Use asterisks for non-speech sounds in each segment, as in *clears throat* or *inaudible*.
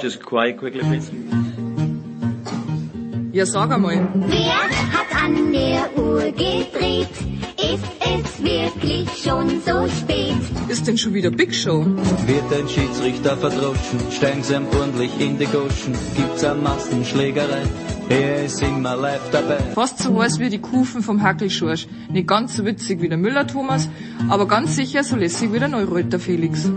Just quiet quickly, please. Ja, sag einmal. Wer hat an der Uhr gedreht? Ist es wirklich schon so spät? Ist denn schon wieder Big Show? Wird ein Schiedsrichter verdroschen, steigen sie ordentlich in die Goschen, gibt's eine Massenschlägerei, er ist immer live dabei. Fast so heiß wie die Kufen vom Hackelschorsch. Nicht ganz so witzig wie der Müller-Thomas, aber ganz sicher so lässig wie der Neureuter Felix.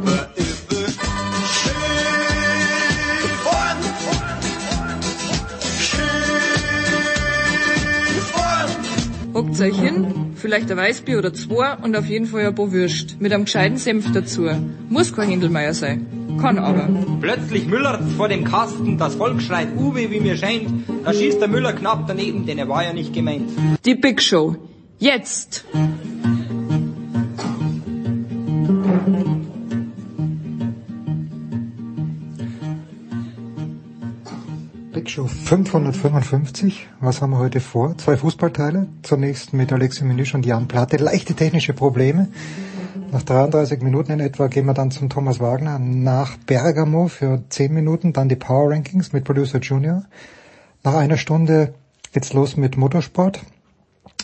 Hockt euch hin, vielleicht ein Weißbier oder zwei und auf jeden Fall ein paar Würst. Mit einem gescheiten Senf dazu. Muss kein Händelmeier sein. Kann aber. Plötzlich Müller vor dem Kasten, das Volk schreit Uwe, wie mir scheint. Da schießt der Müller knapp daneben, denn er war ja nicht gemeint. Die Big Show. Jetzt! Show 555. Was haben wir heute vor? Zwei Fußballteile. Zunächst mit Alexi Menüsch und Jan Platte. Leichte technische Probleme. Nach 33 Minuten in etwa gehen wir dann zum Thomas Wagner nach Bergamo für 10 Minuten. Dann die Power Rankings mit Producer Junior. Nach einer Stunde geht's los mit Motorsport.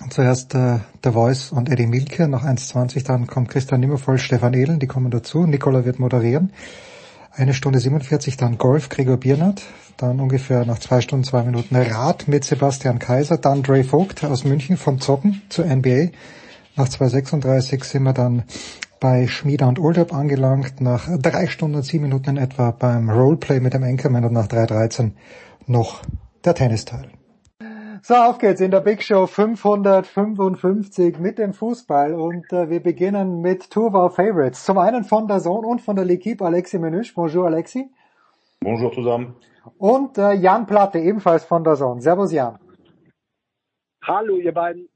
Zuerst äh, The Voice und Eddie Milke. Nach 1.20 dann kommt Christian Nimmervoll, Stefan Ehlen, die kommen dazu. Nicola wird moderieren. Eine Stunde 47 dann Golf, Gregor Biernert. Dann ungefähr nach zwei Stunden, zwei Minuten Rad mit Sebastian Kaiser. Dann Dre Vogt aus München vom Zocken zur NBA. Nach 2.36 sind wir dann bei Schmieder und Oldab angelangt. Nach drei Stunden und sieben Minuten in etwa beim Roleplay mit dem Anchorman und nach 3.13 noch der Tennisteil. So, auf geht's in der Big Show 555 mit dem Fußball und äh, wir beginnen mit Two of Our Favorites. Zum einen von der Sohn und von der L'Equipe Alexi Menüsch. Bonjour Alexi. Bonjour zusammen. Und äh, Jan Platte, ebenfalls von der Sohn. Servus Jan. Hallo ihr beiden.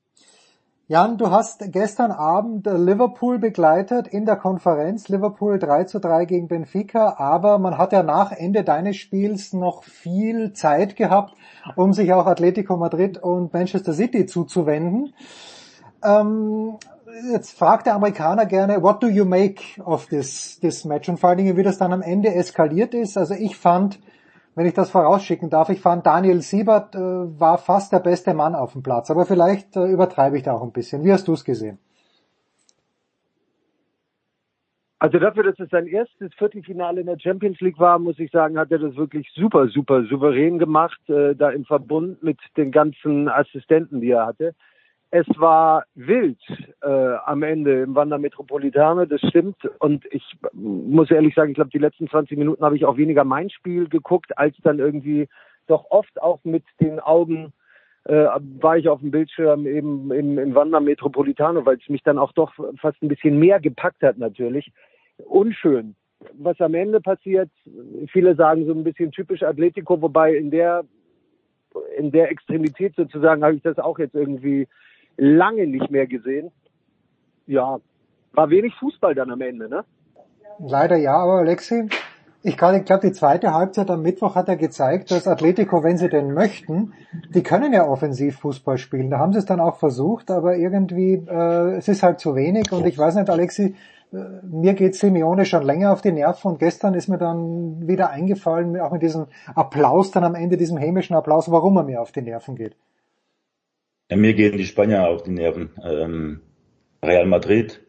Jan, du hast gestern Abend Liverpool begleitet in der Konferenz. Liverpool 3 zu 3 gegen Benfica, aber man hat ja nach Ende deines Spiels noch viel Zeit gehabt, um sich auch Atletico Madrid und Manchester City zuzuwenden. Ähm, jetzt fragt der Amerikaner gerne, what do you make of this, this match? Und vor allen Dingen, wie das dann am Ende eskaliert ist. Also ich fand, wenn ich das vorausschicken darf, ich fand Daniel Siebert äh, war fast der beste Mann auf dem Platz. Aber vielleicht äh, übertreibe ich da auch ein bisschen. Wie hast du es gesehen? Also dafür, dass es sein erstes Viertelfinale in der Champions League war, muss ich sagen, hat er das wirklich super, super souverän gemacht, äh, da im Verbund mit den ganzen Assistenten, die er hatte. Es war wild äh, am Ende im Wander Metropolitane, das stimmt. Und ich muss ehrlich sagen, ich glaube, die letzten 20 Minuten habe ich auch weniger mein Spiel geguckt, als dann irgendwie doch oft auch mit den Augen äh, war ich auf dem Bildschirm eben im, im Wander Metropolitano, weil es mich dann auch doch fast ein bisschen mehr gepackt hat natürlich. Unschön. Was am Ende passiert, viele sagen so ein bisschen typisch Atletico, wobei in der in der Extremität sozusagen habe ich das auch jetzt irgendwie lange nicht mehr gesehen. Ja, war wenig Fußball dann am Ende, ne? Leider ja, aber Alexi, ich glaube, die zweite Halbzeit am Mittwoch hat er gezeigt, dass Atletico, wenn sie denn möchten, die können ja offensiv Fußball spielen. Da haben sie es dann auch versucht, aber irgendwie, äh, es ist halt zu wenig und ich weiß nicht, Alexi, äh, mir geht Simeone schon länger auf die Nerven und gestern ist mir dann wieder eingefallen, auch mit diesem Applaus dann am Ende, diesem hämischen Applaus, warum er mir auf die Nerven geht. Ja, mir gehen die Spanier auf die Nerven. Ähm, Real Madrid.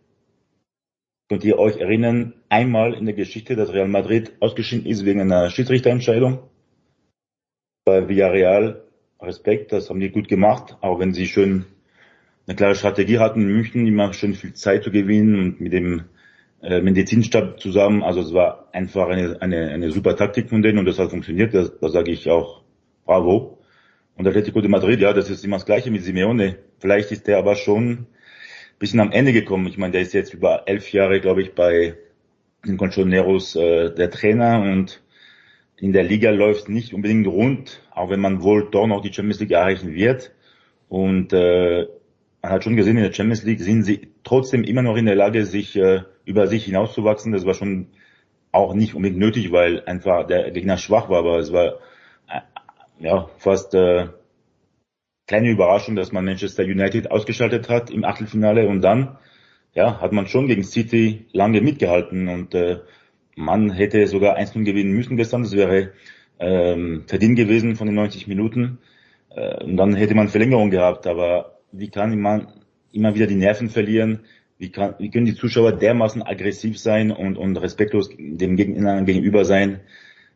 Könnt ihr euch erinnern, einmal in der Geschichte, dass Real Madrid ausgeschieden ist wegen einer Schiedsrichterentscheidung? Bei Villarreal, Respekt, das haben die gut gemacht, auch wenn sie schön eine klare Strategie hatten in München, immer schön viel Zeit zu gewinnen und mit dem äh, Medizinstab zusammen. Also es war einfach eine, eine, eine super Taktik von denen und das hat funktioniert. Da das sage ich auch bravo. Und Atletico de Madrid, ja, das ist immer das Gleiche mit Simeone. Vielleicht ist der aber schon ein bisschen am Ende gekommen. Ich meine, der ist jetzt über elf Jahre, glaube ich, bei den Conchoneros äh, der Trainer und in der Liga läuft nicht unbedingt rund, auch wenn man wohl doch noch die Champions League erreichen wird. Und äh, man hat schon gesehen, in der Champions League sind sie trotzdem immer noch in der Lage, sich äh, über sich hinauszuwachsen. Das war schon auch nicht unbedingt nötig, weil einfach der Gegner schwach war, aber es war ja, fast äh, kleine Überraschung, dass man Manchester United ausgeschaltet hat im Achtelfinale und dann ja, hat man schon gegen City lange mitgehalten und äh, man hätte sogar 1-0 gewinnen müssen gestern. Das wäre ähm, verdient gewesen von den 90 Minuten. Äh, und dann hätte man Verlängerung gehabt. Aber wie kann man immer wieder die Nerven verlieren? Wie, kann, wie können die Zuschauer dermaßen aggressiv sein und, und respektlos dem Gegner gegenüber sein?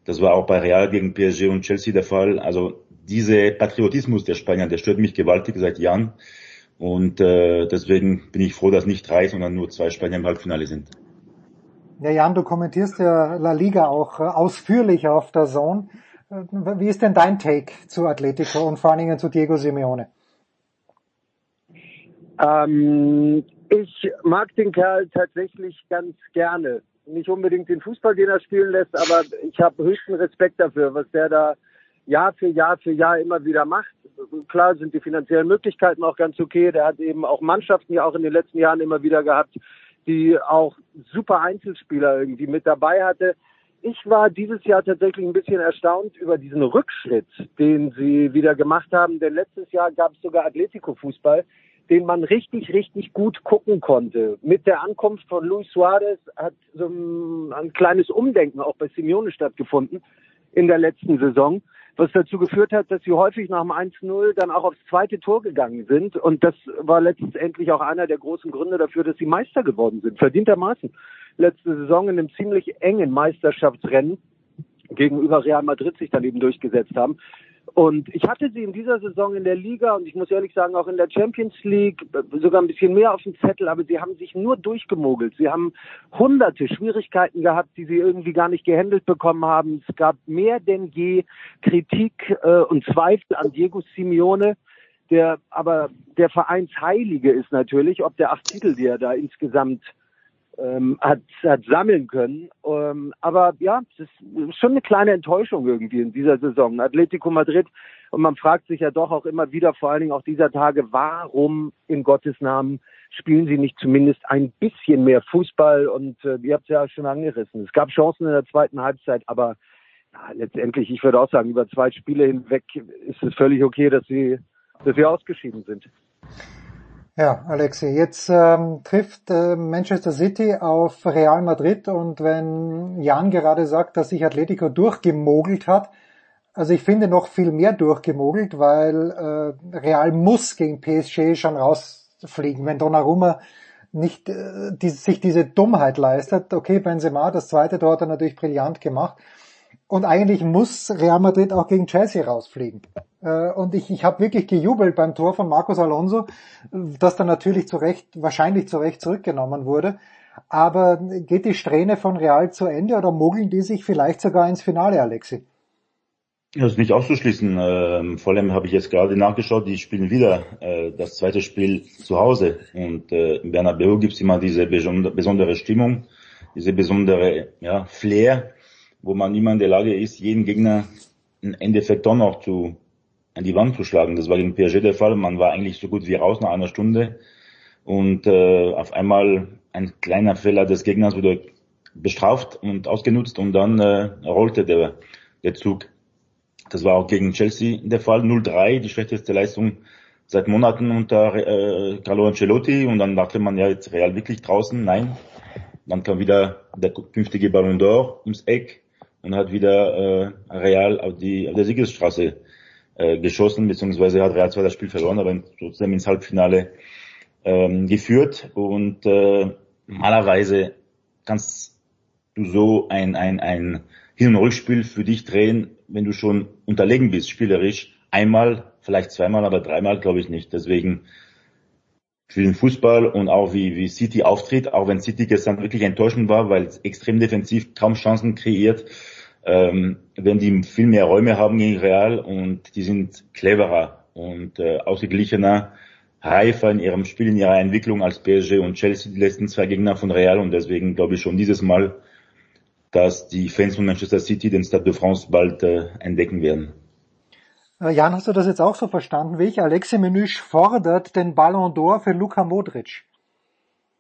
Das war auch bei Real gegen PSG und Chelsea der Fall. Also dieser Patriotismus der Spanier, der stört mich gewaltig seit Jahren. Und äh, deswegen bin ich froh, dass nicht drei, sondern nur zwei Spanier im Halbfinale sind. Ja, Jan, du kommentierst ja La Liga auch äh, ausführlich auf der Zone. Äh, wie ist denn dein Take zu Atletico und vor allen Dingen zu Diego Simeone? Ähm, ich mag den Kerl tatsächlich ganz gerne. Nicht unbedingt den Fußball, den er spielen lässt, aber ich habe höchsten Respekt dafür, was der da Jahr für Jahr für Jahr immer wieder macht. Klar sind die finanziellen Möglichkeiten auch ganz okay. Der hat eben auch Mannschaften ja auch in den letzten Jahren immer wieder gehabt, die auch super Einzelspieler irgendwie mit dabei hatte. Ich war dieses Jahr tatsächlich ein bisschen erstaunt über diesen Rückschritt, den sie wieder gemacht haben. Denn letztes Jahr gab es sogar Atletico-Fußball, den man richtig, richtig gut gucken konnte. Mit der Ankunft von Luis Suarez hat ein, ein kleines Umdenken auch bei Simeone stattgefunden in der letzten Saison was dazu geführt hat, dass sie häufig nach dem 1-0 dann auch aufs zweite Tor gegangen sind. Und das war letztendlich auch einer der großen Gründe dafür, dass sie Meister geworden sind, verdientermaßen. Letzte Saison in einem ziemlich engen Meisterschaftsrennen gegenüber Real Madrid sich dann eben durchgesetzt haben. Und ich hatte sie in dieser Saison in der Liga und ich muss ehrlich sagen auch in der Champions League sogar ein bisschen mehr auf dem Zettel, aber sie haben sich nur durchgemogelt. Sie haben hunderte Schwierigkeiten gehabt, die sie irgendwie gar nicht gehandelt bekommen haben. Es gab mehr denn je Kritik äh, und Zweifel an Diego Simeone, der aber der Vereinsheilige ist natürlich, ob der acht Titel, die er da insgesamt ähm, hat, hat sammeln können. Ähm, aber ja, es ist schon eine kleine Enttäuschung irgendwie in dieser Saison. Atletico Madrid und man fragt sich ja doch auch immer wieder, vor allen Dingen auch dieser Tage, warum in Gottes Namen spielen sie nicht zumindest ein bisschen mehr Fußball? Und äh, ihr habt es ja schon angerissen. Es gab Chancen in der zweiten Halbzeit, aber ja, letztendlich, ich würde auch sagen, über zwei Spiele hinweg ist es völlig okay, dass sie, dass sie ausgeschieden sind. Ja, Alexi, jetzt ähm, trifft äh, Manchester City auf Real Madrid und wenn Jan gerade sagt, dass sich Atletico durchgemogelt hat, also ich finde noch viel mehr durchgemogelt, weil äh, Real muss gegen PSG schon rausfliegen, wenn Donnarumma nicht äh, die, sich diese Dummheit leistet. Okay, Benzema, das zweite Tor hat er natürlich brillant gemacht, und eigentlich muss Real Madrid auch gegen Chelsea rausfliegen. Äh, und ich, ich habe wirklich gejubelt beim Tor von Marcos Alonso, das dann natürlich zu Recht, wahrscheinlich zu Recht zurückgenommen wurde. Aber geht die Strähne von Real zu Ende oder mogeln die sich vielleicht sogar ins Finale, Alexi? Das ist nicht auszuschließen. Ähm, vor allem habe ich jetzt gerade nachgeschaut, die spielen wieder äh, das zweite Spiel zu Hause. Und äh, in Bernabeu gibt es immer diese besondere Stimmung, diese besondere ja, Flair wo man immer in der Lage ist, jeden Gegner im Endeffekt doch noch zu, an die Wand zu schlagen. Das war gegen PSG der Fall. Man war eigentlich so gut wie raus nach einer Stunde. Und äh, auf einmal ein kleiner Fehler des Gegners wurde bestraft und ausgenutzt und dann äh, rollte der, der Zug. Das war auch gegen Chelsea der Fall. 0-3, die schlechteste Leistung seit Monaten unter äh, Carlo Ancelotti und dann dachte man ja jetzt Real wirklich draußen. Nein, dann kam wieder der künftige Ballon d'Or ums Eck und hat wieder äh, Real auf, die, auf der Siegesstraße äh, geschossen, beziehungsweise hat Real zwar das Spiel verloren, aber trotzdem ins Halbfinale ähm, geführt. Und äh, normalerweise kannst du so ein, ein, ein Hin- und Rückspiel für dich drehen, wenn du schon unterlegen bist, spielerisch. Einmal, vielleicht zweimal, aber dreimal glaube ich nicht. Deswegen für den Fußball und auch wie, wie City auftritt, auch wenn City gestern wirklich enttäuschend war, weil es extrem defensiv kaum Chancen kreiert, ähm, werden die viel mehr Räume haben gegen Real und die sind cleverer und äh, ausgeglichener, reifer in ihrem Spiel, in ihrer Entwicklung als PSG und Chelsea, die letzten zwei Gegner von Real und deswegen glaube ich schon dieses Mal, dass die Fans von Manchester City den Stade de France bald äh, entdecken werden. Äh, Jan, hast du das jetzt auch so verstanden wie ich? Alexei Menüsch fordert den Ballon d'Or für Luka Modric.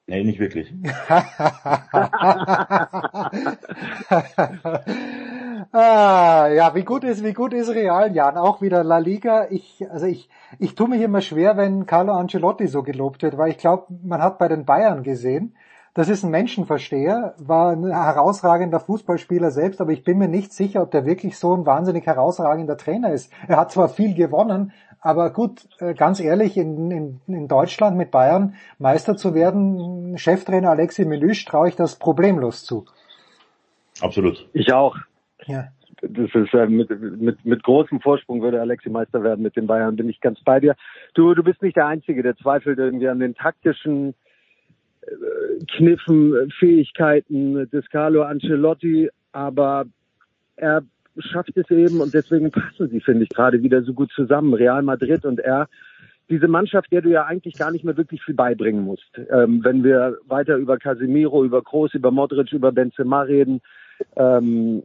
Nee, nicht wirklich. *laughs* ah, ja, wie gut ist, wie gut ist Real, Jan? Auch wieder La Liga. Ich, also ich, ich tue mir immer schwer, wenn Carlo Ancelotti so gelobt wird, weil ich glaube, man hat bei den Bayern gesehen, das ist ein Menschenversteher, war ein herausragender Fußballspieler selbst, aber ich bin mir nicht sicher, ob der wirklich so ein wahnsinnig herausragender Trainer ist. Er hat zwar viel gewonnen, aber gut, äh, ganz ehrlich, in, in, in Deutschland mit Bayern Meister zu werden, Cheftrainer Alexi Melüsch traue ich das problemlos zu. Absolut. Ich auch. Ja. Das ist äh, mit, mit, mit großem Vorsprung würde Alexi Meister werden mit den Bayern, bin ich ganz bei dir. Du, du bist nicht der Einzige, der zweifelt irgendwie an den taktischen äh, Kniffen, Fähigkeiten des Carlo Ancelotti, aber er schafft es eben und deswegen passen sie, finde ich, gerade wieder so gut zusammen. Real Madrid und er. Diese Mannschaft, der du ja eigentlich gar nicht mehr wirklich viel beibringen musst. Ähm, wenn wir weiter über Casemiro, über Kroos, über Modric, über Benzema reden, ähm,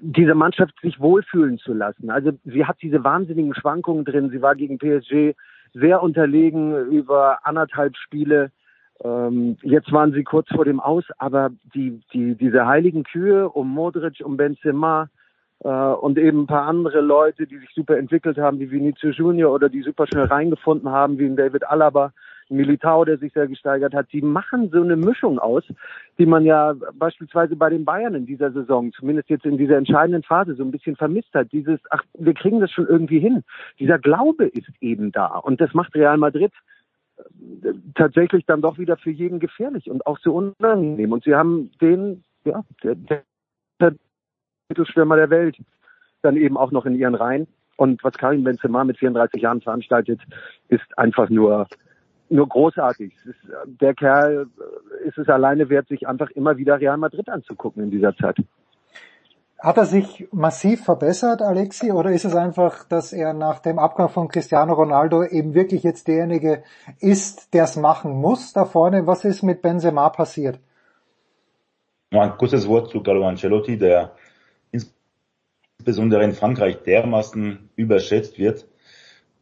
diese Mannschaft sich wohlfühlen zu lassen. Also sie hat diese wahnsinnigen Schwankungen drin. Sie war gegen PSG sehr unterlegen über anderthalb Spiele. Ähm, jetzt waren sie kurz vor dem Aus, aber die, die, diese heiligen Kühe um Modric, um Benzema äh, und eben ein paar andere Leute, die sich super entwickelt haben, wie Vinicius Junior oder die super schnell reingefunden haben, wie David Alaba, Militao, der sich sehr gesteigert hat, die machen so eine Mischung aus, die man ja beispielsweise bei den Bayern in dieser Saison, zumindest jetzt in dieser entscheidenden Phase, so ein bisschen vermisst hat. Dieses, ach, wir kriegen das schon irgendwie hin. Dieser Glaube ist eben da. Und das macht Real Madrid tatsächlich dann doch wieder für jeden gefährlich und auch so unangenehm. Und sie haben den, ja, der, der Mittelstürmer der Welt dann eben auch noch in ihren Reihen. Und was Karim Benzema mit 34 Jahren veranstaltet, ist einfach nur nur großartig. Ist, der Kerl äh, ist es alleine wert, sich einfach immer wieder Real Madrid anzugucken in dieser Zeit. Hat er sich massiv verbessert, Alexi, oder ist es einfach, dass er nach dem Abgang von Cristiano Ronaldo eben wirklich jetzt derjenige ist, der es machen muss da vorne? Was ist mit Benzema passiert? Ja, ein kurzes Wort zu Carlo Ancelotti, der insbesondere in Frankreich dermaßen überschätzt wird.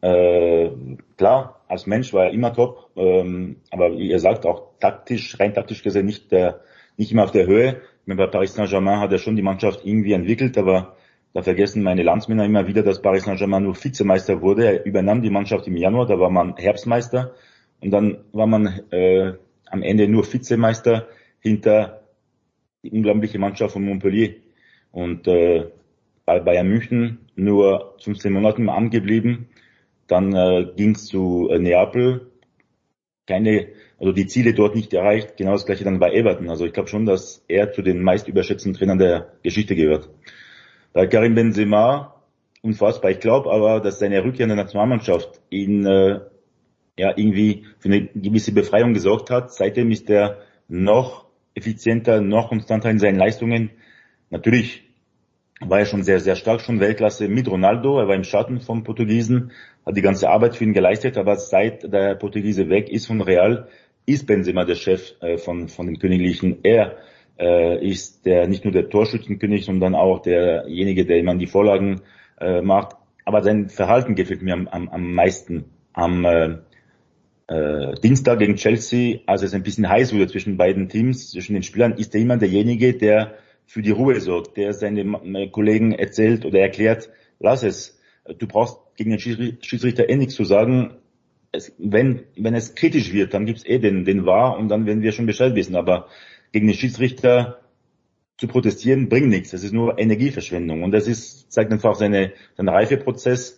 Äh, klar, als Mensch war er immer top, ähm, aber wie ihr sagt, auch taktisch, rein taktisch gesehen nicht der, nicht immer auf der Höhe. Bei Paris Saint-Germain hat er schon die Mannschaft irgendwie entwickelt, aber da vergessen meine Landsmänner immer wieder, dass Paris Saint-Germain nur Vizemeister wurde. Er übernahm die Mannschaft im Januar, da war man Herbstmeister und dann war man äh, am Ende nur Vizemeister hinter die unglaubliche Mannschaft von Montpellier. Und äh, bei Bayern München nur 15 Monate im Amt geblieben dann äh, ging es zu äh, Neapel. Keine, also die Ziele dort nicht erreicht. Genau das gleiche dann bei Everton. Also ich glaube schon, dass er zu den meist überschätzten Trainern der Geschichte gehört. Bei Karim Benzema, unfassbar. Ich glaube aber, dass seine Rückkehr in der Nationalmannschaft ihn äh, ja irgendwie für eine gewisse Befreiung gesorgt hat. Seitdem ist er noch effizienter, noch konstanter in seinen Leistungen. Natürlich war er schon sehr, sehr stark, schon Weltklasse mit Ronaldo. Er war im Schatten vom Portugiesen, hat die ganze Arbeit für ihn geleistet, aber seit der Portugiese weg ist von Real, ist Benzema der Chef äh, von, von den Königlichen. Er äh, ist der, nicht nur der Torschützenkönig, sondern auch derjenige, der immer die Vorlagen äh, macht. Aber sein Verhalten gefällt mir am, am, am meisten. Am äh, äh, Dienstag gegen Chelsea, als es ein bisschen heiß wurde zwischen beiden Teams, zwischen den Spielern, ist er immer derjenige, der für die Ruhe sorgt, der seinen Kollegen erzählt oder erklärt, lass es, du brauchst gegen den Schiedsrichter eh nichts zu sagen. Es, wenn, wenn es kritisch wird, dann gibt's eh den, den Wahr und dann werden wir schon Bescheid wissen. Aber gegen den Schiedsrichter zu protestieren bringt nichts. Das ist nur Energieverschwendung. Und das ist, zeigt einfach seine, seinen Reifeprozess.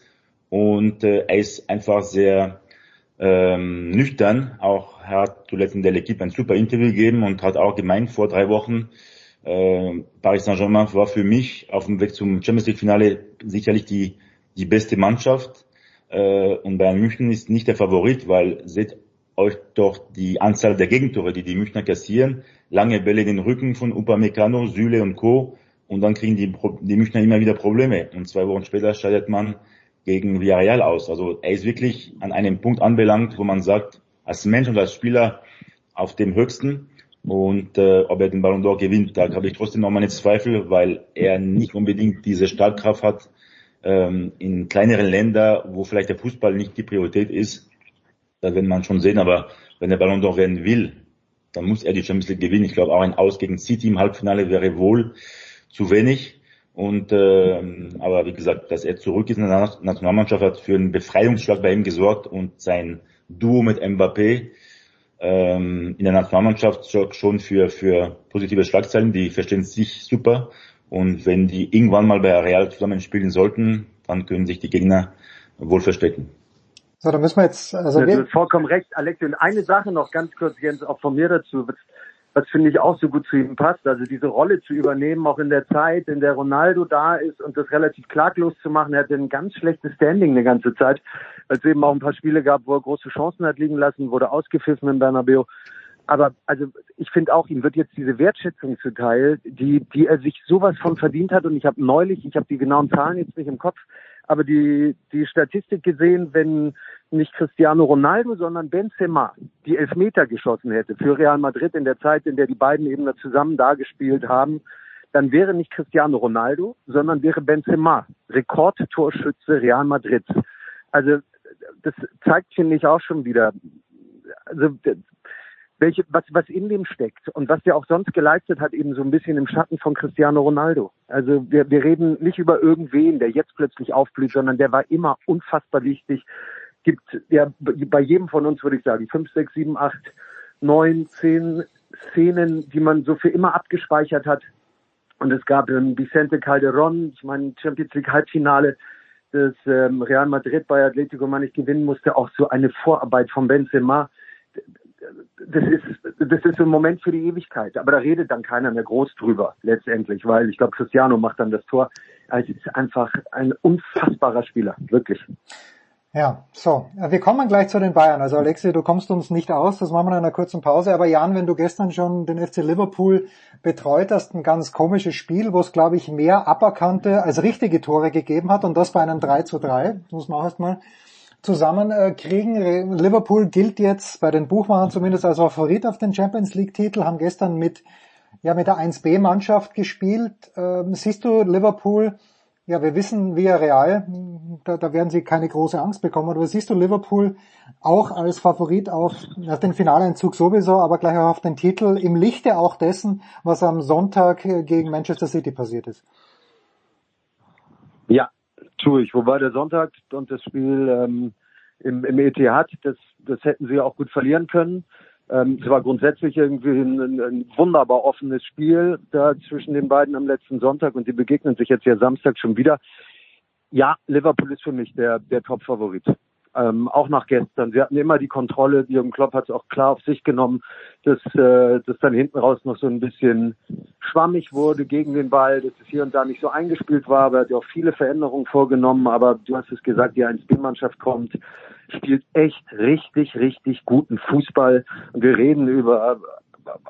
Und äh, er ist einfach sehr ähm, nüchtern. Auch er hat zuletzt in der Equipe ein super Interview gegeben und hat auch gemeint vor drei Wochen, äh, Paris Saint-Germain war für mich auf dem Weg zum Champions League Finale sicherlich die, die beste Mannschaft. Äh, und Bayern München ist nicht der Favorit, weil seht euch doch die Anzahl der Gegentore, die die Münchner kassieren. Lange Bälle in den Rücken von Upamecano, Süle und Co. Und dann kriegen die, die Münchner immer wieder Probleme. Und zwei Wochen später scheidet man gegen Villarreal aus. Also er ist wirklich an einem Punkt anbelangt, wo man sagt, als Mensch und als Spieler auf dem höchsten und äh, ob er den Ballon d'Or gewinnt, da habe ich trotzdem noch meine Zweifel, weil er nicht unbedingt diese Startkraft hat ähm, in kleineren Ländern, wo vielleicht der Fußball nicht die Priorität ist. Da wird man schon sehen, aber wenn der Ballon d'Or werden will, dann muss er die Champions League gewinnen. Ich glaube, auch ein Aus gegen City im Halbfinale wäre wohl zu wenig. Und äh, aber wie gesagt, dass er zurück ist in der Nationalmannschaft hat für einen Befreiungsschlag bei ihm gesorgt und sein Duo mit Mbappé ähm, in der Nationalmannschaft sorgt schon für für positive Schlagzeilen. Die verstehen sich super und wenn die irgendwann mal bei Real zusammen spielen sollten, dann können sich die Gegner wohl verstecken. So, da müssen wir jetzt, also du hast vollkommen recht, Alex. Und eine Sache noch ganz kurz, Jens, auch von mir dazu, was, finde ich auch so gut zu ihm passt. Also diese Rolle zu übernehmen, auch in der Zeit, in der Ronaldo da ist und das relativ klaglos zu machen. Er hatte ein ganz schlechtes Standing eine ganze Zeit, weil es eben auch ein paar Spiele gab, wo er große Chancen hat liegen lassen, wurde ausgepfiffen in Bernabeu. Aber also ich finde auch, ihm wird jetzt diese Wertschätzung zuteil, die, die er sich sowas von verdient hat. Und ich habe neulich, ich habe die genauen Zahlen jetzt nicht im Kopf, aber die, die Statistik gesehen, wenn nicht Cristiano Ronaldo, sondern Benzema die Elfmeter geschossen hätte für Real Madrid in der Zeit, in der die beiden eben zusammen da gespielt haben, dann wäre nicht Cristiano Ronaldo, sondern wäre Benzema Rekordtorschütze Real Madrid. Also das zeigt, finde ich, auch schon wieder, also welche, was, was in dem steckt und was der auch sonst geleistet hat, eben so ein bisschen im Schatten von Cristiano Ronaldo. Also wir, wir reden nicht über irgendwen, der jetzt plötzlich aufblüht, sondern der war immer unfassbar wichtig. Gibt ja bei jedem von uns, würde ich sagen, fünf, sechs, sieben, acht, neun, zehn Szenen, die man so für immer abgespeichert hat. Und es gab einen Vicente Calderon, ich meine Champions League Halbfinale, das ähm, Real Madrid bei Atletico man nicht gewinnen musste, auch so eine Vorarbeit von Benzema das ist, das ist ein Moment für die Ewigkeit. Aber da redet dann keiner mehr groß drüber, letztendlich, weil ich glaube, Cristiano macht dann das Tor. Also es ist einfach ein unfassbarer Spieler, wirklich. Ja, so. Wir kommen gleich zu den Bayern. Also Alexi, du kommst uns nicht aus, das machen wir in einer kurzen Pause. Aber Jan, wenn du gestern schon den FC Liverpool betreut hast, ein ganz komisches Spiel, wo es, glaube ich, mehr aberkannte als richtige Tore gegeben hat und das bei einem 3 zu 3, das muss man auch erstmal zusammenkriegen. Liverpool gilt jetzt bei den Buchmachern zumindest als Favorit auf den Champions League Titel, haben gestern mit, ja, mit der 1B Mannschaft gespielt. Ähm, siehst du Liverpool, ja, wir wissen via Real, da, da werden sie keine große Angst bekommen, aber siehst du Liverpool auch als Favorit auf, auf den Finaleinzug sowieso, aber gleich auch auf den Titel im Lichte auch dessen, was am Sonntag gegen Manchester City passiert ist? Ja, tue ich. Wobei der Sonntag und das Spiel ähm, im, im ETH, das, das hätten sie auch gut verlieren können. Ähm, es war grundsätzlich irgendwie ein, ein, wunderbar offenes Spiel da zwischen den beiden am letzten Sonntag und die begegnen sich jetzt ja Samstag schon wieder. Ja, Liverpool ist für mich der, der Top-Favorit ähm, auch nach gestern. Sie hatten immer die Kontrolle, Jürgen Klopp hat es auch klar auf sich genommen, dass äh, das dann hinten raus noch so ein bisschen schwammig wurde gegen den Ball, dass es hier und da nicht so eingespielt war, aber er hat ja auch viele Veränderungen vorgenommen, aber du hast es gesagt, die 1B-Mannschaft kommt, spielt echt richtig, richtig guten Fußball. Und wir reden über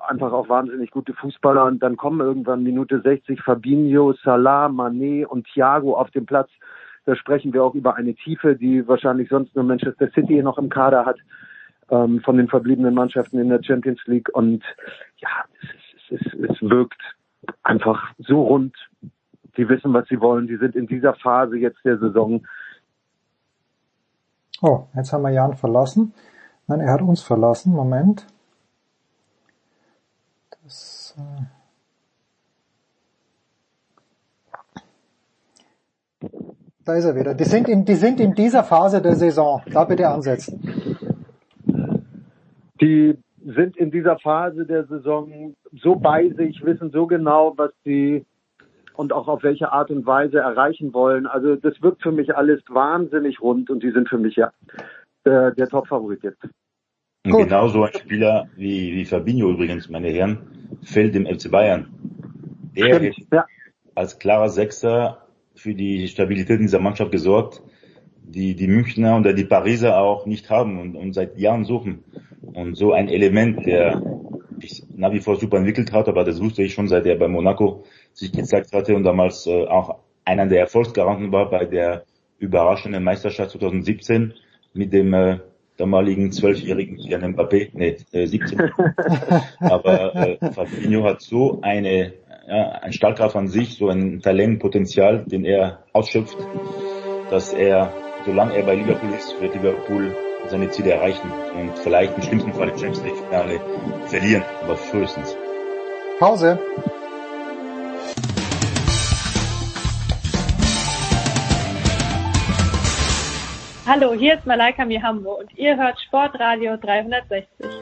einfach auch wahnsinnig gute Fußballer. Und dann kommen irgendwann Minute 60 Fabinho, Salah, Mané und Thiago auf den Platz da sprechen wir auch über eine Tiefe, die wahrscheinlich sonst nur Manchester City noch im Kader hat, ähm, von den verbliebenen Mannschaften in der Champions League. Und ja, es, es, es, es wirkt einfach so rund. Die wissen, was sie wollen. Die sind in dieser Phase jetzt der Saison. Oh, jetzt haben wir Jan verlassen. Nein, er hat uns verlassen. Moment. Das, äh Da ist er wieder. Die sind in, die sind in dieser Phase der Saison. Da bitte ansetzen. Die sind in dieser Phase der Saison so bei sich, wissen so genau, was sie und auch auf welche Art und Weise erreichen wollen. Also das wirkt für mich alles wahnsinnig rund und die sind für mich ja der, der Top-Favorit jetzt. Und genauso ein Spieler wie, wie Fabinho übrigens, meine Herren, fällt dem FC Bayern. Der Stimmt, ja. als klarer Sechser für die Stabilität dieser Mannschaft gesorgt, die die Münchner oder die Pariser auch nicht haben und, und seit Jahren suchen. Und so ein Element, der sich nach wie vor super entwickelt hat, aber das wusste ich schon, seit er bei Monaco sich gezeigt hatte und damals äh, auch einer der Erfolgsgaranten war bei der überraschenden Meisterschaft 2017 mit dem äh, damaligen zwölfjährigen Kylian Mbappé, nee, äh, 17. *laughs* aber äh, Fabinho hat so eine ja, ein Stahlkraft an sich, so ein Talentpotenzial, den er ausschöpft, dass er, solange er bei Liverpool ist, wird Liverpool seine Ziele erreichen und vielleicht im schlimmsten Fall die Champions League Finale verlieren, aber frühestens. Pause. Hallo, hier ist Malaika Mihambo und ihr hört Sportradio 360.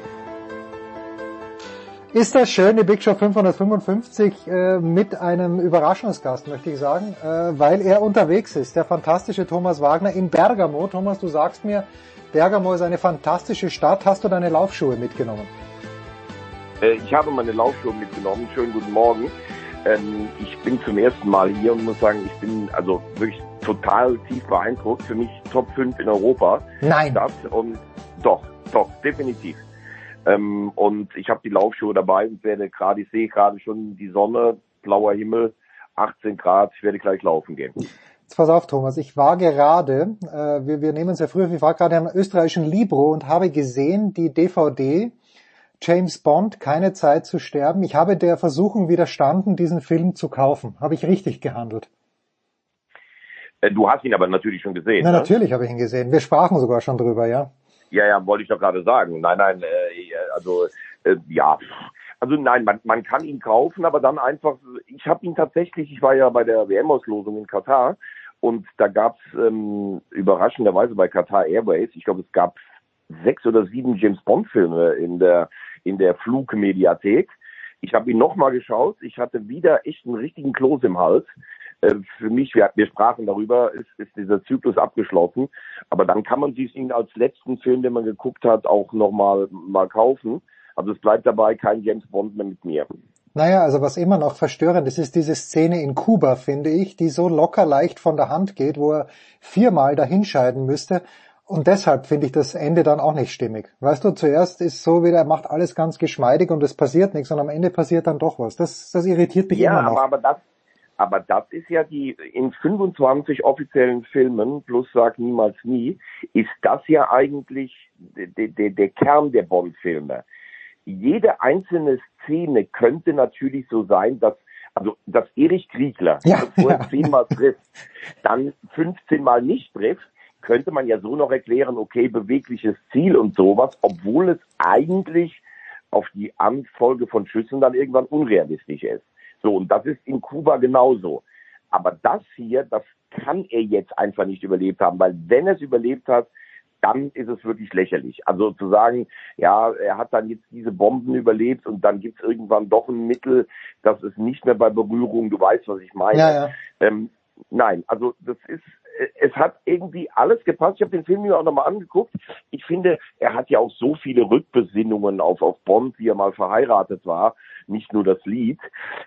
Ist das schön, die Big Show 555 äh, mit einem Überraschungsgast, möchte ich sagen, äh, weil er unterwegs ist, der fantastische Thomas Wagner in Bergamo. Thomas, du sagst mir, Bergamo ist eine fantastische Stadt. Hast du deine Laufschuhe mitgenommen? Äh, ich habe meine Laufschuhe mitgenommen. Schönen guten Morgen. Ähm, ich bin zum ersten Mal hier und muss sagen, ich bin also wirklich total tief beeindruckt. Für mich Top 5 in Europa. Nein. Das und doch, doch, definitiv. Ähm, und ich habe die Laufschuhe dabei und werde gerade, ich sehe gerade schon die Sonne, blauer Himmel, 18 Grad, ich werde gleich laufen gehen. Jetzt pass auf, Thomas, ich war gerade, äh, wir, wir nehmen es ja früher, ich war gerade am österreichischen Libro und habe gesehen, die DVD James Bond, keine Zeit zu sterben. Ich habe der Versuchung widerstanden, diesen Film zu kaufen. Habe ich richtig gehandelt? Äh, du hast ihn aber natürlich schon gesehen. Na, ne? natürlich habe ich ihn gesehen. Wir sprachen sogar schon drüber, ja. Ja, ja, wollte ich doch gerade sagen. Nein, nein, äh, also äh, ja, also nein, man, man kann ihn kaufen, aber dann einfach, ich habe ihn tatsächlich, ich war ja bei der WM-Auslosung in Katar und da gab's ähm, überraschenderweise bei Qatar Airways, ich glaube, es gab sechs oder sieben James Bond-Filme in der in der Flugmediathek. Ich habe ihn nochmal geschaut, ich hatte wieder echt einen richtigen Kloß im Hals. Äh, für mich, wir, wir sprachen darüber, ist, ist dieser Zyklus abgeschlossen. Aber dann kann man sich ihn als letzten Film, den man geguckt hat, auch nochmal mal kaufen. Also es bleibt dabei kein James Bond mehr mit mir. Naja, also was immer noch verstörend ist, ist diese Szene in Kuba, finde ich, die so locker leicht von der Hand geht, wo er viermal dahinscheiden müsste. Und deshalb finde ich das Ende dann auch nicht stimmig. Weißt du, zuerst ist so wieder, er macht alles ganz geschmeidig und es passiert nichts und am Ende passiert dann doch was. Das, das irritiert mich ja, immer noch. Aber, aber das, aber das ist ja die, in 25 offiziellen Filmen, plus Sag niemals nie, ist das ja eigentlich der, der, der Kern der Bond-Filme. Jede einzelne Szene könnte natürlich so sein, dass also dass Erich Kriegler Ja, bevor er zehnmal trifft, dann 15 Mal nicht trifft, könnte man ja so noch erklären, okay, bewegliches Ziel und sowas, obwohl es eigentlich auf die Anfolge von Schüssen dann irgendwann unrealistisch ist. So, und das ist in Kuba genauso. Aber das hier, das kann er jetzt einfach nicht überlebt haben, weil wenn er es überlebt hat, dann ist es wirklich lächerlich. Also zu sagen, ja, er hat dann jetzt diese Bomben überlebt und dann gibt's irgendwann doch ein Mittel, dass es nicht mehr bei Berührung, du weißt, was ich meine. Ja, ja. Ähm, nein, also das ist, es hat irgendwie alles gepasst. Ich habe den Film mir auch nochmal angeguckt. Ich finde, er hat ja auch so viele Rückbesinnungen auf, auf Bond, wie er mal verheiratet war, nicht nur das Lied.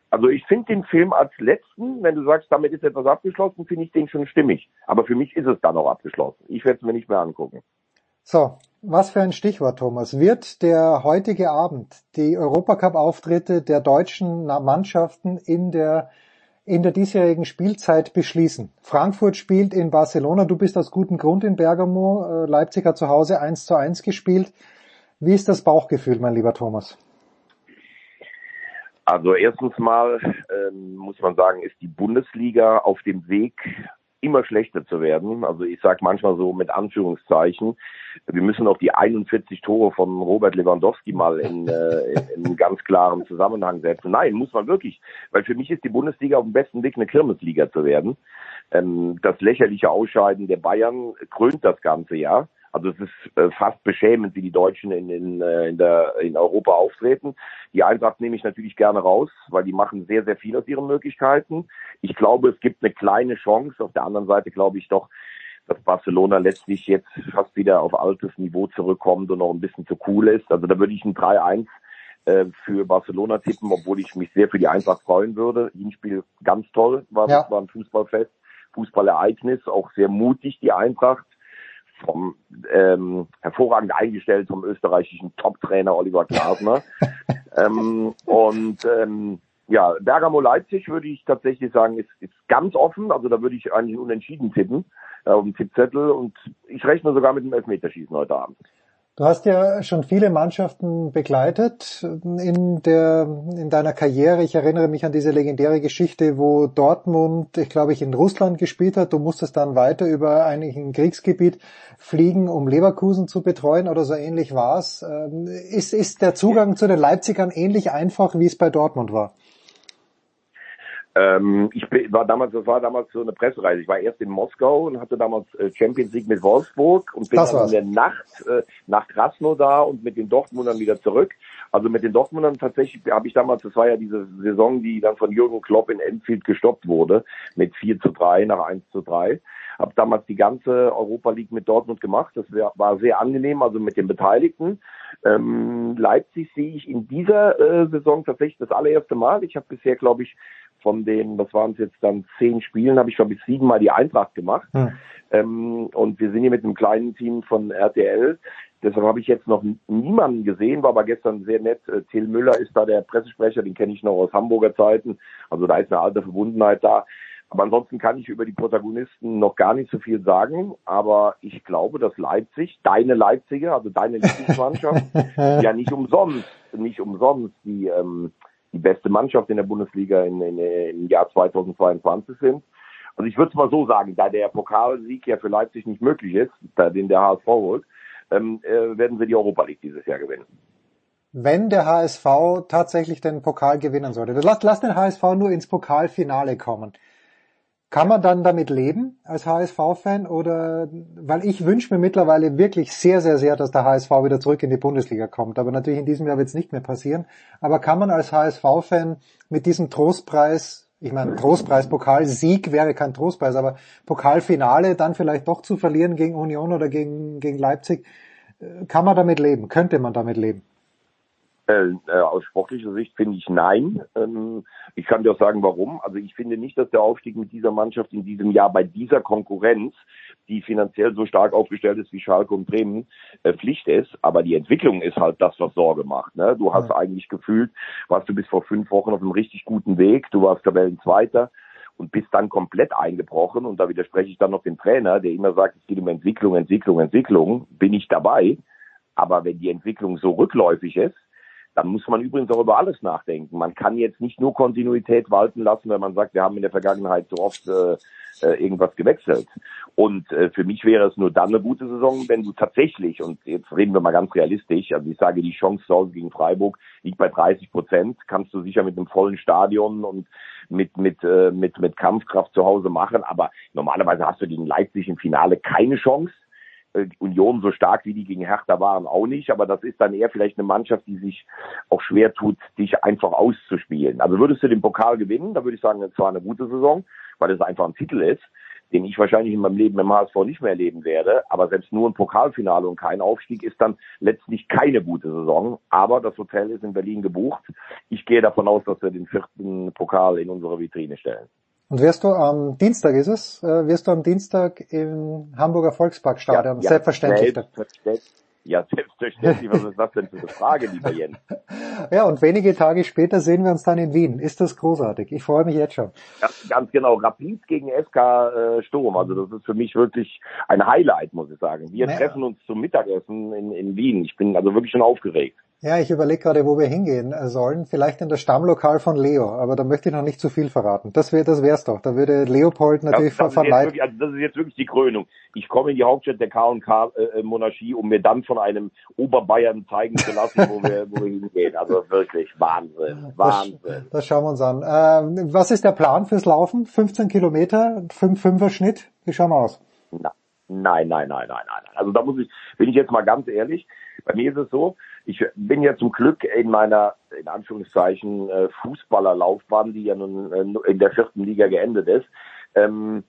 Also ich finde den Film als letzten, wenn du sagst, damit ist etwas abgeschlossen, finde ich den schon stimmig. Aber für mich ist es dann auch abgeschlossen. Ich werde es mir nicht mehr angucken. So, was für ein Stichwort, Thomas. Wird der heutige Abend die Europacup-Auftritte der deutschen Mannschaften in der, in der diesjährigen Spielzeit beschließen? Frankfurt spielt in Barcelona, du bist aus gutem Grund in Bergamo, äh, Leipzig hat zu Hause 1 zu 1 gespielt. Wie ist das Bauchgefühl, mein lieber Thomas? Also erstens mal ähm, muss man sagen, ist die Bundesliga auf dem Weg immer schlechter zu werden. Also ich sage manchmal so mit Anführungszeichen, wir müssen auch die 41 Tore von Robert Lewandowski mal in, äh, in einen ganz klaren Zusammenhang setzen. Nein, muss man wirklich, weil für mich ist die Bundesliga auf dem besten Weg, eine Kirmesliga zu werden. Ähm, das lächerliche Ausscheiden der Bayern krönt das ganze Jahr. Also es ist äh, fast beschämend, wie die Deutschen in, in, äh, in, der, in Europa auftreten. Die Eintracht nehme ich natürlich gerne raus, weil die machen sehr, sehr viel aus ihren Möglichkeiten. Ich glaube, es gibt eine kleine Chance. Auf der anderen Seite glaube ich doch, dass Barcelona letztlich jetzt fast wieder auf altes Niveau zurückkommt und noch ein bisschen zu cool ist. Also da würde ich ein 3-1 äh, für Barcelona tippen, obwohl ich mich sehr für die Eintracht freuen würde. Hinspiel ganz toll, war, Ja. war ein Fußballfest, Fußballereignis, auch sehr mutig die Eintracht vom ähm, hervorragend eingestellt vom österreichischen Top-Trainer Oliver Glasner. *laughs* ähm, und ähm, ja, Bergamo Leipzig würde ich tatsächlich sagen, ist, ist ganz offen. Also da würde ich eigentlich unentschieden tippen äh, auf dem Tippzettel und ich rechne sogar mit dem Elfmeterschießen heute Abend. Du hast ja schon viele Mannschaften begleitet in der, in deiner Karriere. Ich erinnere mich an diese legendäre Geschichte, wo Dortmund, ich glaube ich, in Russland gespielt hat. Du musstest dann weiter über ein Kriegsgebiet fliegen, um Leverkusen zu betreuen oder so ähnlich war's. Ähm, Ist, ist der Zugang zu den Leipzigern ähnlich einfach, wie es bei Dortmund war? Ähm, ich war damals, das war damals so eine Pressereise. Ich war erst in Moskau und hatte damals äh, Champions League mit Wolfsburg und bin Das dann in war's. der Nacht äh, nach Krasnodar und mit den Dortmundern wieder zurück. Also mit den Dortmundern tatsächlich habe ich damals, das war ja diese Saison, die dann von Jürgen Klopp in Enfield gestoppt wurde, mit 4 zu 3 nach 1 zu 3. Habe damals die ganze Europa League mit Dortmund gemacht. Das wär, war sehr angenehm, also mit den Beteiligten. Ähm, Leipzig sehe ich in dieser äh, Saison tatsächlich das allererste Mal. Ich habe bisher, glaube ich, von den, was waren es jetzt dann, zehn Spielen, habe ich, glaube ich, siebenmal die Eintracht gemacht. Hm. Ähm, und wir sind hier mit einem kleinen Team von RTL. Deshalb habe ich jetzt noch niemanden gesehen, war aber gestern sehr nett. Äh, Till Müller ist da der Pressesprecher, den kenne ich noch aus Hamburger Zeiten. Also da ist eine alte Verbundenheit da. Aber ansonsten kann ich über die Protagonisten noch gar nicht so viel sagen. Aber ich glaube, dass Leipzig, deine Leipziger, also deine *laughs* Lieblingsmannschaft, ja nicht umsonst, nicht umsonst die, ähm, die beste Mannschaft in der Bundesliga in, in, im Jahr 2022 sind. Also ich würde es mal so sagen, da der Pokalsieg ja für Leipzig nicht möglich ist, da den der HSV holt, ähm, äh, werden sie die Europa League dieses Jahr gewinnen. Wenn der HSV tatsächlich den Pokal gewinnen sollte, lass, lass den HSV nur ins Pokalfinale kommen. Kann man dann damit leben als HSV-Fan oder, weil ich wünsche mir mittlerweile wirklich sehr, sehr, sehr, dass der HSV wieder zurück in die Bundesliga kommt. Aber natürlich in diesem Jahr wird es nicht mehr passieren. Aber kann man als HSV-Fan mit diesem Trostpreis, ich meine, Trostpreis, Pokalsieg wäre kein Trostpreis, aber Pokalfinale dann vielleicht doch zu verlieren gegen Union oder gegen, gegen Leipzig, äh, kann man damit leben? Könnte man damit leben? Äh, äh, aus sportlicher Sicht finde ich nein. Ähm, ich kann dir auch sagen, warum. Also ich finde nicht, dass der Aufstieg mit dieser Mannschaft in diesem Jahr bei dieser Konkurrenz, die finanziell so stark aufgestellt ist wie Schalke und Bremen, äh, Pflicht ist. Aber die Entwicklung ist halt das, was Sorge macht. Ne? Du hast eigentlich gefühlt, warst du bis vor fünf Wochen auf einem richtig guten Weg. Du warst Tabellenzweiter und bist dann komplett eingebrochen. Und da widerspreche ich dann noch dem Trainer, der immer sagt, es geht um Entwicklung, Entwicklung, Entwicklung. Bin ich dabei. Aber wenn die Entwicklung so rückläufig ist, dann muss man übrigens auch über alles nachdenken. Man kann jetzt nicht nur Kontinuität walten lassen, weil man sagt, wir haben in der Vergangenheit so oft äh, äh, irgendwas gewechselt. Und äh, für mich wäre es nur dann eine gute Saison, wenn du tatsächlich, und jetzt reden wir mal ganz realistisch, also ich sage, die Chance zu Hause gegen Freiburg liegt bei 30 Prozent, kannst du sicher mit einem vollen Stadion und mit, mit, äh, mit, mit Kampfkraft zu Hause machen, aber normalerweise hast du gegen Leipzig im Finale keine Chance. Äh, Union so stark wie die gegen Hertha waren auch nicht, aber das ist dann eher vielleicht eine Mannschaft, die sich auch schwer tut, dich einfach auszuspielen. Also würdest du den Pokal gewinnen, da würde ich sagen, es war eine gute Saison, weil es einfach ein Titel ist, den ich wahrscheinlich in meinem Leben im HSV nicht mehr erleben werde. Aber selbst nur ein Pokalfinale und kein Aufstieg ist dann letztlich keine gute Saison. Aber das Hotel ist in Berlin gebucht. Ich gehe davon aus, dass wir den vierten Pokal in unsere Vitrine stellen. Und wirst du am Dienstag ist es, äh, wirst du am Dienstag im Hamburger Volksparkstadion, selbstverständlich. Selbstverständlich. Ja, selbstverständlich. Was ist das denn für eine Frage, lieber Jens? *laughs* Ja, und wenige Tage später sehen wir uns dann in Wien. Ist das großartig? Ich freue mich jetzt schon. Ganz, ganz genau. Rapid gegen SK äh, Sturm. Also das ist für mich wirklich ein Highlight, muss ich sagen. Wir Naja. treffen uns zum Mittagessen in, in Wien. Ich bin also wirklich schon aufgeregt. Ja, ich überlege gerade, wo wir hingehen äh, sollen. Vielleicht in das Stammlokal von Leo, aber da möchte ich noch nicht zu viel verraten. Das wäre, das wär's doch. Da würde Leopold natürlich das, das, ist ver jetzt verleiten. wirklich, also das ist jetzt wirklich die Krönung. Ich komme in die Hauptstadt der K&K äh, Monarchie, um mir dann von einem Oberbayern zeigen zu lassen, wo wir, wo wir hingehen. Also wirklich Wahnsinn, Wahnsinn. Das schauen wir uns an. Ähm, was ist der Plan fürs Laufen? 15 Kilometer, 5-5er Schnitt? Wie schauen wir aus? Na, nein, nein, nein, nein, nein. nein. Also da muss ich, bin ich jetzt mal ganz ehrlich. Bei mir ist es so, ich bin ja zum Glück in meiner, in Anführungszeichen, äh, Fußballerlaufbahn, die ja nun äh, in der vierten Liga geendet ist, ähm,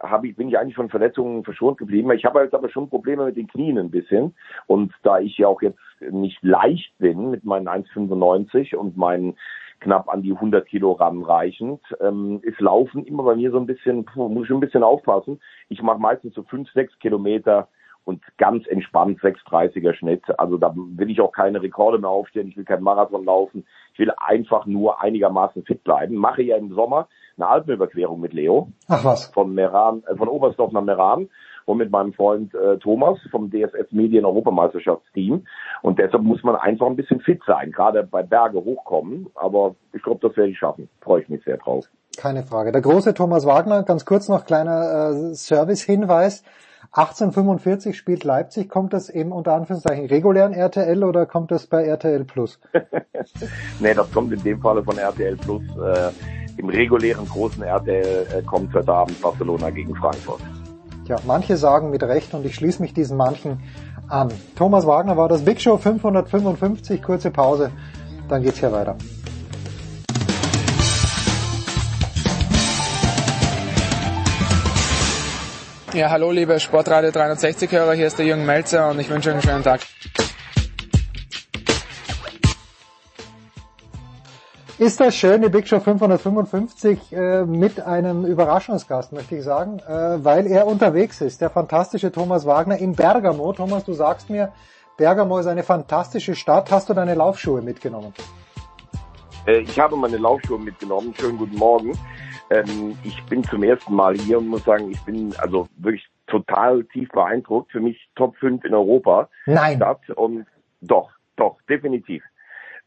hab ich, bin ich eigentlich von Verletzungen verschont geblieben. Ich habe jetzt aber schon Probleme mit den Knien ein bisschen. Und da ich ja auch jetzt nicht leicht bin mit meinen 1,95 und meinen knapp an die 100 Kilogramm reichend, ähm, ist Laufen immer bei mir so ein bisschen, muss ich ein bisschen aufpassen. Ich mache meistens so 5, 6 Kilometer und ganz entspannt 6,30er Schnitt. Also da will ich auch keine Rekorde mehr aufstellen. Ich will keinen Marathon laufen. Ich will einfach nur einigermaßen fit bleiben. Mache ja im Sommer eine Alpenüberquerung mit Leo Ach was. von Meran, äh, von Oberstdorf nach Meran und mit meinem Freund äh, Thomas vom DSF Medien Europameisterschaftsteam. Und deshalb muss man einfach ein bisschen fit sein, gerade bei Berge hochkommen. Aber ich glaube, das werde ich schaffen. Freue ich mich sehr drauf. Keine Frage. Der große Thomas Wagner, ganz kurz noch kleiner äh, Service-Hinweis. 1845 spielt Leipzig. Kommt das im unter Anführungszeichen regulären RTL oder kommt das bei RTL Plus? *laughs* nee, das kommt in dem Falle von RTL Plus. Äh, im regulären großen RTL äh, kommt heute Abend Barcelona gegen Frankfurt. Ja, manche sagen mit Recht und ich schließe mich diesen manchen an. Thomas Wagner war das Big Show 555, kurze Pause, dann geht's hier weiter. Ja, hallo liebe Sportradio 360-Hörer, hier ist der Jürgen Melzer und ich wünsche euch einen schönen Tag. Ist das schön, die Big Show 555 äh, mit einem Überraschungsgast, möchte ich sagen, äh, weil er unterwegs ist, der fantastische Thomas Wagner in Bergamo. Thomas, du sagst mir, Bergamo ist eine fantastische Stadt. Hast du deine Laufschuhe mitgenommen? Äh, ich habe meine Laufschuhe mitgenommen. Schönen guten Morgen. Ähm, ich bin zum ersten Mal hier und muss sagen, ich bin also wirklich total tief beeindruckt. Für mich Top 5 in Europa. Nein. Stadt und doch, doch, definitiv.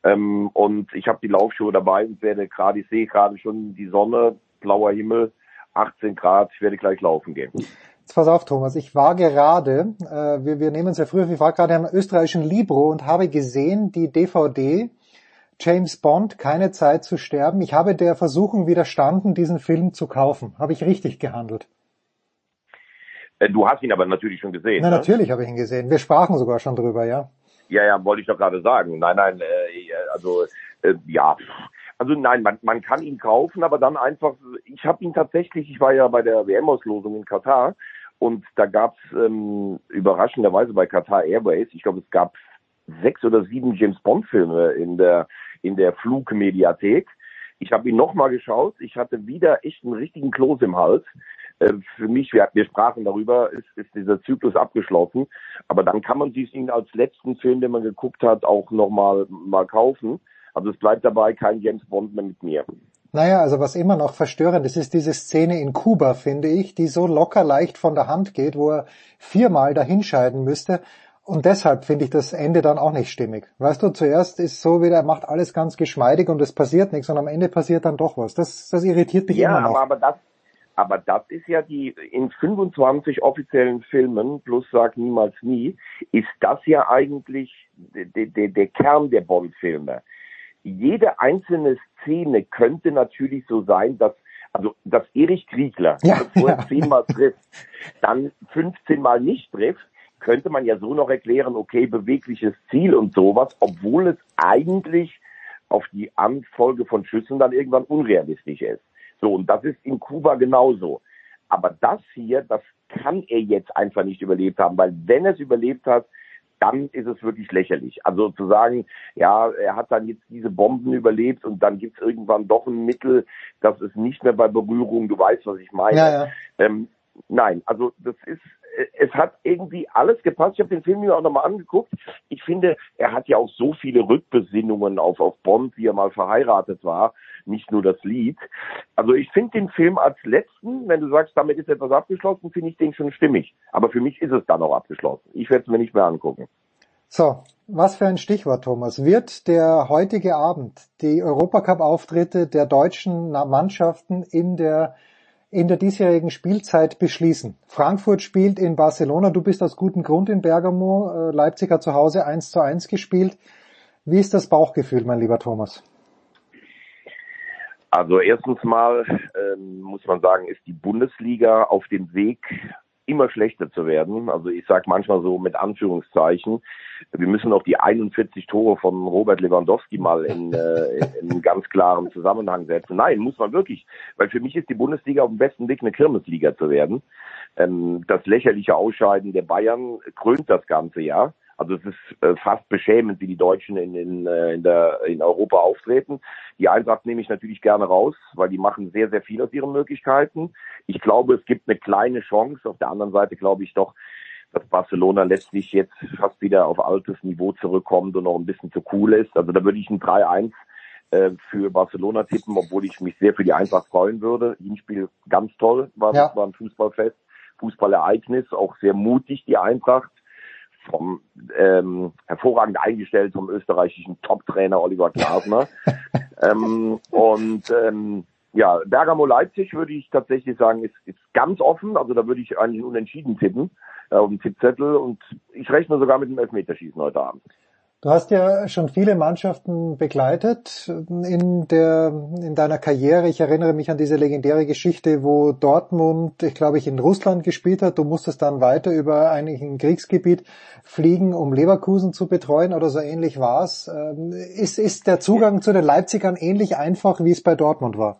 Ähm, und ich habe die Laufschuhe dabei und werde gerade, ich sehe gerade schon die Sonne, blauer Himmel, 18 Grad, ich werde gleich laufen gehen. Jetzt pass auf, Thomas. Ich war gerade, äh, wir, wir nehmen es ja früher, ich war gerade am österreichischen Libro und habe gesehen, die DVD James Bond, keine Zeit zu sterben. Ich habe der Versuchung widerstanden, diesen Film zu kaufen. Habe ich richtig gehandelt? Äh, du hast ihn aber natürlich schon gesehen. Na, ne? natürlich habe ich ihn gesehen. Wir sprachen sogar schon drüber, ja. Ja, ja, wollte ich doch gerade sagen. Nein, nein, äh, also äh, ja. Also nein, man, man kann ihn kaufen, aber dann einfach, ich habe ihn tatsächlich, ich war ja bei der WM-Auslosung in Katar und da gab's ähm, überraschenderweise bei Qatar Airways, ich glaube es gab sechs oder sieben James Bond-Filme in der in der Flugmediathek. Ich habe ihn nochmal geschaut, ich hatte wieder echt einen richtigen Kloß im Hals. Äh, für mich, wir, wir sprachen darüber, ist, ist dieser Zyklus abgeschlossen. Aber dann kann man ihn als letzten Film, den man geguckt hat, auch nochmal mal kaufen. Also es bleibt dabei kein James Bond mehr mit mir. Naja, also was immer noch verstörend ist, ist diese Szene in Kuba, finde ich, die so locker leicht von der Hand geht, wo er viermal dahinscheiden müsste. Und deshalb finde ich das Ende dann auch nicht stimmig. Weißt du, zuerst ist so wieder, er macht alles ganz geschmeidig und es passiert nichts und am Ende passiert dann doch was. Das, das irritiert mich ja, immer noch. aber, aber das, aber das ist ja die, in 25 offiziellen Filmen, plus sag niemals nie, ist das ja eigentlich der, der, der Kern der Bond-Filme. Jede einzelne Szene könnte natürlich so sein, dass also dass Erich Kriegler, Ja, bevor er ja. zehnmal trifft, dann 15 Mal nicht trifft, könnte man ja so noch erklären, okay, bewegliches Ziel und sowas, obwohl es eigentlich auf die Anfolge von Schüssen dann irgendwann unrealistisch ist. So, und das ist in Kuba genauso. Aber das hier, das kann er jetzt einfach nicht überlebt haben, weil wenn er es überlebt hat, dann ist es wirklich lächerlich. Also zu sagen, ja, er hat dann jetzt diese Bomben überlebt und dann gibt es irgendwann doch ein Mittel, dass es nicht mehr bei Berührung, du weißt, was ich meine. Ja, ja. Ähm, nein, also das ist, es hat irgendwie alles gepasst. Ich habe den Film mir auch nochmal angeguckt. Ich finde, er hat ja auch so viele Rückbesinnungen auf, auf Bond, wie er mal verheiratet war, nicht nur das Lied. Also ich finde den Film als letzten, wenn du sagst, damit ist etwas abgeschlossen, finde ich den schon stimmig. Aber für mich ist es dann auch abgeschlossen. Ich werde es mir nicht mehr angucken. So, was für ein Stichwort, Thomas. Wird der heutige Abend die Europacup-Auftritte der deutschen Mannschaften in der, in der diesjährigen Spielzeit beschließen? Frankfurt spielt in Barcelona. Du bist aus gutem Grund in Bergamo. Äh, Leipzig hat zu Hause 1 zu 1 gespielt. Wie ist das Bauchgefühl, mein lieber Thomas? Also erstens mal ähm, muss man sagen, ist die Bundesliga auf dem Weg immer schlechter zu werden. Also ich sage manchmal so mit Anführungszeichen, wir müssen auch die 41 Tore von Robert Lewandowski mal in, äh, *laughs* in einen ganz klaren Zusammenhang setzen. Nein, muss man wirklich, weil für mich ist die Bundesliga auf dem besten Weg, eine Kirmesliga zu werden. Ähm, das lächerliche Ausscheiden der Bayern krönt das ganze Jahr. Also es ist äh, fast beschämend, wie die Deutschen in, in, äh, in, der, in Europa auftreten. Die Eintracht nehme ich natürlich gerne raus, weil die machen sehr, sehr viel aus ihren Möglichkeiten. Ich glaube, es gibt eine kleine Chance. Auf der anderen Seite glaube ich doch, dass Barcelona letztlich jetzt fast wieder auf altes Niveau zurückkommt und noch ein bisschen zu cool ist. Also da würde ich ein 3-1 äh, für Barcelona tippen, obwohl ich mich sehr für die Eintracht freuen würde. Hinspiel ganz toll, war, Ja. war ein Fußballfest, Fußballereignis, auch sehr mutig die Eintracht vom ähm, hervorragend eingestellt vom österreichischen Top-Trainer Oliver Glasner. *laughs* ähm, und ähm, ja, Bergamo Leipzig würde ich tatsächlich sagen, ist, ist ganz offen. Also da würde ich eigentlich unentschieden tippen äh, auf dem Tippzettel und ich rechne sogar mit dem Elfmeterschießen heute Abend. Du hast ja schon viele Mannschaften begleitet in der, in deiner Karriere. Ich erinnere mich an diese legendäre Geschichte, wo Dortmund, ich glaube ich, in Russland gespielt hat. Du musstest dann weiter über eigentlich ein Kriegsgebiet fliegen, um Leverkusen zu betreuen oder so ähnlich war's. Ähm, ist, ist der Zugang zu den Leipzigern ähnlich einfach, wie es bei Dortmund war?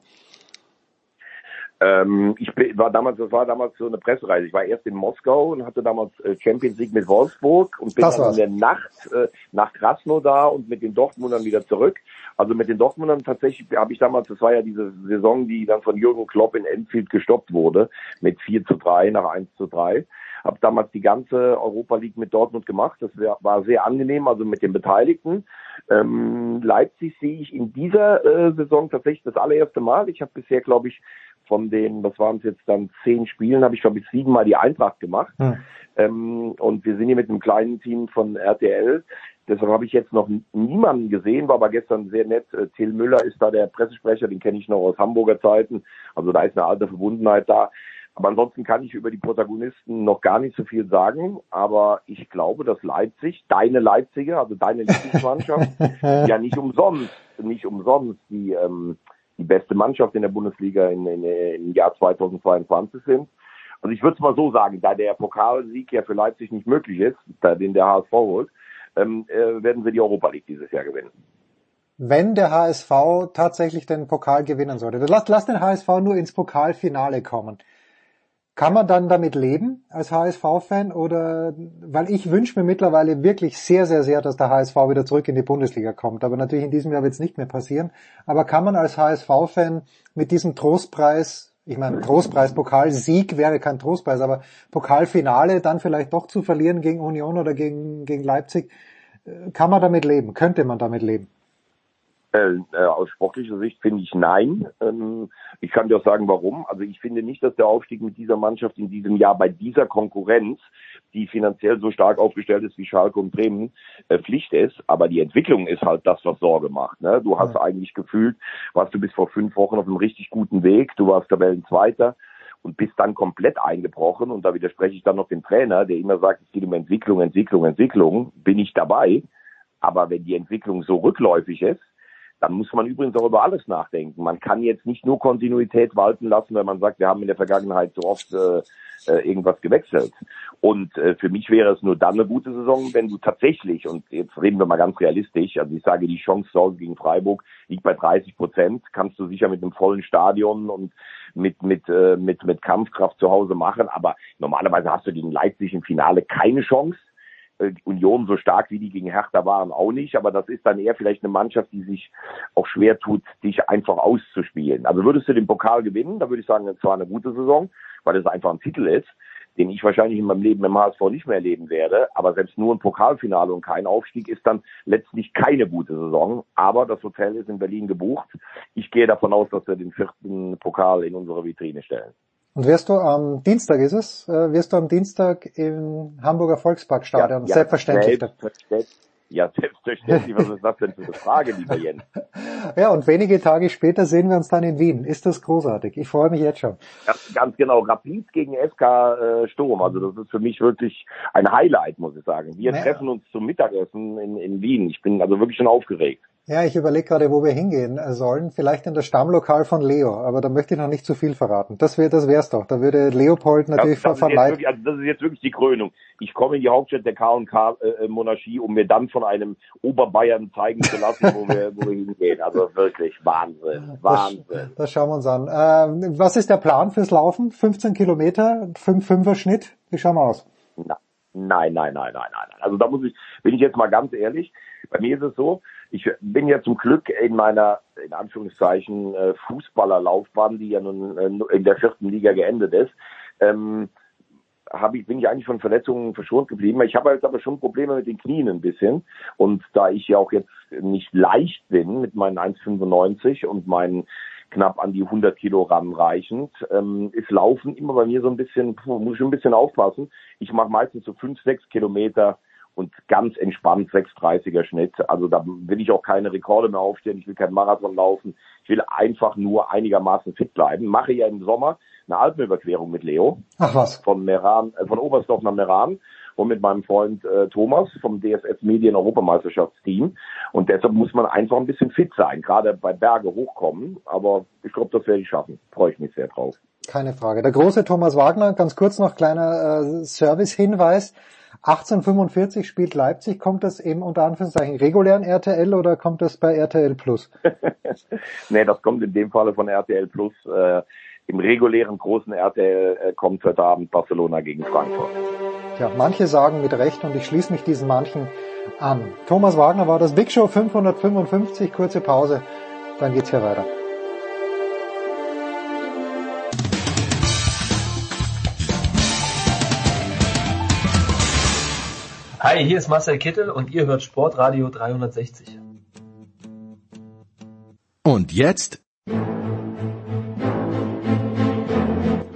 Ähm, ich war damals, das war damals so eine Pressereise. Ich war erst in Moskau und hatte damals äh, Champions League mit Wolfsburg und bin dann in der Nacht äh, nach Krasnodar und mit den Dortmundern wieder zurück. Also mit den Dortmundern tatsächlich habe ich damals, das war ja diese Saison, die dann von Jürgen Klopp in Enfield gestoppt wurde, mit 4 zu 3 nach 1 zu 3. Habe damals die ganze Europa League mit Dortmund gemacht. Das war sehr angenehm, also mit den Beteiligten. Ähm, Leipzig sehe ich in dieser äh, Saison tatsächlich das allererste Mal. Ich habe bisher, glaube ich, von den, was waren es jetzt dann, zehn Spielen, habe ich glaube ich siebenmal die Eintracht gemacht. Hm. Ähm, und wir sind hier mit einem kleinen Team von RTL. Deshalb habe ich jetzt noch niemanden gesehen, war aber gestern sehr nett. Äh, Till Müller ist da der Pressesprecher, den kenne ich noch aus Hamburger Zeiten. Also da ist eine alte Verbundenheit da. Aber ansonsten kann ich über die Protagonisten noch gar nicht so viel sagen. Aber ich glaube, dass Leipzig, deine Leipziger, also deine *laughs* Lieblingsmannschaft, ja nicht umsonst, nicht umsonst die ähm, die beste Mannschaft in der Bundesliga in, in, im Jahr 2022 sind. Also ich würde es mal so sagen, da der Pokalsieg ja für Leipzig nicht möglich ist, da den der HSV holt, ähm, äh, werden sie die Europa League dieses Jahr gewinnen. Wenn der HSV tatsächlich den Pokal gewinnen sollte, lass, lass den HSV nur ins Pokalfinale kommen. Kann man dann damit leben als HSV-Fan oder, weil ich wünsche mir mittlerweile wirklich sehr, sehr, sehr, dass der HSV wieder zurück in die Bundesliga kommt. Aber natürlich in diesem Jahr wird es nicht mehr passieren. Aber kann man als HSV-Fan mit diesem Trostpreis, ich meine, Trostpreis, Pokalsieg wäre kein Trostpreis, aber Pokalfinale dann vielleicht doch zu verlieren gegen Union oder gegen, gegen Leipzig, äh, kann man damit leben? Könnte man damit leben? Äh, äh, aus sportlicher Sicht finde ich nein. Ähm, ich kann dir auch sagen, warum. Also ich finde nicht, dass der Aufstieg mit dieser Mannschaft in diesem Jahr bei dieser Konkurrenz, die finanziell so stark aufgestellt ist wie Schalke und Bremen, äh, Pflicht ist. Aber die Entwicklung ist halt das, was Sorge macht. Ne? Du hast ja. eigentlich gefühlt, warst du bis vor fünf Wochen auf einem richtig guten Weg. Du warst Tabellenzweiter und bist dann komplett eingebrochen. Und da widerspreche ich dann noch dem Trainer, der immer sagt, es geht um Entwicklung, Entwicklung, Entwicklung. Bin ich dabei. Aber wenn die Entwicklung so rückläufig ist, dann muss man übrigens auch über alles nachdenken. Man kann jetzt nicht nur Kontinuität walten lassen, wenn man sagt, wir haben in der Vergangenheit so oft äh, äh, irgendwas gewechselt. Und äh, für mich wäre es nur dann eine gute Saison, wenn du tatsächlich, und jetzt reden wir mal ganz realistisch, also ich sage, die Chance gegen Freiburg liegt bei 30 Prozent, kannst du sicher mit einem vollen Stadion und mit, mit, äh, mit, mit Kampfkraft zu Hause machen, aber normalerweise hast du gegen Leipzig im Finale keine Chance. Äh, Union so stark wie die gegen Hertha waren auch nicht, aber das ist dann eher vielleicht eine Mannschaft, die sich auch schwer tut, dich einfach auszuspielen. Also würdest du den Pokal gewinnen, da würde ich sagen, es war eine gute Saison, weil es einfach ein Titel ist, den ich wahrscheinlich in meinem Leben im HSV nicht mehr erleben werde. Aber selbst nur ein Pokalfinale und kein Aufstieg ist dann letztlich keine gute Saison. Aber das Hotel ist in Berlin gebucht. Ich gehe davon aus, dass wir den vierten Pokal in unsere Vitrine stellen. Und wirst du am Dienstag ist es? Äh, wirst du am Dienstag im Hamburger Volksparkstadion? Ja, ja, selbstverständlich. Selbstverständlich. Ja, selbstverständlich. Was ist das denn für eine Frage, lieber Jens? *laughs* ja, und wenige Tage später sehen wir uns dann in Wien. Ist das großartig? Ich freue mich jetzt schon. Ja, ganz genau. Rapid gegen SK äh, Sturm. Also das ist für mich wirklich ein Highlight, muss ich sagen. Wir ja. treffen uns zum Mittagessen in, in Wien. Ich bin also wirklich schon aufgeregt. Ja, ich überlege gerade, wo wir hingehen sollen. Vielleicht in das Stammlokal von Leo, aber da möchte ich noch nicht zu viel verraten. Das wäre, das wär's doch. Da würde Leopold natürlich das, das verleiten. Also das ist jetzt wirklich die Krönung. Ich komme in die Hauptstadt der K&K äh, Monarchie, um mir dann von einem Oberbayern zeigen zu lassen, wo wir, wo wir hingehen. Also wirklich Wahnsinn, *laughs* Wahnsinn. Das, das schauen wir uns an. Ähm, was ist der Plan fürs Laufen? 15 Kilometer, 5-5er Schnitt? Wie schauen wir aus? Na, nein, nein, nein, nein, nein. Also da muss ich, bin ich jetzt mal ganz ehrlich. Bei mir ist es so, ich bin ja zum Glück in meiner, in Anführungszeichen, äh, Fußballerlaufbahn, die ja nun äh, in der vierten Liga geendet ist, ähm, hab ich, bin ich eigentlich von Verletzungen verschont geblieben. Ich habe jetzt aber schon Probleme mit den Knien ein bisschen. Und da ich ja auch jetzt nicht leicht bin mit meinen 1,95 und meinen knapp an die 100 Kilo ranreichend, ähm, ist Laufen immer bei mir so ein bisschen, muss ich ein bisschen aufpassen. Ich mache meistens so fünf, sechs Kilometer und ganz entspannt 6,30er Schnitt. Also da will ich auch keine Rekorde mehr aufstellen, ich will keinen Marathon laufen, ich will einfach nur einigermaßen fit bleiben. Mache ja im Sommer eine Alpenüberquerung mit Leo. Ach was. Von Meran, äh, von Oberstdorf nach Meran. und mit meinem Freund äh, Thomas vom DSS Medien Europameisterschaftsteam. Und deshalb muss man einfach ein bisschen fit sein, gerade bei Berge hochkommen. Aber ich glaube, das werde ich schaffen. Freue ich mich sehr drauf. Keine Frage. Der große Thomas Wagner, ganz kurz noch kleiner äh, Service-Hinweis. 1845 spielt Leipzig, kommt das eben unter Anführungszeichen regulären RTL oder kommt das bei RTL Plus? *laughs* nee, das kommt in dem Falle von RTL Plus. Äh, Im regulären großen RTL äh, kommt heute Abend Barcelona gegen Frankfurt. Ja, manche sagen mit Recht und ich schließe mich diesen manchen an. Thomas Wagner war das Big Show 555, kurze Pause, dann geht's hier weiter. Hi, hier ist Marcel Kittel und ihr hört Sportradio 360. Und jetzt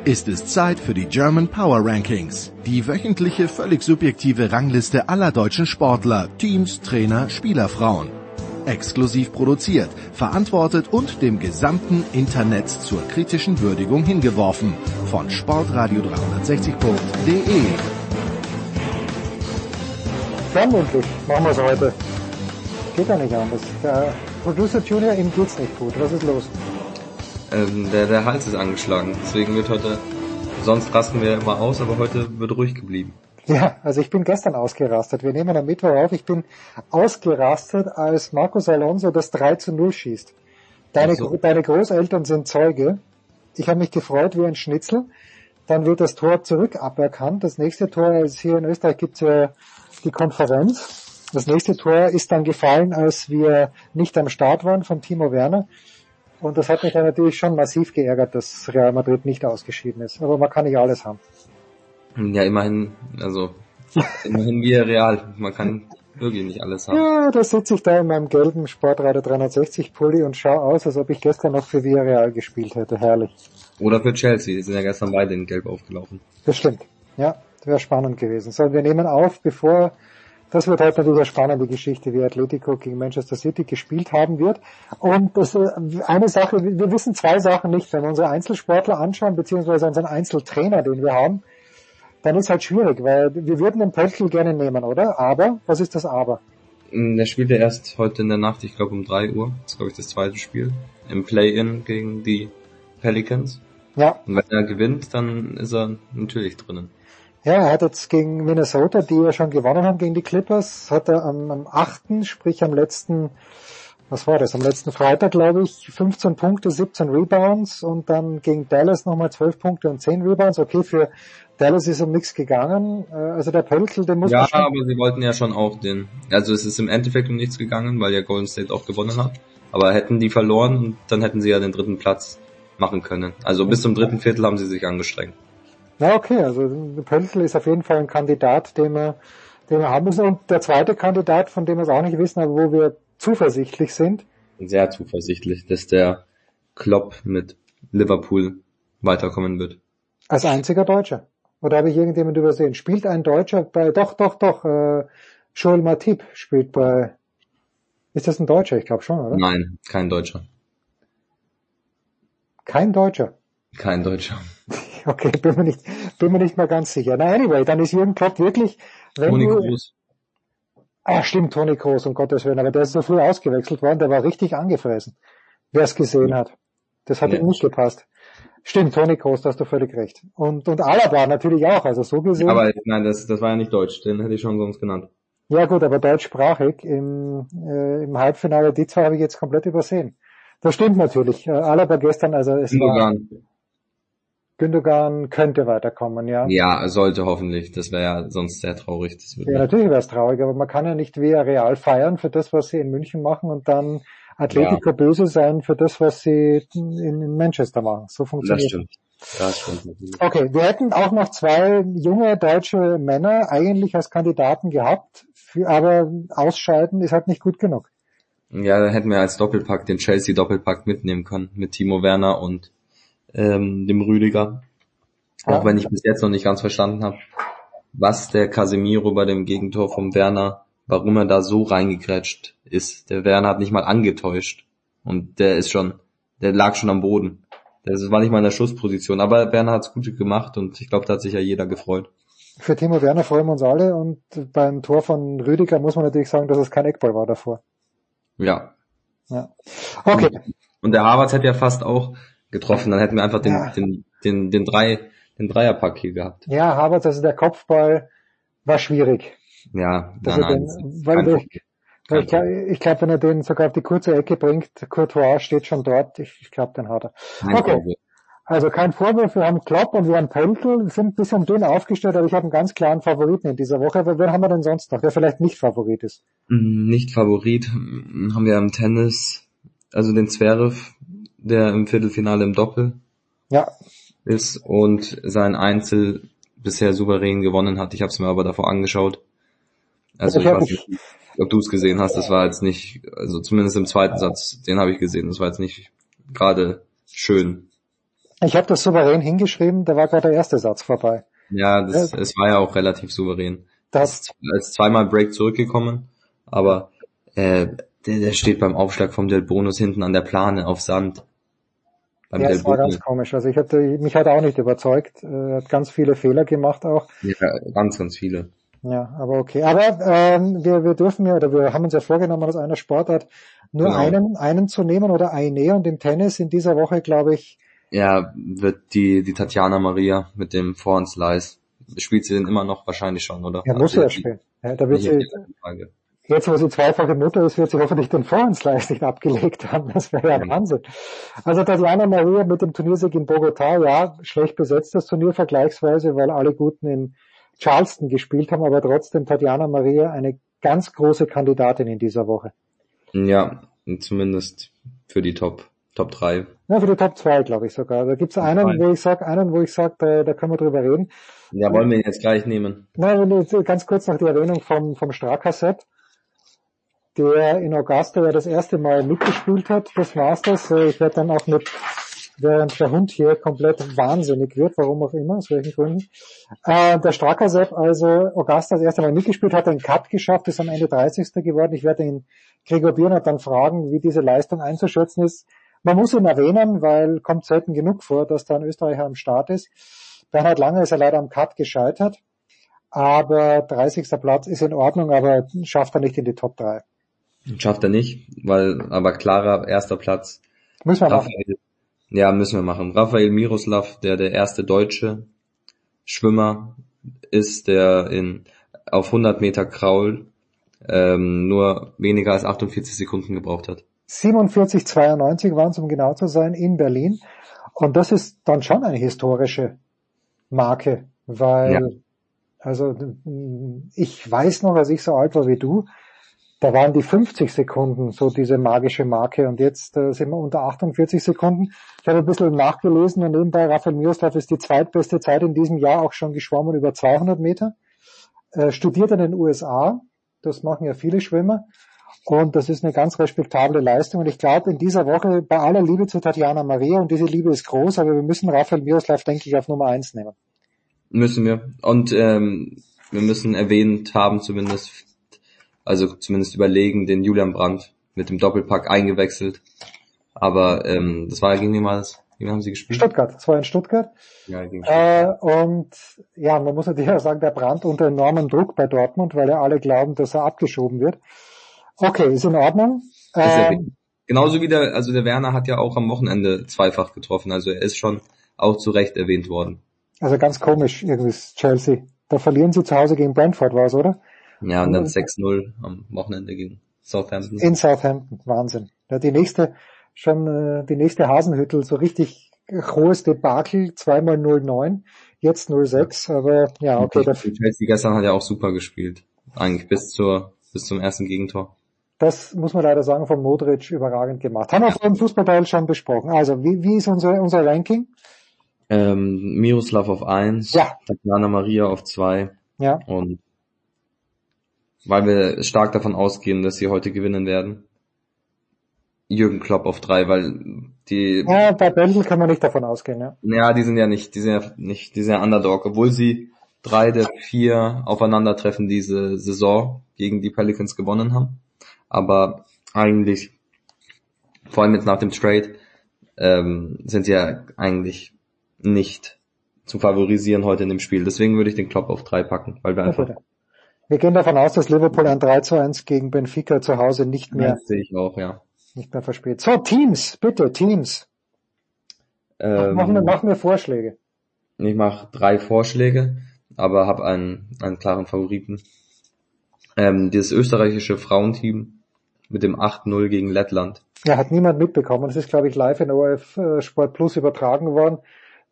ist es Zeit für die German Power Rankings, die wöchentliche völlig subjektive Rangliste aller deutschen Sportler, Teams, Trainer, Spielerfrauen. Exklusiv produziert, verantwortet und dem gesamten Internet zur kritischen Würdigung hingeworfen von sportradio360.de. Dann endlich machen wir es heute. Geht ja nicht anders. Der Producer Junior, ihm geht's nicht gut. Was ist los? Ähm, der, der Hals ist angeschlagen. Deswegen wird heute, sonst rasten wir immer aus, aber heute wird ruhig geblieben. Ja, also ich bin gestern ausgerastet. Wir nehmen am Mittwoch auf. Ich bin ausgerastet, als Marcos Alonso das 3 zu 0 schießt. Deine, also. deine Großeltern sind Zeuge. Ich habe mich gefreut wie ein Schnitzel. Dann wird das Tor zurück aberkannt. Das nächste Tor, ist hier in Österreich gibt's ja die Konferenz. Das nächste Tor ist dann gefallen, als wir nicht am Start waren von Timo Werner. Und das hat mich dann natürlich schon massiv geärgert, dass Real Madrid nicht ausgeschieden ist. Aber man kann nicht alles haben. Ja, immerhin, also immerhin wie Real. Man kann wirklich nicht alles haben. Ja, da sitze ich da in meinem gelben Sportreiter 360 Pulli und schaue aus, als ob ich gestern noch für Villarreal gespielt hätte. Herrlich. Oder für Chelsea. Die sind ja gestern beide in Gelb aufgelaufen. Das stimmt. Ja, wäre spannend gewesen. So, wir nehmen auf, bevor das wird heute natürlich eine spannende Geschichte, wie Atletico gegen Manchester City gespielt haben wird. Und das, äh, eine Sache, wir wissen zwei Sachen nicht. Wenn wir unsere Einzelsportler anschauen, beziehungsweise unseren Einzeltrainer, den wir haben, dann ist halt schwierig, weil wir würden den Pöltl gerne nehmen, oder? Aber, was ist das Aber? Mm, der spielt ja erst heute in der Nacht, ich glaube um drei Uhr. Das ist, glaube ich, das zweite Spiel. Im Play-In gegen die Pelicans. Ja. Und wenn er gewinnt, dann ist er natürlich drinnen. Ja, er hat jetzt gegen Minnesota, die ja schon gewonnen haben gegen die Clippers, hat er am, am 8., sprich am letzten, was war das, am letzten Freitag, glaube ich, 15 Punkte, 17 Rebounds und dann gegen Dallas nochmal 12 Punkte und 10 Rebounds. Okay, für Dallas ist um nichts gegangen. Äh, also der Pöltl, den muss Ja, aber sie wollten ja schon auch den, also es ist im Endeffekt um nichts gegangen, weil ja Golden State auch gewonnen hat. Aber hätten die verloren, dann hätten sie ja den dritten Platz machen können. Also bis zum dritten Viertel haben sie sich angestrengt. Na okay, also Pöltl ist auf jeden Fall ein Kandidat, den wir, den wir haben müssen. Und der zweite Kandidat, von dem wir es auch nicht wissen, aber wo wir zuversichtlich sind. Sehr zuversichtlich, dass der Klopp mit Liverpool weiterkommen wird. Als einziger Deutscher. Oder habe ich irgendjemand übersehen? Spielt ein Deutscher bei, doch, doch, doch, äh, Joel Matip spielt bei, ist das ein Deutscher? Ich glaube schon, oder? Nein, kein Deutscher. Kein Deutscher. Kein Deutscher. *laughs* *laughs* Okay, bin mir nicht, bin mir nicht mal ganz sicher. Na, anyway, dann ist Jürgen Klopp wirklich, wenn Toni du, Kroos. Ah, stimmt, Toni Kroos, um Gottes Willen, aber der ist so früh ausgewechselt worden, der war richtig angefressen. Wer es gesehen hat. Das hat Ja. ihm nicht gepasst. Stimmt, Toni Kroos, da hast du völlig recht. Und, und Alaba natürlich auch, also so gesehen. Aber nein, das, das war ja nicht Deutsch, den hätte ich schon sonst genannt. Ja gut, aber deutschsprachig im, äh, im Halbfinale, die zwei habe ich jetzt komplett übersehen. Das stimmt natürlich. Äh, Alaba gestern, also es war, Gündogan. Könnte weiterkommen, ja. Ja, er sollte hoffentlich. Das wäre ja sonst sehr traurig. Das würde Ja, natürlich wäre es traurig, aber man kann ja nicht via Real feiern für das, was sie in München machen und dann Atletico böse sein für das, was sie in, Manchester machen. So das funktioniert stimmt. Das stimmt. Okay, wir hätten auch noch zwei junge deutsche Männer eigentlich als Kandidaten gehabt, für, aber ausscheiden ist halt nicht gut genug. Ja, da hätten wir als Doppelpack den Chelsea Doppelpack mitnehmen können mit Timo Werner und ähm, dem Rüdiger. Auch wenn ich bis jetzt noch nicht ganz verstanden habe, was der Casemiro bei dem Gegentor vom Werner, warum er da so reingegrätscht ist. Der Werner hat nicht mal angetäuscht und der ist schon, der lag schon am Boden. Das war nicht mal in der Schussposition, aber Werner hat's gut gemacht und ich glaube, da hat sich ja jeder gefreut. Für Timo Werner freuen wir uns alle und beim Tor von Rüdiger muss man natürlich sagen, dass es kein Eckball war davor. Ja. Ja. Okay. Und der Harvard hätte ja fast auch getroffen, dann hätten wir einfach den, Ja. den, den, den, drei, den Dreierpack hier gehabt. Ja, Harvard, also der Kopfball war schwierig. Ja, nein, nein. den, weil Problem. weil ich glaube, glaub, wenn er den sogar auf die kurze Ecke bringt, Courtois steht schon dort, ich, ich glaube, den hat er. Kein Okay. Problem. Also kein Vorwurf, wir haben Klopp und wir haben Wir sind ein bisschen dünn aufgestellt, aber ich habe einen ganz klaren Favoriten in dieser Woche. Aber wen haben wir denn sonst noch, der vielleicht nicht Favorit ist? Mm, Nicht Favorit mm, haben wir im Tennis, also den Zverev, der im Viertelfinale im Doppel Ja, ist und sein Einzel bisher souverän gewonnen hat. Ich habe es mir aber davor angeschaut. Also Ich weiß nicht, ob du es gesehen hast. Das war jetzt nicht, also zumindest im zweiten Satz, den habe ich gesehen. Das war jetzt nicht gerade schön. ich habe das souverän hingeschrieben, da war gerade der erste Satz vorbei. Ja, das, Ja. es war ja auch relativ souverän. Das, Er ist zweimal Break zurückgekommen, aber äh, der, der steht beim Aufschlag vom Del Bonus hinten an der Plane auf Sand. Beim ja, Del das war ganz komisch. Also ich hatte, mich hat auch nicht überzeugt, Er hat ganz viele Fehler gemacht auch. Ja, ganz, ganz viele. Ja, aber okay. Aber ähm, wir, wir dürfen ja, oder wir haben uns ja vorgenommen, aus einer Sportart nur Genau. einen, einen zu nehmen oder eine. Und im Tennis in dieser Woche, glaube ich, Ja, wird die, die Tatjana Maria mit dem Vorhand Slice. Spielt sie denn immer noch? Wahrscheinlich schon, oder? ja, muss Also ja spielen. Ja, da wird sie. Jetzt wo sie zweifache Mutter ist, wird sie hoffentlich den Vorhandsleist nicht abgelegt haben. Das wäre ja Wahnsinn. Also Tatjana Maria mit dem Turniersieg in Bogotá, ja, schlecht besetzt das Turnier vergleichsweise, weil alle Guten in Charleston gespielt haben, aber trotzdem Tatjana Maria eine ganz große Kandidatin in dieser Woche. Ja, zumindest für die Top, Top 3. Ja, für die Top 2, glaube ich sogar. Da gibt's einen, wo ich sag, einen, wo ich sag, da, da können wir drüber reden. Ja, wollen wir ihn jetzt gleich nehmen? Nein, ganz kurz noch die Erwähnung vom, vom Strakaset, der in Augusta ja das erste Mal mitgespielt hat, das Masters. Ich werde dann auch mit, während der Hund hier komplett wahnsinnig wird, warum auch immer, aus welchen Gründen. Äh, der Strakaset, also Augusta das erste Mal mitgespielt, hat einen Cut geschafft, ist am Ende 30. geworden. Ich werde ihn Gregor Biernert dann fragen, wie diese Leistung einzuschätzen ist. Man muss ihn erwähnen, weil kommt selten genug vor, dass da ein Österreicher am Start ist. Bernhard Lange ist ja leider am Cut gescheitert, aber 30. Platz ist in Ordnung, aber schafft er nicht in die Top 3. Schafft er nicht, weil, aber klarer erster Platz. Müssen wir machen. Raphael, ja, müssen wir machen. Raphael Miroslav, der der erste deutsche Schwimmer ist, der in, auf 100 Meter Kraul ähm, nur weniger als 48 Sekunden gebraucht hat. 47,92 waren es, um genau zu sein, in Berlin. Und das ist dann schon eine historische Marke, weil, Ja. also ich weiß noch, als ich so alt war wie du, da waren die 50 Sekunden so diese magische Marke und jetzt äh, sind wir unter 48 Sekunden. Ich habe ein bisschen nachgelesen und nebenbei Rafael Miroslav ist die zweitbeste Zeit in diesem Jahr auch schon geschwommen über 200 Meter. Äh, studiert in den USA, das machen ja viele Schwimmer und das ist eine ganz respektable Leistung. Und ich glaube, in dieser Woche, bei aller Liebe zu Tatjana Maria, und diese Liebe ist groß, aber wir müssen Rafael Miroslav, denke ich, auf Nummer eins nehmen. Müssen wir. Und ähm, wir müssen erwähnt haben zumindest, also zumindest überlegen, den Julian Brandt mit dem Doppelpack eingewechselt. Aber ähm, das war gegen wen war das? Gegen wen haben sie gespielt? Stuttgart, das war in Stuttgart. Ja, gegen Äh, und ja, man muss natürlich auch sagen, der Brandt unter enormem Druck bei Dortmund, weil ja alle glauben, dass er abgeschoben wird. Okay, ist in Ordnung. Ja Ähm. Genauso wie der, also der Werner hat ja auch am Wochenende zweifach getroffen. Also er ist schon auch zu Recht erwähnt worden. also ganz komisch, irgendwie Chelsea. Da verlieren sie zu Hause gegen Brentford, war es, oder? Ja, und dann Mhm. 6-0 am Wochenende gegen Southampton. In Southampton, Wahnsinn. Ja, die nächste, schon äh, die nächste Hasenhüttel, so richtig hohes Debakel, zweimal 0-9, jetzt 0-6, aber ja, okay, das, Chelsea gestern hat ja auch super gespielt. Eigentlich bis zur, bis zum ersten Gegentor. das muss man leider sagen, von Modric überragend gemacht. Haben wir vor dem Fußballteil schon besprochen. Also, wie, wie ist unser, unser Ranking? Ähm, Miroslav auf eins, Ja. Tatjana Maria auf zwei Ja, und weil wir stark davon ausgehen, dass sie heute gewinnen werden. Jürgen Klopp auf drei, weil die, ja bei Bendel kann man nicht davon ausgehen, ja. ja, die sind ja nicht, die sind ja nicht, die sind ja Underdog, obwohl sie drei der vier aufeinandertreffen diese Saison gegen die Pelicans gewonnen haben. Aber eigentlich, vor allem jetzt nach dem Trade, ähm, sind sie ja eigentlich nicht zu favorisieren heute in dem Spiel. Deswegen würde ich den Klopp auf drei packen, weil wir einfach. Wir gehen davon aus, dass Liverpool ein 3 zu 1 gegen Benfica zu Hause nicht mehr, das sehe ich auch, ja. nicht mehr verspielt. So, Teams, bitte, Teams. Ähm, machen, wir, machen wir Vorschläge. Ich mache drei Vorschläge, aber habe einen, einen klaren Favoriten. Ähm, dieses österreichische Frauenteam mit dem 8-0 gegen Lettland. Ja, hat niemand mitbekommen. Das ist, glaube ich, live in ORF äh, Sport Plus übertragen worden.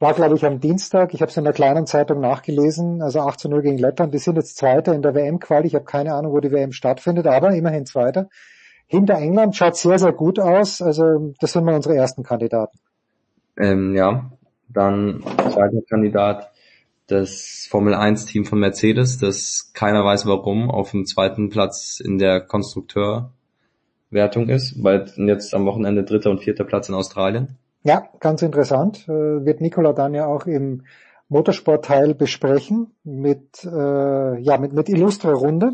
War, glaube ich, am Dienstag. Ich habe es in der kleinen Zeitung nachgelesen. Also 8 zu 0 gegen Lettland. Die sind jetzt Zweiter in der WM-Quali. Ich habe keine Ahnung, wo die WM stattfindet, aber immerhin Zweiter. Hinter England schaut sehr, sehr gut aus. Also das sind mal unsere ersten Kandidaten. Ähm, ja, dann zweiter Kandidat das Formel 1 Team von Mercedes, das keiner weiß warum auf dem zweiten Platz in der Konstrukteurwertung ist, weil jetzt am Wochenende dritter und vierter Platz in Australien. Ja, ganz interessant. Äh, wird Nicola dann ja auch im Motorsportteil besprechen mit, äh, ja, mit, mit illustrer Runde.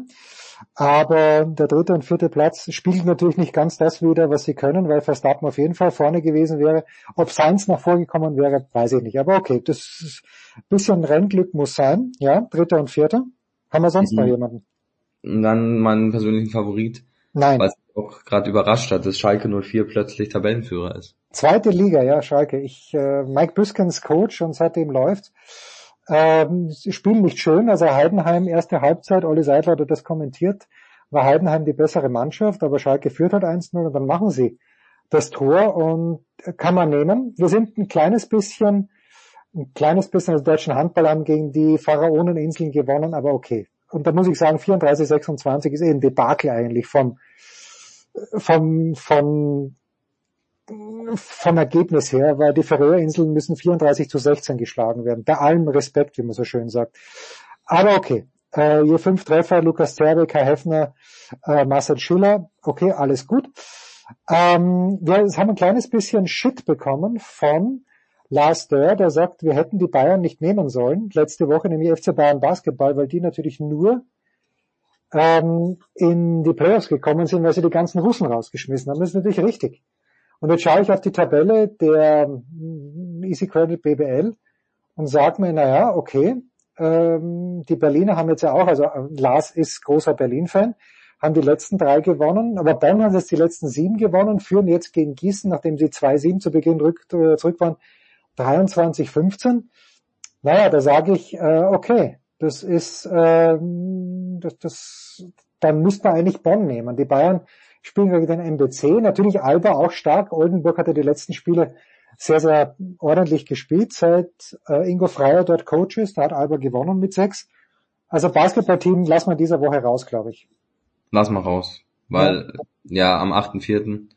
Aber der dritte und vierte Platz spiegelt natürlich nicht ganz das wider, was sie können, weil Verstappen auf jeden Fall vorne gewesen wäre. Ob Sainz noch vorgekommen wäre, weiß ich nicht. Aber okay, das ist ein bisschen Rennglück muss sein. Ja, dritter und vierter. Haben wir sonst Mhm. noch jemanden? Und dann meinen persönlichen Favorit, Nein. was auch gerade überrascht hat, dass Schalke 04 plötzlich Tabellenführer ist. Zweite Liga, ja, Schalke. Ich, äh, Mike Büskens Coach und seitdem läuft. Ähm, spielen nicht schön, also Heidenheim erste Halbzeit, Olli Seidler hat das kommentiert, war Heidenheim die bessere Mannschaft, aber Schalke führt halt 1-0 und dann machen sie das Tor und kann man nehmen. Wir sind ein kleines bisschen, ein kleines bisschen als deutschen Handball haben gegen die Pharaoneninseln gewonnen, aber okay. Und da muss ich sagen, 34, 26 ist eh ein Debakel eigentlich vom, vom, vom vom Ergebnis her, weil die Färöerinseln müssen 34 zu 16 geschlagen werden. Bei allem Respekt, wie man so schön sagt. Aber okay, äh, hier fünf Treffer, Lukas Zerbe, Kai Heffner, äh, Marcel Schiller, okay, alles gut. Ähm, wir haben ein kleines bisschen Shit bekommen von Lars Dörr, der sagt, wir hätten die Bayern nicht nehmen sollen. Letzte Woche nämlich FC Bayern Basketball, weil die natürlich nur ähm, in die Playoffs gekommen sind, weil sie die ganzen Russen rausgeschmissen haben. Das ist natürlich richtig. Und jetzt schaue ich auf die Tabelle der mm, Easy Credit BBL und sage mir, naja, okay, ähm, die Berliner haben jetzt ja auch, also äh, Lars ist großer Berlin-Fan, haben die letzten drei gewonnen, aber Bonn hat jetzt die letzten sieben gewonnen, führen jetzt gegen Gießen, nachdem sie 2-7 zu Beginn rück, äh, zurück waren, 23-15. Naja, da sage ich, äh, okay, das ist, ähm, das, das, dann müsste man eigentlich Bonn nehmen. Die Bayern spielen gegen den MBC. Natürlich Alba auch stark. Oldenburg hatte die letzten Spiele sehr, sehr ordentlich gespielt, seit äh, Ingo Freier dort Coach ist. Da hat Alba gewonnen mit sechs. Also Basketballteam lassen wir dieser Woche raus, glaube ich. Lass mal raus. Weil, ja, am 8.4.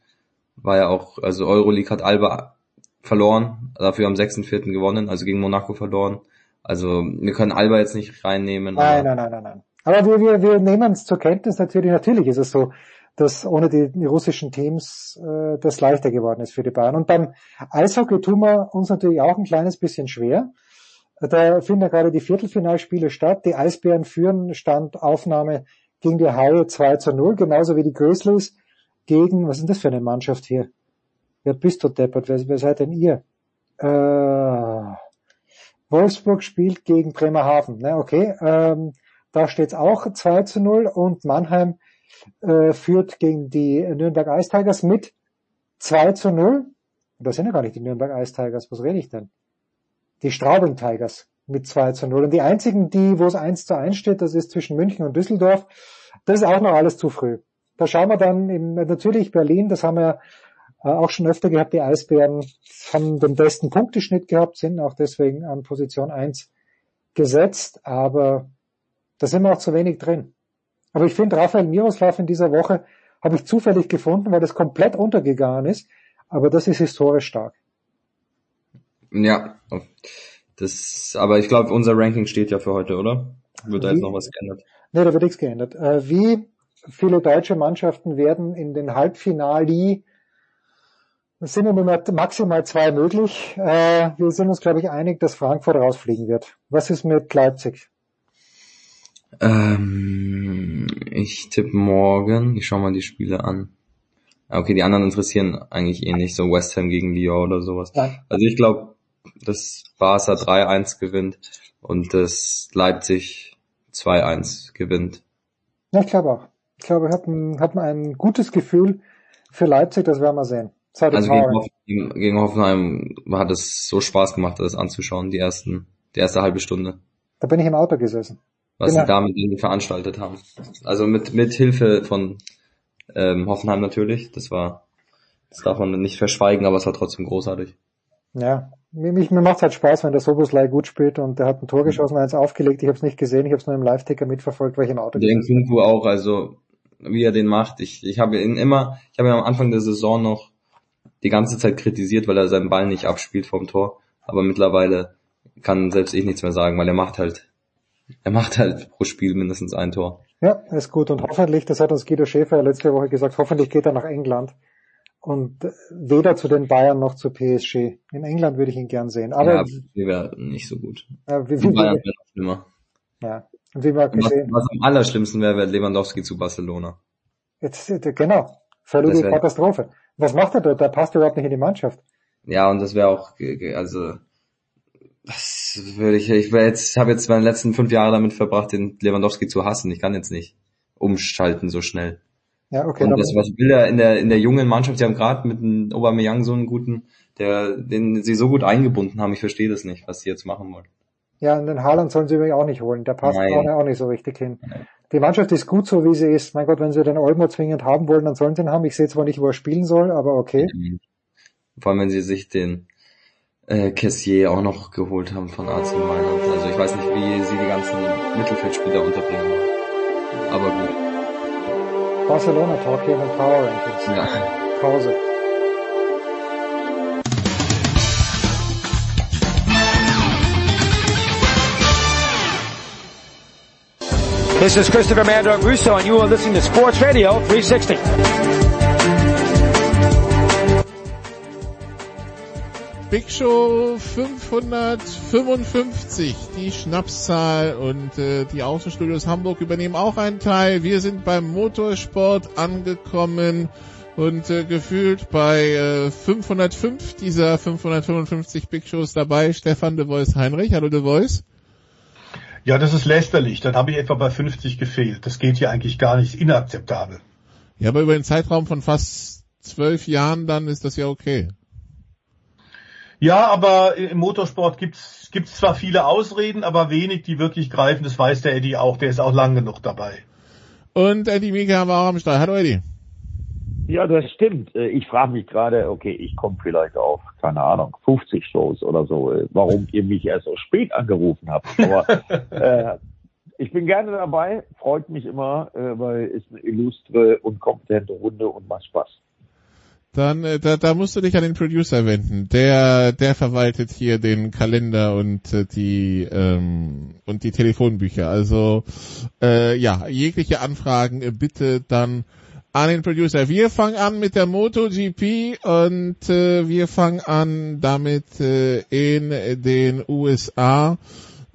war ja auch, also Euroleague hat Alba verloren, dafür am 6.4. gewonnen, also gegen Monaco verloren. Also wir können Alba jetzt nicht reinnehmen. Nein, nein, nein, nein, nein. Aber wir, wir, wir nehmen es zur Kenntnis natürlich. Natürlich ist es so, dass ohne die, die russischen Teams äh, das leichter geworden ist für die Bayern. Und beim Eishockey tun wir uns natürlich auch ein kleines bisschen schwer. Da finden ja gerade die Viertelfinalspiele statt. Die Eisbären führen Stand Aufnahme gegen die Haie 2 zu 0, genauso wie die Grizzlies gegen, was ist das für eine Mannschaft hier? Wer bist du deppert? Wer, wer seid denn ihr? Äh, Wolfsburg spielt gegen Bremerhaven. Ne, okay, ähm, da steht's auch 2 zu 0 und Mannheim äh, führt gegen die Nürnberg Ice Tigers mit 2 zu 0. Das sind ja gar nicht die Nürnberg Ice Tigers, was rede ich denn? Die Straubing Tigers mit 2 zu 0. Und die einzigen, die, wo es 1 zu 1 steht, das ist zwischen München und Düsseldorf. Das ist auch noch alles zu früh. Da schauen wir dann in, natürlich Berlin, das haben wir äh, auch schon öfter gehabt, die Eisbären haben den besten Punkteschnitt gehabt, sind auch deswegen an Position 1 gesetzt, aber da sind wir auch zu wenig drin. Aber ich finde, Rafael Miroslav in dieser Woche habe ich zufällig gefunden, weil das komplett untergegangen ist, aber das ist historisch stark. Ja, das, aber ich glaube, unser Ranking steht ja für heute, oder? Wird da jetzt noch was geändert? Nee, da wird nichts geändert. Äh, wie viele deutsche Mannschaften werden in den Halbfinali es sind im Moment maximal zwei möglich. Äh, wir sind uns, glaube ich, einig, dass Frankfurt rausfliegen wird. Was ist mit Leipzig? Ähm, ich tippe morgen. Ich schaue mal die Spiele an. Okay, die anderen interessieren eigentlich eh nicht, so West Ham gegen Lyon oder sowas. Nein. Also ich glaube, das Barca 3-1 gewinnt und das Leipzig 2-1 gewinnt. Ja, ich glaube auch. Ich glaube, wir hatten, hatten ein gutes Gefühl für Leipzig, das werden wir sehen. Also gegen Hoffenheim, gegen Hoffenheim hat es so Spaß gemacht, das anzuschauen, die ersten, die erste halbe Stunde. Da bin ich im Auto gesessen. Was genau. sie damit irgendwie veranstaltet haben. Also mit, mit Hilfe von ähm, Hoffenheim natürlich. Das war, das darf man nicht verschweigen, aber es war trotzdem großartig. Ja, mir, mir macht halt Spaß, wenn der Soboslai gut spielt und der hat ein Tor geschossen, eins aufgelegt. Ich habe es nicht gesehen, ich habe es nur im Live-Ticker mitverfolgt, weil ich im Auto Den Kunku auch, also wie er den macht. Ich, ich habe ihn immer, ich habe ihn am Anfang der Saison noch die ganze Zeit kritisiert, weil er seinen Ball nicht abspielt vom Tor. Aber mittlerweile kann selbst ich nichts mehr sagen, weil er macht halt, er macht halt pro Spiel mindestens ein Tor. Ja, ist gut. Und hoffentlich, das hat uns Guido Schäfer letzte Woche gesagt, hoffentlich geht er nach England. Und weder zu den Bayern noch zu PSG. In England würde ich ihn gern sehen. Aber ja, wir wäre nicht so gut. Ja, wie, die Bayern wäre noch schlimmer. Ja. Und wie wir gesehen. Was, was am allerschlimmsten wäre, wäre Lewandowski zu Barcelona. Jetzt, genau. Völlige Katastrophe. Was macht er dort? Der passt überhaupt nicht in die Mannschaft. Ja, und das wäre auch, also, das würde ich, ich wäre jetzt, habe jetzt meine letzten fünf Jahre damit verbracht, den Lewandowski zu hassen. Ich kann jetzt nicht umschalten so schnell. Ja, okay. Und das, was will er in der, in der jungen Mannschaft, sie haben gerade mit dem Aubameyang so einen guten, der, den sie so gut eingebunden haben, ich verstehe das nicht, was sie jetzt machen wollen. Ja, und den Haaland sollen sie übrigens auch nicht holen, der passt Nein. auch nicht so richtig hin. Nein. Die Mannschaft ist gut so, wie sie ist. Mein Gott, wenn sie den Olmo zwingend haben wollen, dann sollen sie ihn haben. Ich sehe zwar nicht, wo er spielen soll, aber okay. Vor allem, wenn sie sich den äh, Kessier auch noch geholt haben von AC Mailand. Also ich weiß nicht, wie sie die ganzen Mittelfeldspieler unterbringen wollen. Aber gut. Barcelona Talk hier mit Power Rankings. Ja. Pause. This is Christopher Mandor Russo, and you are listening to Sports Radio 360. Big Show 555, die Schnapszahl und äh, die Außenstudios Hamburg übernehmen auch einen Teil. Wir sind beim Motorsport angekommen und äh, gefühlt bei äh, 505 dieser 555 Big Shows dabei. Stefan de Voice Heinrich. Hallo de Voice. Ja, das ist lästerlich. Dann habe ich etwa bei 50 gefehlt. Das geht hier eigentlich gar nicht. Inakzeptabel. Ja, aber über den Zeitraum von fast zwölf Jahren dann ist das ja okay. Ja, aber im Motorsport gibt's gibt's zwar viele Ausreden, aber wenig, die wirklich greifen. Das weiß der Eddie auch. Der ist auch lang genug dabei. Und Eddie Mika haben wir auch am Start. Hallo Eddie. Ja, das stimmt. Äh, ich frage mich gerade, okay, ich komme vielleicht auf, keine Ahnung, 50 Shows oder so, äh, warum ihr mich erst so spät angerufen habt. Aber *laughs* äh, ich bin gerne dabei, freut mich immer, äh, weil es eine illustre und kompetente Runde und macht Spaß. Dann äh, da, da musst du dich an den Producer wenden. Der der verwaltet hier den Kalender und äh, die ähm, und die Telefonbücher. Also äh, ja, jegliche Anfragen äh, bitte dann an den Producer. Wir fangen an mit der MotoGP und äh, wir fangen an damit äh, in den USA.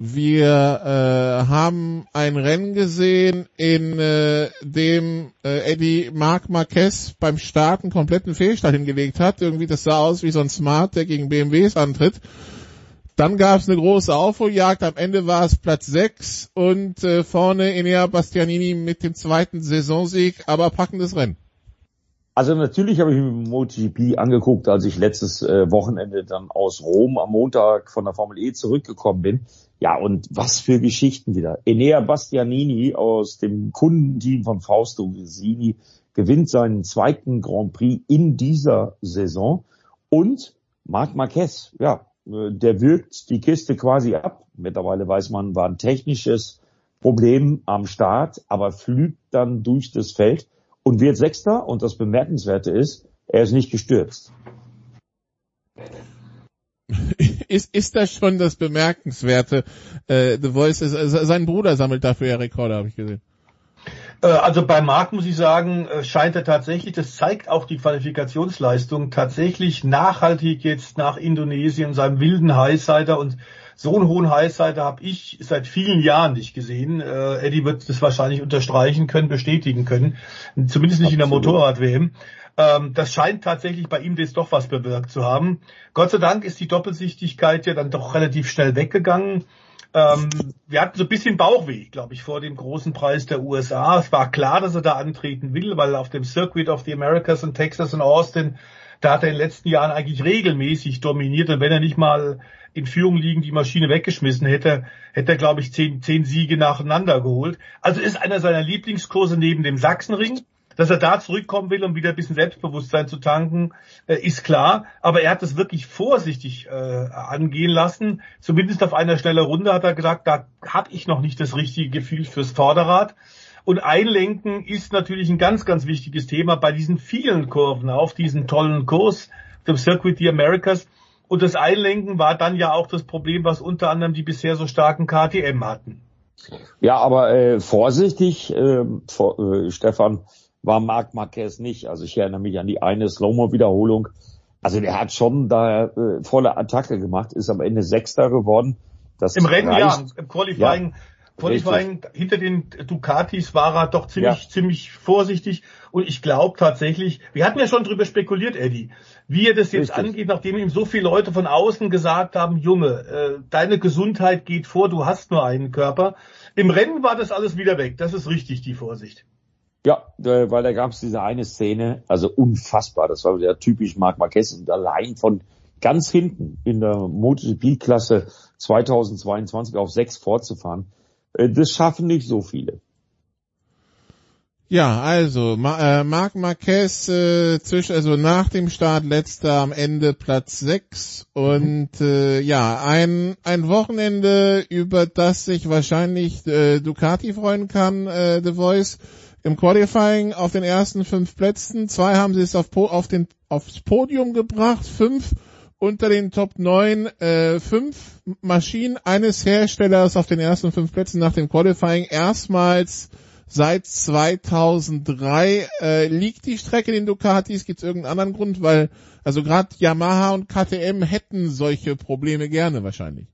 Wir äh, haben ein Rennen gesehen, in äh, dem äh, Eddie Marc Marquez beim Starten kompletten Fehlstart hingelegt hat. Irgendwie das sah aus wie so ein Smart, der gegen BMWs antritt. Dann gab es eine große Aufholjagd. Am Ende war es Platz 6 und äh, vorne Enea Bastianini mit dem zweiten Saisonsieg, aber packendes Rennen. Also natürlich habe ich mir MotoGP angeguckt, als ich letztes äh, Wochenende dann aus Rom am Montag von der Formel E zurückgekommen bin. Ja, und was für Geschichten wieder. Enea Bastianini aus dem Kundenteam von Fausto Vesini gewinnt seinen zweiten Grand Prix in dieser Saison. Und Marc Marquez, ja, der wirkt die Kiste quasi ab. Mittlerweile weiß man, war ein technisches Problem am Start, aber flügt dann durch das Feld und wird Sechster. Und das Bemerkenswerte ist, er ist nicht gestürzt. *laughs* ist, ist das schon das Bemerkenswerte? Äh, The Voice ist, äh, sein Bruder sammelt dafür ja Rekorde, habe ich gesehen. Äh, also bei Marc muss ich sagen, äh, scheint er tatsächlich, das zeigt auch die Qualifikationsleistung, tatsächlich nachhaltig jetzt nach Indonesien, seinem wilden Highsider und so einen hohen Highsider habe ich seit vielen Jahren nicht gesehen. Äh, Eddie wird das wahrscheinlich unterstreichen können, bestätigen können. Zumindest nicht Absolut. in der Motorrad-WM. Ähm, das scheint tatsächlich bei ihm jetzt doch was bewirkt zu haben. Gott sei Dank ist die Doppelsichtigkeit ja dann doch relativ schnell weggegangen. Ähm, wir hatten so ein bisschen Bauchweh, glaube ich, vor dem großen Preis der USA. Es war klar, dass er da antreten will, weil auf dem Circuit of the Americas in Texas und Austin, da hat er in den letzten Jahren eigentlich regelmäßig dominiert. Und wenn er nicht mal in Führung liegen die Maschine weggeschmissen hätte, hätte er, glaube ich, zehn, zehn Siege nacheinander geholt. Also ist einer seiner Lieblingskurse neben dem Sachsenring. Dass er da zurückkommen will, um wieder ein bisschen Selbstbewusstsein zu tanken, äh, ist klar. Aber er hat es wirklich vorsichtig äh, angehen lassen. Zumindest auf einer schnellen Runde hat er gesagt, da habe ich noch nicht das richtige Gefühl fürs Vorderrad. Und Einlenken ist natürlich ein ganz, ganz wichtiges Thema bei diesen vielen Kurven auf diesen tollen Kurs, dem Circuit the Americas. Und das Einlenken war dann ja auch das Problem, was unter anderem die bisher so starken KTM hatten. Ja, aber äh, vorsichtig, äh, vor, äh, Stefan, war Marc Marquez nicht. Also ich erinnere mich an die eine Slow-Mo-Wiederholung. Also der hat schon da äh, volle Attacke gemacht, ist am Ende Sechster geworden. Das Im Rennen reicht. ja, im Qualifying, ja, Qualifying hinter den Ducatis war er doch ziemlich, ja. ziemlich vorsichtig. Und ich glaube tatsächlich, wir hatten ja schon drüber spekuliert, Eddie, wie er das jetzt Richtig. angeht, nachdem ihm so viele Leute von außen gesagt haben, Junge, äh, deine Gesundheit geht vor, du hast nur einen Körper. Im Rennen war das alles wieder weg. Das ist richtig, die Vorsicht. Ja, weil da gab es diese eine Szene, also unfassbar, das war ja typisch Marc Marquez und allein von ganz hinten in der MotoGP-Klasse 2022 auf sechs fortzufahren, äh, das schaffen nicht so viele. Ja, also Ma äh, Marc Marquez äh, zwischen also nach dem Start letzter am Ende Platz 6 und äh, ja, ein ein Wochenende über das sich wahrscheinlich äh, Ducati freuen kann, äh, The Voice im Qualifying auf den ersten fünf Plätzen. Zwei haben sie es auf, auf den, aufs Podium gebracht, fünf unter den Top 9, äh, fünf Maschinen eines Herstellers auf den ersten fünf Plätzen nach dem Qualifying. Erstmals seit 2003 äh, liegt die Strecke den Ducatis. Gibt es irgendeinen anderen Grund? Weil also gerade Yamaha und KTM hätten solche Probleme gerne wahrscheinlich.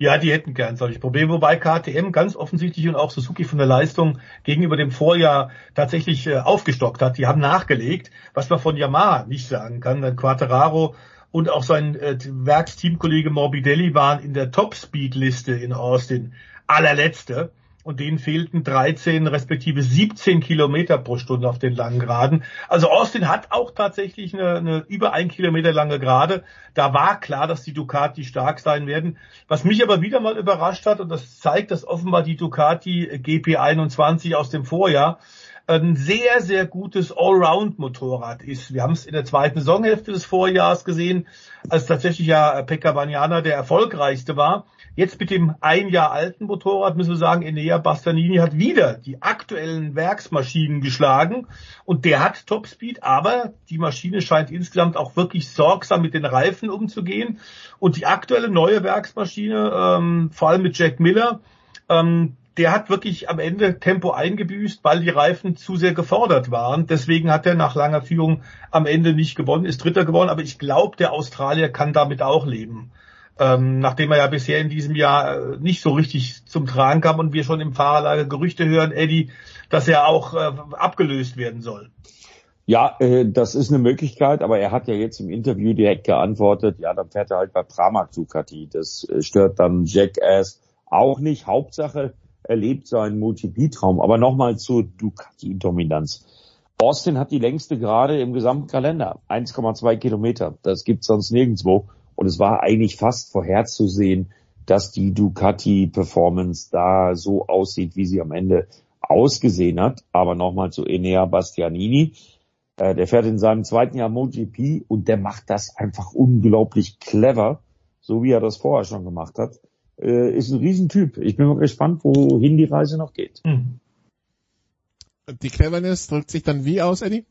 Ja, die hätten gern solche Probleme, wobei KTM ganz offensichtlich und auch Suzuki von der Leistung gegenüber dem Vorjahr tatsächlich äh, aufgestockt hat. Die haben nachgelegt, was man von Yamaha nicht sagen kann. Dann Quattararo und auch sein äh, Werksteamkollege Morbidelli waren in der Top-Speed-Liste in Austin allerletzte und denen fehlten 13 respektive 17 Kilometer pro Stunde auf den langen Geraden. Also Austin hat auch tatsächlich eine, eine über ein Kilometer lange Gerade. Da war klar, dass die Ducati stark sein werden. Was mich aber wieder mal überrascht hat, und das zeigt, dass offenbar die Ducati GP21 aus dem Vorjahr ein sehr, sehr gutes Allround-Motorrad ist. Wir haben es in der zweiten Saisonhälfte des Vorjahres gesehen, als tatsächlich ja Pekka Bagnana der erfolgreichste war. Jetzt mit dem ein Jahr alten Motorrad müssen wir sagen, Enea Bastanini hat wieder die aktuellen Werksmaschinen geschlagen und der hat Topspeed, aber die Maschine scheint insgesamt auch wirklich sorgsam mit den Reifen umzugehen und die aktuelle neue Werksmaschine, ähm, vor allem mit Jack Miller, ähm, der hat wirklich am Ende Tempo eingebüßt, weil die Reifen zu sehr gefordert waren. Deswegen hat er nach langer Führung am Ende nicht gewonnen, ist Dritter geworden. Aber ich glaube, der Australier kann damit auch leben ähm, nachdem er ja bisher in diesem Jahr äh, nicht so richtig zum Tragen kam und wir schon im Fahrerlager Gerüchte hören, Eddie, dass er auch äh, abgelöst werden soll. Ja, äh, das ist eine Möglichkeit, aber er hat ja jetzt im Interview direkt geantwortet, ja, dann fährt er halt bei Pramac Ducati. Das äh, stört dann Jackass auch nicht. Hauptsache, er lebt seinen MotoGP-Traum. Aber nochmal zur Ducati-Dominanz. Austin hat die längste Gerade im gesamten Kalender. 1,2 Kilometer. Das gibt's sonst nirgendwo. Und es war eigentlich fast vorherzusehen, dass die Ducati Performance da so aussieht, wie sie am Ende ausgesehen hat. Aber nochmal zu Enea Bastianini. Äh, der fährt in seinem zweiten Jahr MotoGP und der macht das einfach unglaublich clever, so wie er das vorher schon gemacht hat. Äh, ist ein Riesentyp. Ich bin mal gespannt, wohin die Reise noch geht. Hm. Die Cleverness drückt sich dann wie aus, Eddie?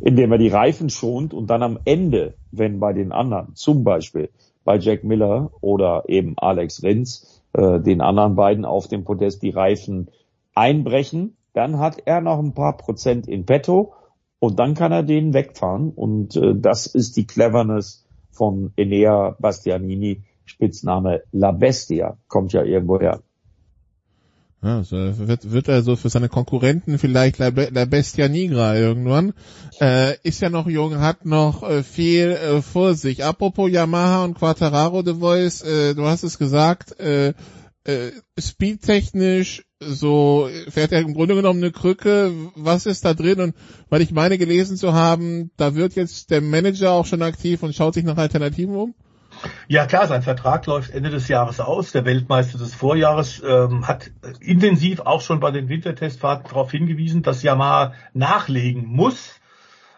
Indem er die Reifen schont und dann am Ende, wenn bei den anderen, zum Beispiel bei Jack Miller oder eben Alex Rins, äh, den anderen beiden auf dem Podest die Reifen einbrechen, dann hat er noch ein paar Prozent in petto und dann kann er den wegfahren und äh, das ist die Cleverness von Enea Bastianini, Spitzname La Bestia, kommt ja irgendwo her. Ja, so wird, wird er so für seine Konkurrenten vielleicht La, La Bestia Nigra irgendwann. Äh, ist ja noch jung, hat noch äh, viel äh, vor sich. Apropos Yamaha und Quattararo The Voice, äh, du hast es gesagt, äh, äh, speedtechnisch so fährt er im Grunde genommen eine Krücke. Was ist da drin? Und weil ich meine gelesen zu haben, da wird jetzt der Manager auch schon aktiv und schaut sich nach Alternativen um? Ja klar, sein Vertrag läuft Ende des Jahres aus. Der Weltmeister des Vorjahres ähm, hat intensiv auch schon bei den Wintertestfahrten darauf hingewiesen, dass Yamaha nachlegen muss.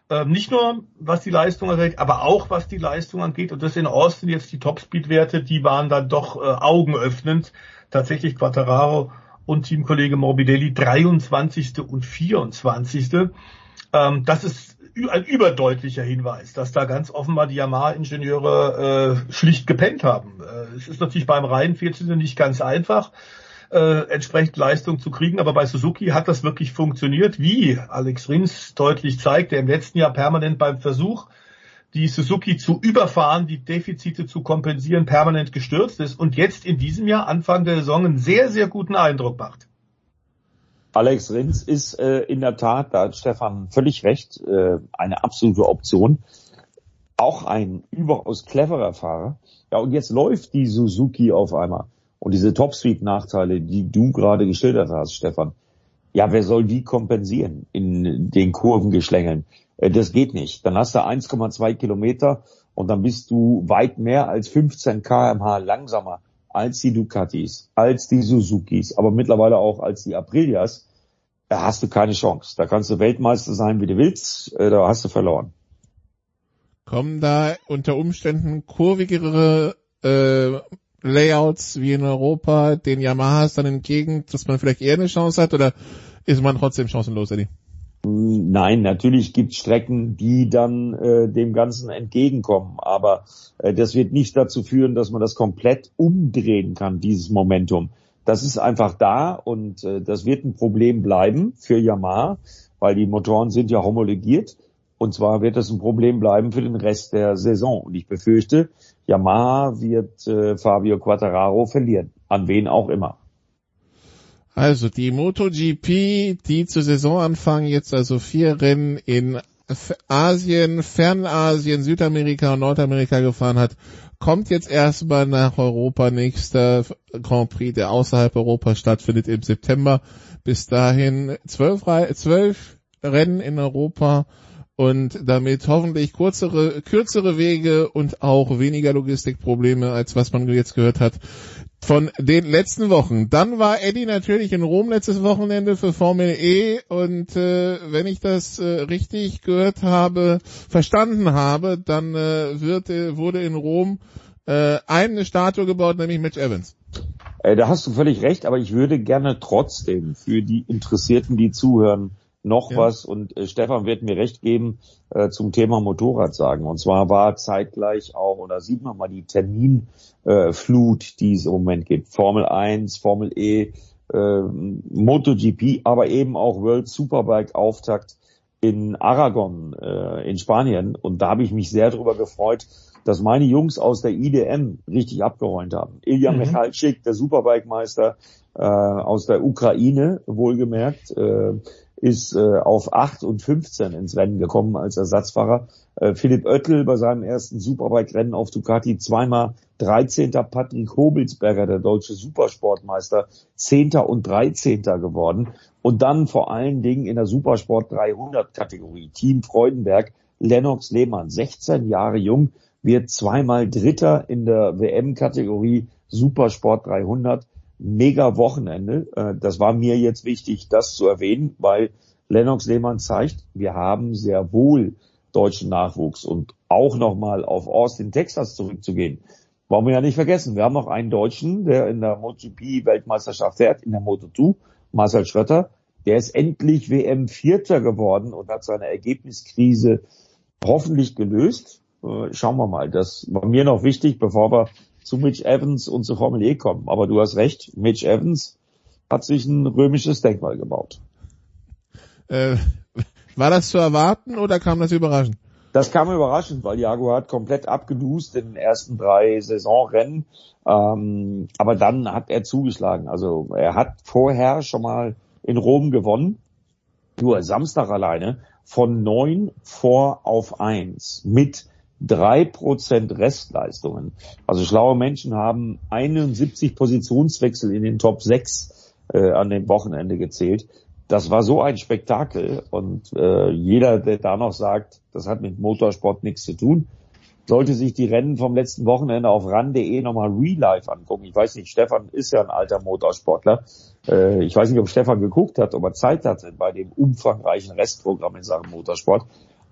Ähm, nicht nur was die Leistung angeht, aber auch was die Leistung angeht. Und das in Austin jetzt die Topspeed-Werte, die waren dann doch äh, augenöffnend. Tatsächlich Quattararo und Teamkollege Morbidelli 23. und 24. Ähm, das ist ein überdeutlicher Hinweis, dass da ganz offenbar die Yamaha-Ingenieure äh, schlicht gepennt haben. Äh, es ist natürlich beim reinen 14. nicht ganz einfach, äh, entsprechend Leistung zu kriegen, aber bei Suzuki hat das wirklich funktioniert, wie Alex Rins deutlich zeigt, der im letzten Jahr permanent beim Versuch, die Suzuki zu überfahren, die Defizite zu kompensieren, permanent gestürzt ist und jetzt in diesem Jahr, Anfang der Saison, einen sehr, sehr guten Eindruck macht. Alex Rins ist äh, in der Tat, da hat Stefan völlig recht, äh, eine absolute Option. Auch ein überaus cleverer Fahrer. Ja, und jetzt läuft die Suzuki auf einmal. Und diese Top-Speed-Nachteile, die du gerade geschildert hast, Stefan, ja, wer soll die kompensieren in den Kurvengeschlängeln? Äh, das geht nicht. Dann hast du 1,2 Kilometer und dann bist du weit mehr als 15 kmh langsamer als die Ducatis, als die Suzukis, aber mittlerweile auch als die Aprilias, da hast du keine Chance. Da kannst du Weltmeister sein, wie du willst, äh, da hast du verloren. Kommen da unter Umständen kurvigere äh, Layouts wie in Europa den Yamahas dann entgegen, dass man vielleicht eher eine Chance hat oder ist man trotzdem chancenlos, Eddie? Nein, natürlich gibt es Strecken, die dann äh, dem Ganzen entgegenkommen, aber äh, das wird nicht dazu führen, dass man das komplett umdrehen kann, dieses Momentum. Das ist einfach da und äh, das wird ein Problem bleiben für Yamaha, weil die Motoren sind ja homologiert und zwar wird das ein Problem bleiben für den Rest der Saison. Und ich befürchte, Yamaha wird äh, Fabio Quattararo verlieren, an wen auch immer. Also die MotoGP, die zu Saisonanfang jetzt also vier Rennen in Asien, Fernasien, Südamerika und Nordamerika gefahren hat, kommt jetzt erstmal nach Europa. Nächster Grand Prix, der außerhalb Europas stattfindet im September. Bis dahin zwölf, zwölf Rennen in Europa und damit hoffentlich kürzere, kürzere Wege und auch weniger Logistikprobleme, als was man jetzt gehört hat von den letzten Wochen. Dann war Eddie natürlich in Rom letztes Wochenende für Formel E und äh, wenn ich das äh, richtig gehört habe, verstanden habe, dann äh, wird, äh, wurde in Rom äh, eine Statue gebaut, nämlich Mitch Evans. Äh, da hast du völlig recht, aber ich würde gerne trotzdem für die Interessierten, die zuhören, noch ja. was und äh, Stefan wird mir recht geben äh, zum Thema Motorrad sagen. Und zwar war zeitgleich auch, oder sieht man mal die Terminflut, äh, die es im Moment gibt. Formel 1, Formel E, äh, MotoGP, aber eben auch World Superbike Auftakt in Aragon äh, in Spanien. Und da habe ich mich sehr darüber gefreut, dass meine Jungs aus der IDM richtig abgeräumt haben. Ilya mhm. Michalczyk, der Superbike-Meister äh, aus der Ukraine, wohlgemerkt, äh, ist äh, auf 8 und 15 ins Rennen gekommen als Ersatzfahrer. Äh, Philipp Oettel bei seinem ersten Superbike-Rennen auf Ducati zweimal 13. Patrick Hobelsberger, der deutsche Supersportmeister, 10. und 13. geworden. Und dann vor allen Dingen in der Supersport 300 Kategorie. Team Freudenberg, Lennox Lehmann, 16 Jahre jung, wird zweimal Dritter in der WM-Kategorie Supersport 300 mega Wochenende. Äh, das war mir jetzt wichtig, das zu erwähnen, weil Lennox Lehmann zeigt, wir haben sehr wohl deutschen Nachwuchs und auch nochmal auf Austin, Texas zurückzugehen. Wollen wir ja nicht vergessen, wir haben noch einen Deutschen, der in der MotoGP-Weltmeisterschaft fährt, in der Moto2, Marcel Schrötter. Der ist endlich WM-Vierter geworden und hat seine Ergebniskrise hoffentlich gelöst. Äh, schauen wir mal. Das war mir noch wichtig, bevor wir zu Mitch Evans und zu Formel E kommen. Aber du hast recht, Mitch Evans hat sich ein römisches Denkmal gebaut. Äh, war das zu erwarten oder kam das überraschend? Das kam überraschend, weil Jaguar hat komplett abgedust in den ersten drei Saisonrennen. Ähm, aber dann hat er zugeschlagen. Also er hat vorher schon mal in Rom gewonnen. Nur Samstag alleine von neun vor auf eins mit drei Prozent Restleistungen. Also schlaue Menschen haben 71 Positionswechsel in den Top 6 äh, an dem Wochenende gezählt. Das war so ein Spektakel und äh, jeder, der da noch sagt, das hat mit Motorsport nichts zu tun, sollte sich die Rennen vom letzten Wochenende auf ran.de nochmal real life angucken. Ich weiß nicht, Stefan ist ja ein alter Motorsportler. Äh, ich weiß nicht, ob Stefan geguckt hat, ob er Zeit hatte bei dem umfangreichen Restprogramm in Sachen Motorsport.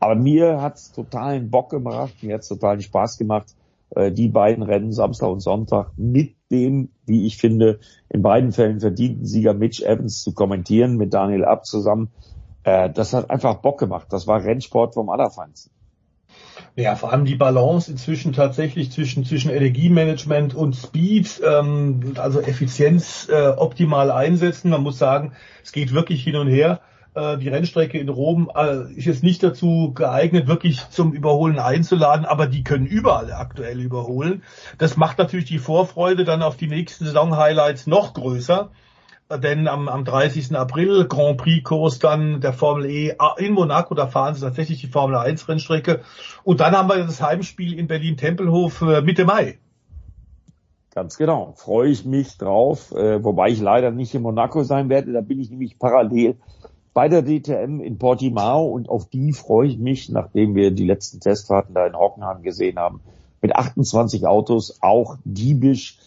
Aber mir hat's totalen Bock gemacht, mir hat's totalen Spaß gemacht, äh, die beiden Rennen Samstag und Sonntag mit dem, wie ich finde, in beiden Fällen verdienten Sieger Mitch Evans zu kommentieren, mit Daniel Abt zusammen. Äh, das hat einfach Bock gemacht. Das war Rennsport vom Allerfeinsten. Ja, vor allem die Balance inzwischen tatsächlich zwischen, zwischen Energiemanagement und Speed, ähm, also Effizienz äh, optimal einsetzen. Man muss sagen, es geht wirklich hin und her. Äh, die Rennstrecke in Rom äh, ist jetzt nicht dazu geeignet, wirklich zum Überholen einzuladen, aber die können überall aktuell überholen. Das macht natürlich die Vorfreude dann auf die nächsten Saison-Highlights noch größer denn am, am 30. April Grand Prix-Kurs dann der Formel E ah, in Monaco, da fahren sie tatsächlich die Formel 1 Rennstrecke. Und dann haben wir das Heimspiel in Berlin-Tempelhof äh, Mitte Mai. Ganz genau, freue ich mich drauf, äh, wobei ich leider nicht in Monaco sein werde, da bin ich nämlich parallel bei der DTM in Portimao und auf die freue ich mich, nachdem wir die letzten Testfahrten da in Hockenheim gesehen haben, mit 28 Autos, auch diebisch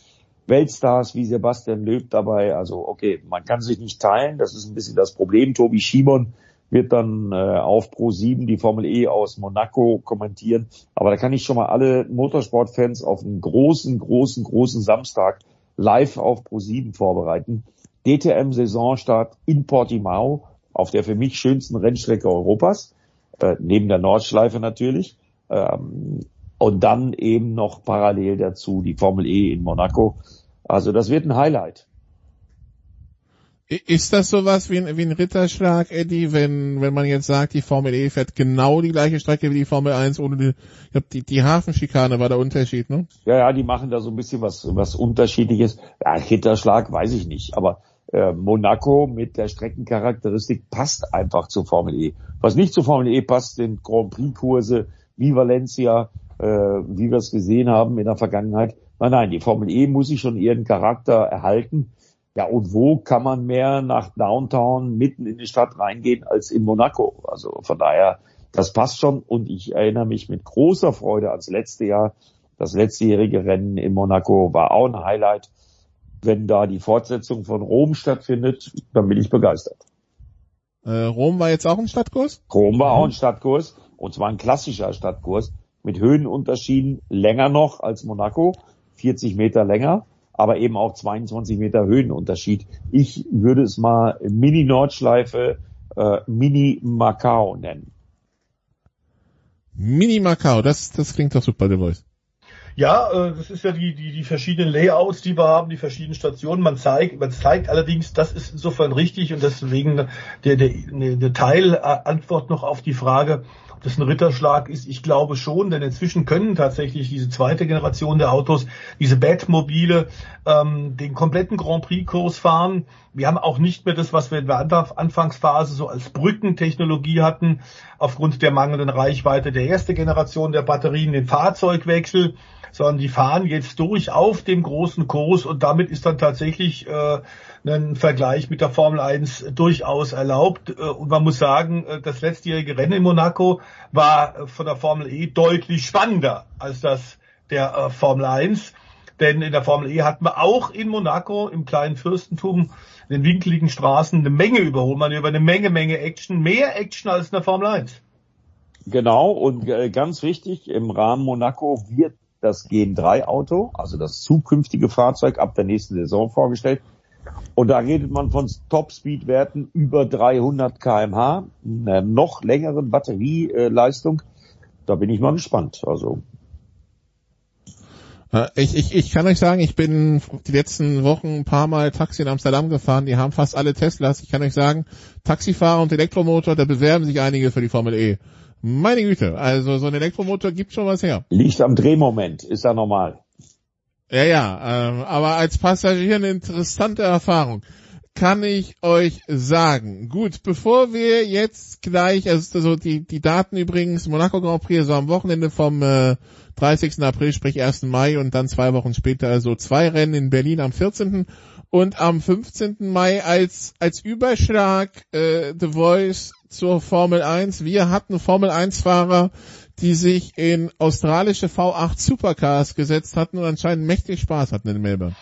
Weltstars wie Sebastian Löb dabei. Also okay, man kann sich nicht teilen, das ist ein bisschen das Problem. Tobi Schimon wird dann äh, auf Pro 7 die Formel E aus Monaco kommentieren. Aber da kann ich schon mal alle Motorsportfans auf einen großen, großen, großen Samstag live auf Pro 7 vorbereiten. DTM Saisonstart in Portimao auf der für mich schönsten Rennstrecke Europas, äh, neben der Nordschleife natürlich. Ähm, und dann eben noch parallel dazu die Formel E in Monaco. Also das wird ein Highlight. Ist das sowas wie ein, wie ein Ritterschlag, Eddie, wenn, wenn man jetzt sagt, die Formel E fährt genau die gleiche Strecke wie die Formel 1 ohne die, ich glaub, die, die Hafenschikane war der Unterschied, ne? Ja, ja, die machen da so ein bisschen was, was unterschiedliches. Ja, Ritterschlag weiß ich nicht, aber Monaco mit der Streckencharakteristik passt einfach zur Formel E. Was nicht zur Formel E passt, sind Grand Prix Kurse wie Valencia, äh, wie wir es gesehen haben in der Vergangenheit. Nein, nein, die Formel E muss sich schon ihren Charakter erhalten. Ja, und wo kann man mehr nach Downtown mitten in die Stadt reingehen als in Monaco? Also von daher, das passt schon. Und ich erinnere mich mit großer Freude ans letzte Jahr. Das letztejährige Rennen in Monaco war auch ein Highlight. Wenn da die Fortsetzung von Rom stattfindet, dann bin ich begeistert. Äh, Rom war jetzt auch ein Stadtkurs? Rom war auch ein Stadtkurs. Und zwar ein klassischer Stadtkurs mit Höhenunterschieden länger noch als Monaco, 40 Meter länger, aber eben auch 22 Meter Höhenunterschied. Ich würde es mal Mini-Nordschleife, äh, Mini-Macau nennen. Mini-Macau, das, das klingt doch super, der Voice. Ja, äh, das ist ja die, die, die verschiedenen Layouts, die wir haben, die verschiedenen Stationen. Man zeigt, man zeigt allerdings, das ist insofern richtig und deswegen der, der, der Teilantwort noch auf die Frage, ob das ein Ritterschlag ist. Ich glaube schon, denn inzwischen können tatsächlich diese zweite Generation der Autos, diese Batmobile, ähm, den kompletten Grand Prix-Kurs fahren. Wir haben auch nicht mehr das, was wir in der Anfangsphase so als Brückentechnologie hatten, aufgrund der mangelnden Reichweite der ersten Generation der Batterien, den Fahrzeugwechsel sondern die fahren jetzt durch auf dem großen Kurs und damit ist dann tatsächlich äh, ein Vergleich mit der Formel 1 durchaus erlaubt. Äh, und man muss sagen, äh, das letztjährige Rennen in Monaco war von der Formel E deutlich spannender als das der äh, Formel 1. Denn in der Formel E hatten wir auch in Monaco im kleinen Fürstentum in den winkeligen Straßen eine Menge Überholmanöver, eine Menge, Menge Action, mehr Action als in der Formel 1. Genau, und äh, ganz wichtig, im Rahmen Monaco wird das Gen 3 Auto, also das zukünftige Fahrzeug ab der nächsten Saison vorgestellt. Und da redet man von Top-Speed-Werten über 300 kmh, einer noch längeren Batterieleistung. Da bin ich mal gespannt. Also äh, ich, ich, ich kann euch sagen, ich bin die letzten Wochen ein paar Mal Taxi in Amsterdam gefahren. Die haben fast alle Teslas. Ich kann euch sagen, Taxifahrer und Elektromotor, da bewerben sich einige für die Formel E. Meine Güte, also so ein Elektromotor gibt schon was her. Liegt am Drehmoment, ist ja normal. Ja, ja, ähm, aber als Passagier eine interessante Erfahrung kann ich euch sagen. Gut, bevor wir jetzt gleich, also die, die Daten übrigens, Monaco Grand Prix, also am Wochenende vom äh, 30. April, sprich 1. Mai und dann zwei Wochen später, also zwei Rennen in Berlin am 14. und am 15. Mai als, als Überschlag äh, The Voice zur Formel 1. Wir hatten Formel 1 Fahrer, die sich in australische V8 Supercars gesetzt hatten und anscheinend mächtig Spaß hatten in Melbourne.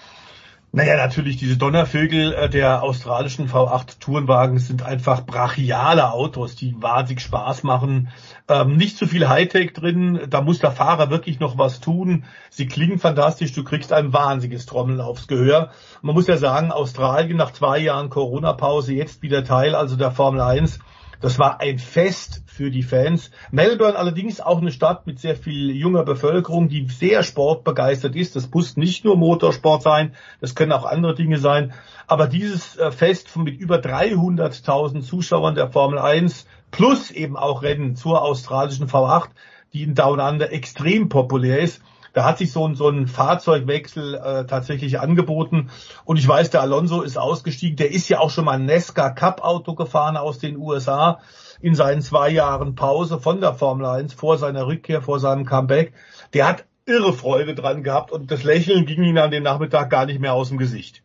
Naja, natürlich, diese Donnervögel äh, der australischen V8 Tourenwagen sind einfach brachiale Autos, die wahnsinnig Spaß machen. Ähm, nicht zu viel Hightech drin, da muss der Fahrer wirklich noch was tun. Sie klingen fantastisch, du kriegst ein wahnsinniges Trommeln aufs Gehör. Man muss ja sagen, Australien nach zwei Jahren Corona-Pause jetzt wieder Teil also der Formel 1 das war ein Fest für die Fans. Melbourne allerdings auch eine Stadt mit sehr viel junger Bevölkerung, die sehr sportbegeistert ist. Das muss nicht nur Motorsport sein, das können auch andere Dinge sein. Aber dieses äh, Fest mit über 300.000 Zuschauern der Formel 1 plus eben auch Rennen zur australischen V8, die in Down Under extrem populär ist, da hat sich so ein, so ein Fahrzeugwechsel äh, tatsächlich angeboten. Und ich weiß, der Alonso ist ausgestiegen. Der ist ja auch schon mal ein Nesca Cup Auto gefahren aus den USA in seinen zwei Jahren Pause von der Formel 1 vor seiner Rückkehr, vor seinem Comeback. Der hat irre Freude dran gehabt und das Lächeln ging ihm an dem Nachmittag gar nicht mehr aus dem Gesicht.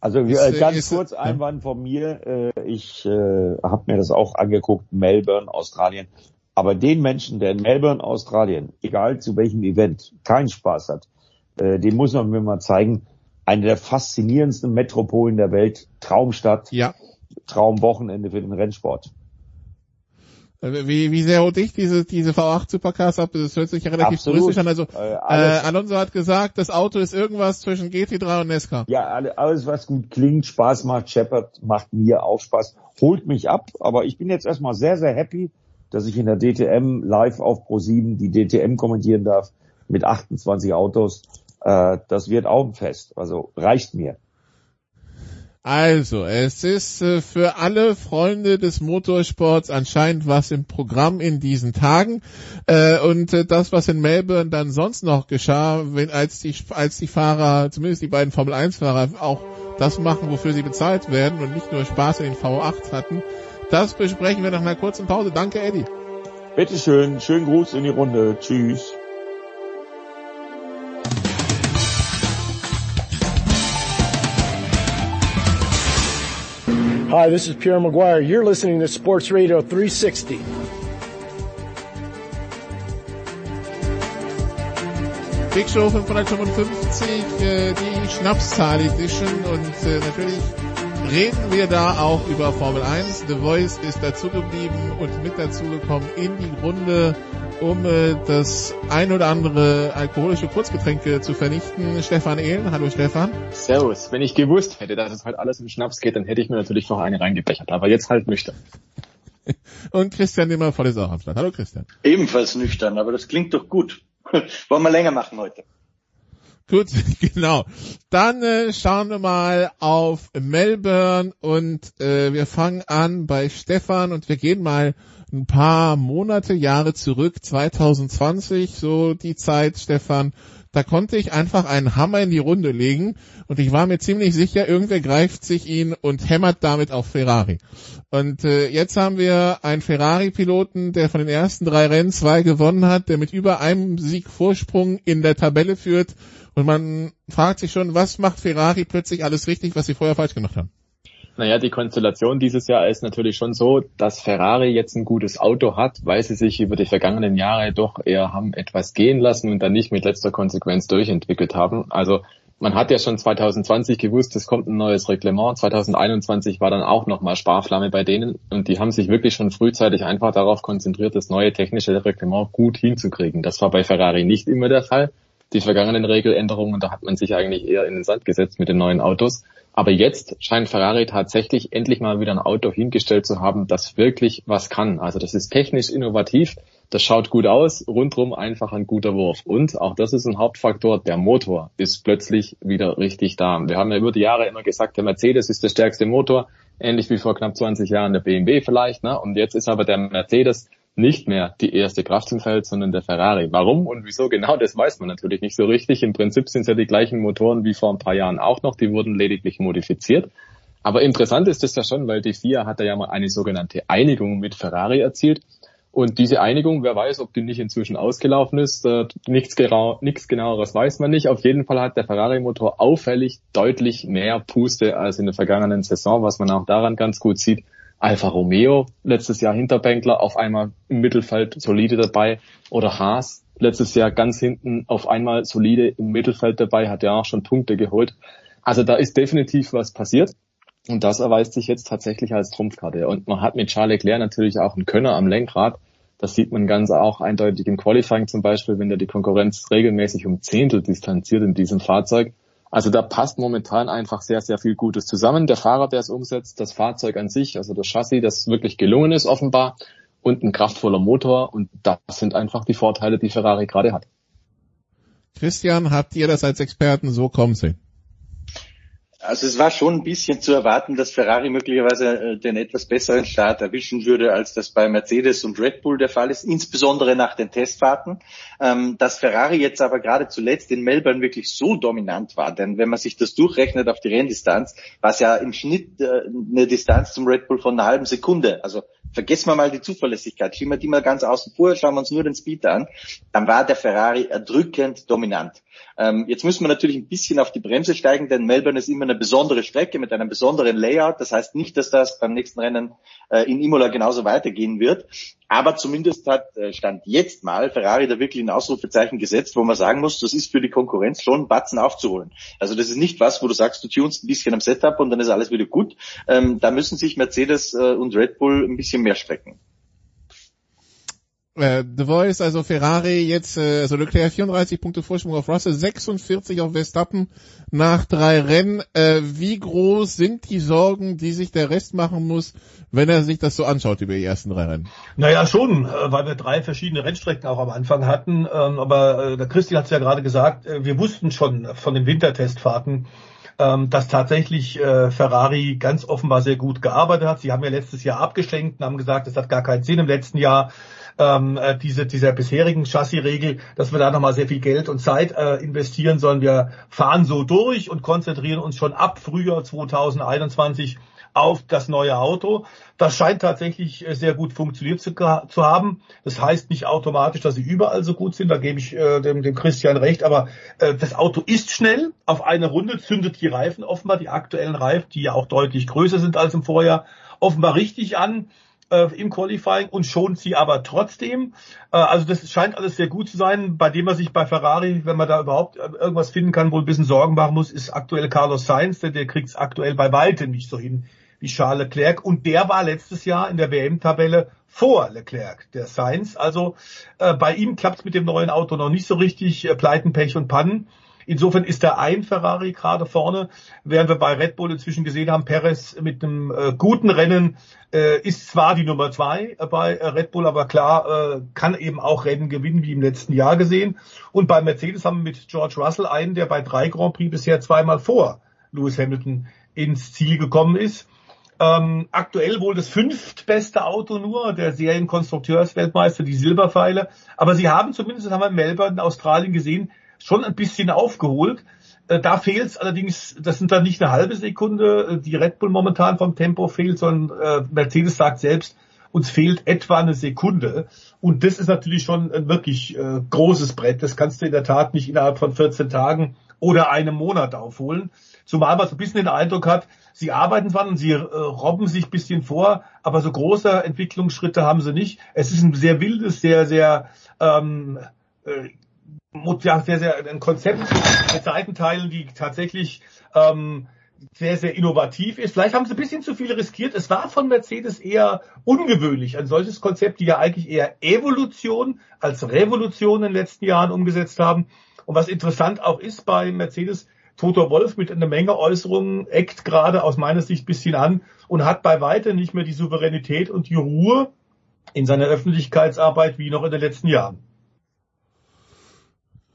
Also äh, ganz kurz Einwand von mir. Äh, ich äh, habe mir das auch angeguckt, Melbourne, Australien. Aber den Menschen, der in Melbourne, Australien, egal zu welchem Event, keinen Spaß hat, äh, den muss man mir mal zeigen. Eine der faszinierendsten Metropolen der Welt, Traumstadt, ja. Traumwochenende für den Rennsport. Äh, wie, wie sehr holt ich diese, diese V8 Supercars ab? Das hört sich ja relativ touristisch an. Also äh, äh, Alonso hat gesagt, das Auto ist irgendwas zwischen GT3 und Nesca. Ja, alles was gut klingt, Spaß macht, Shepard macht mir auch Spaß, holt mich ab. Aber ich bin jetzt erstmal sehr, sehr happy, dass ich in der DTM live auf Pro7 die DTM kommentieren darf mit 28 Autos. Äh, das wird auch. Also reicht mir. Also, es ist äh, für alle Freunde des Motorsports anscheinend was im Programm in diesen Tagen. Äh, und äh, das, was in Melbourne dann sonst noch geschah, wenn als die als die Fahrer, zumindest die beiden Formel 1 Fahrer, auch das machen, wofür sie bezahlt werden und nicht nur Spaß in den V8 hatten, das besprechen wir nach einer kurzen Pause. Danke, Eddie. Bitteschön, schönen Gruß in die Runde. Tschüss. Hi, this is Pierre Maguire. You're listening to Sports Radio 360. Big Show 555, äh, die Schnapszahl Edition und äh, natürlich reden wir da auch über Formel 1. The Voice ist dazugeblieben und mit dazugekommen in die Runde, um äh, das ein oder andere alkoholische Kurzgetränke zu vernichten. Stefan Ehlen, hallo Stefan. Servus. Wenn ich gewusst hätte, dass es heute alles um Schnaps geht, dann hätte ich mir natürlich noch eine reingebechert. Aber jetzt halt nüchtern. *laughs* Und Christian Nimmervoll ist auch am Start. Hallo Christian. Ebenfalls nüchtern, aber das klingt doch gut. *laughs* Wollen wir länger machen heute? Gut, *laughs* genau. Dann äh, schauen wir mal auf Melbourne und äh, wir fangen an bei Stefan und wir gehen mal ein paar Monate, Jahre zurück, 2020, so die Zeit, Stefan. Da konnte ich einfach einen Hammer in die Runde legen und ich war mir ziemlich sicher, irgendwer greift sich ihn und hämmert damit auf Ferrari. Und äh, jetzt haben wir einen Ferrari-Piloten, der von den ersten drei Rennen zwei gewonnen hat, der mit über einem Sieg Vorsprung in der Tabelle führt und man fragt sich schon, was macht Ferrari plötzlich alles richtig, was sie vorher falsch gemacht haben? Naja, die Konstellation dieses Jahr ist natürlich schon so, dass Ferrari jetzt ein gutes Auto hat, weil sie sich über die vergangenen Jahre doch eher haben etwas gehen lassen und dann nicht mit letzter Konsequenz durchentwickelt haben. Also man hat ja schon 2020 gewusst, es kommt ein neues Reglement. 2021 war dann auch nochmal Sparflamme bei denen und die haben sich wirklich schon frühzeitig einfach darauf konzentriert, das neue technische Reglement gut hinzukriegen. Das war bei Ferrari nicht immer der Fall die vergangenen Regeländerungen, da hat man sich eigentlich eher in den Sand gesetzt mit den neuen Autos. Aber jetzt scheint Ferrari tatsächlich endlich mal wieder ein Auto hingestellt zu haben, das wirklich was kann. Also das ist technisch innovativ, das schaut gut aus, rundrum einfach ein guter Wurf. Und auch das ist ein Hauptfaktor, der Motor ist plötzlich wieder richtig da. Wir haben ja über die Jahre immer gesagt, der Mercedes ist der stärkste Motor, ähnlich wie vor knapp 20 Jahren der BMW vielleicht. Ne? Und jetzt ist aber der Mercedes nicht mehr die erste Kraft im Feld, sondern der Ferrari. Warum und wieso genau, das weiß man natürlich nicht so richtig. Im Prinzip sind es ja die gleichen Motoren wie vor ein paar Jahren auch noch, die wurden lediglich modifiziert. Aber interessant ist es ja schon, weil die FIA hat ja mal eine sogenannte Einigung mit Ferrari erzielt. Und diese Einigung, wer weiß, ob die nicht inzwischen ausgelaufen ist, äh, nichts, genau, nichts genaueres weiß man nicht. Auf jeden Fall hat der Ferrari-Motor auffällig deutlich mehr Puste als in der vergangenen Saison, was man auch daran ganz gut sieht. Alfa Romeo, letztes Jahr Hinterbänkler, auf einmal im Mittelfeld solide dabei. Oder Haas, letztes Jahr ganz hinten auf einmal solide im Mittelfeld dabei, hat ja auch schon Punkte geholt. Also da ist definitiv was passiert. Und das erweist sich jetzt tatsächlich als Trumpfkarte. Und man hat mit Charles Leclerc natürlich auch einen Könner am Lenkrad. Das sieht man ganz auch eindeutig im Qualifying zum Beispiel, wenn der die Konkurrenz regelmäßig um Zehntel distanziert in diesem Fahrzeug. Also da passt momentan einfach sehr, sehr viel Gutes zusammen. Der Fahrer, der es umsetzt, das Fahrzeug an sich, also das Chassis, das wirklich gelungen ist offenbar und ein kraftvoller Motor. Und das sind einfach die Vorteile, die Ferrari gerade hat. Christian, habt ihr das als Experten so kommen sehen? Also es war schon ein bisschen zu erwarten, dass Ferrari möglicherweise äh, den etwas besseren Start erwischen würde, als das bei Mercedes und Red Bull der Fall ist, insbesondere nach den Testfahrten. Ähm, dass Ferrari jetzt aber gerade zuletzt in Melbourne wirklich so dominant war, denn wenn man sich das durchrechnet auf die Renndistanz, war es ja im Schnitt äh, eine Distanz zum Red Bull von einer halben Sekunde. Also vergessen wir mal die Zuverlässigkeit, schieben wir die mal ganz außen vor, schauen wir uns nur den Speed an, dann war der Ferrari erdrückend dominant. Ähm, jetzt müssen wir natürlich ein bisschen auf die Bremse steigen, denn Melbourne ist immer eine besondere Strecke mit einem besonderen Layout. Das heißt nicht, dass das beim nächsten Rennen äh, in Imola genauso weitergehen wird. Aber zumindest hat äh, Stand jetzt mal Ferrari da wirklich ein Ausrufezeichen gesetzt, wo man sagen muss, das ist für die Konkurrenz schon Batzen aufzuholen. Also das ist nicht was, wo du sagst, du tunst ein bisschen am Setup und dann ist alles wieder gut. Ähm, da müssen sich Mercedes äh, und Red Bull ein bisschen mehr strecken. Äh, The Voice, also Ferrari jetzt, äh, also Leclerc 34 Punkte Vorsprung auf Russell, 46 auf Verstappen nach drei Rennen. Äh, wie groß sind die Sorgen, die sich der Rest machen muss, wenn er sich das so anschaut über die ersten drei Rennen? Naja, schon, äh, weil wir drei verschiedene Rennstrecken auch am Anfang hatten. Ähm, aber äh, der Christi hat es ja gerade gesagt, äh, wir wussten schon von den Wintertestfahrten, ähm, dass tatsächlich Ferrari ganz offenbar sehr gut gearbeitet hat. Sie haben ja letztes Jahr abgeschenkt und haben gesagt, es hat gar keinen Sinn im letzten Jahr ähm, äh, diese, dieser bisherigen Chassis-Regel, dass wir da nochmal sehr viel Geld und Zeit äh, investieren, sondern wir fahren so durch und konzentrieren uns schon ab Frühjahr 2021 auf das neue Auto. Das scheint tatsächlich äh, sehr gut funktioniert zu, zu, haben. Das heißt nicht automatisch, dass sie überall so gut sind, da gebe ich äh, dem, dem Christian recht, aber äh, das Auto ist schnell. Auf eine Runde zündet die Reifen offenbar, die aktuellen Reifen, die ja auch deutlich größer sind als im Vorjahr, offenbar richtig an äh, im Qualifying und schont sie aber trotzdem. Äh, also das scheint alles sehr gut zu sein. Bei dem man sich bei Ferrari, wenn man da überhaupt äh, irgendwas finden kann, wohl ein bisschen Sorgen machen muss, ist aktuell Carlos Sainz, denn der kriegt es aktuell bei weitem nicht so hin wie Charles Leclerc. Und der war letztes Jahr in der WM-Tabelle vor Leclerc, der Sainz. Also äh, bei ihm klappt es mit dem neuen Auto noch nicht so richtig. Äh, Pleiten, Pech und Pannen. Insofern ist da ein Ferrari gerade vorne, während wir bei Red Bull inzwischen gesehen haben, Perez mit einem äh, guten Rennen äh, ist zwar die Nummer zwei äh, bei äh, Red Bull, aber klar, äh, kann eben auch Rennen gewinnen, wie im letzten Jahr gesehen. Und bei Mercedes haben wir mit George Russell einen, der bei drei Grand Prix bisher zweimal vor Lewis Hamilton ins Ziel gekommen ist. Ähm, aktuell wohl das fünftbeste Auto nur, der Serienkonstrukteursweltmeister, die Silberpfeile. Aber sie haben zumindest, das haben wir in Melbourne, in Australien gesehen, schon ein bisschen aufgeholt. Äh, da fehlt es allerdings, das sind dann nicht eine halbe Sekunde, äh, die Red Bull momentan vom Tempo fehlt, sondern äh, Mercedes sagt selbst, uns fehlt etwa eine Sekunde. Und das ist natürlich schon ein wirklich äh, großes Brett. Das kannst du in der Tat nicht innerhalb von 14 Tagen oder einem Monat aufholen. Zumal man so ein bisschen den Eindruck hat, sie arbeiten zwar und sie äh, robben sich ein bisschen vor, aber so große Entwicklungsschritte haben sie nicht. Es ist ein sehr wildes, sehr, sehr ähm, äh, ja, sehr, sehr ein Konzept mit Seitenteilen, die tatsächlich ähm, sehr, sehr innovativ ist. Vielleicht haben sie ein bisschen zu viel riskiert. Es war von Mercedes eher ungewöhnlich, ein solches Konzept, die ja eigentlich eher Evolution als Revolution in den letzten Jahren umgesetzt haben. Und was interessant auch ist bei Mercedes, Toto Wolf mit einer Menge Äußerungen eckt gerade aus meiner Sicht bisschen an und hat bei weitem nicht mehr die Souveränität und die Ruhe in seiner Öffentlichkeitsarbeit wie noch in den letzten Jahren.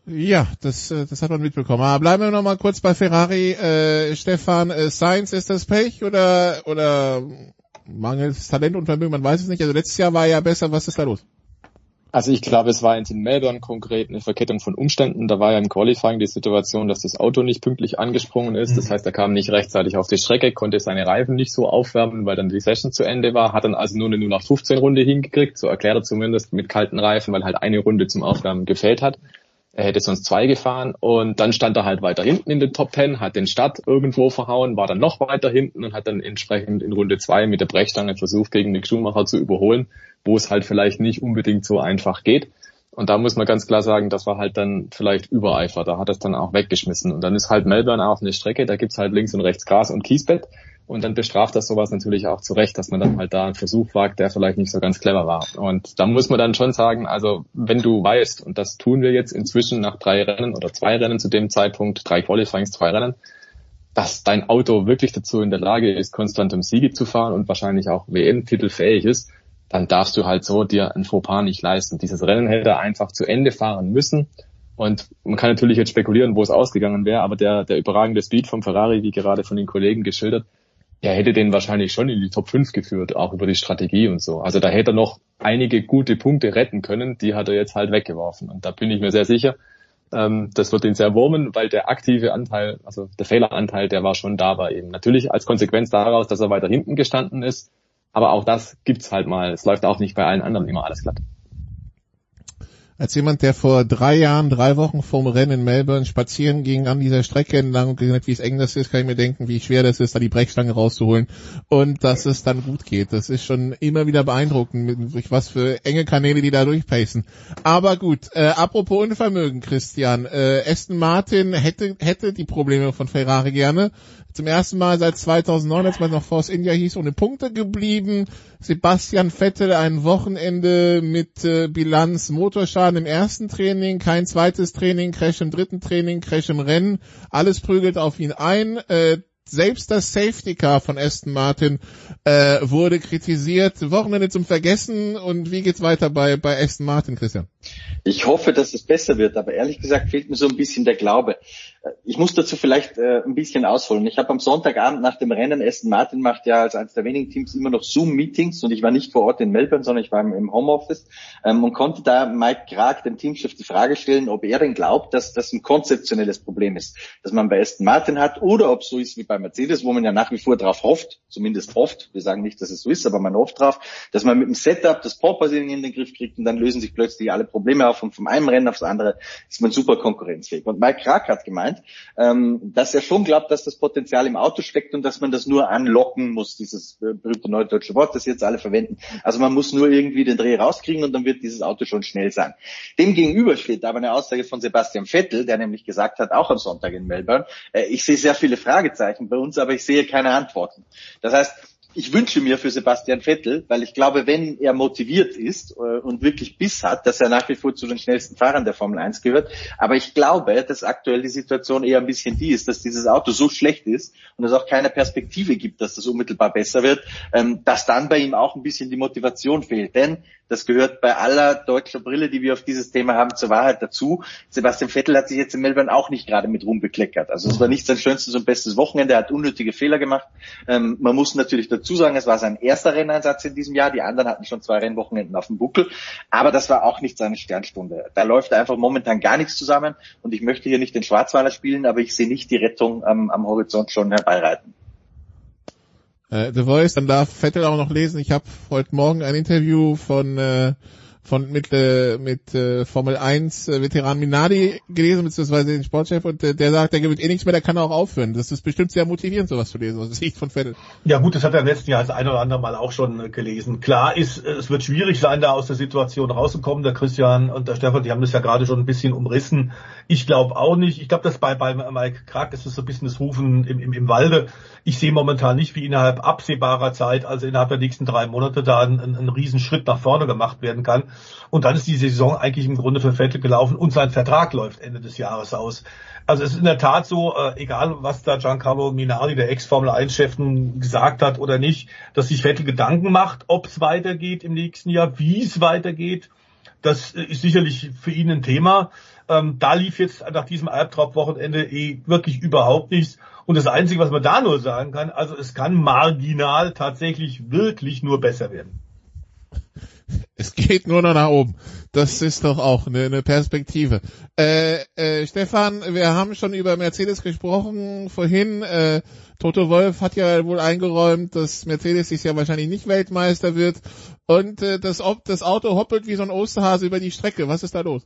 Ja, das, äh, das hat man mitbekommen. Aber bleiben wir noch mal kurz bei Ferrari. Äh, Stefan, äh, Sainz ist das Pech oder oder mangels Talent und Vermögen, man weiß es nicht. Also letztes Jahr war ja besser, was ist da los? Also ich glaube, es war jetzt in Melbourne konkret eine Verkettung von Umständen. Da war ja im Qualifying die Situation, dass das Auto nicht pünktlich angesprungen ist. Das heißt, er kam nicht rechtzeitig auf die Strecke, konnte seine Reifen nicht so aufwärmen, weil dann die Session zu Ende war, hat dann also nur eine 0 nach 15 Runde hingekriegt, so erklärt er zumindest mit kalten Reifen, weil halt eine Runde zum Aufwärmen gefällt hat. Er hätte sonst zwei gefahren und dann stand er halt weiter hinten in den Top Ten, hat den Start irgendwo verhauen, war dann noch weiter hinten und hat dann entsprechend in Runde zwei mit der Brechstange versucht, gegen Nick Schumacher zu überholen, wo es halt vielleicht nicht unbedingt so einfach geht. Und da muss man ganz klar sagen, das war halt dann vielleicht Übereifer. Da hat es dann auch weggeschmissen. Und dann ist halt Melbourne auch eine Strecke, da gibt's halt links und rechts Gras und Kiesbett. Und dann bestraft das sowas natürlich auch zu Recht, dass man dann halt da einen Versuch wagt, der vielleicht nicht so ganz clever war. Und da muss man dann schon sagen, also wenn du weißt, und das tun wir jetzt inzwischen nach drei Rennen oder zwei Rennen zu dem Zeitpunkt, drei Qualifyings, zwei Rennen, dass dein Auto wirklich dazu in der Lage ist, konstant um Siege zu fahren und wahrscheinlich auch WM-Titel fähig ist, dann darfst du halt so dir ein Fauxpas nicht leisten. Dieses Rennen hätte einfach zu Ende fahren müssen. Und man kann natürlich jetzt spekulieren, wo es ausgegangen wäre, aber der, der überragende Speed vom Ferrari, wie gerade von den Kollegen geschildert, er hätte den wahrscheinlich schon in die Top 5 geführt, auch über die Strategie und so. Also da hätte er noch einige gute Punkte retten können, die hat er jetzt halt weggeworfen. Und da bin ich mir sehr sicher, ähm, das wird ihn sehr wurmen, weil der aktive Anteil, also der Fehleranteil, der war schon da bei ihm. Natürlich als Konsequenz daraus, dass er weiter hinten gestanden ist, aber auch das gibt's halt mal. Es läuft auch nicht bei allen anderen immer alles glatt. Als jemand, der vor drei Jahren, drei Wochen vorm Rennen in Melbourne spazieren ging an dieser Strecke entlang und gesehen hat, wie es eng das ist, kann ich mir denken, wie schwer das ist, da die Brechstange rauszuholen und dass es dann gut geht. Das ist schon immer wieder beeindruckend, durch was für enge Kanäle die da durchpacen. Aber gut, äh, apropos Unvermögen, Christian, äh, Aston Martin hätte, hätte die Probleme von Ferrari gerne zum ersten Mal seit 2009, als man noch Force India hieß, ohne Punkte geblieben. Sebastian Vettel ein Wochenende mit äh, Bilanz Motorschaden im ersten Training, kein zweites Training, Crash im dritten Training, Crash im Rennen. Alles prügelt auf ihn ein. Äh, selbst das Safety Car von Aston Martin äh, wurde kritisiert. Wochenende zum Vergessen und wie geht's weiter bei, bei Aston Martin, Christian? Ich hoffe, dass es besser wird, aber ehrlich gesagt fehlt mir so ein bisschen der Glaube. Ich muss dazu vielleicht äh, ein bisschen ausholen. Ich habe am Sonntagabend nach dem Rennen, Aston Martin macht ja als eines der wenigen Teams immer noch Zoom-Meetings und ich war nicht vor Ort in Melbourne, sondern ich war im, Homeoffice ähm, und konnte da Mike Krag, dem Teamchef, die Frage stellen, ob er denn glaubt, dass das ein konzeptionelles Problem ist, das man bei Aston Martin hat oder ob so ist wie bei Mercedes, wo man ja nach wie vor drauf hofft, zumindest oft, wir sagen nicht, dass es so ist, aber man hofft drauf, dass man mit dem Setup das Pole-Positioning in den Griff kriegt und dann lösen sich plötzlich alle Probleme auf und vom einen Rennen aufs andere ist man super konkurrenzfähig. Und Mike Krag hat gemeint, ähm, dass er schon glaubt, dass das Potenzial im Auto steckt und dass man das nur anlocken muss, dieses äh, berühmte neudeutsche Wort, das jetzt alle verwenden. Also man muss nur irgendwie den Dreh rauskriegen und dann wird dieses Auto schon schnell sein. Dem steht aber eine Aussage von Sebastian Vettel, der nämlich gesagt hat, auch am Sonntag in Melbourne, äh, ich sehe sehr viele Fragezeichen bei uns, aber ich sehe keine Antworten. Das heißt, ich wünsche mir für Sebastian Vettel, weil ich glaube, wenn er motiviert ist äh, und wirklich Biss hat, dass er nach wie vor zu den schnellsten Fahrern der Formel 1 gehört. Aber ich glaube, dass aktuell die Situation eher ein bisschen die ist, dass dieses Auto so schlecht ist und es auch keine Perspektive gibt, dass das unmittelbar besser wird, ähm, dass dann bei ihm auch ein bisschen die Motivation fehlt. Denn das gehört bei aller deutscher Brille, die wir auf dieses Thema haben, zur Wahrheit dazu. Sebastian Vettel hat sich jetzt in Melbourne auch nicht gerade mit Ruhm bekleckert. Also es war nicht sein schönstes und bestes Wochenende. Er hat unnötige Fehler gemacht. Ähm, man muss natürlich dazu sagen, es war sein erster Renneinsatz in diesem Jahr. Die anderen hatten schon zwei Rennwochenenden auf dem Buckel. Aber das war auch nicht seine Sternstunde. Da läuft einfach momentan gar nichts zusammen. Und ich möchte hier nicht den Schwarzweiler spielen, aber ich sehe nicht die Rettung am, am Horizont schon herbeireiten. Äh, The Voice, dann darf Vettel auch noch lesen. Ich habe heute Morgen ein Interview von äh, von mit äh, mit äh, Formel 1 äh, Veteran Minardi gelesen beziehungsweise den Sportchef und äh, der sagt, der gewinnt eh nichts mehr, der kann auch aufhören. Das ist bestimmt sehr motivierend, sowas zu lesen aus *laughs* Sicht von Vettel. Ja gut, das hat er im letzten Jahr das ein oder andere Mal auch schon äh, gelesen. Klar ist, äh, es wird schwierig sein, da aus der Situation rauszukommen. Der Christian und der Stefan, die haben das ja gerade schon ein bisschen umrissen. Ich glaube auch nicht. Ich glaube, dass bei bei Mike Krag ist es so ein bisschen das Rufen im, im, im Walde. Ich sehe momentan nicht, wie innerhalb absehbarer Zeit, also innerhalb der nächsten drei Monate, da ein, ein, ein Riesenschritt nach vorne gemacht werden kann. Und dann ist die Saison eigentlich im Grunde für Vettel gelaufen und sein Vertrag läuft Ende des Jahres aus. Also es ist in der Tat so, äh, egal was da Giancarlo Minardi, der Ex-Formel 1-Chef, gesagt hat oder nicht, dass sich Vettel Gedanken macht, ob es weitergeht im nächsten Jahr, wie es weitergeht. Das ist sicherlich für ihn ein Thema. Ähm, da lief jetzt nach diesem Albtraum-Wochenende eh wirklich überhaupt nichts. Und das Einzige, was man da nur sagen kann, also es kann marginal tatsächlich wirklich nur besser werden. *laughs* Es geht nur noch nach oben. Das ist doch auch eine, eine Perspektive. Äh, äh, Stefan, wir haben schon über Mercedes gesprochen vorhin. Äh, Toto Wolf hat ja wohl eingeräumt, dass Mercedes sich ja wahrscheinlich nicht Weltmeister wird. Und äh, das, das Auto hoppelt wie so ein Osterhase über die Strecke. Was ist da los?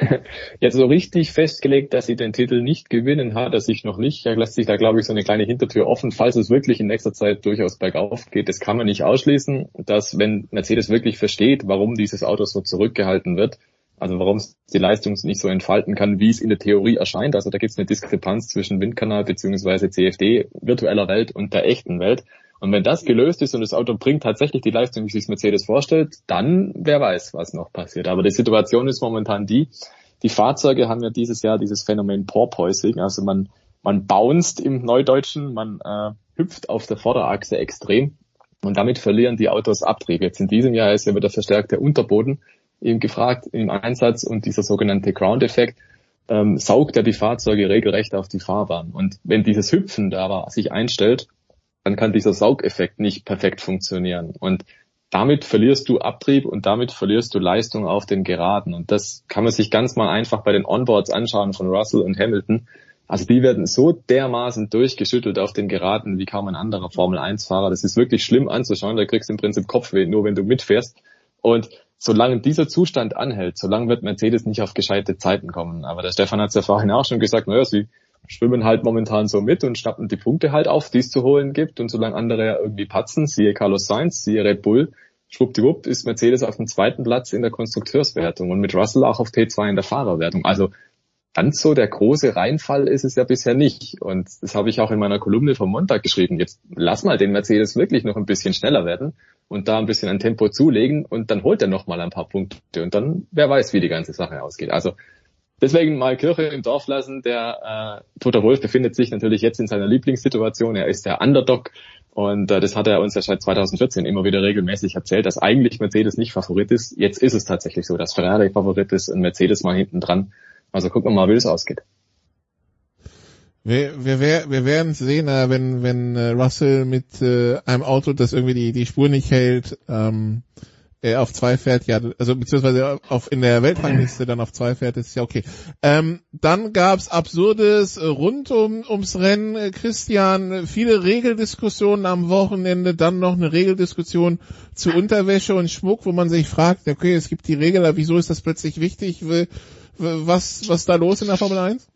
*laughs* Jetzt so richtig festgelegt, dass sie den Titel nicht gewinnen, hat er sich noch nicht. Er lässt sich da, glaube ich, so eine kleine Hintertür offen, falls es wirklich in nächster Zeit durchaus bergauf geht. Das kann man nicht ausschließen, dass wenn Mercedes wirklich versteht, warum dieses Auto so zurückgehalten wird, also warum es die Leistung nicht so entfalten kann, wie es in der Theorie erscheint. Also da gibt es eine Diskrepanz zwischen Windkanal beziehungsweise CFD, virtueller Welt und der echten Welt. Und wenn das gelöst ist und das Auto bringt tatsächlich die Leistung, wie sich Mercedes vorstellt, dann wer weiß, was noch passiert. Aber die Situation ist momentan die, die Fahrzeuge haben ja dieses Jahr dieses Phänomen Porpoising, also man, man bounced im Neudeutschen, man äh, hüpft auf der Vorderachse extrem und damit verlieren die Autos Abtrieb. Jetzt in diesem Jahr ist ja wieder verstärkt der Unterboden eben gefragt im Einsatz und dieser sogenannte Ground-Effekt ähm, saugt ja die Fahrzeuge regelrecht auf die Fahrbahn. Und wenn dieses Hüpfen da aber sich einstellt, dann kann dieser Saugeffekt nicht perfekt funktionieren. Und damit verlierst du Abtrieb und damit verlierst du Leistung auf den Geraden. Und das kann man sich ganz mal einfach bei den Onboards anschauen von Russell und Hamilton. Also die werden so dermaßen durchgeschüttelt auf den Geraden wie kaum ein anderer Formel 1 Fahrer. Das ist wirklich schlimm anzuschauen. Da kriegst du im Prinzip Kopfweh, nur wenn du mitfährst. Und solange dieser Zustand anhält, solange wird Mercedes nicht auf gescheite Zeiten kommen. Aber der Stefan hat es ja vorhin auch schon gesagt, naja, sie schwimmen halt momentan so mit und schnappen die Punkte halt auf, die es zu holen gibt. Und solange andere ja irgendwie patzen, siehe Carlos Sainz, siehe Red Bull, schwuppdiwupp ist Mercedes auf dem zweiten Platz in der Konstrukteurswertung und mit Russell auch auf T2 in der Fahrerwertung. Also ganz so der große Reinfall ist es ja bisher nicht. Und das habe ich auch in meiner Kolumne vom Montag geschrieben. Jetzt lass mal den Mercedes wirklich noch ein bisschen schneller werden und da ein bisschen an Tempo zulegen und dann holt er noch mal ein paar Punkte und dann wer weiß, wie die ganze Sache ausgeht. Also Deswegen mal Kirche im Dorf lassen. Der äh, Toter Wolf befindet sich natürlich jetzt in seiner Lieblingssituation. Er ist der Underdog und äh, das hat er uns ja seit 2014 immer wieder regelmäßig erzählt, dass eigentlich Mercedes nicht Favorit ist. Jetzt ist es tatsächlich so, dass Ferrari Favorit ist und Mercedes mal hinten dran. Also gucken wir mal, wie es ausgeht. Wir, wir, wir werden sehen, äh, wenn, wenn äh, Russell mit äh, einem Auto, das irgendwie die, die Spur nicht hält, ähm, äh, auf zwei fährt, ja, also beziehungsweise auf in der Weltrangliste dann auf zwei fährt, ist ja okay. Ähm, dann gab's Absurdes rund um ums Rennen, Christian, viele Regeldiskussionen am Wochenende, dann noch eine Regeldiskussion zu Unterwäsche und Schmuck, wo man sich fragt, okay, es gibt die Regel, aber wieso ist das plötzlich wichtig? Was, was da los in der Formel 1?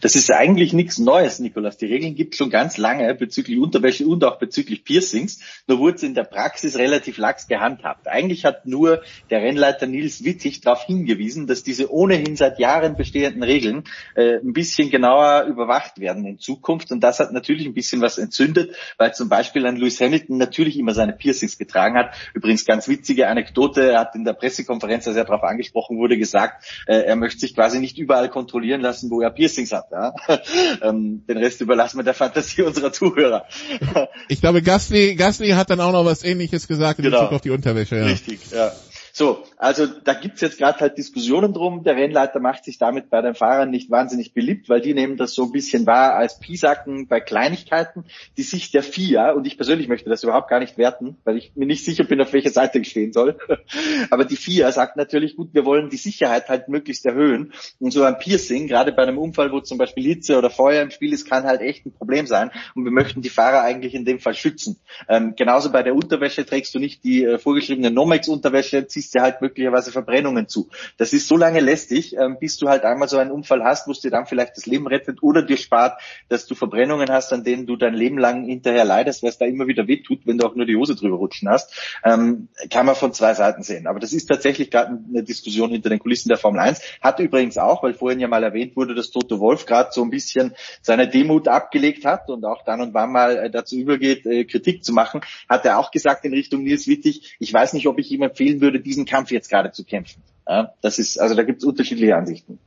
Das ist eigentlich nichts Neues, Nikolas. Die Regeln gibt es schon ganz lange bezüglich Unterwäsche und auch bezüglich Piercings. Nur wurde es in der Praxis relativ lax gehandhabt. Eigentlich hat nur der Rennleiter Nils Wittig darauf hingewiesen, dass diese ohnehin seit Jahren bestehenden Regeln äh, ein bisschen genauer überwacht werden in Zukunft. Und das hat natürlich ein bisschen was entzündet, weil zum Beispiel ein Lewis Hamilton natürlich immer seine Piercings getragen hat. Übrigens ganz witzige Anekdote, er hat in der Pressekonferenz, als er darauf angesprochen wurde, gesagt, äh, er möchte sich quasi nicht überall kontrollieren lassen, wo er Piercings hat. Ja? *laughs* ähm, den Rest überlassen wir der Fantasie unserer Zuhörer. *laughs* ich glaube, Gasly, Gasly hat dann auch noch was Ähnliches gesagt in genau. Bezug auf die Unterwäsche. Ja. Richtig, ja. So, also da gibt's jetzt gerade halt Diskussionen drum. Der Rennleiter macht sich damit bei den Fahrern nicht wahnsinnig beliebt, weil die nehmen das so ein bisschen wahr als Pisacken bei Kleinigkeiten. Die Sicht der FIA, und ich persönlich möchte das überhaupt gar nicht werten, weil ich mir nicht sicher bin, auf welcher Seite ich stehen soll. *laughs* Aber die FIA sagt natürlich, gut, wir wollen die Sicherheit halt möglichst erhöhen. Und so ein Piercing, gerade bei einem Unfall, wo zum Beispiel Hitze oder Feuer im Spiel ist, kann halt echt ein Problem sein. Und wir möchten die Fahrer eigentlich in dem Fall schützen. Ähm, genauso bei der Unterwäsche trägst du nicht die äh, vorgeschriebene Nomex-Unterwäsche, ziehst dir halt möglicherweise Verbrennungen zu. Das ist so lange lästig, ähm, bis du halt einmal so einen Unfall hast, wo es dir dann vielleicht das Leben rettet oder dir spart, dass du Verbrennungen hast, an denen du dein Leben lang hinterher leidest, weil es da immer wieder wehtut, wenn du auch nur die Hose drüber rutschen hast. Ähm, kann man von zwei Seiten sehen. Aber das ist tatsächlich gerade eine Diskussion hinter den Kulissen der Formel 1. Hat übrigens auch, weil vorhin ja mal erwähnt wurde, dass Toto Wolf gerade so ein bisschen seine Demut abgelegt hat und auch dann und wann mal äh, dazu übergeht, äh, Kritik zu machen, hat er auch gesagt in Richtung Nils Wittig, ich weiß nicht, ob ich ihm empfehlen würde, diesen Kampf jetzt gerade zu kämpfen. Ja, das ist, also da gibt es unterschiedliche Ansichten.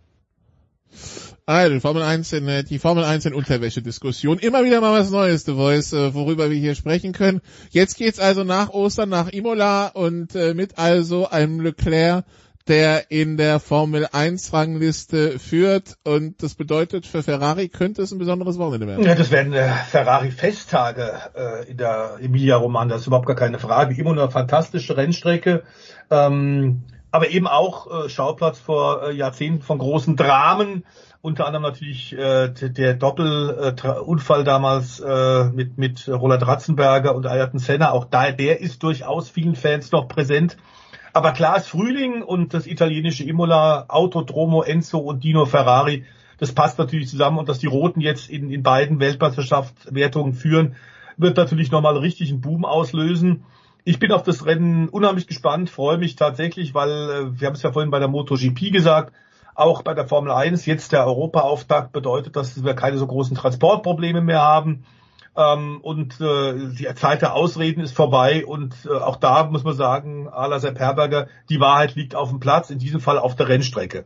Also, Formel 1 in, äh, die Formel 1 in Unterwäsche-Diskussion. Immer wieder mal was Neues, The Voice, äh, worüber wir hier sprechen können. Jetzt geht's also nach Ostern, nach Imola und äh, mit also einem Leclerc, der in der Formel 1 Rangliste führt und das bedeutet für Ferrari könnte es ein besonderes Wochenende werden. Ja, das werden äh, Ferrari Festtage äh, in der Emilia Romagna, das ist überhaupt gar keine Frage. Immer eine fantastische Rennstrecke, ähm, aber eben auch äh, Schauplatz vor äh, Jahrzehnten von großen Dramen unter anderem natürlich äh, der Doppelunfall äh, damals äh, mit, mit Roland Ratzenberger und Ayrton Senna. Auch da, der ist durchaus vielen Fans noch präsent. Aber klar ist Frühling und das italienische Imola, Autodromo, Enzo und Dino Ferrari, das passt natürlich zusammen. Und dass die Roten jetzt in, in beiden Weltmeisterschaftswertungen führen, wird natürlich nochmal richtig einen Boom auslösen. Ich bin auf das Rennen unheimlich gespannt, freue mich tatsächlich, weil äh, wir haben es ja vorhin bei der MotoGP gesagt, auch bei der Formel 1 jetzt der Europaauftakt bedeutet, dass wir keine so großen Transportprobleme mehr haben. Ähm, und äh, die Zeit der Ausreden ist vorbei und äh, auch da muss man sagen, Ala Sepp Herberger, die Wahrheit liegt auf dem Platz, in diesem Fall auf der Rennstrecke.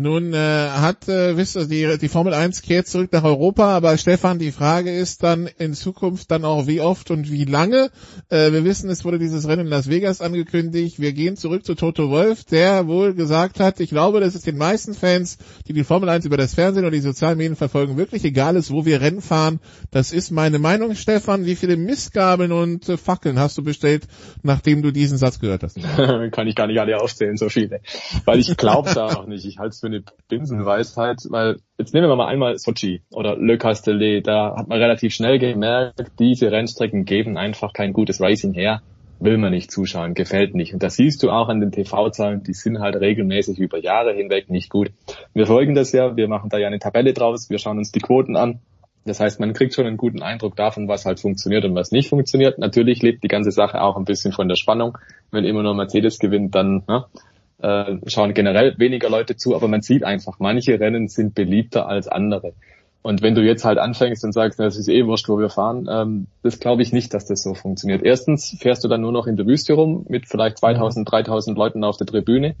Nun äh, hat, äh, wisst ihr, die, die Formel 1 kehrt zurück nach Europa, aber Stefan, die Frage ist dann in Zukunft dann auch wie oft und wie lange. Äh, wir wissen, es wurde dieses Rennen in Las Vegas angekündigt. Wir gehen zurück zu Toto Wolf, der wohl gesagt hat, ich glaube, dass es den meisten Fans, die die Formel 1 über das Fernsehen oder die sozialen Medien verfolgen, wirklich egal ist, wo wir Rennen fahren. Das ist meine Meinung, Stefan. Wie viele Missgabeln und äh, Fackeln hast du bestellt, nachdem du diesen Satz gehört hast? *laughs* Kann ich gar nicht alle aufzählen, so viele. Weil ich glaube da auch nicht. Ich halte eine Binsenweisheit, weil jetzt nehmen wir mal einmal Sochi oder Le Castellet, da hat man relativ schnell gemerkt, diese Rennstrecken geben einfach kein gutes Racing her, will man nicht zuschauen, gefällt nicht. Und das siehst du auch an den TV-Zahlen, die sind halt regelmäßig über Jahre hinweg nicht gut. Wir folgen das ja, wir machen da ja eine Tabelle draus, wir schauen uns die Quoten an. Das heißt, man kriegt schon einen guten Eindruck davon, was halt funktioniert und was nicht funktioniert. Natürlich lebt die ganze Sache auch ein bisschen von der Spannung. Wenn immer nur Mercedes gewinnt, dann ne, äh, schauen generell weniger Leute zu, aber man sieht einfach, manche Rennen sind beliebter als andere. Und wenn du jetzt halt anfängst und sagst, das ist eh wurscht, wo wir fahren, ähm, das glaube ich nicht, dass das so funktioniert. Erstens fährst du dann nur noch in der Wüste rum mit vielleicht 2000, 3000 Leuten auf der Tribüne.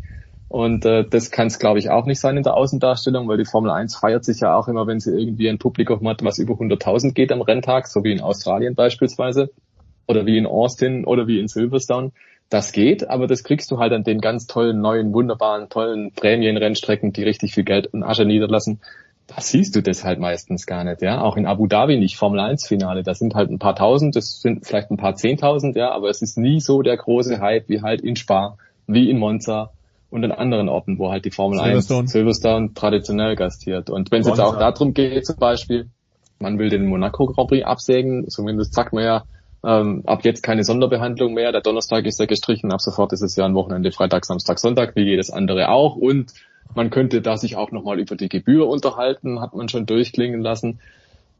Und äh, das kann es, glaube ich, auch nicht sein in der Außendarstellung, weil die Formel 1 feiert sich ja auch immer, wenn sie irgendwie ein Publikum hat, was über 100.000 geht am Renntag, so wie in Australien beispielsweise oder wie in Austin oder wie in Silverstone. Das geht, aber das kriegst du halt an den ganz tollen, neuen, wunderbaren, tollen Prämienrennstrecken, die richtig viel Geld und Asche niederlassen. Da siehst du das halt meistens gar nicht, ja. Auch in Abu Dhabi nicht, Formel 1 Finale. Da sind halt ein paar tausend, das sind vielleicht ein paar zehntausend, ja, aber es ist nie so der große Hype wie halt in Spa, wie in Monza und in anderen Orten, wo halt die Formel Silverstone. 1 Silverstone traditionell gastiert. Und wenn es jetzt auch darum geht, zum Beispiel, man will den Monaco Grand Prix absägen, zumindest sagt man ja, ähm, ab jetzt keine Sonderbehandlung mehr. Der Donnerstag ist ja gestrichen. Ab sofort ist es ja ein Wochenende Freitag, Samstag, Sonntag, wie jedes andere auch. Und man könnte da sich auch nochmal über die Gebühr unterhalten, hat man schon durchklingen lassen.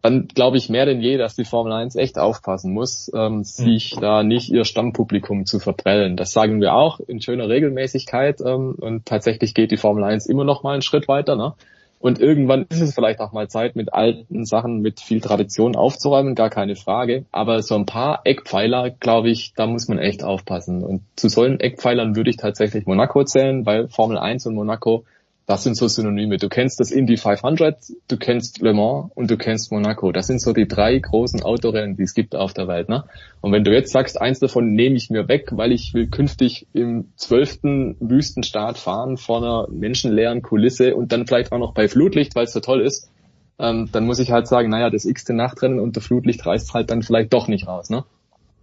Dann glaube ich mehr denn je, dass die Formel 1 echt aufpassen muss, ähm, sich mhm. da nicht ihr Stammpublikum zu verprellen. Das sagen wir auch in schöner Regelmäßigkeit. Ähm, und tatsächlich geht die Formel 1 immer noch mal einen Schritt weiter. Ne? Und irgendwann ist es vielleicht auch mal Zeit, mit alten Sachen, mit viel Tradition aufzuräumen, gar keine Frage. Aber so ein paar Eckpfeiler, glaube ich, da muss man echt aufpassen. Und zu solchen Eckpfeilern würde ich tatsächlich Monaco zählen, weil Formel 1 und Monaco das sind so Synonyme. Du kennst das Indy 500, du kennst Le Mans und du kennst Monaco. Das sind so die drei großen Autorennen, die es gibt auf der Welt. Ne? Und wenn du jetzt sagst, eins davon nehme ich mir weg, weil ich will künftig im zwölften Wüstenstaat fahren vor einer menschenleeren Kulisse und dann vielleicht auch noch bei Flutlicht, weil es so toll ist, ähm, dann muss ich halt sagen, naja, das x-te Nachtrennen unter Flutlicht reißt halt dann vielleicht doch nicht raus. Ne?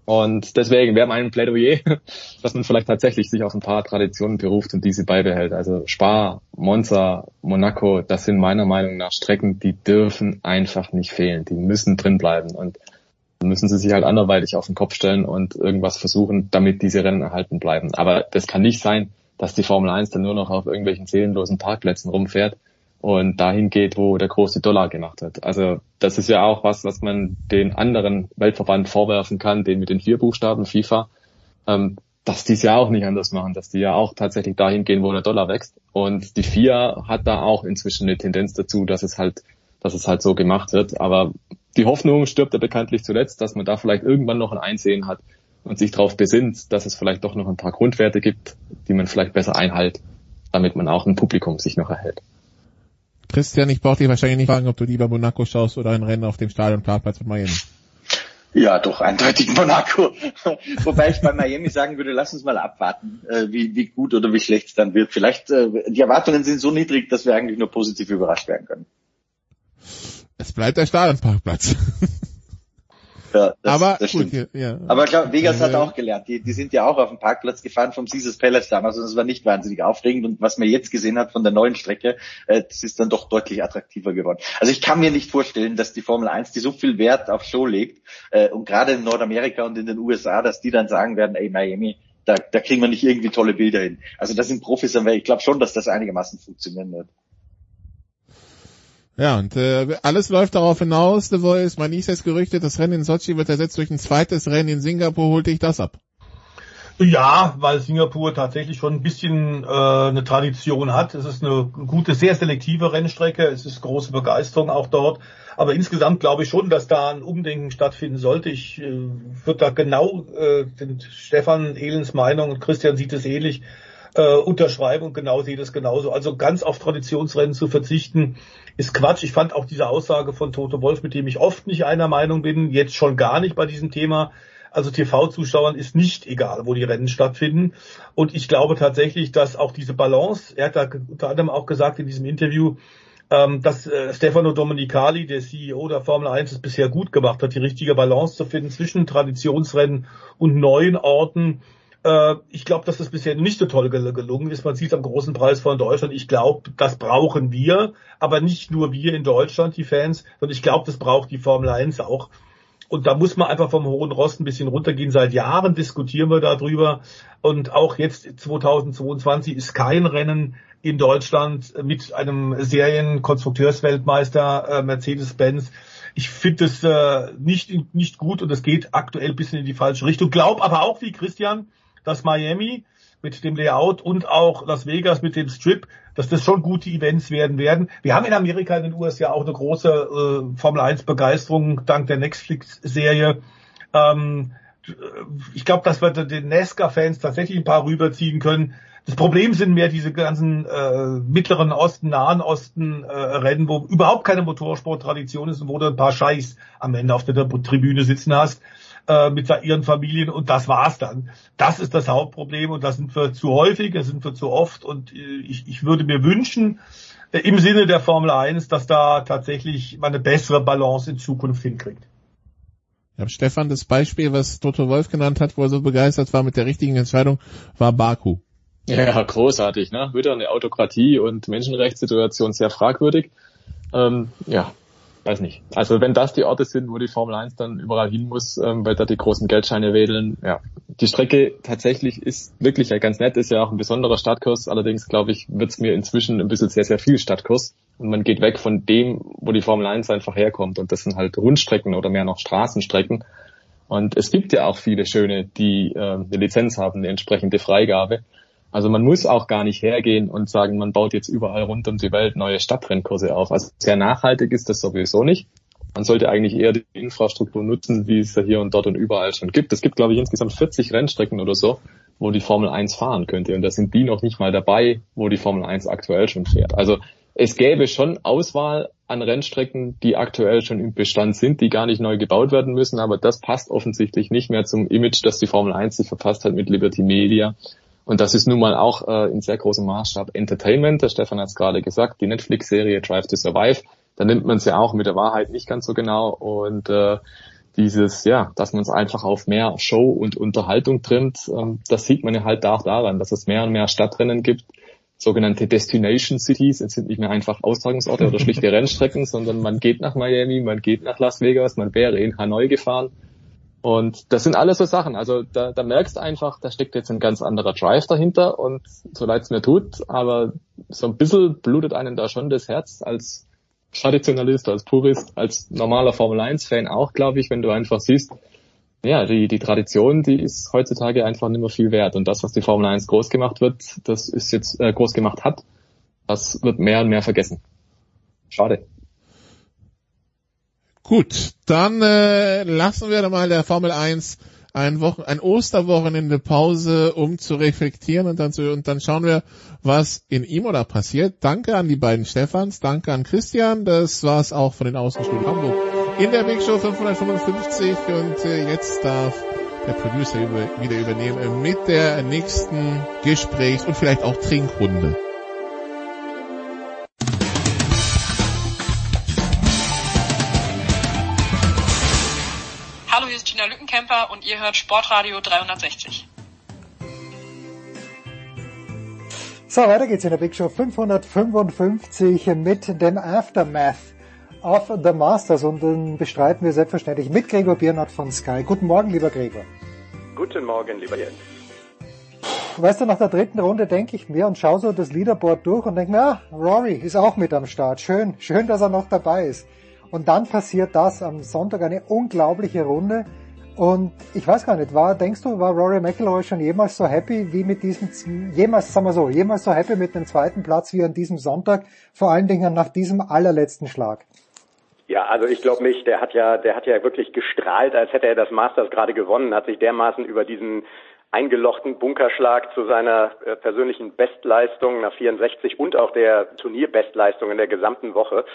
Und deswegen wäre mein Plädoyer, *laughs* dass man vielleicht tatsächlich sich auf ein paar Traditionen beruft und diese beibehält. Also Spa, Monza, Monaco, das sind meiner Meinung nach Strecken, die dürfen einfach nicht fehlen. Die müssen drin bleiben und müssen sie sich halt anderweitig auf den Kopf stellen und irgendwas versuchen, damit diese Rennen erhalten bleiben. Aber das kann nicht sein, dass die Formel 1 dann nur noch auf irgendwelchen seelenlosen Parkplätzen rumfährt und dahin geht, wo der große Dollar gemacht hat. Also das ist ja auch was, was man den anderen Weltverband vorwerfen kann, den mit den vier Buchstaben FIFA, ähm, dass die es ja auch nicht anders machen, dass die ja auch tatsächlich dahin gehen, wo der Dollar wächst. Und die FIA hat da auch inzwischen eine Tendenz dazu, dass es halt, dass es halt so gemacht wird. Aber die Hoffnung stirbt ja bekanntlich zuletzt, dass man da vielleicht irgendwann noch ein Einsehen hat und sich darauf besinnt, dass es vielleicht doch noch ein paar Grundwerte gibt, die man vielleicht besser einhält, damit man auch ein Publikum sich noch erhält. Christian, ich brauche dich wahrscheinlich nicht fragen, ob du lieber Monaco schaust oder ein Rennen auf dem Stadionparkplatz von Miami. Ja, doch, eindeutig Monaco. *laughs* Wobei ich bei Miami sagen würde, lass uns mal abwarten, äh, wie, wie gut oder wie schlecht es dann wird. Vielleicht, äh, die Erwartungen sind so niedrig, dass wir eigentlich nur positiv überrascht werden können. Es bleibt der Stadionparkplatz. *laughs* Ja, das, Aber das gut, stimmt. ja, ja. Aber klar, Vegas hat Äh, auch gelernt. Die, die sind ja auch auf dem Parkplatz gefahren vom Caesars Palace damals und es war nicht wahnsinnig aufregend. Und was man jetzt gesehen hat von der neuen Strecke, äh, das ist dann doch deutlich attraktiver geworden. Also ich kann mir nicht vorstellen, dass die Formel 1, die so viel Wert auf Show legt, äh, und gerade in Nordamerika und in den USA, dass die dann sagen werden, ey Miami, da, da kriegen wir nicht irgendwie tolle Bilder hin. Also das sind Profis, aber ich glaube schon, dass das einigermaßen funktionieren wird. Ja, und äh, alles läuft darauf hinaus, The Voice, jetzt Gerüchte, das Rennen in Sochi wird ersetzt durch ein zweites Rennen in Singapur, holte ich das ab. Ja, weil Singapur tatsächlich schon ein bisschen äh, eine Tradition hat. Es ist eine gute, sehr selektive Rennstrecke. Es ist große Begeisterung auch dort. Aber insgesamt glaube ich schon, dass da ein Umdenken stattfinden sollte. Ich äh, würde da genau äh, den Stefan Ehlens Meinung und Christian sieht es ähnlich äh, unterschreiben und genau sehe das genauso. Also ganz auf Traditionsrennen zu verzichten, ist Quatsch. Ich fand auch diese Aussage von Toto Wolf, mit dem ich oft nicht einer Meinung bin, jetzt schon gar nicht bei diesem Thema. Also TV-Zuschauern ist nicht egal, wo die Rennen stattfinden. Und ich glaube tatsächlich, dass auch diese Balance, er hat da unter anderem auch gesagt in diesem Interview, ähm, dass äh, Stefano Domenicali, der CEO der Formel 1, es bisher gut gemacht hat, die richtige Balance zu finden zwischen Traditionsrennen und neuen Orten. Äh, ich glaube, dass das bisher nicht so toll gel gelungen ist. Man sieht es am großen Preis von Deutschland. Ich glaube, das brauchen wir, aber nicht nur wir in Deutschland, die Fans, sondern ich glaube, das braucht die Formel 1 auch. Und da muss man einfach vom hohen Rost ein bisschen runtergehen. Seit Jahren diskutieren wir darüber. Und auch jetzt 2022 ist kein Rennen in Deutschland mit einem Serienkonstrukteursweltmeister äh, Mercedes-Benz. Ich finde es äh, nicht, nicht gut und es geht aktuell ein bisschen in die falsche Richtung. Glaub aber auch wie Christian, dass Miami mit dem Layout und auch Las Vegas mit dem Strip, dass das schon gute Events werden werden. Wir haben in Amerika in den USA auch eine große äh, Formel 1 Begeisterung dank der Netflix-Serie. Ähm, ich glaube, dass wir den NASCAR-Fans tatsächlich ein paar rüberziehen können. Das Problem sind mehr diese ganzen äh, mittleren Osten, Nahen Osten äh, Rennen, wo überhaupt keine Motorsporttradition ist und wo du ein paar Scheiß am Ende auf der Tribüne sitzen hast äh, mit ihren Familien und das war's dann. Das ist das Hauptproblem und das sind wir zu häufig, das sind wir zu oft und äh, ich, ich würde mir wünschen, äh, im Sinne der Formel 1, dass da tatsächlich man eine bessere Balance in Zukunft hinkriegt. Ja, Stefan, das Beispiel, was Toto Wolf genannt hat, wo er so begeistert war mit der richtigen Entscheidung, war Baku. Ja, großartig, ne? Wieder eine Autokratie und Menschenrechtssituation sehr fragwürdig. Ähm, ja, weiß nicht. Also wenn das die Orte sind, wo die Formel 1 dann überall hin muss, ähm, weil da die großen Geldscheine wedeln, ja. Die Strecke tatsächlich ist wirklich ja ganz nett, ist ja auch ein besonderer Stadtkurs, allerdings glaube ich, wird es mir inzwischen ein bisschen sehr, sehr viel Stadtkurs. Und man geht weg von dem, wo die Formel 1 einfach herkommt. Und das sind halt Rundstrecken oder mehr noch Straßenstrecken. Und es gibt ja auch viele schöne, die äh, eine Lizenz haben, eine entsprechende Freigabe. Also man muss auch gar nicht hergehen und sagen, man baut jetzt überall rund um die Welt neue Stadtrennkurse auf. Also sehr nachhaltig ist das sowieso nicht. Man sollte eigentlich eher die Infrastruktur nutzen, wie es ja hier und dort und überall schon gibt. Es gibt, glaube ich, insgesamt 40 Rennstrecken oder so, wo die Formel 1 fahren könnte. Und da sind die noch nicht mal dabei, wo die Formel 1 aktuell schon fährt. Also es gäbe schon Auswahl an Rennstrecken, die aktuell schon im Bestand sind, die gar nicht neu gebaut werden müssen. Aber das passt offensichtlich nicht mehr zum Image, das die Formel 1 sich verpasst hat mit Liberty Media und das ist nun mal auch äh, in sehr großem Maßstab Entertainment. Der Stefan hat es gerade gesagt, die Netflix-Serie Drive to Survive. Da nimmt man es ja auch mit der Wahrheit nicht ganz so genau. Und äh, dieses, ja, dass man es einfach auf mehr Show und Unterhaltung trimmt, ähm, das sieht man ja halt auch daran, dass es mehr und mehr Stadtrennen gibt, sogenannte Destination Cities. Es sind nicht mehr einfach Austragungsorte oder schlichte *laughs* Rennstrecken, sondern man geht nach Miami, man geht nach Las Vegas, man wäre in Hanoi gefahren und das sind alles so Sachen. Also da, da merkst du einfach, da steckt jetzt ein ganz anderer Drive dahinter und so leid es mir tut, aber so ein bisschen blutet einem da schon das Herz als Traditionalist, als Purist, als normaler Formel 1-Fan auch, glaube ich, wenn du einfach siehst, ja, die, die Tradition, die ist heutzutage einfach nicht mehr viel wert. Und das, was die Formel 1 groß gemacht wird, das ist jetzt äh, groß gemacht hat, das wird mehr und mehr vergessen. Schade. Gut, dann äh, lassen wir mal der Formel 1 ein, Wochen, ein Osterwochenende Pause, um zu reflektieren und dann, zu, und dann schauen wir, was in Imola passiert. Danke an die beiden Stefans, danke an Christian, das war's auch von den Außenstudios Hamburg in der Big Show 555 und äh, jetzt darf der Producer über, wieder übernehmen mit der nächsten Gesprächs- und vielleicht auch Trinkrunde. Lückenkämper und ihr hört Sportradio 360. So, weiter geht's in der Big Show 555 mit dem Aftermath of the Masters und den bestreiten wir selbstverständlich mit Gregor Biernat von Sky. Guten Morgen, lieber Gregor. Guten Morgen, lieber Jens. Weißt du, nach der dritten Runde denke ich mir und schaue so das Leaderboard durch und denke mir, ah, Rory ist auch mit am Start. Schön, schön, dass er noch dabei ist. Und dann passiert das am Sonntag eine unglaubliche Runde. Und ich weiß gar nicht, war, denkst du, war Rory McIlroy schon jemals so happy wie mit diesem, jemals, sagen wir so, jemals so happy mit dem zweiten Platz wie an diesem Sonntag, vor allen Dingen nach diesem allerletzten Schlag? Ja, also ich glaube nicht. Der hat ja, der hat ja wirklich gestrahlt, als hätte er das Masters gerade gewonnen, hat sich dermaßen über diesen eingelochten Bunkerschlag zu seiner äh, persönlichen Bestleistung nach 64 und auch der Turnierbestleistung in der gesamten Woche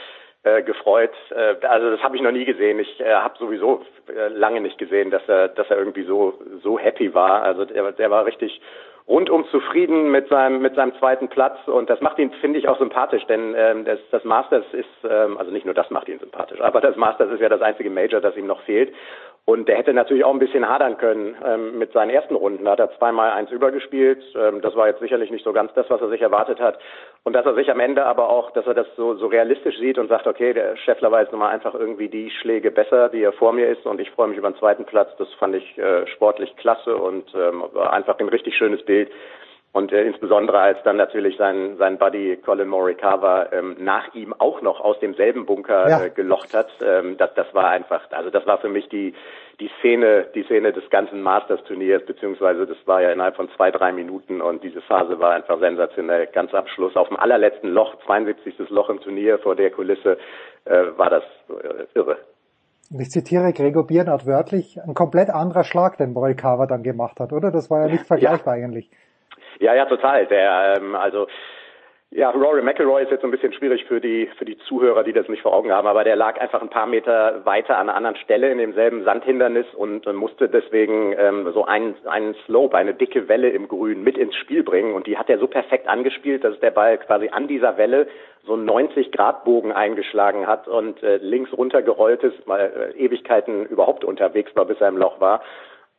äh, gefreut. Äh, also das habe ich noch nie gesehen. Ich äh, habe sowieso äh, lange nicht gesehen, dass er, dass er irgendwie so so happy war. Also der, der war richtig rundum zufrieden mit seinem mit seinem zweiten Platz und das macht ihn finde ich auch sympathisch, denn ähm, das, das Masters ist ähm, also nicht nur das macht ihn sympathisch, aber das Masters ist ja das einzige Major, das ihm noch fehlt und der hätte natürlich auch ein bisschen hadern können ähm, mit seinen ersten Runden. Da hat er zweimal eins übergespielt. Ähm, das war jetzt sicherlich nicht so ganz das, was er sich erwartet hat. Und dass er sich am Ende aber auch, dass er das so, so realistisch sieht und sagt, okay, der Scheffler war jetzt nochmal einfach irgendwie die Schläge besser, die er vor mir ist. Und ich freue mich über den zweiten Platz. Das fand ich äh, sportlich klasse und ähm, war einfach ein richtig schönes Bild. Und äh, insbesondere als dann natürlich sein, sein Buddy Colin Morikawa ähm, nach ihm auch noch aus demselben Bunker Ja. äh, gelocht hat, ähm, das, das war einfach, also das war für mich die, die Szene, die Szene des ganzen Masters-Turniers, beziehungsweise das war ja innerhalb von zwei, drei Minuten und diese Phase war einfach sensationell. Ganz am Schluss auf dem allerletzten Loch, 72. Loch im Turnier vor der Kulisse, äh, war das äh, irre. Und ich zitiere Gregor Biernat wörtlich, ein komplett anderer Schlag, den Morikawa dann gemacht hat, oder? Das war ja nicht vergleichbar eigentlich. Ja, ja, total. Der, ähm, also ja, Rory McIlroy ist jetzt so ein bisschen schwierig für die für die Zuhörer, die das nicht vor Augen haben, aber der lag einfach ein paar Meter weiter an einer anderen Stelle in demselben Sandhindernis und musste deswegen ähm, so einen einen Slope, eine dicke Welle im Grün mit ins Spiel bringen und die hat er so perfekt angespielt, dass der Ball quasi an dieser Welle so einen 90 Grad Bogen eingeschlagen hat und äh, links runtergerollt ist, weil äh, Ewigkeiten überhaupt unterwegs war, bis er im Loch war.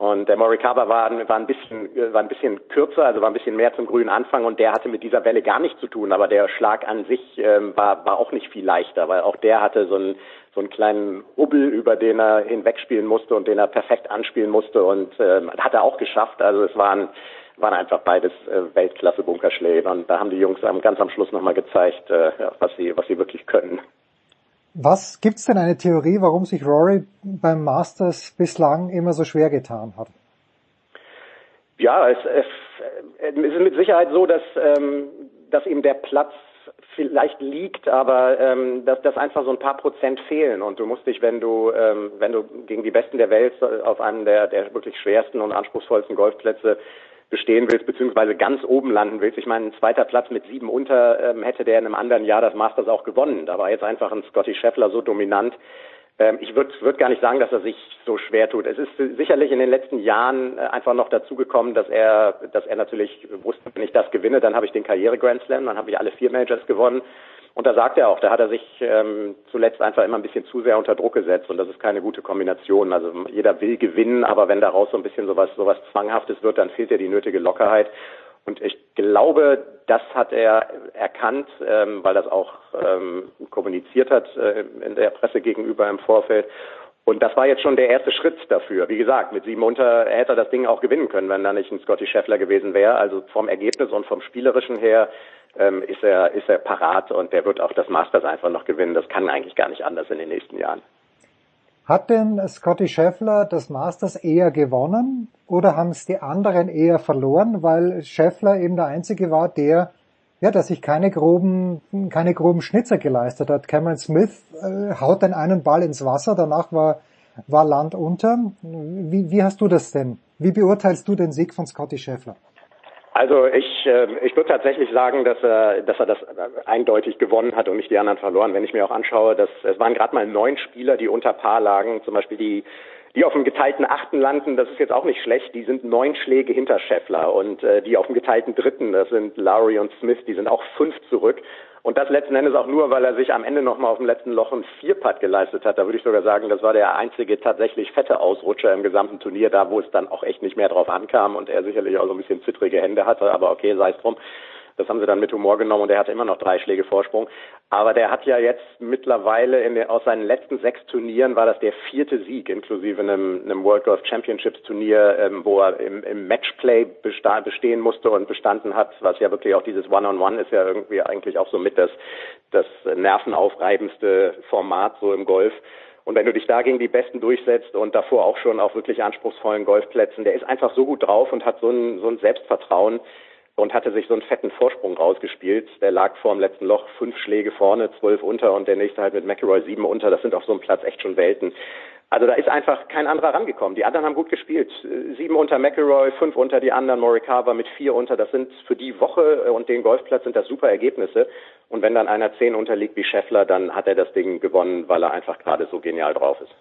Und der Morikawa war, war ein bisschen war ein bisschen kürzer, also war ein bisschen mehr zum grünen Anfang und der hatte mit dieser Welle gar nichts zu tun, aber der Schlag an sich ähm, war war auch nicht viel leichter, weil auch der hatte so einen so einen kleinen Hubbel, über den er hinwegspielen musste und den er perfekt anspielen musste und ähm, hat er auch geschafft. Also es waren waren einfach beides äh, Weltklasse Bunkerschläge und da haben die Jungs ganz am Schluss nochmal gezeigt, äh, was sie was sie wirklich können. Was gibt's denn eine Theorie, warum sich Rory beim Masters bislang immer so schwer getan hat? Ja, es, es, es ist mit Sicherheit so, dass, ähm, dass ihm der Platz vielleicht liegt, aber ähm, dass, dass einfach so ein paar Prozent fehlen und du musst dich, wenn du ähm, wenn du gegen die Besten der Welt auf einem der, der wirklich schwersten und anspruchsvollsten Golfplätze bestehen willst, beziehungsweise ganz oben landen willst. Ich meine, ein zweiter Platz mit sieben unter ähm, hätte der in einem anderen Jahr das Masters auch gewonnen. Da war jetzt einfach ein Scotty Scheffler so dominant. Ähm, ich würde würd gar nicht sagen, dass er sich so schwer tut. Es ist sicherlich in den letzten Jahren äh, einfach noch dazu gekommen, dass er, dass er natürlich wusste, wenn ich das gewinne, dann habe ich den Karriere Grand Slam, dann habe ich alle vier Majors gewonnen. Und da sagt er auch, da hat er sich ähm, zuletzt einfach immer ein bisschen zu sehr unter Druck gesetzt und das ist keine gute Kombination. Also jeder will gewinnen, aber wenn daraus so ein bisschen sowas, sowas Zwanghaftes wird, dann fehlt ja die nötige Lockerheit. Und ich glaube, das hat er erkannt, ähm, weil das auch ähm, kommuniziert hat äh, in der Presse gegenüber im Vorfeld. Und das war jetzt schon der erste Schritt dafür. Wie gesagt, mit sieben unter hätte er das Ding auch gewinnen können, wenn da nicht ein Scotty Scheffler gewesen wäre. Also vom Ergebnis und vom Spielerischen her ähm, ist er ist er parat und der wird auch das Masters einfach noch gewinnen. Das kann eigentlich gar nicht anders in den nächsten Jahren. Hat denn Scotty Scheffler das Masters eher gewonnen oder haben es die anderen eher verloren, weil Scheffler eben der einzige war, der ja, dass sich keine groben, keine groben Schnitzer geleistet hat. Cameron Smith äh, haut den einen Ball ins Wasser, danach war, war Land unter. Wie, wie hast du das denn? Wie beurteilst du den Sieg von Scotty Scheffler? Also ich, äh, ich würde tatsächlich sagen, dass er, dass er das eindeutig gewonnen hat und nicht die anderen verloren. Wenn ich mir auch anschaue, dass es waren gerade mal neun Spieler, die unter Paar lagen, zum Beispiel die die auf dem geteilten achten landen, das ist jetzt auch nicht schlecht, die sind neun Schläge hinter Scheffler und äh, die auf dem geteilten dritten, das sind Lowry und Smith, die sind auch fünf zurück. Und das letzten Endes auch nur, weil er sich am Ende nochmal auf dem letzten Loch ein Vierpad geleistet hat. Da würde ich sogar sagen, das war der einzige tatsächlich fette Ausrutscher im gesamten Turnier, da wo es dann auch echt nicht mehr drauf ankam und er sicherlich auch so ein bisschen zittrige Hände hatte, aber okay, sei es drum. Das haben sie dann mit Humor genommen und er hatte immer noch drei Schläge Vorsprung. Aber der hat ja jetzt mittlerweile in der, aus seinen letzten sechs Turnieren war das der vierte Sieg, inklusive einem, einem World Golf Championships Turnier, ähm, wo er im, im Matchplay bestehen musste und bestanden hat, was ja wirklich auch dieses One-on-One -on -One ist ja irgendwie eigentlich auch so mit das, das nervenaufreibendste Format so im Golf. Und wenn du dich da gegen die Besten durchsetzt und davor auch schon auf wirklich anspruchsvollen Golfplätzen, der ist einfach so gut drauf und hat so ein, so ein Selbstvertrauen, und hatte sich so einen fetten Vorsprung rausgespielt. Der lag vor dem letzten Loch fünf Schläge vorne, zwölf unter und der nächste halt mit McElroy sieben unter. Das sind auf so einem Platz echt schon Welten. Also da ist einfach kein anderer rangekommen. Die anderen haben gut gespielt. Sieben unter McElroy, fünf unter die anderen, Morikawa mit vier unter. Das sind für die Woche und den Golfplatz sind das super Ergebnisse. Und wenn dann einer zehn unterliegt wie Scheffler, dann hat er das Ding gewonnen, weil er einfach gerade so genial drauf ist.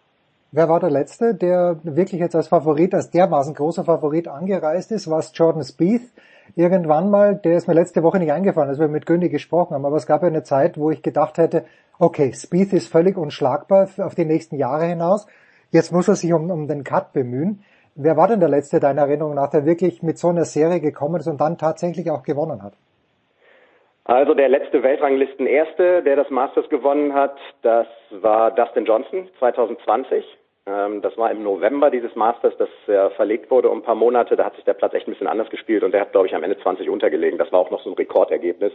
Wer war der Letzte, der wirklich jetzt als Favorit, als dermaßen großer Favorit angereist ist? War es Jordan Spieth? Irgendwann mal, der ist mir letzte Woche nicht eingefallen, als wir mit Günni gesprochen haben, aber es gab ja eine Zeit, wo ich gedacht hätte, okay, Spieth ist völlig unschlagbar auf die nächsten Jahre hinaus, jetzt muss er sich um, um den Cut bemühen. Wer war denn der Letzte deiner Erinnerung nach, der wirklich mit so einer Serie gekommen ist und dann tatsächlich auch gewonnen hat? Also der letzte Weltranglisten-Erste, der das Masters gewonnen hat, das war Dustin Johnson 2020. Ähm, das war im November dieses Masters, das ja verlegt wurde um ein paar Monate. Da hat sich der Platz echt ein bisschen anders gespielt und der hat, glaube ich, am Ende 20 untergelegen. Das war auch noch so ein Rekordergebnis,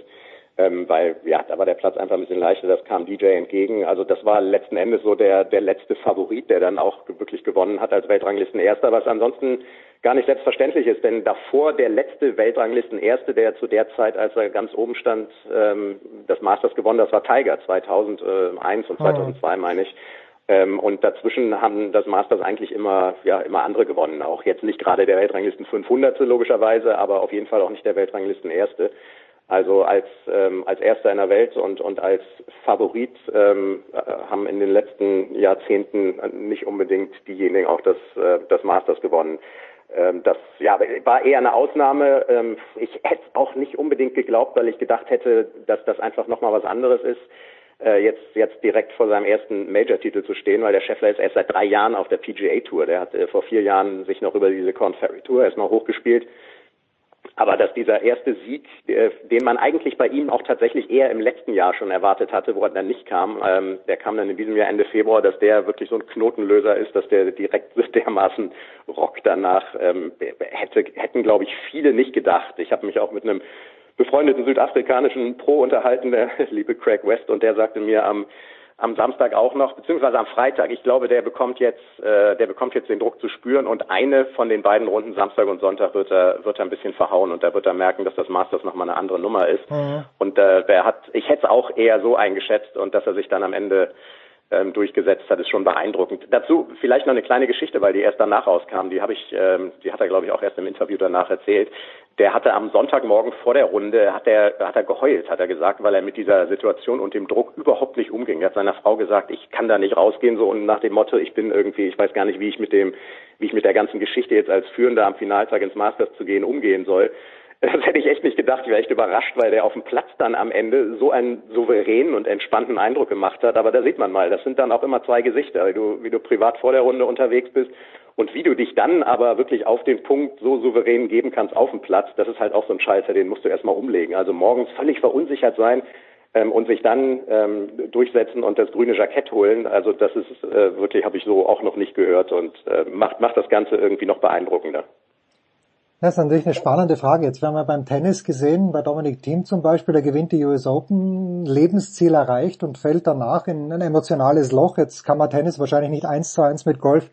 ähm, weil ja, da war der Platz einfach ein bisschen leichter. Das kam DJ entgegen. Also das war letzten Endes so der der letzte Favorit, der dann auch wirklich gewonnen hat als Weltranglisten-Erster, was ansonsten gar nicht selbstverständlich ist, denn davor der letzte Weltranglisten-Erste, der zu der Zeit, als er ganz oben stand, ähm, das Masters gewonnen, das war Tiger 2001 und 2002, meine ich. Ähm, und dazwischen haben das Masters eigentlich immer, ja, immer andere gewonnen. Auch jetzt nicht gerade der Weltranglisten 500 logischerweise, aber auf jeden Fall auch nicht der Weltranglisten Erste. Also als ähm, als Erster in der Welt und und als Favorit ähm, äh, haben in den letzten Jahrzehnten nicht unbedingt diejenigen auch das äh, das Masters gewonnen. Ähm, das ja war eher eine Ausnahme. Ähm, ich hätte auch nicht unbedingt geglaubt, weil ich gedacht hätte, dass das einfach noch mal was anderes ist äh, jetzt, jetzt direkt vor seinem ersten Major-Titel zu stehen, weil der Scheffler ist erst seit drei Jahren auf der PGA-Tour. Der hat äh, vor vier Jahren sich noch über diese Corn Ferry Tour erstmal hochgespielt. Aber dass dieser erste Sieg, äh, den man eigentlich bei ihm auch tatsächlich eher im letzten Jahr schon erwartet hatte, wo er dann nicht kam, ähm, der kam dann in diesem Jahr Ende Februar, dass der wirklich so ein Knotenlöser ist, dass der direkt *laughs* dermaßen rockt danach, ähm, hätte, hätten glaube ich viele nicht gedacht. Ich habe mich auch mit einem befreundeten südafrikanischen Pro unterhalten, der *laughs* liebe Craig West, und der sagte mir am am Samstag auch noch, beziehungsweise am Freitag. Ich glaube, der bekommt jetzt, äh, der bekommt jetzt den Druck zu spüren und eine von den beiden Runden Samstag und Sonntag wird er, wird er ein bisschen verhauen und da wird er merken, dass das Masters nochmal eine andere Nummer ist. Mhm. Und äh, der hat, ich hätte es auch eher so eingeschätzt und dass er sich dann am Ende ähm, durchgesetzt hat, ist schon beeindruckend. Dazu vielleicht noch eine kleine Geschichte, weil die erst danach rauskam. Die habe ich, ähm, die hat er glaube ich auch erst im Interview danach erzählt. Der hatte am Sonntagmorgen vor der Runde hat er hat er geheult, hat er gesagt, weil er mit dieser Situation und dem Druck überhaupt nicht umging. Er hat seiner Frau gesagt, ich kann da nicht rausgehen so und nach dem Motto, ich bin irgendwie, ich weiß gar nicht, wie ich mit dem, wie ich mit der ganzen Geschichte jetzt als Führender am Finaltag ins Masters zu gehen umgehen soll. Das hätte ich echt nicht gedacht. Ich war echt überrascht, weil der auf dem Platz dann am Ende so einen souveränen und entspannten Eindruck gemacht hat. Aber da sieht man mal, das sind dann auch immer zwei Gesichter, wie du, wie du privat vor der Runde unterwegs bist und wie du dich dann aber wirklich auf den Punkt so souverän geben kannst auf dem Platz. Das ist halt auch so ein Schalter, den musst du erstmal umlegen. Also morgens völlig verunsichert sein, ähm, und sich dann ähm, durchsetzen und das grüne Jackett holen. Also das ist äh, wirklich, habe ich so auch noch nicht gehört und äh, macht, macht das Ganze irgendwie noch beeindruckender. Das ist natürlich eine spannende Frage. Jetzt haben wir beim Tennis gesehen, bei Dominik Thiem zum Beispiel, der gewinnt die US Open, Lebensziel erreicht und fällt danach in ein emotionales Loch. Jetzt kann man Tennis wahrscheinlich nicht eins zu eins mit Golf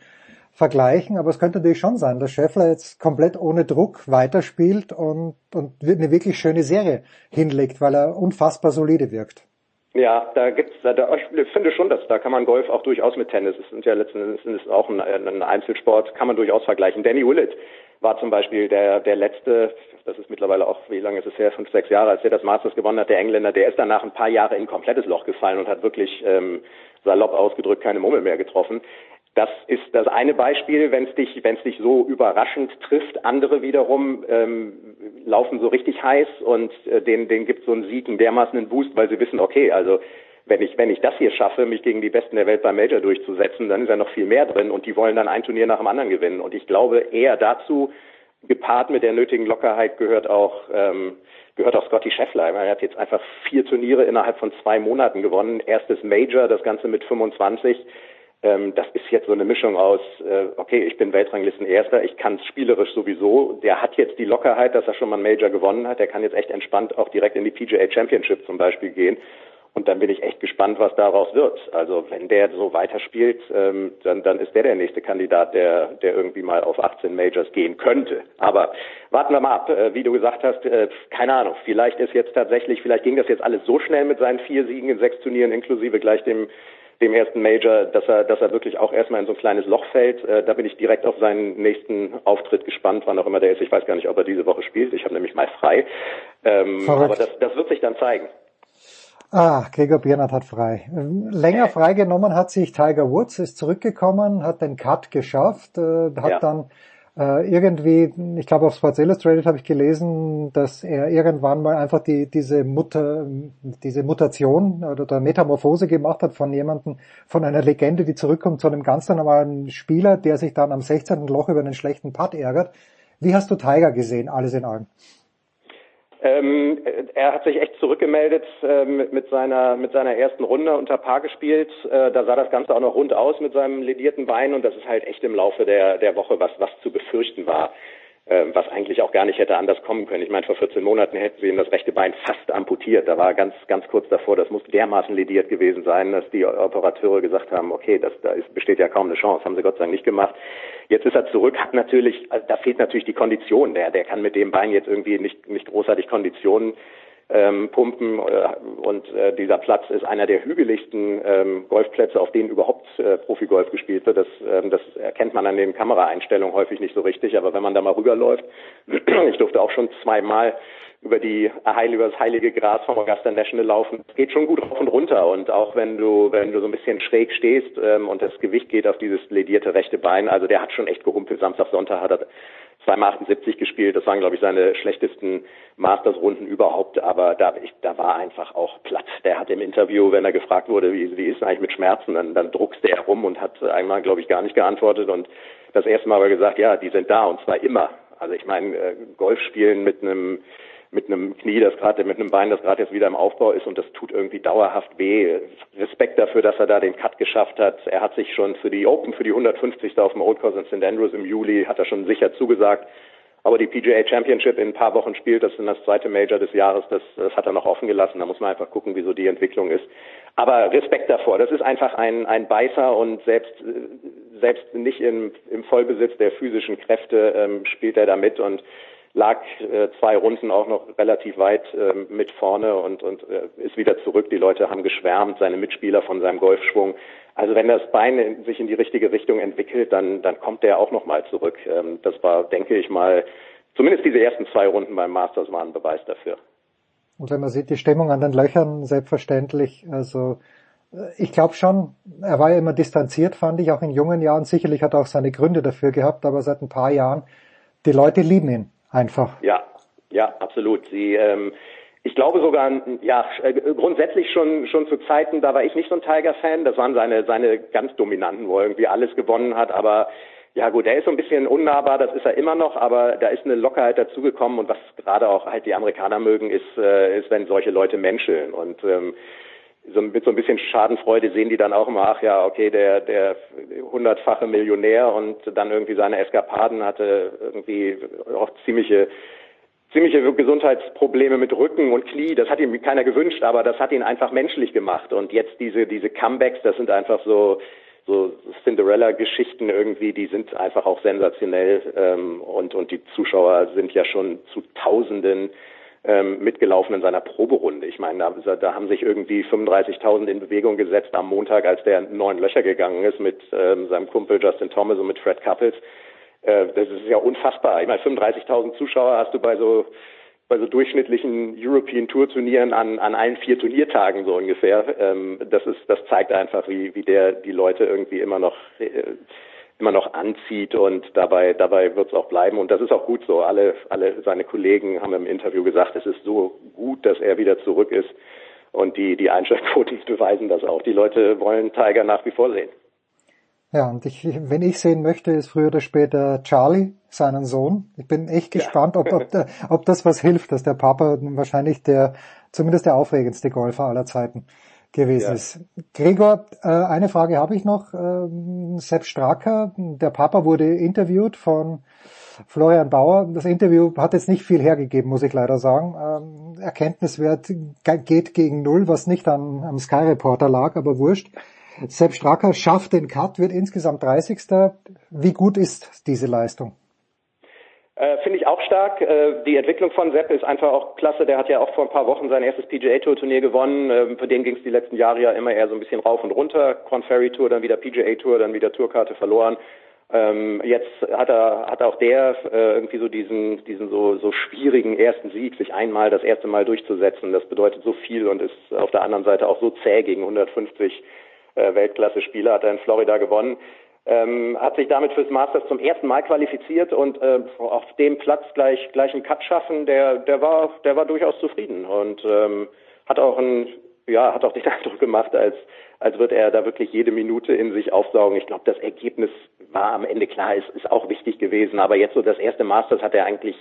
vergleichen, aber es könnte natürlich schon sein, dass Scheffler jetzt komplett ohne Druck weiterspielt und, und eine wirklich schöne Serie hinlegt, weil er unfassbar solide wirkt. Ja, da gibt's, da, ich finde schon, dass da kann man Golf auch durchaus mit Tennis. Es sind ja letzten Endes auch ein, ein Einzelsport, kann man durchaus vergleichen. Danny Willett war zum Beispiel der, der letzte, das ist mittlerweile auch, wie lange ist es her, fünf, sechs Jahre, als der das Masters gewonnen hat, der Engländer, der ist danach ein paar Jahre in komplettes Loch gefallen und hat wirklich ähm, salopp ausgedrückt keine Mummel mehr getroffen. Das ist das eine Beispiel, wenn es dich, wenn dich so überraschend trifft. Andere wiederum ähm, laufen so richtig heiß und äh, denen, denen gibt so ein Sieg einen dermaßen einen Boost, weil sie wissen, okay, also wenn ich, wenn ich das hier schaffe, mich gegen die Besten der Welt beim Major durchzusetzen, dann ist ja noch viel mehr drin und die wollen dann ein Turnier nach dem anderen gewinnen. Und ich glaube, eher dazu, gepaart mit der nötigen Lockerheit, gehört auch, ähm, gehört auch Scotty Scheffler. Er hat jetzt einfach vier Turniere innerhalb von zwei Monaten gewonnen. Erstes Major, das Ganze mit 25 ähm, das ist jetzt so eine Mischung aus, äh, okay, ich bin Weltranglisten-Erster, ich kann es spielerisch sowieso. Der hat jetzt die Lockerheit, dass er schon mal ein Major gewonnen hat. Der kann jetzt echt entspannt auch direkt in die PGA Championship zum Beispiel gehen. Und dann bin ich echt gespannt, was daraus wird. Also wenn der so weiterspielt, ähm, dann, dann ist der der nächste Kandidat, der, der irgendwie mal auf 18 Majors gehen könnte. Aber warten wir mal ab. Äh, wie du gesagt hast, äh, keine Ahnung. Vielleicht ist jetzt tatsächlich, vielleicht ging das jetzt alles so schnell mit seinen vier Siegen in sechs Turnieren inklusive gleich dem dem ersten Major, dass er, dass er wirklich auch erstmal in so ein kleines Loch fällt. Äh, da bin ich direkt auf seinen nächsten Auftritt gespannt, wann auch immer der ist. Ich weiß gar nicht, ob er diese Woche spielt. Ich habe nämlich mal frei. Ähm, aber das, das wird sich dann zeigen. Ah, Gregor Biernat hat frei. Länger freigenommen hat sich Tiger Woods, ist zurückgekommen, hat den Cut geschafft, äh, hat ja. dann äh, irgendwie, ich glaube auf Sports Illustrated habe ich gelesen, dass er irgendwann mal einfach die, diese Mutter, diese Mutation oder der Metamorphose gemacht hat von jemandem, von einer Legende, die zurückkommt zu einem ganz normalen Spieler, der sich dann am 16. Loch über einen schlechten Putt ärgert. Wie hast du Tiger gesehen, alles in allem? Ähm, er hat sich echt zurückgemeldet äh, mit, seiner, mit seiner ersten Runde unter Paar gespielt. Äh, da sah das Ganze auch noch rund aus mit seinem ledierten Bein und das ist halt echt im Laufe der, der Woche was, was zu befürchten war äh, was eigentlich auch gar nicht hätte anders kommen können. Ich meine, vor 14 Monaten hätten sie ihm das rechte Bein fast amputiert. Da war ganz, ganz kurz davor, das muss dermaßen lediert gewesen sein, dass die Operateure gesagt haben, okay, das, da ist, besteht ja kaum eine Chance, haben sie Gott sei Dank nicht gemacht. Jetzt ist er zurück, hat natürlich, also da fehlt natürlich die Kondition. Der, der kann mit dem Bein jetzt irgendwie nicht, nicht großartig Konditionen ähm, pumpen äh, und äh, dieser Platz ist einer der hügeligsten ähm, Golfplätze, auf denen überhaupt äh, Profigolf gespielt wird. Das, ähm, das erkennt man an den Kameraeinstellungen häufig nicht so richtig, aber wenn man da mal rüberläuft, *clears throat* ich durfte auch schon zweimal über die über das heilige Gras vom Augusta National laufen. Es geht schon gut rauf und runter und auch wenn du wenn du so ein bisschen schräg stehst ähm, und das Gewicht geht auf dieses ledierte rechte Bein, also der hat schon echt gehumpelt. Samstag Sonntag hat er zweimal 78 gespielt. Das waren, glaube ich, seine schlechtesten Masters-Runden überhaupt. Aber da, ich, da war einfach auch platt. Der hat im Interview, wenn er gefragt wurde, wie, wie ist eigentlich mit Schmerzen, dann, dann druckste er rum und hat einmal, glaube ich, gar nicht geantwortet. Und das erste Mal aber gesagt, ja, die sind da und zwar immer. Also ich meine, äh, Golf spielen mit einem mit einem Knie, das gerade mit einem Bein, das gerade jetzt wieder im Aufbau ist und das tut irgendwie dauerhaft weh. Respekt dafür, dass er da den Cut geschafft hat. Er hat sich schon für die Open, für die 150. auf dem Old Course in St. Andrews im Juli, hat er schon sicher zugesagt. Aber die PGA Championship in ein paar Wochen spielt, das ist das zweite Major des Jahres, das, das hat er noch offen gelassen. Da muss man einfach gucken, wieso die Entwicklung ist. Aber Respekt davor. Das ist einfach ein, ein Beißer und selbst, selbst nicht im, im Vollbesitz der physischen Kräfte ähm, spielt er da mit und lag äh, zwei Runden auch noch relativ weit äh, mit vorne und, und äh, ist wieder zurück. Die Leute haben geschwärmt, seine Mitspieler von seinem Golfschwung. Also wenn das Bein in, sich in die richtige Richtung entwickelt, dann, dann kommt der auch nochmal zurück. Ähm, das war, denke ich mal, zumindest diese ersten zwei Runden beim Masters waren ein Beweis dafür. Und wenn man sieht, die Stimmung an den Löchern, selbstverständlich, also äh, ich glaube schon, er war ja immer distanziert, fand ich, auch in jungen Jahren. Sicherlich hat er auch seine Gründe dafür gehabt, aber seit ein paar Jahren, die Leute lieben ihn einfach. Ja, ja, absolut. Sie, ähm, ich glaube sogar, ja, äh, grundsätzlich schon schon zu Zeiten, da war ich nicht so ein Tiger-Fan. Das waren seine seine ganz dominanten, wo er irgendwie alles gewonnen hat. Aber ja gut, er ist so ein bisschen unnahbar, das ist er immer noch, aber da ist eine Lockerheit dazugekommen und was gerade auch halt die Amerikaner mögen, ist, äh, ist wenn solche Leute menscheln und ähm, so mit so ein bisschen Schadenfreude sehen die dann auch immer, ach ja, okay, der, der hundertfache Millionär und dann irgendwie seine Eskapaden hatte irgendwie auch ziemliche ziemliche Gesundheitsprobleme mit Rücken und Knie, das hat ihm keiner gewünscht, aber das hat ihn einfach menschlich gemacht. Und jetzt diese, diese Comebacks, das sind einfach so, so Cinderella-Geschichten irgendwie, die sind einfach auch sensationell. Ähm, und, und die Zuschauer sind ja schon zu Tausenden ähm, mitgelaufen in seiner Proberunde. Ich meine, da, da haben sich irgendwie 35.000 in Bewegung gesetzt am Montag, als der neun Löcher gegangen ist mit ähm, seinem Kumpel Justin Thomas und mit Fred Couples. Äh, das ist ja unfassbar. Ich meine, 35.000 Zuschauer hast du bei so bei so durchschnittlichen European Tour Turnieren an, an allen vier Turniertagen so ungefähr. Ähm, das ist, das zeigt einfach, wie, wie der die Leute irgendwie immer noch äh, immer noch anzieht und dabei dabei wird es auch bleiben und das ist auch gut so. Alle alle seine Kollegen haben im Interview gesagt, es ist so gut, dass er wieder zurück ist und die die Einschaltquoten *laughs* beweisen das auch. Die Leute wollen Tiger nach wie vor sehen. Ja, und ich, wenn ich sehen möchte, ist früher oder später Charlie, seinen Sohn. Ich bin echt gespannt, ja. ob, ob, ob das was hilft, dass der Papa wahrscheinlich der, zumindest der aufregendste Golfer aller Zeiten gewesen ja. ist. Gregor, äh, eine Frage habe ich noch. Ähm, Sepp Stracker, der Papa wurde interviewt von Florian Bauer. Das Interview hat jetzt nicht viel hergegeben, muss ich leider sagen. Ähm, Erkenntniswert geht gegen Null, was nicht an, am Sky Reporter lag, aber wurscht. Sepp Stracker schafft den Cut, wird insgesamt 30. Wie gut ist diese Leistung? Äh, Finde ich auch stark. Äh, die Entwicklung von Sepp ist einfach auch klasse. Der hat ja auch vor ein paar Wochen sein erstes PGA Tour Turnier gewonnen. Äh, für den ging es die letzten Jahre ja immer eher so ein bisschen rauf und runter. Corn Ferry Tour, dann wieder PGA Tour, dann wieder Tourkarte verloren. Ähm, jetzt hat er hat auch der äh, irgendwie so diesen diesen so so schwierigen ersten Sieg, sich einmal das erste Mal durchzusetzen. Das bedeutet so viel und ist auf der anderen Seite auch so zäh gegen 150 äh, Weltklasse-Spieler, hat er in Florida gewonnen. Ähm, hat sich damit fürs Masters zum ersten Mal qualifiziert und äh, auf dem Platz gleich gleich einen Cut schaffen, der der war der war durchaus zufrieden und ähm, hat auch ein ja hat auch den *laughs* Eindruck gemacht, als als wird er da wirklich jede Minute in sich aufsaugen. Ich glaube, das Ergebnis war am Ende klar, ist ist auch wichtig gewesen, aber jetzt so das erste Masters hat er eigentlich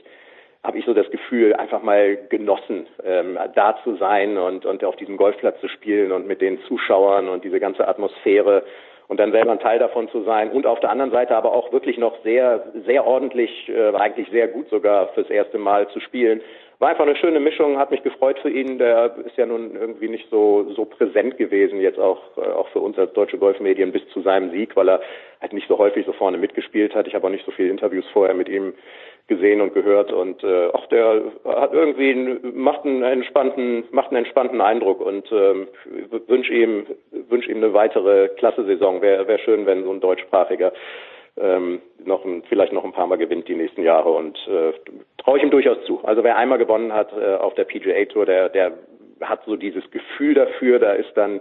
habe ich so das Gefühl, einfach mal genossen, ähm, da zu sein und, und auf diesem Golfplatz zu spielen und mit den Zuschauern und diese ganze Atmosphäre und dann selber ein Teil davon zu sein und auf der anderen Seite aber auch wirklich noch sehr, sehr ordentlich, äh, eigentlich sehr gut sogar fürs erste Mal zu spielen. War einfach eine schöne Mischung, hat mich gefreut für ihn. Der ist ja nun irgendwie nicht so, so präsent gewesen, jetzt auch, äh, auch für uns als deutsche Golfmedien bis zu seinem Sieg, weil er halt nicht so häufig so vorne mitgespielt hat. Ich habe auch nicht so viele Interviews vorher mit ihm gesehen und gehört und äh, auch der hat irgendwie macht einen entspannten macht einen entspannten Eindruck und ähm, wünsche ihm wünsche ihm eine weitere klasse Saison wäre wär schön wenn so ein deutschsprachiger ähm, noch ein, vielleicht noch ein paar Mal gewinnt die nächsten Jahre und äh, traue ich ihm durchaus zu. Also wer einmal gewonnen hat äh, auf der PGA Tour der der hat so dieses Gefühl dafür da ist dann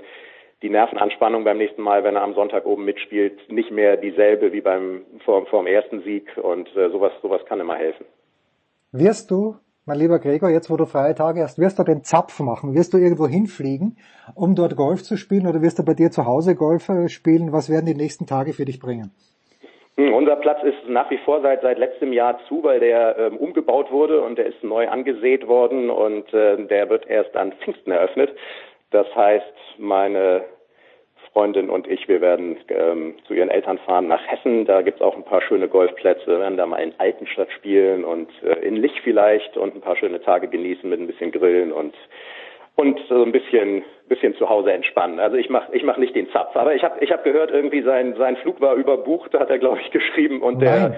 die Nervenanspannung beim nächsten Mal, wenn er am Sonntag oben mitspielt, nicht mehr dieselbe wie beim vor, vor dem ersten Sieg und äh, sowas sowas kann immer helfen. Wirst du, mein lieber Gregor, jetzt wo du freie Tage hast, wirst du den Zapf machen? Wirst du irgendwo hinfliegen, um dort Golf zu spielen oder wirst du bei dir zu Hause Golf äh, spielen? Was werden die nächsten Tage für dich bringen? Hm, unser Platz ist nach wie vor seit seit letztem Jahr zu, weil der ähm, umgebaut wurde und der ist neu angesät worden und äh, der wird erst an Pfingsten eröffnet. Das heißt, meine Freundin und ich, wir werden ähm, zu ihren Eltern fahren nach Hessen. Da gibt's auch ein paar schöne Golfplätze. Wir werden da mal in Altenstadt spielen und äh, in Lich vielleicht und ein paar schöne Tage genießen mit ein bisschen Grillen und und so ein bisschen bisschen zu Hause entspannen. Also ich mache ich mach nicht den Zapf, aber ich habe ich hab gehört irgendwie sein sein Flug war überbucht, hat er glaube ich *laughs* geschrieben und der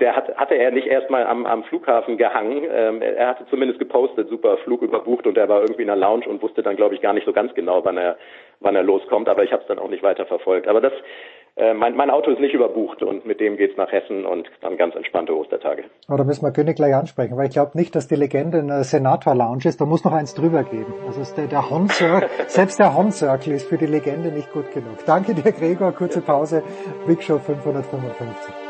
der hat, hatte er nicht erstmal am am Flughafen gehangen. Ähm, er hatte zumindest gepostet, super Flug überbucht und er war irgendwie in der Lounge und wusste dann glaube ich gar nicht so ganz genau, wann er wann er loskommt, aber ich habe es dann auch nicht weiter verfolgt. Aber das äh, mein, mein Auto ist nicht überbucht und mit dem geht's nach Hessen und dann ganz entspannte Ostertage. Aber da müssen wir König gleich ansprechen, weil ich glaube nicht, dass die Legende eine Senator-Lounge ist. Da muss noch eins drüber geben. Also der, der Hon *laughs* selbst der Hon Circle ist für die Legende nicht gut genug. Danke dir, Gregor. Kurze Pause. Big Show 555.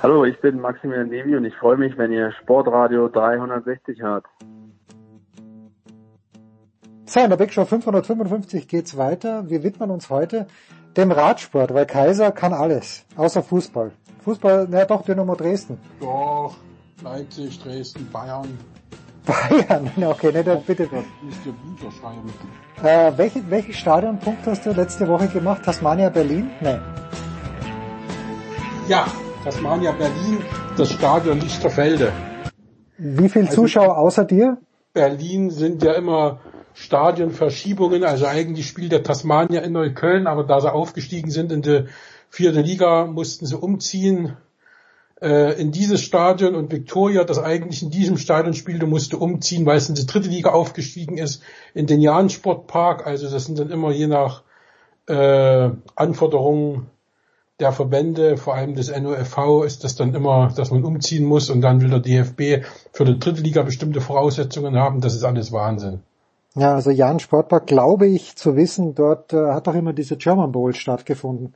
Hallo, ich bin Maximilian Nevi und ich freue mich, wenn ihr Sportradio 360 hört. So, in der Big Show 555 geht's weiter. Wir widmen uns heute dem Radsport, weil Kaiser kann alles, außer Fußball. Fußball, naja doch, Dynamo Dresden. Doch, Leipzig, Dresden, Bayern. *laughs* Bayern, okay, ne, dann bitte. Das müsst ihr Bücher schreiben. Äh, welche, welchen Stadionpunkt hast du letzte Woche gemacht? Tasmania Berlin? Nee. Ja, Tasmania Berlin, das Stadion Lichterfelde. Wie viele also Zuschauer außer dir? Berlin sind ja immer Stadionverschiebungen, also eigentlich spielt der Tasmania in Neukölln, aber da sie aufgestiegen sind in die vierte Liga, mussten sie umziehen. äh, in dieses Stadion und Victoria, das eigentlich in diesem Stadion spielte, musste umziehen, weil es in die dritte Liga aufgestiegen ist, in den Jahn Sportpark. Also das sind dann immer je nach äh, Anforderungen der Verbände, vor allem des NOFV, ist das dann immer, dass man umziehen muss und dann will der DFB für die dritte Liga bestimmte Voraussetzungen haben. Das ist alles Wahnsinn. Ja, also Jan Sportpark glaube ich zu wissen, dort äh, hat doch immer diese German Bowl stattgefunden.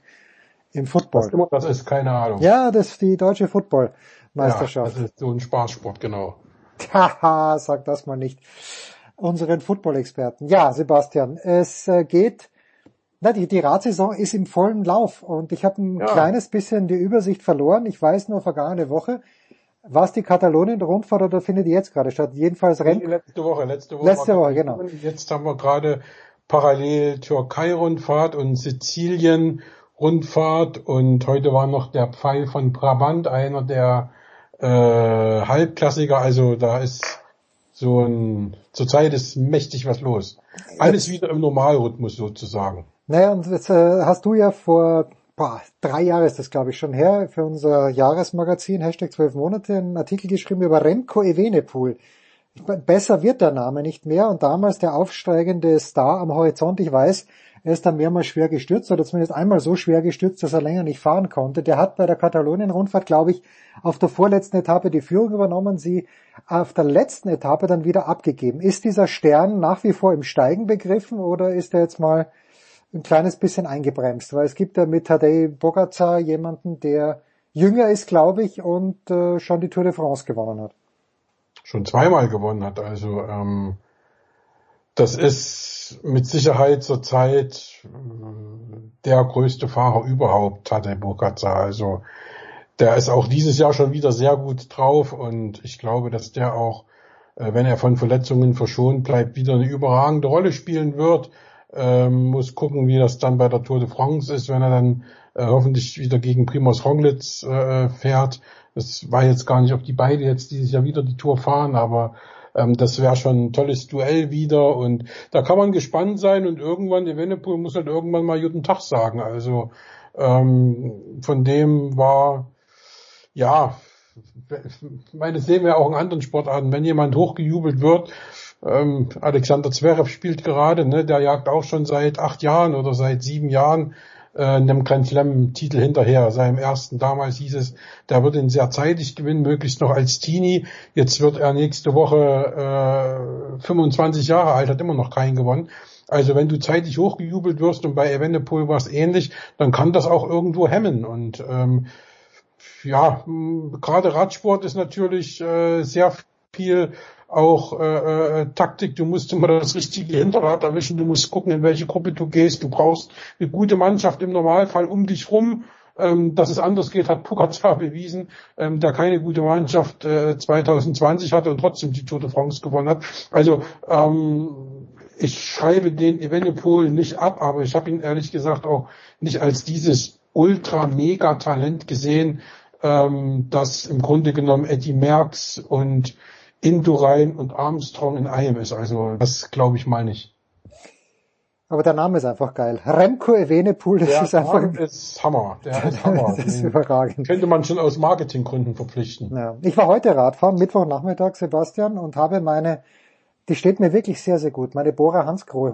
Im Football. Das ist keine Ahnung. Ja, das ist die deutsche Football-Meisterschaft. Ja, das ist so ein Spaßsport, genau. *laughs* Haha, sag das mal nicht. Unseren Football-Experten. Ja, Sebastian, es äh, geht, na, die, die Radsaison ist im vollen Lauf und ich habe ein ja. kleines bisschen die Übersicht verloren. Ich weiß nur vergangene Woche, was die Katalonien-Rundfahrt oder findet die jetzt gerade statt? Jedenfalls Renn. Letzte Woche, letzte Woche. Letzte Woche, genau. Jetzt haben wir gerade parallel Türkei-Rundfahrt und Sizilien Rundfahrt und heute war noch der Pfeil von Brabant, einer der äh, Halbklassiker, also da ist so ein, zurzeit ist mächtig was los. Alles wieder im Normalrhythmus sozusagen. Naja, und jetzt äh, hast du ja vor boah, drei Jahre ist das glaube ich schon her, für unser Jahresmagazin, Hashtag zwölf Monate, einen Artikel geschrieben über Remco Evenepoel. Besser wird der Name nicht mehr und damals der aufsteigende Star am Horizont, ich weiß, er ist dann mehrmals schwer gestürzt oder zumindest einmal so schwer gestürzt, dass er länger nicht fahren konnte. Der hat bei der Katalonien-Rundfahrt, glaube ich, auf der vorletzten Etappe die Führung übernommen, sie auf der letzten Etappe dann wieder abgegeben. Ist dieser Stern nach wie vor im Steigen begriffen oder ist er jetzt mal ein kleines bisschen eingebremst? Weil es gibt ja mit Tadej Bogacar jemanden, der jünger ist, glaube ich, und äh, schon die Tour de France gewonnen hat. Schon zweimal gewonnen hat, also ähm, das ist mit Sicherheit zurzeit äh, der größte Fahrer überhaupt, Tadej Pogacar. Also der ist auch dieses Jahr schon wieder sehr gut drauf und ich glaube, dass der auch, äh, wenn er von Verletzungen verschont bleibt, wieder eine überragende Rolle spielen wird. Ähm, muss gucken, wie das dann bei der Tour de France ist, wenn er dann äh, hoffentlich wieder gegen Primoz Roglic äh, fährt. Das war jetzt gar nicht, ob die beide jetzt dieses Jahr wieder die Tour fahren, aber ähm, das wäre schon ein tolles Duell wieder und da kann man gespannt sein und irgendwann, der Wennepool muss halt irgendwann mal guten Tag sagen. Also ähm, von dem war, ja, ich meine, das sehen wir auch in anderen Sportarten, wenn jemand hochgejubelt wird, ähm, Alexander Zverev spielt gerade, ne, der jagt auch schon seit acht Jahren oder seit sieben Jahren äh, einem Grand Slam Titel hinterher. Seinem ersten damals hieß es, der wird ihn sehr zeitig gewinnen, möglichst noch als Teenie. Jetzt wird er nächste Woche äh, 25 Jahre alt, hat immer noch keinen gewonnen. Also wenn du zeitig hochgejubelt wirst und bei Evenepoel war es ähnlich, dann kann das auch irgendwo hemmen. Und ähm, ja, gerade Radsport ist natürlich äh, sehr viel auch äh, äh, Taktik, du musst immer das richtige Hinterrad erwischen, du musst gucken, in welche Gruppe du gehst, du brauchst eine gute Mannschaft im Normalfall um dich rum. Ähm, dass es anders geht, hat Pogacar *laughs* bewiesen, ähm, der keine gute Mannschaft äh, 2020 hatte und trotzdem die Tour de France gewonnen hat. Also ähm, ich schreibe den Evenepoel nicht ab, aber ich habe ihn ehrlich gesagt auch nicht als dieses ultra-mega-Talent gesehen, ähm, das im Grunde genommen Eddie Merckx und Indurain und Armstrong in einem ist. Also das glaube ich mal nicht. Aber der Name ist einfach geil. Remco Evenepoel, das der ist einfach... Name ist Hammer. Der ist Hammer. das *laughs* ist überragend. Könnte man schon aus Marketinggründen verpflichten. Ja. Ich war heute Radfahren, Mittwochnachmittag, Sebastian, und habe meine die steht mir wirklich sehr, sehr gut. Meine Bora Hansgrohe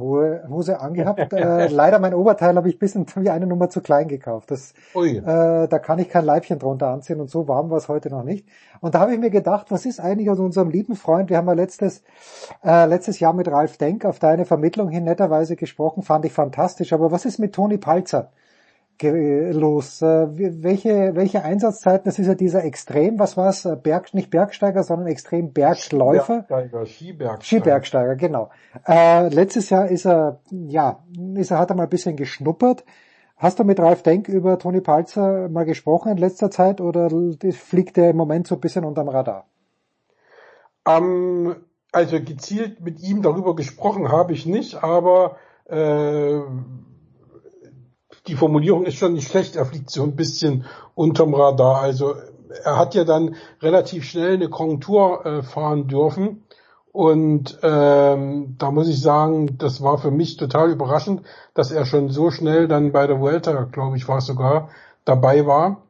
Hose angehabt. *laughs* äh, leider mein Oberteil habe ich bisschen wie eine Nummer zu klein gekauft. Das, äh, da kann ich kein Leibchen drunter anziehen und so warm war es heute noch nicht. Und da habe ich mir gedacht, was ist eigentlich aus unserem lieben Freund, wir haben ja letztes, äh, letztes Jahr mit Ralf Denk auf deine Vermittlung hin netterweise gesprochen, fand ich fantastisch. Aber was ist mit Toni Palzer? Los? Äh, welche, welche Einsatzzeiten? Das ist ja dieser Extrem, was war's? Äh, Berg, nicht Bergsteiger, sondern extrem Bergläufer. Skibergsteiger, Skibergsteiger. Skibergsteiger, genau. Äh, letztes Jahr ist er, ja, ist er, hat er mal ein bisschen geschnuppert. Hast du mit Ralf Denk über Toni Palzer mal gesprochen in letzter Zeit oder fliegt er im Moment so ein bisschen unterm Radar? Um, also gezielt mit ihm darüber gesprochen habe ich nicht, aber äh, die Formulierung ist schon nicht schlecht, er fliegt so ein bisschen unterm Radar. Also er hat ja dann relativ schnell eine Konjunktur äh, fahren dürfen. Und ähm, da muss ich sagen, das war für mich total überraschend, dass er schon so schnell dann bei der Vuelta, glaube ich, war es sogar, dabei war.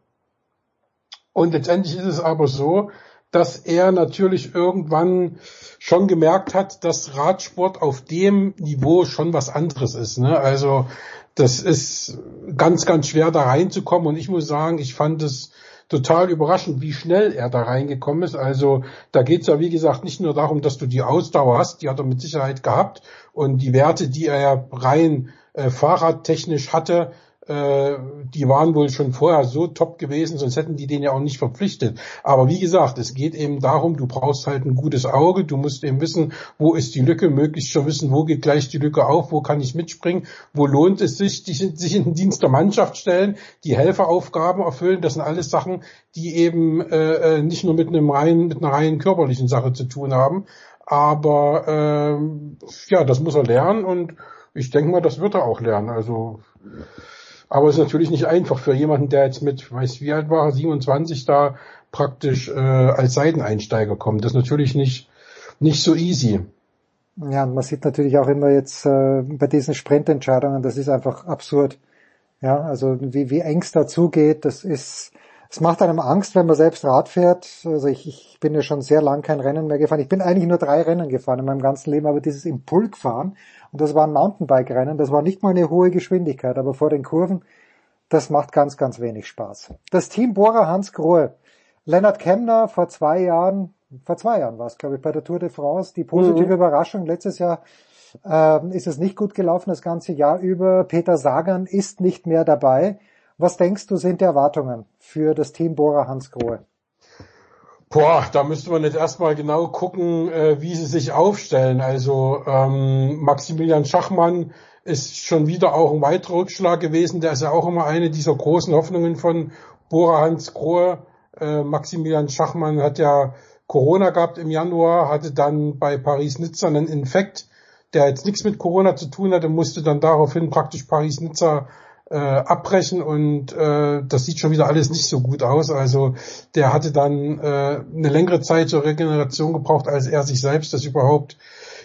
Und letztendlich ist es aber so, dass er natürlich irgendwann schon gemerkt hat, dass Radsport auf dem Niveau schon was anderes ist. Ne? Also das ist ganz, ganz schwer da reinzukommen. Und ich muss sagen, ich fand es total überraschend, wie schnell er da reingekommen ist. Also da geht's ja, wie gesagt, nicht nur darum, dass du die Ausdauer hast, die hat er mit Sicherheit gehabt. Und die Werte, die er rein äh, fahrradtechnisch hatte, die waren wohl schon vorher so top gewesen, sonst hätten die den ja auch nicht verpflichtet. Aber wie gesagt, es geht eben darum, du brauchst halt ein gutes Auge, du musst eben wissen, wo ist die Lücke, möglichst schon wissen, wo geht gleich die Lücke auf, wo kann ich mitspringen, wo lohnt es sich, die, *laughs* sich in den Dienst der Mannschaft stellen, die Helferaufgaben erfüllen. Das sind alles Sachen, die eben äh, äh nicht nur mit einem reinen, mit einer reinen körperlichen Sache zu tun haben. Aber äh, ja, das muss er lernen und ich denke mal, das wird er auch lernen. Also aber es ist natürlich nicht einfach für jemanden, der jetzt mit, weiß wie alt war, 27 da praktisch äh, als Seiteneinsteiger kommt. Das ist natürlich nicht, nicht so easy. Ja, man sieht natürlich auch immer jetzt äh, bei diesen Sprintentscheidungen, das ist einfach absurd. Ja, also wie, wie eng es dazugeht, das ist, es macht einem Angst, wenn man selbst Rad fährt. Also ich, ich bin ja schon sehr lang kein Rennen mehr gefahren. Ich bin eigentlich nur drei Rennen gefahren in meinem ganzen Leben, aber dieses im Pulk fahren, und das war ein Mountainbike-Rennen, das war nicht mal eine hohe Geschwindigkeit, aber vor den Kurven, das macht ganz, ganz wenig Spaß. Das Team Bora Hans Grohe. Lennart Kemner vor zwei Jahren, vor zwei Jahren war es, glaube ich, bei der Tour de France, die positive mhm. Überraschung. Letztes Jahr äh, ist es nicht gut gelaufen, das ganze Jahr über. Peter Sagan ist nicht mehr dabei. Was denkst du, sind die Erwartungen für das Team Bora Hans Grohe? Boah, da müsste man jetzt erstmal genau gucken, äh, wie sie sich aufstellen. Also ähm, Maximilian Schachmann ist schon wieder auch ein weiterer Rückschlag gewesen. Der ist ja auch immer eine dieser großen Hoffnungen von Bora Hans Grohe. Äh, Maximilian Schachmann hat ja Corona gehabt im Januar, hatte dann bei Paris-Nizza einen Infekt, der jetzt nichts mit Corona zu tun hatte, musste dann daraufhin praktisch Paris-Nizza äh, abbrechen und äh, das sieht schon wieder alles nicht so gut aus. Also der hatte dann äh, eine längere Zeit zur Regeneration gebraucht, als er sich selbst das überhaupt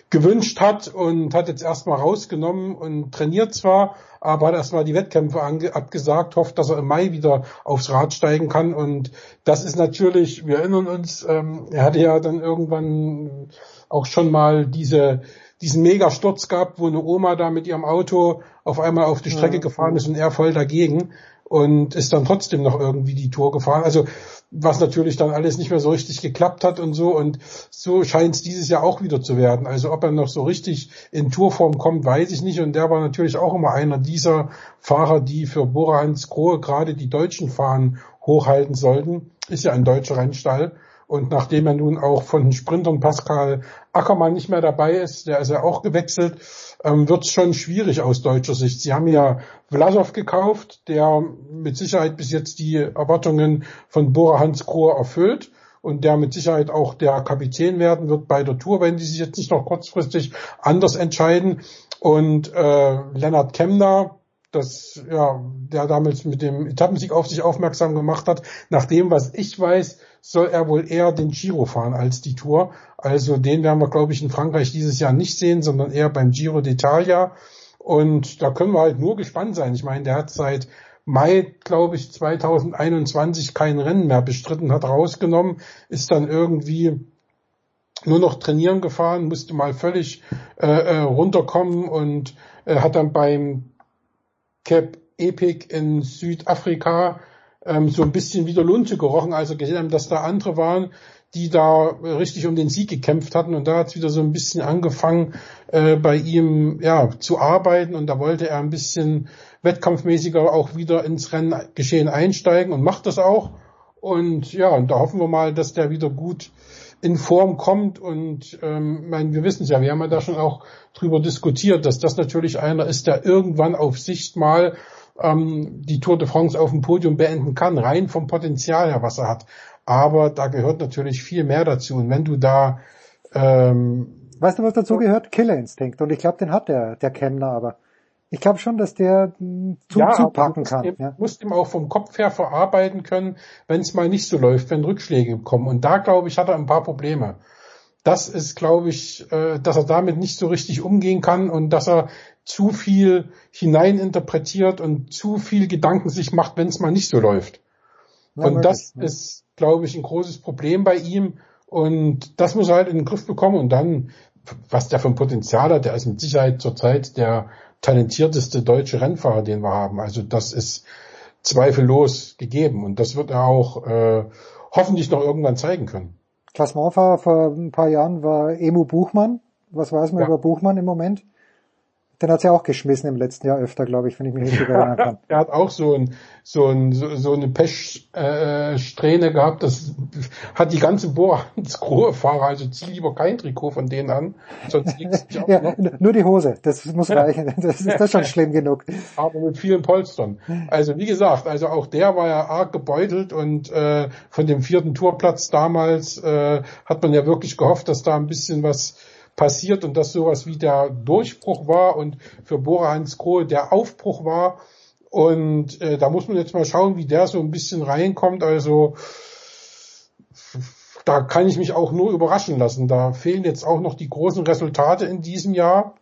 gewünscht hat und hat jetzt erstmal rausgenommen und trainiert zwar, aber hat erstmal die Wettkämpfe abgesagt, hofft, dass er im Mai wieder aufs Rad steigen kann und das ist natürlich, wir erinnern uns, ähm, er hatte ja dann irgendwann auch schon mal diese diesen Megasturz gehabt, wo eine Oma da mit ihrem Auto auf einmal auf die Strecke ja. gefahren ist und er voll dagegen und ist dann trotzdem noch irgendwie die Tour gefahren. Also was natürlich dann alles nicht mehr so richtig geklappt hat und so und so scheint es dieses Jahr auch wieder zu werden. Also ob er noch so richtig in Tourform kommt, weiß ich nicht und der war natürlich auch immer einer dieser Fahrer, die für Bora Hans Grohe gerade die deutschen Fahnen hochhalten sollten. Ist ja ein deutscher Rennstall und nachdem er nun auch von den Sprintern Pascal Ackermann nicht mehr dabei ist, der ist ja auch gewechselt, ähm, wird es schon schwierig aus deutscher Sicht. Sie haben ja Vlasov gekauft, der mit Sicherheit bis jetzt die Erwartungen von Bora Hans Grohe erfüllt und der mit Sicherheit auch der Kapitän werden wird bei der Tour, wenn die sich jetzt nicht noch kurzfristig anders entscheiden. Und äh, Lennart Kemner, das, ja, der damals mit dem Etappensieg auf sich aufmerksam gemacht hat. Nach dem, was ich weiß, soll er wohl eher den Giro fahren als die Tour. Also den werden wir, glaube ich, in Frankreich dieses Jahr nicht sehen, sondern eher beim Giro d'Italia. Und da können wir halt nur gespannt sein. Ich meine, der hat seit Mai, glaube ich, 2021 kein Rennen mehr bestritten, hat rausgenommen, ist dann irgendwie nur noch trainieren gefahren, musste mal völlig äh, äh runterkommen und äh, hat dann beim Cap Epic in Südafrika ähm, so ein bisschen wieder Lunte gerochen, als er gesehen haben, dass da andere waren, die da richtig um den Sieg gekämpft hatten. Und da hat es wieder so ein bisschen angefangen äh, bei ihm ja zu arbeiten. Und da wollte er ein bisschen wettkampfmäßiger auch wieder ins Renngeschehen einsteigen und macht das auch. Und ja und da hoffen wir mal, dass der wieder gut in Form kommt. Und ähm, mein, wir wissen es ja, wir haben ja da schon auch drüber diskutiert, dass das natürlich einer ist, der irgendwann auf Sicht mal ähm, die Tour de France auf dem Podium beenden kann, rein vom Potenzial her, was er hat. Aber da gehört natürlich viel mehr dazu. Und wenn du da ähm, Weißt du, was dazu gehört? Killerinstinkt. Und ich glaube, den hat der, der Kemner aber. Ich glaube schon, dass der hm, zu, ja, zupacken kann. Du ja. musst ihm auch vom Kopf her verarbeiten können, wenn es mal nicht so läuft, wenn Rückschläge kommen. Und da, glaube ich, hat er ein paar Probleme. Das ist, glaube ich, äh, dass er damit nicht so richtig umgehen kann und dass er zu viel hineininterpretiert und zu viel Gedanken sich macht, wenn es mal nicht so läuft. Ja, und das ja. ist, glaube ich, ein großes Problem bei ihm. Und das muss er halt in den Griff bekommen. Und dann, was der für ein Potenzial hat, der ist mit Sicherheit zurzeit der talentierteste deutsche Rennfahrer, den wir haben. Also das ist zweifellos gegeben. Und das wird er auch äh, hoffentlich noch irgendwann zeigen können. Klassementfahrer vor ein paar Jahren war Emu Buchmann. Was weiß man ja. über Buchmann im Moment? Den hat's ja auch geschmissen im letzten Jahr öfter, glaube ich, wenn ich mich richtig erinnern kann. er hat auch so, ein, so, ein, so, so eine Pechsträhne äh, gehabt. Das hat die ganze Bohrhans-Fahrer, also zieh lieber kein Trikot von denen an, sonst *laughs* auch ja, noch. Nur die Hose, das muss reichen. Das ist das schon schlimm genug. Aber mit vielen Polstern. Also wie gesagt, also auch der war ja arg gebeutelt und äh, von dem vierten Tourplatz damals äh, hat man ja wirklich gehofft, dass da ein bisschen was passiert und dass sowas wie der Durchbruch war und für Bora Hans Kohl der Aufbruch war. Und äh, da muss man jetzt mal schauen, wie der so ein bisschen reinkommt. Also da kann ich mich auch nur überraschen lassen. Da fehlen jetzt auch noch die großen Resultate in diesem Jahr.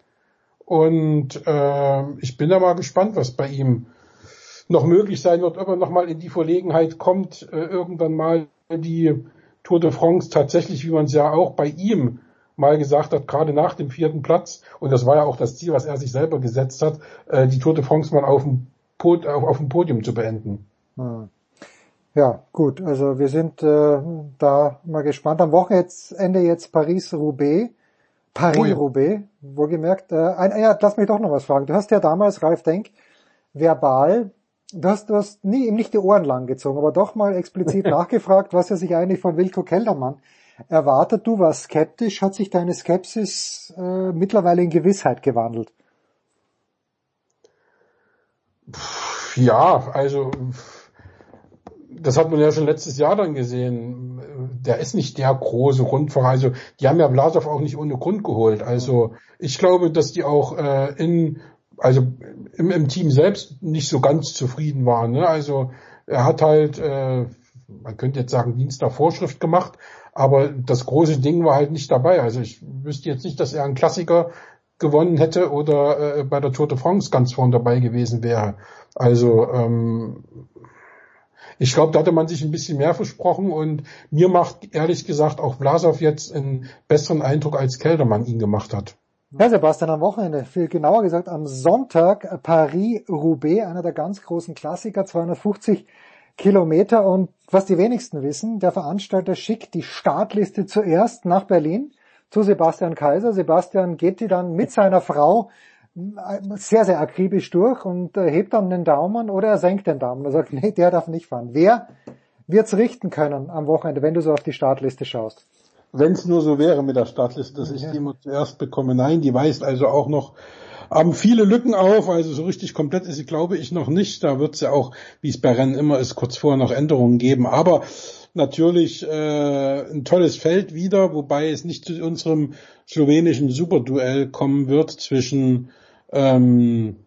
Und äh, ich bin da mal gespannt, was bei ihm noch möglich sein wird, ob er nochmal in die Verlegenheit kommt, äh, irgendwann mal die Tour de France tatsächlich, wie man es ja auch bei ihm mal gesagt hat, gerade nach dem vierten Platz, und das war ja auch das Ziel, was er sich selber gesetzt hat, äh, die Tour de France mal auf dem, Pod auf, auf dem Podium zu beenden. Hm. Ja, gut, also wir sind äh, da mal gespannt. Am Wochenende jetzt Paris-Roubaix. Paris-Roubaix, wohlgemerkt. Äh, ein, ja, lass mich doch noch was fragen. Du hast ja damals, Ralf Denk, verbal, du hast, du hast nie, ihm nicht die Ohren lang gezogen, aber doch mal explizit *laughs* nachgefragt, was er sich eigentlich von Wilko Keldermann erwartet. Du warst skeptisch. Hat sich deine Skepsis äh, mittlerweile in Gewissheit gewandelt? Ja, also das hat man ja schon letztes Jahr dann gesehen. Der ist nicht der große Rundfahrer. Also die haben ja Blasov auch nicht ohne Grund geholt. Also ich glaube, dass die auch äh, in also im, im Team selbst nicht so ganz zufrieden waren. Ne? Also er hat halt, äh, man könnte jetzt sagen, Dienst nach Vorschrift gemacht, aber das große Ding war halt nicht dabei. Also ich wüsste jetzt nicht, dass er einen Klassiker gewonnen hätte oder äh, bei der Tour de France ganz vorn dabei gewesen wäre. Also ähm, ich glaube, da hatte man sich ein bisschen mehr versprochen und mir macht ehrlich gesagt auch Vlasov jetzt einen besseren Eindruck, als Keldermann ihn gemacht hat. Ja, Sebastian, am Wochenende, viel genauer gesagt am Sonntag Paris-Roubaix, einer der ganz großen Klassiker, 250 Kilometer und was die wenigsten wissen, der Veranstalter schickt die Startliste zuerst nach Berlin zu Sebastian Kaiser. Sebastian geht die dann mit seiner Frau äh, sehr, sehr akribisch durch und äh, hebt dann den Daumen oder er senkt den Daumen. Er sagt, *laughs* nee, der darf nicht fahren. Wer wird's richten können am Wochenende, wenn du so auf die Startliste schaust? Wenn es nur so wäre mit der Startliste, dass ich ja. die immer zuerst bekomme. Nein, die weist also auch noch haben viele Lücken auf, also so richtig komplett ist sie, glaube ich, noch nicht. Da wird es ja auch, wie es bei Rennen immer ist, kurz vorher noch Änderungen geben. Aber natürlich äh, ein tolles Feld wieder, wobei es nicht zu unserem slowenischen Superduell kommen wird zwischen ähm,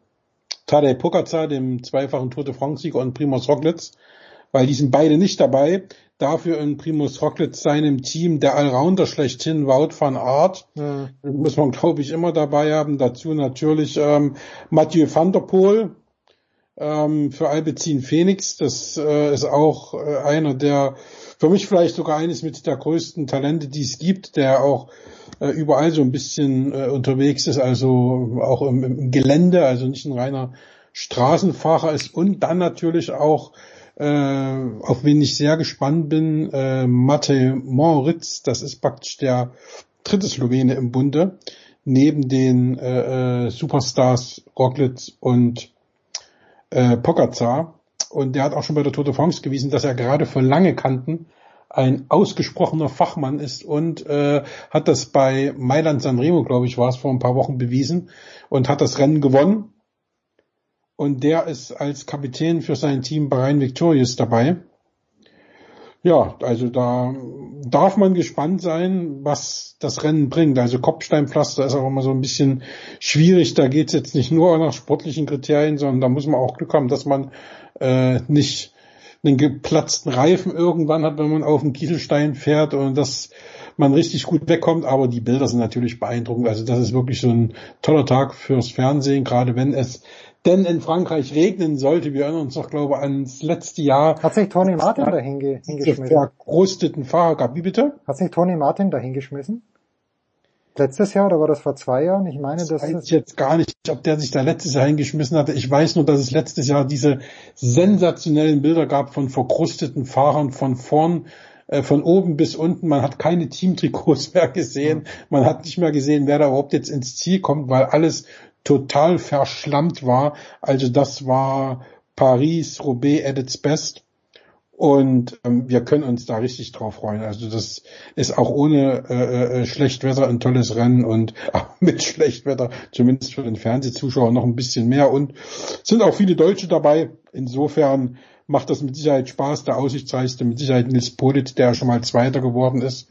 Tadej Pogacar, dem zweifachen Tour de France-Sieger, und Primoz Roglic, weil die sind beide nicht dabei. Dafür in Primus Roglic seinem Team der Allrounder schlechthin, Wout van Aert. Ja. Muss man, glaube ich, immer dabei haben. Dazu natürlich ähm, Mathieu van der Poel ähm, für Alpecin Phoenix. Das äh, ist auch äh, einer der, für mich vielleicht sogar eines mit der größten Talente, die es gibt, der auch äh, überall so ein bisschen äh, unterwegs ist, also auch im, im Gelände, also nicht ein reiner Straßenfahrer ist und dann natürlich auch äh, auf wen ich sehr gespannt bin, äh, Mate Moritz, das ist praktisch der dritte Slowene im Bunde, neben den äh, äh, Superstars Roglic und äh, Pogacar. Und der hat auch schon bei der Tour de France gewiesen, dass er gerade für lange Kanten ein ausgesprochener Fachmann ist und äh, hat das bei Mailand Sanremo, glaube ich, war es vor ein paar Wochen bewiesen und hat das Rennen gewonnen und der ist als Kapitän für sein Team Bahrain Victorious dabei. Ja, also da darf man gespannt sein, was das Rennen bringt. Also Kopfsteinpflaster ist auch immer so ein bisschen schwierig. Da geht's jetzt nicht nur nach sportlichen Kriterien, sondern da muss man auch Glück haben, dass man äh, nicht einen geplatzten Reifen irgendwann hat, wenn man auf dem Kieselstein fährt. Und das man richtig gut wegkommt, aber die Bilder sind natürlich beeindruckend. Also das ist wirklich so ein toller Tag fürs Fernsehen, gerade wenn es denn in Frankreich regnen sollte. Wir erinnern uns doch, glaube ich, ans letzte Jahr. Hat sich Tony Martin da hinge hingeschmissen? Verkrusteten Fahrer gab. Wie bitte? Hat sich Tony Martin da hingeschmissen? Letztes Jahr oder war das vor zwei Jahren? Ich meine, das das weiß ich jetzt gar nicht, ob der sich da letztes Jahr hingeschmissen hatte. Ich weiß nur, dass es letztes Jahr diese sensationellen Bilder gab von verkrusteten Fahrern von vorn äh, von oben bis unten. Man hat keine Teamtrikots *laughs* mehr gesehen. Man hat nicht mehr gesehen, wer da überhaupt jetzt ins Ziel kommt, weil alles total verschlammt war. Also das war Paris, Roubaix at its best. Und ähm, wir können uns da richtig drauf freuen. Also das ist auch ohne äh, äh, Schlechtwetter ein tolles Rennen und *laughs* auch mit Schlechtwetter, zumindest für den Fernsehzuschauer, noch ein bisschen mehr. Und sind auch viele Deutsche dabei. Insofern macht das mit Sicherheit Spaß. Der aussichtsreichste mit Sicherheit Nils Polit, der schon mal Zweiter geworden ist.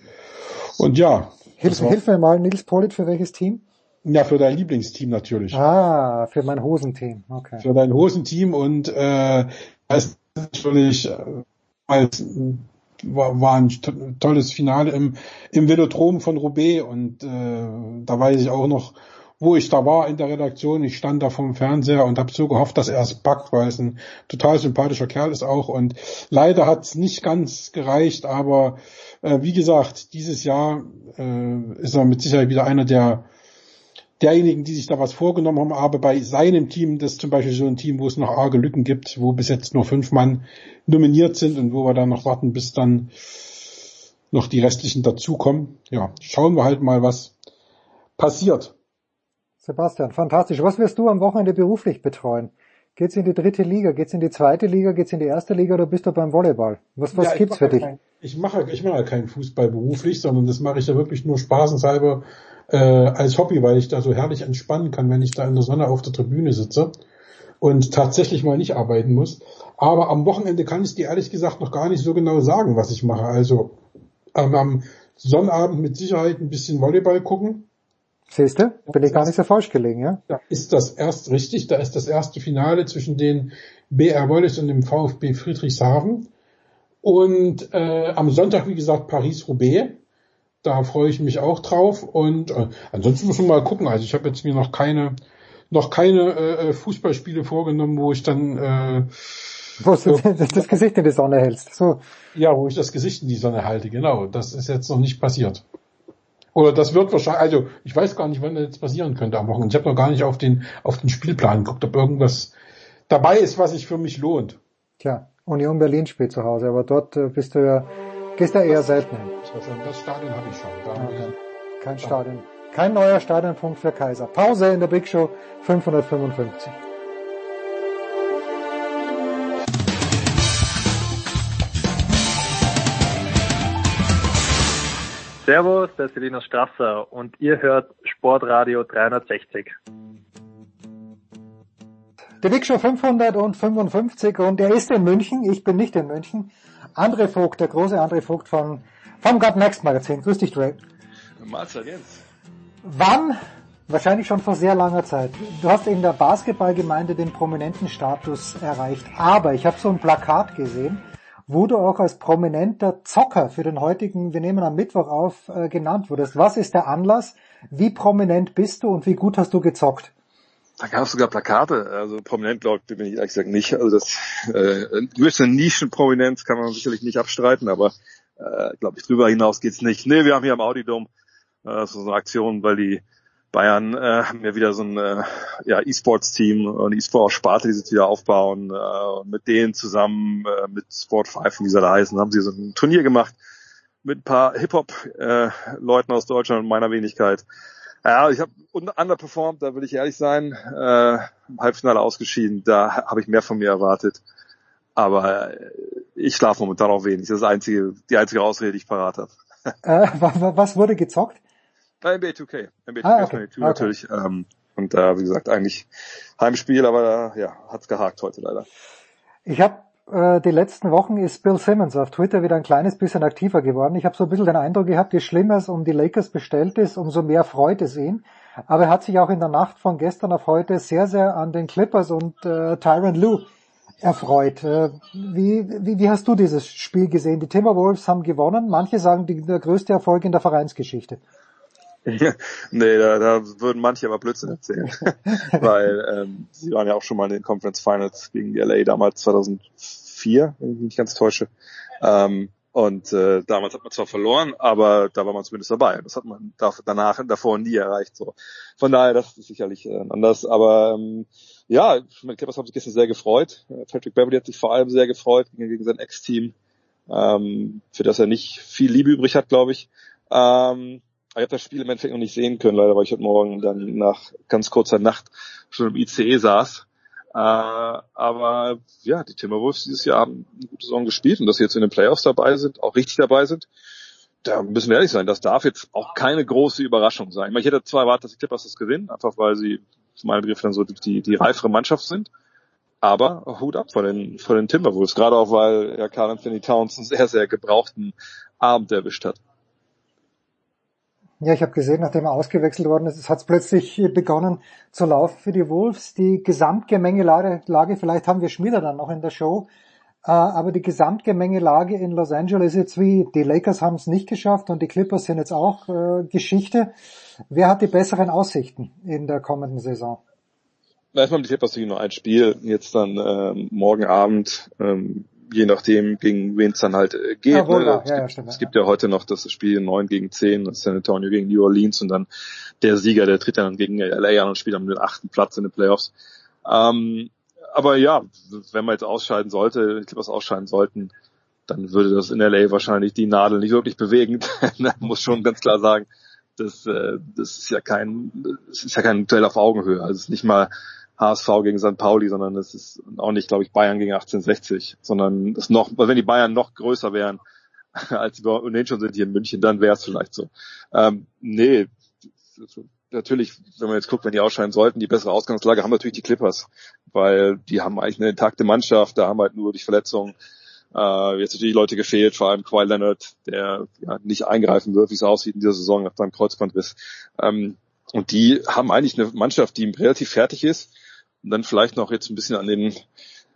Und ja. Hilf, hilf mir mal, Nils Polit, für welches Team? Ja, für dein Lieblingsteam natürlich. Ah, für mein Hosenteam, okay. Für dein Hosenteam und äh, das ist natürlich äh, als, war, war ein tolles Finale im, im Velodrom von Roubaix und äh, da weiß ich auch noch, wo ich da war in der Redaktion. Ich stand da vom Fernseher und habe so gehofft, dass er es packt, weil es ein total sympathischer Kerl ist auch. Und leider hat es nicht ganz gereicht, aber äh, wie gesagt, dieses Jahr äh, ist er mit Sicherheit wieder einer der derjenigen, die sich da was vorgenommen haben, aber bei seinem Team, das ist zum Beispiel so ein Team, wo es noch arge Lücken gibt, wo bis jetzt nur fünf Mann nominiert sind und wo wir dann noch warten, bis dann noch die restlichen dazukommen. Ja, schauen wir halt mal, was passiert. Sebastian, fantastisch. Was wirst du am Wochenende beruflich betreuen? Geht's in die dritte Liga? Geht's in die zweite Liga? Geht's in die erste Liga oder bist du beim Volleyball? Was, was ja, gibt's für dich? Kein, ich mache, ich mache keinen Fußball beruflich, sondern das mache ich ja wirklich nur spaßenshalber äh, als Hobby, weil ich da so herrlich entspannen kann, wenn ich da in der Sonne auf der Tribüne sitze und tatsächlich mal nicht arbeiten muss. Aber am Wochenende kann ich dir ehrlich gesagt noch gar nicht so genau sagen, was ich mache. Also ähm, am Sonnabend mit Sicherheit ein bisschen Volleyball gucken Siehst du? Bin ich gar nicht so falsch gelegen, ja? Da ist das erst richtig, da ist das erste Finale zwischen den BR Wallis und dem VfB Friedrichshafen. Und äh, am Sonntag, wie gesagt, Paris-Roubaix. Da freue ich mich auch drauf. Und äh, ansonsten muss man mal gucken. Also ich habe jetzt mir noch keine noch keine äh, Fußballspiele vorgenommen, wo ich dann äh, wo du *laughs* das Gesicht in die Sonne hältst. So. Ja, wo ich das Gesicht in die Sonne halte, genau. Das ist jetzt noch nicht passiert. Oder das wird wahrscheinlich, also ich weiß gar nicht, wann das jetzt passieren könnte am Wochenende. Ich habe noch gar nicht auf den, auf den Spielplan geguckt, ob irgendwas dabei ist, was sich für mich lohnt. Tja, Union Berlin spielt zu Hause, aber dort äh, bist du ja, gehst du ja eher selten hin. Das Stadion habe ich schon. Okay. Kein Stadion. Kein neuer Stadionpunkt für Kaiser. Pause in der Big Show 555. Servus, der ist Linus Strasser und ihr hört Sportradio 360. Der Big Show 555 und er ist in München, ich bin nicht in München. André Vogt, der große André Vogt von, vom God Next Magazin. Grüß dich, Dre. Mahlzeit, Jens. Wann, wahrscheinlich schon vor sehr langer Zeit, du hast in der Basketballgemeinde den prominenten Status erreicht, aber ich habe so ein Plakat gesehen, wo auch als prominenter Zocker für den heutigen, wir nehmen am Mittwoch auf, äh, genannt wurdest. Was ist der Anlass? Wie prominent bist du und wie gut hast du gezockt? Da gab es sogar Plakate, also prominent glaube ich bin ich ehrlich gesagt nicht. Also das äh, gewisse Nischenprominenz kann man sicherlich nicht abstreiten, aber äh, glaube ich drüber hinaus geht's nicht. Nee, wir haben hier am Audidom äh, so eine Aktion, weil die Bayern äh, haben ja wieder so ein äh, ja, E-Sports-Team und E-Sport-Sparte, die sie wieder aufbauen. Äh, mit denen zusammen, äh, mit Sport 5 wie sie da heißen, haben sie so ein Turnier gemacht mit ein paar Hip-Hop-Leuten äh, aus Deutschland und meiner Wenigkeit. Ja, ich habe underperformed, da will ich ehrlich sein. Äh, Halbfinale ausgeschieden, da habe ich mehr von mir erwartet. Aber äh, ich schlafe momentan auch wenig. Das ist das einzige, die einzige Ausrede, die ich parat habe. Äh, was wurde gezockt? Bei NBA 2K. NBA 2K ah, okay. 22 okay. natürlich. Ähm, und da, äh, wie gesagt, eigentlich Heimspiel, aber ja, hat's gehakt heute leider. Ich habe äh, die letzten Wochen ist Bill Simmons auf Twitter wieder ein kleines bisschen aktiver geworden. Ich habe so ein bisschen den Eindruck gehabt, je schlimmer es um die Lakers bestellt ist, umso mehr freut es ihn. Aber er hat sich auch in der Nacht von gestern auf heute sehr, sehr an den Clippers und äh, Tyron Lue erfreut. Äh, wie, wie, wie hast du dieses Spiel gesehen? Die Timberwolves haben gewonnen. Manche sagen, die, der größte Erfolg in der Vereinsgeschichte. *laughs* nee, da, da würden manche aber Blödsinn erzählen. *laughs* Weil ähm, sie waren ja auch schon mal in den Conference Finals gegen die LA damals 2004, wenn ich mich nicht ganz täusche. Ähm, und äh, damals hat man zwar verloren, aber da war man zumindest dabei. Das hat man da, danach davor nie erreicht. So. Von daher, das ist sicherlich äh, anders. Aber ähm, ja, meine Clippers haben sich gestern sehr gefreut. Patrick Beverly hat sich vor allem sehr gefreut gegen, gegen sein Ex-Team, ähm, für das er nicht viel Liebe übrig hat, glaube ich. Ähm, ich habe das Spiel im Endeffekt noch nicht sehen können, leider, weil ich heute Morgen dann nach ganz kurzer Nacht schon im ICE saß. Äh, aber ja, die Timberwolves dieses Jahr haben eine gute Saison gespielt und dass sie jetzt in den Playoffs dabei sind, auch richtig dabei sind, da müssen wir ehrlich sein, das darf jetzt auch keine große Überraschung sein. Ich, meine, ich hätte zwar erwartet, dass die Clippers das gewinnen, einfach weil sie für meine Begriffe dann so die, die reifere Mannschaft sind. Aber Hut ab von den, von den Timberwolves, gerade auch weil ja Carl Anthony Towns einen sehr, sehr gebrauchten Abend erwischt hat. Ja, ich habe gesehen, nachdem er ausgewechselt worden ist, hat es plötzlich begonnen zu laufen für die Wolves. Die Gesamtgemengelage, vielleicht haben wir Schmieder dann noch in der Show, äh, aber die Gesamtgemengelage in Los Angeles ist jetzt wie, die Lakers haben es nicht geschafft und die Clippers sind jetzt auch äh, Geschichte. Wer hat die besseren Aussichten in der kommenden Saison? Erstmal die Clippers nur ein Spiel, jetzt dann ähm, morgen Abend ähm, je nachdem, gegen wen es dann halt äh, geht. Ja, ne? es, ja, gibt, ja, es gibt ja heute noch das Spiel 9 gegen 10, San Antonio gegen New Orleans und dann der Sieger, der tritt dann gegen LA an und spielt dann den achten Platz in den Playoffs. Ähm, aber ja, wenn man jetzt ausscheiden sollte, ich glaube, was ausscheiden sollten, dann würde das in LA wahrscheinlich die Nadel nicht wirklich bewegen. *laughs* man muss schon ganz klar sagen, das, äh, das ist ja kein, das ist ja kein Duell auf Augenhöhe. Also es ist nicht mal HSV gegen St. Pauli, sondern es ist auch nicht, glaube ich, Bayern gegen 1860, sondern es noch, wenn die Bayern noch größer wären, *laughs* als sie ohnehin schon sind hier in München, dann wäre es vielleicht so. Ähm, nee, natürlich, wenn man jetzt guckt, wenn die ausscheiden sollten, die bessere Ausgangslage haben natürlich die Clippers, weil die haben eigentlich eine intakte Mannschaft, da haben halt nur durch Verletzungen äh, jetzt natürlich Leute gefehlt, vor allem Kawhi Leonard, der ja, nicht eingreifen wird, wie es aussieht in dieser Saison nach seinem Kreuzbandriss. Ähm, und die haben eigentlich eine Mannschaft, die relativ fertig ist und dann vielleicht noch jetzt ein bisschen an den,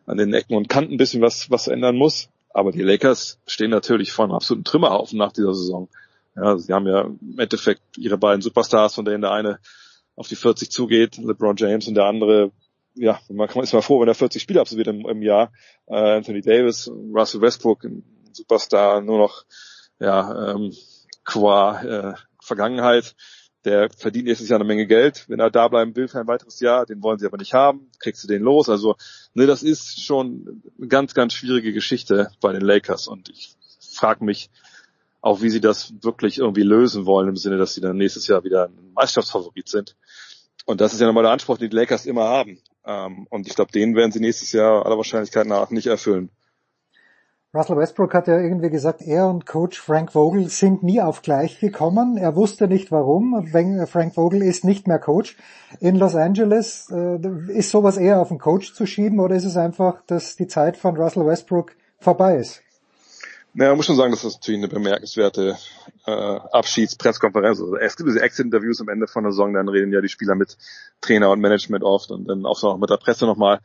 an den Ecken und Kanten ein bisschen was, was ändern muss. Aber die Lakers stehen natürlich vor einem absoluten Trümmerhaufen nach dieser Saison. Ja, sie haben ja im Endeffekt ihre beiden Superstars, von denen der eine auf die 40 zugeht, LeBron James und der andere, ja, man ist mal froh, wenn er 40 Spiele absolviert im, im Jahr. Äh, Anthony Davis, Russell Westbrook, ein Superstar, nur noch ja, ähm, qua äh, Vergangenheit der verdient nächstes Jahr eine Menge Geld, wenn er da bleiben will für ein weiteres Jahr, den wollen sie aber nicht haben, kriegst du den los. Also, ne, das ist schon eine ganz, ganz schwierige Geschichte bei den Lakers und ich frage mich auch, wie sie das wirklich irgendwie lösen wollen, im Sinne, dass sie dann nächstes Jahr wieder ein Meisterschaftsfavorit sind. Und das ist ja nochmal der Anspruch, den die Lakers immer haben. Ähm, und ich glaube, den werden sie nächstes Jahr aller Wahrscheinlichkeit nach nicht erfüllen. Russell Westbrook hat ja irgendwie gesagt, er und Coach Frank Vogel sind nie auf gleich gekommen. Er wusste nicht warum. Frank Vogel ist nicht mehr Coach in Los Angeles. Äh, ist sowas eher auf den Coach zu schieben oder ist es einfach, dass die Zeit von Russell Westbrook vorbei ist? Naja, man muss schon sagen, dass das natürlich eine bemerkenswerte äh, Abschiedspresskonferenz ist. Es gibt diese Exit-Interviews am Ende von der Saison, dann reden ja die Spieler mit Trainer und Management oft und dann auch noch mit der Presse nochmal.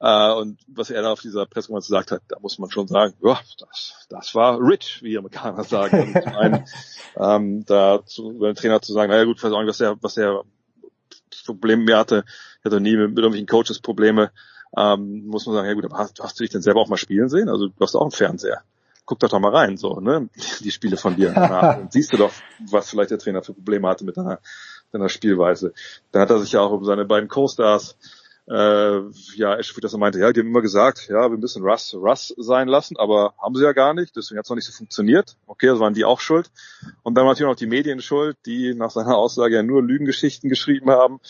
Äh, und was er da auf dieser Pressekonferenz gesagt hat, da muss man schon sagen, ja, das, das war rich, wie Amerikaner sagen. Und zum einen, *laughs* ähm, da zu, über den Trainer zu sagen, naja gut, ich weiß auch nicht, was er, was er Probleme mehr hatte. Ich hatte nie mit, mit irgendwelchen Coaches Probleme. Ähm, muss man sagen, ja gut, aber hast, hast du dich denn selber auch mal spielen sehen? Also du hast auch einen Fernseher. Guck doch doch mal rein, so, ne? *laughs* Die Spiele von dir. *laughs* Dann siehst du doch, was vielleicht der Trainer für Probleme hatte mit deiner, deiner Spielweise. Dann hat er sich ja auch um seine beiden Co-Stars äh, ja, dass er meinte, ja, die haben immer gesagt, ja, wir müssen Russ Russ sein lassen, aber haben sie ja gar nicht, deswegen hat es noch nicht so funktioniert. Okay, also waren die auch schuld. Und dann natürlich noch die Medien schuld, die nach seiner Aussage ja nur Lügengeschichten geschrieben haben.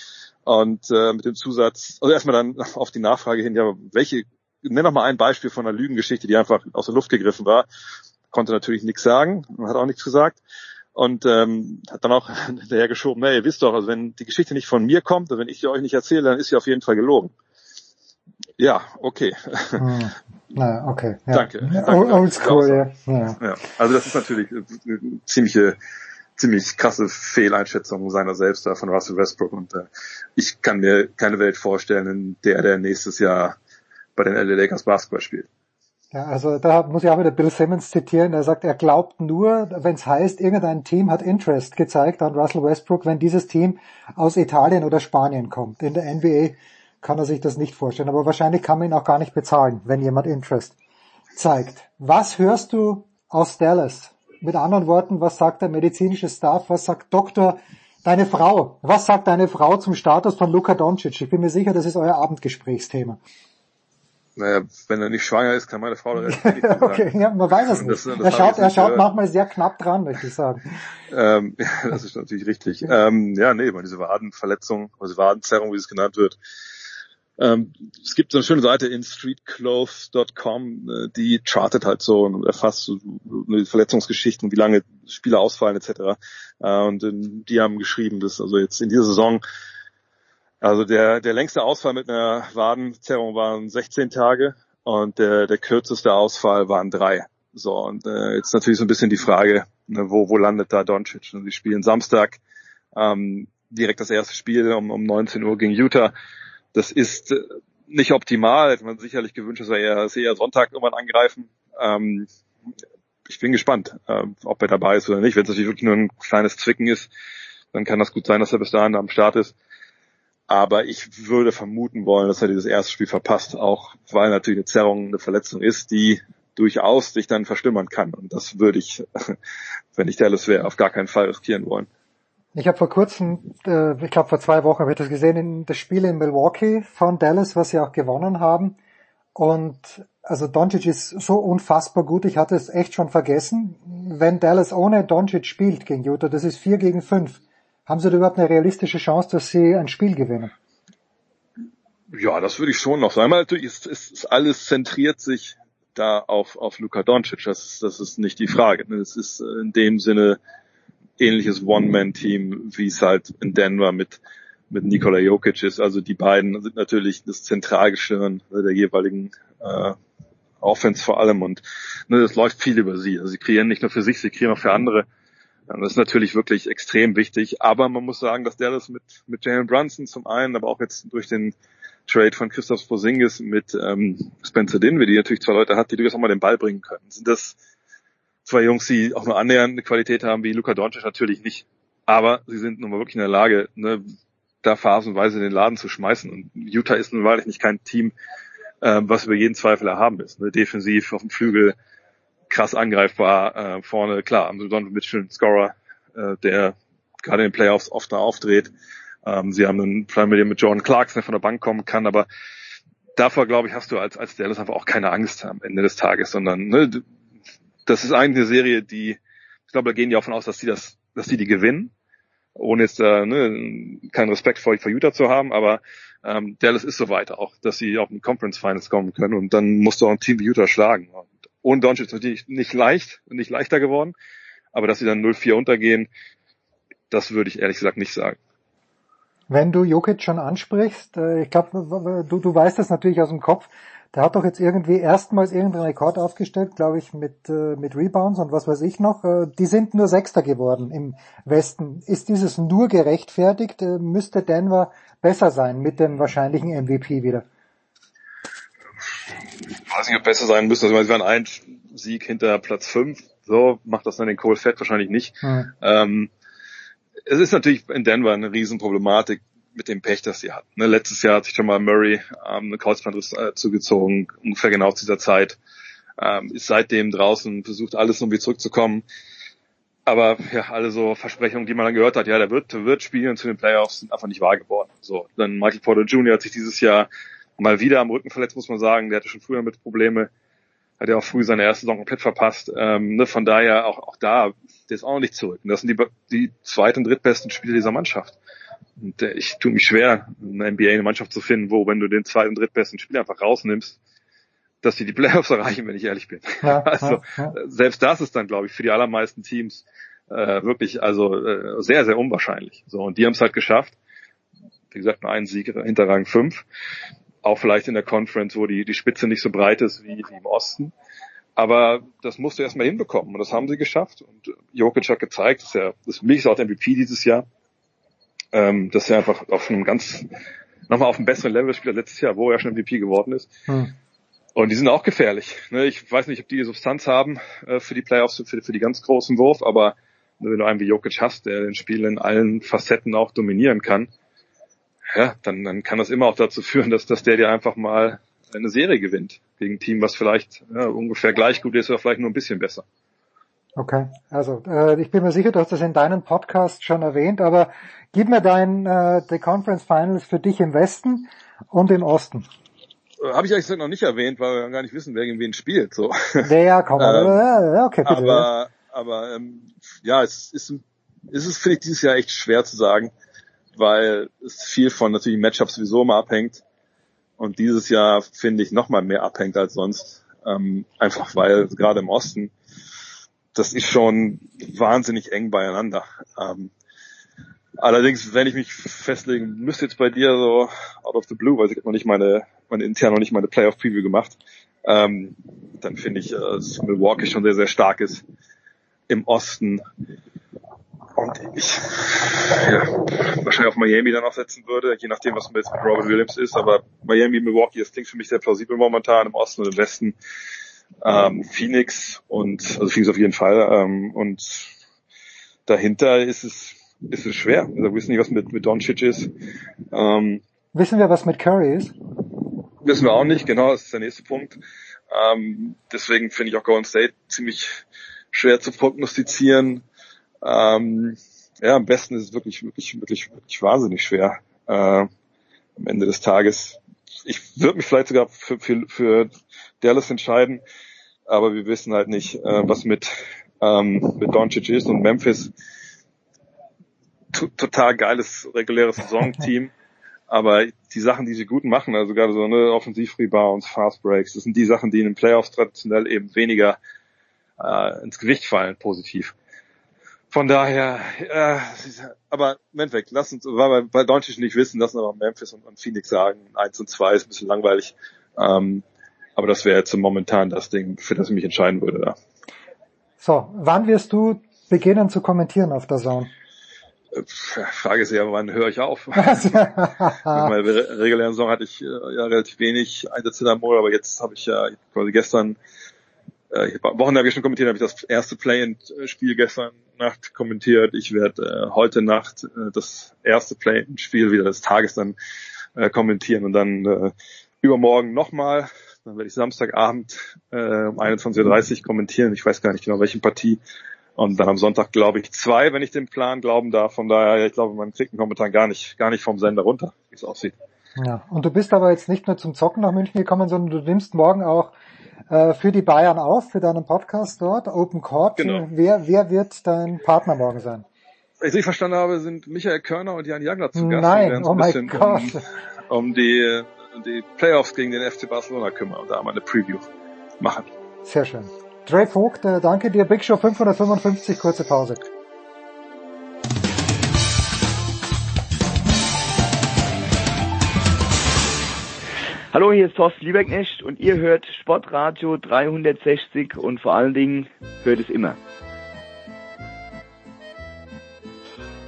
Und äh, mit dem Zusatz, also erstmal dann *laughs* auf die Nachfrage hin, ja, welche, nenn doch mal ein Beispiel von einer Lügengeschichte, die einfach aus der Luft gegriffen war. Konnte natürlich nichts sagen, hat auch nichts gesagt und ähm, hat dann auch *laughs* hinterher geschoben, na, ihr wisst doch, also wenn die Geschichte nicht von mir kommt, also wenn ich sie euch nicht erzähle, dann ist sie auf jeden Fall gelogen. Ja, okay. Hm. Na, okay. Ja. Danke. danke Oldschool, ja. ja. ja. Also das ist natürlich eine ziemliche, ziemlich krasse Fehleinschätzung seiner selbst da von Russell Westbrook und äh, ich kann mir keine Welt vorstellen, in der der nächstes Jahr bei den LA Lakers Basketball spielt. Ja, also da muss ich auch wieder Bill Simmons zitieren. Er sagt, er glaubt nur, wenn es heißt, irgendein Team hat Interest gezeigt an Russell Westbrook, wenn dieses Team aus Italien oder Spanien kommt. In der NBA kann er sich das nicht vorstellen. Aber wahrscheinlich kann man ihn auch gar nicht bezahlen, wenn jemand Interest zeigt. Was hörst du aus Dallas? Mit anderen Worten, was sagt der medizinische Staff? Was sagt Doktor, deine Frau? Was sagt deine Frau zum Status von Luka Doncic? Ich bin mir sicher, das ist euer Abendgesprächsthema. Naja, wenn er nicht schwanger ist, kann meine Frau da recht *laughs* Okay, ja, man weiß es nicht. Das, das er schaut, er schaut manchmal sehr knapp dran, möchte ich sagen. ähm, *laughs* ja, das ist natürlich richtig. Ähm, ja, nee, diese Wadenverletzung, also Wadenzerrung, wie es genannt wird, ähm, es gibt so eine schöne Seite in streetclothes.com, äh, die chartet halt so und erfasst so Verletzungsgeschichten, wie lange Spieler ausfallen etc. Äh, und äh, die haben geschrieben, dass also jetzt in dieser Saison also der, der längste Ausfall mit einer Wadenzerrung waren 16 Tage und der, der kürzeste Ausfall waren drei. So, und äh, jetzt natürlich so ein bisschen die Frage, ne, wo, wo landet da Doncic? Sie spielen Samstag ähm, direkt das erste Spiel um, um 19 Uhr gegen Utah. Das ist äh, nicht optimal. Hätte man sicherlich gewünscht, dass wir eher, dass wir eher Sonntag irgendwann angreifen. Ähm, ich bin gespannt, äh, ob er dabei ist oder nicht. Wenn es natürlich wirklich nur ein kleines Zwicken ist, dann kann das gut sein, dass er bis dahin am Start ist. Aber ich würde vermuten wollen, dass er dieses erste Spiel verpasst, auch weil natürlich eine Zerrung eine Verletzung ist, die durchaus sich dann verstümmern kann. Und das würde ich, *laughs* wenn ich Dallas wäre, auf gar keinen Fall riskieren wollen. Ich habe vor kurzem, äh, ich glaube vor zwei Wochen habe ich das gesehen, in das Spiel in Milwaukee von Dallas, was sie auch gewonnen haben. Und also Doncic ist so unfassbar gut, ich hatte es echt schon vergessen. Wenn Dallas ohne Doncic spielt gegen Utah, das ist vier gegen fünf. Haben sie da überhaupt eine realistische Chance, dass sie ein Spiel gewinnen? Ja, das würde ich schon noch sagen. Natürlich ist, ist, ist alles zentriert sich da auf, auf Luka Doncic. Das, das ist nicht die Frage. Es ist in dem Sinne ähnliches One-Man-Team, wie es halt in Denver mit, mit Nikola Jokic ist. Also die beiden sind natürlich das Zentralgestirn der jeweiligen äh, Offense vor allem und ne, das läuft viel über sie. Also sie kreieren nicht nur für sich, sie kreieren auch für andere. Das ist natürlich wirklich extrem wichtig. Aber man muss sagen, dass der das mit, mit Jalen Brunson zum einen, aber auch jetzt durch den Trade von Christoph Posingis mit ähm, Spencer Dinwiddie, die natürlich zwei Leute hat, die durchaus auch mal den Ball bringen können. Sind das zwei Jungs, die auch nur annähernd eine Qualität haben wie Luka Doncic natürlich nicht. Aber sie sind nun mal wirklich in der Lage, ne, da phasenweise den Laden zu schmeißen. Und Utah ist nun wahrlich nicht kein Team, äh, was über jeden Zweifel erhaben ist. Ne? Defensiv auf dem Flügel krass angreifbar, äh, vorne klar, am Donovan Mitchell, Scorer, äh, der gerade in den Playoffs oft da aufdreht. Ähm, sie haben einen Primary mit Jordan Clarkson, der von der Bank kommen kann, aber davor, glaube ich, hast du als, als Dallas einfach auch keine Angst am Ende des Tages, sondern ne, das ist eigentlich eine Serie, die, ich glaube, da gehen die auch von aus, dass die das, dass die die gewinnen, ohne jetzt äh, ne, keinen Respekt vor, vor Utah zu haben, aber ähm, Dallas ist so weit auch, dass sie auch in Conference Finals kommen können und dann musst du auch ein Team wie Utah schlagen. Und ohne Doncic ist natürlich nicht leicht, nicht leichter geworden, aber dass sie dann 0-4 untergehen, das würde ich ehrlich gesagt nicht sagen. Wenn du Jokic schon ansprichst, äh, ich glaube, du, du weißt das natürlich aus dem Kopf, der hat doch jetzt irgendwie erstmals irgendeinen Rekord aufgestellt, glaube ich, mit, äh, mit Rebounds und was weiß ich noch. Äh, die sind nur Sechster geworden im Westen. Ist dieses nur gerechtfertigt? Müsste Denver besser sein mit dem wahrscheinlichen MVP wieder? Ich weiß nicht, ob besser sein müsste. Also, sie waren ein Sieg hinter Platz fünf. So macht das dann den Cole Fett wahrscheinlich nicht. Hm. Ähm, es ist natürlich in Denver eine Riesenproblematik mit dem Pech, das sie hatten. Ne? Letztes Jahr hat sich schon mal Murray ähm, eine Kreuzbandriss äh, zugezogen, ungefähr genau zu dieser Zeit. Ähm, ist seitdem draußen, versucht alles irgendwie zurückzukommen. Aber ja, alle so Versprechungen, die man dann gehört hat, ja, der wird, der wird spielen zu den Playoffs, sind einfach nicht wahr geworden. So, dann Michael Porter Jr. hat sich dieses Jahr mal wieder am Rücken verletzt, muss man sagen. Der hatte schon früher mit Probleme, hat ja auch früh seine erste Saison komplett verpasst. Ähm, ne, von daher auch, auch da, der ist auch noch nicht zurück. Und das sind die, die zweit- und drittbesten Spieler dieser Mannschaft. Und äh, ich tue mich schwer, in der NBA eine Mannschaft zu finden, wo, wenn du den zweiten und drittbesten Spieler einfach rausnimmst, dass sie die Playoffs *laughs* erreichen, wenn ich ehrlich bin. Ja, *laughs* also ja, ja. selbst das ist dann, glaube ich, für die allermeisten Teams äh, wirklich also äh, sehr, sehr unwahrscheinlich. So und die haben es halt geschafft. Wie gesagt, nur einen Sieg hinter Rang 5. Auch vielleicht in der Conference, wo die, die Spitze nicht so breit ist wie, wie im Osten. Aber das musst du erstmal hinbekommen und das haben sie geschafft. Und Jokic hat gezeigt, dass er, das für mich ist auch der MVP dieses Jahr, ähm, dass er einfach auf einem ganz, nochmal auf einem besseren Level spielt als letztes Jahr, wo er schon MVP geworden ist. Hm. Und die sind auch gefährlich. Ne? Ich weiß nicht, ob die die Substanz haben äh, für die Playoffs, für, für die ganz großen Wurf, aber wenn du einen wie Jokic hast, der den Spiel in allen Facetten auch dominieren kann, ja, dann, dann kann das immer auch dazu führen, dass, dass der dir einfach mal eine Serie gewinnt gegen ein Team, was vielleicht ja, ungefähr gleich gut ist oder vielleicht nur ein bisschen besser. Okay, also äh, ich bin mir sicher, du hast das in deinem Podcast schon erwähnt, aber gib mir dein äh, The Conference Finals für dich im Westen und im Osten. Äh, Habe ich eigentlich noch nicht erwähnt, weil wir gar nicht wissen, wer gegen wen spielt. So. Ja, komm, ähm, ja, okay, bitte. Aber, aber ähm, ja, es ist, es ist finde ich dieses Jahr echt schwer zu sagen, weil es viel von natürlich Matchups sowieso immer abhängt und dieses Jahr finde ich noch mal mehr abhängt als sonst, ähm, einfach weil gerade im Osten das ist schon wahnsinnig eng beieinander. Ähm, allerdings, wenn ich mich festlegen müsste jetzt bei dir so out of the blue, weil ich habe noch nicht meine, meine intern noch nicht meine Playoff Preview gemacht, ähm, dann finde ich, äh, dass Milwaukee schon sehr, sehr stark ist im Osten. Und ich ja, wahrscheinlich auf Miami dann auch setzen würde, je nachdem, was mit Robert Williams ist. Aber Miami, Milwaukee, das klingt für mich sehr plausibel momentan im Osten und im Westen ähm, Phoenix und also Phoenix auf jeden Fall ähm, und dahinter ist es ist es schwer. Also wir wissen nicht, was mit mit Doncic ist. Ähm, wissen wir, was mit Curry ist? Wissen wir auch nicht. Genau, das ist der nächste Punkt. Ähm, deswegen finde ich auch Golden State ziemlich schwer zu prognostizieren. Ähm, ja, am besten ist es wirklich, wirklich, wirklich, wirklich wahnsinnig schwer. Äh, am Ende des Tages. Ich würde mich vielleicht sogar für, für, für Dallas entscheiden. Aber wir wissen halt nicht, äh, was mit, ähm, mit Doncic ist und Memphis. Total geiles reguläres Saisonteam. aber die Sachen, die sie gut machen, also gerade so ne, Offensiv-Rebounds, Fast Breaks, das sind die Sachen, die in den Playoffs traditionell eben weniger äh, ins Gewicht fallen, positiv. Von daher, äh, aber Moment weg, lass uns, weil, weil Doncic nicht wissen, lassen aber Memphis und, und Phoenix sagen, eins und zwei ist ein bisschen langweilig. Ähm, aber das wäre jetzt momentan das Ding, für das ich mich entscheiden würde. Da. So, wann wirst du beginnen zu kommentieren auf der Zone? Frage ist ja, wann höre ich auf? *laughs* Meine regulären Saison hatte ich äh, ja relativ wenig Einsätze da Mode, aber jetzt habe ich ja quasi gestern, äh, Wochenende habe ich schon kommentiert, habe ich das erste Play-in-Spiel gestern Nacht kommentiert. Ich werde äh, heute Nacht äh, das erste Play-in-Spiel wieder des Tages dann äh, kommentieren und dann äh, übermorgen nochmal dann werde ich Samstagabend äh, um 21.30 Uhr kommentieren. Ich weiß gar nicht genau, welche Partie. Und dann am Sonntag glaube ich zwei, wenn ich dem Plan glauben darf. Von daher, ich glaube, man kriegt ihn momentan gar nicht, gar nicht vom Sender runter, wie es aussieht. Ja, und du bist aber jetzt nicht nur zum Zocken nach München gekommen, sondern du nimmst morgen auch äh, für die Bayern auf, für deinen Podcast dort, Open Court. Genau. Wer, wer wird dein Partner morgen sein? Als ich verstanden habe, sind Michael Körner und Jan Jagler zu Gast. Nein, oh mein Gott. Um, um die die Playoffs gegen den FC Barcelona kümmern und da mal eine Preview machen. Sehr schön. Dre Vogt, äh, danke dir. Big Show 555, kurze Pause. Hallo, hier ist Thorsten Lieberknecht und ihr hört Sportradio 360 und vor allen Dingen hört es immer.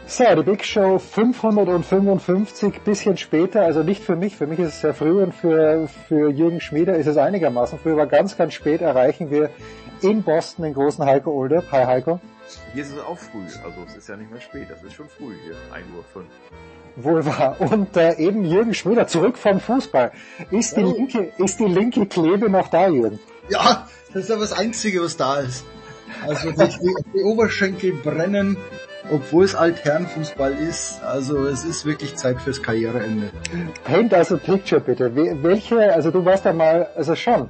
So, die Big Show 555, bisschen später, also nicht für mich, für mich ist es sehr früh und für, für Jürgen Schmieder ist es einigermaßen früh, aber ganz, ganz spät erreichen wir in Boston den großen Heiko Older. Hi Heiko. Hier ist es auch früh, also es ist ja nicht mehr spät, das ist schon früh hier, 1 Uhr 5. Wohl wahr. Und äh, eben Jürgen Schmieder, zurück vom Fußball. Ist die, linke, ist die linke Klebe noch da, Jürgen? Ja, das ist aber das Einzige, was da ist. Also die, die Oberschenkel brennen, obwohl es Altherrenfußball ist. Also es ist wirklich Zeit fürs Karriereende. Paint also Picture bitte. Welche, also du warst da mal, also schon,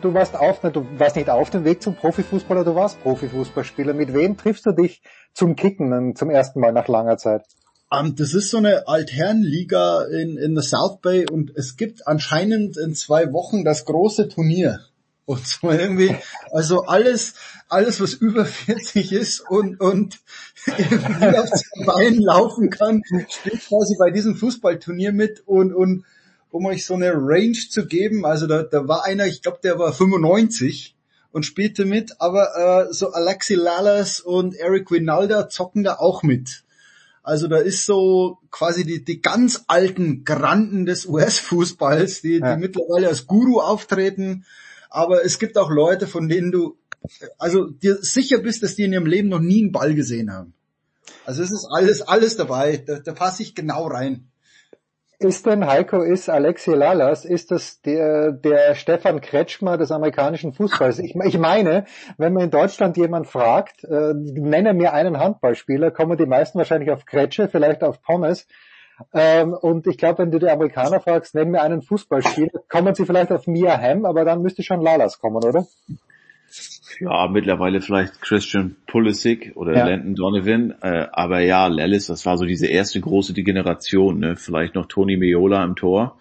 du warst auf, du warst nicht auf dem Weg zum Profifußballer, du warst Profifußballspieler. Mit wem triffst du dich zum Kicken zum ersten Mal nach langer Zeit? Um, ähm, das ist so eine Altherrenliga in, in der South Bay und es gibt anscheinend in zwei Wochen das große Turnier. Und so irgendwie, also alles, alles was über 40 ist und, und irgendwie *laughs* auf zwei Beinen laufen kann, spielt quasi bei diesem Fußballturnier mit und, und um euch so eine Range zu geben, also da, da war einer, ich glaube, der war 95 und spielte mit, aber äh, so Alexi Lalas und Eric Winalda zocken da auch mit. Also da ist so quasi die, die ganz alten Granden des US-Fußballs, die, Ja. die mittlerweile als Guru auftreten. Aber es gibt auch Leute, von denen du also dir sicher bist, dass die in ihrem Leben noch nie einen Ball gesehen haben. Also es ist alles, alles dabei. Da, da passe ich genau rein. Ist denn Heiko, ist Alexi Lalas, ist das der, der Stefan Kretschmer des amerikanischen Fußballs? Ich, ich meine, wenn man in Deutschland jemand fragt, äh, nenne mir einen Handballspieler, kommen die meisten wahrscheinlich auf Kretsche, vielleicht auf Pommes. Ähm, und ich glaube, wenn du die Amerikaner fragst, nenn mir einen Fußballspieler, kommen sie vielleicht auf Mia Hamm, aber dann müsste schon Lalas kommen, oder? Ja, mittlerweile vielleicht Christian Pulisic oder Ja. Landon Donovan, äh, aber ja, Lellis, das war so diese erste große Generation, ne? Vielleicht noch Tony Meola im Tor.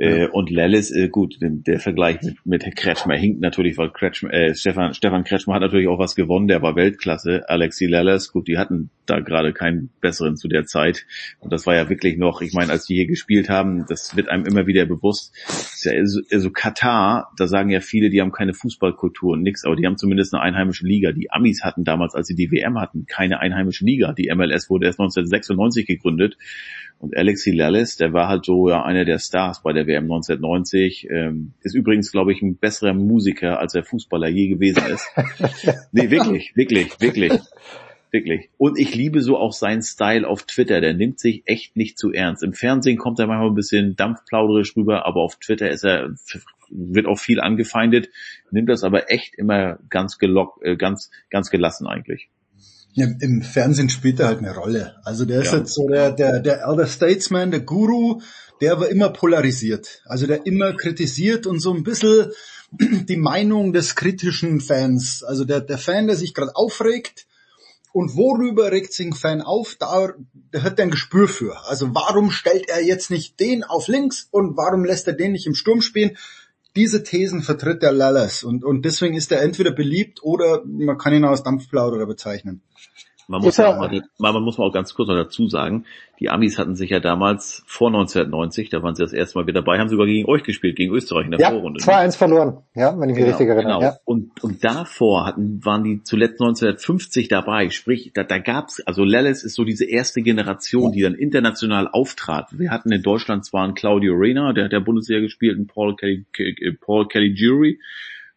Äh, und Lellis, äh, gut, den- der Vergleich mit, mit Kretschmer hinkt natürlich, weil Kretschmer, äh, Stefan, Stefan Kretschmer hat natürlich auch was gewonnen, der war Weltklasse. Alexi Lellis, gut, die hatten da gerade keinen besseren zu der Zeit. Und das war ja wirklich noch, ich meine, als die hier gespielt haben, das wird einem immer wieder bewusst. Ja so, also Katar, da sagen ja viele, die haben keine Fußballkultur und nix, aber die haben zumindest eine einheimische Liga. Die Amis hatten damals, als sie die WM hatten, keine einheimische Liga. Die MLS wurde erst 1996 gegründet. Und Alexi Lellis, der war halt so ja einer der Stars bei der WM 1990. Ähm, ist übrigens, glaube ich, ein besserer Musiker, als er Fußballer je gewesen ist. *laughs* nee, wirklich, wirklich, wirklich. Wirklich. Und ich liebe so auch seinen Style auf Twitter. Der nimmt sich echt nicht zu ernst. Im Fernsehen kommt er manchmal ein bisschen dampfplauderisch rüber, aber auf Twitter ist er, wird auch viel angefeindet, nimmt das aber echt immer ganz gelockt, äh, ganz, ganz gelassen eigentlich. Ja, Im Fernsehen spielt er halt eine Rolle. Also der ist Ja. jetzt so der, der, der Elder Statesman, der Guru, der aber immer polarisiert. Also der immer kritisiert und so ein bisschen *clears throat* die Meinung des kritischen Fans. Also der, der Fan, der sich gerade aufregt, und worüber regt sich ein Fan auf? Da, da hat er ein Gespür für. Also warum stellt er jetzt nicht den auf links und warum lässt er den nicht im Sturm spielen? Diese Thesen vertritt der Lallas und, und deswegen ist er entweder beliebt oder man kann ihn als Dampfplauderer bezeichnen. Man muss, ja auch mal, man muss mal auch ganz kurz noch dazu sagen, die Amis hatten sich ja damals vor 1990, da waren sie das erste Mal wieder dabei, haben sogar gegen euch gespielt, gegen Österreich in der Ja, Vorrunde. 2-1 verloren, ja, wenn ich mich richtig erinnere. Genau. Ja. Und, und davor hatten, waren die zuletzt 1950 dabei. Sprich, da, da gab's, also Lellis ist so diese erste Generation, die dann international auftrat. Wir hatten in Deutschland zwar einen Claudio Reyna, der hat der Bundesliga gespielt, einen Paul Kelly, Paul Kelly Jury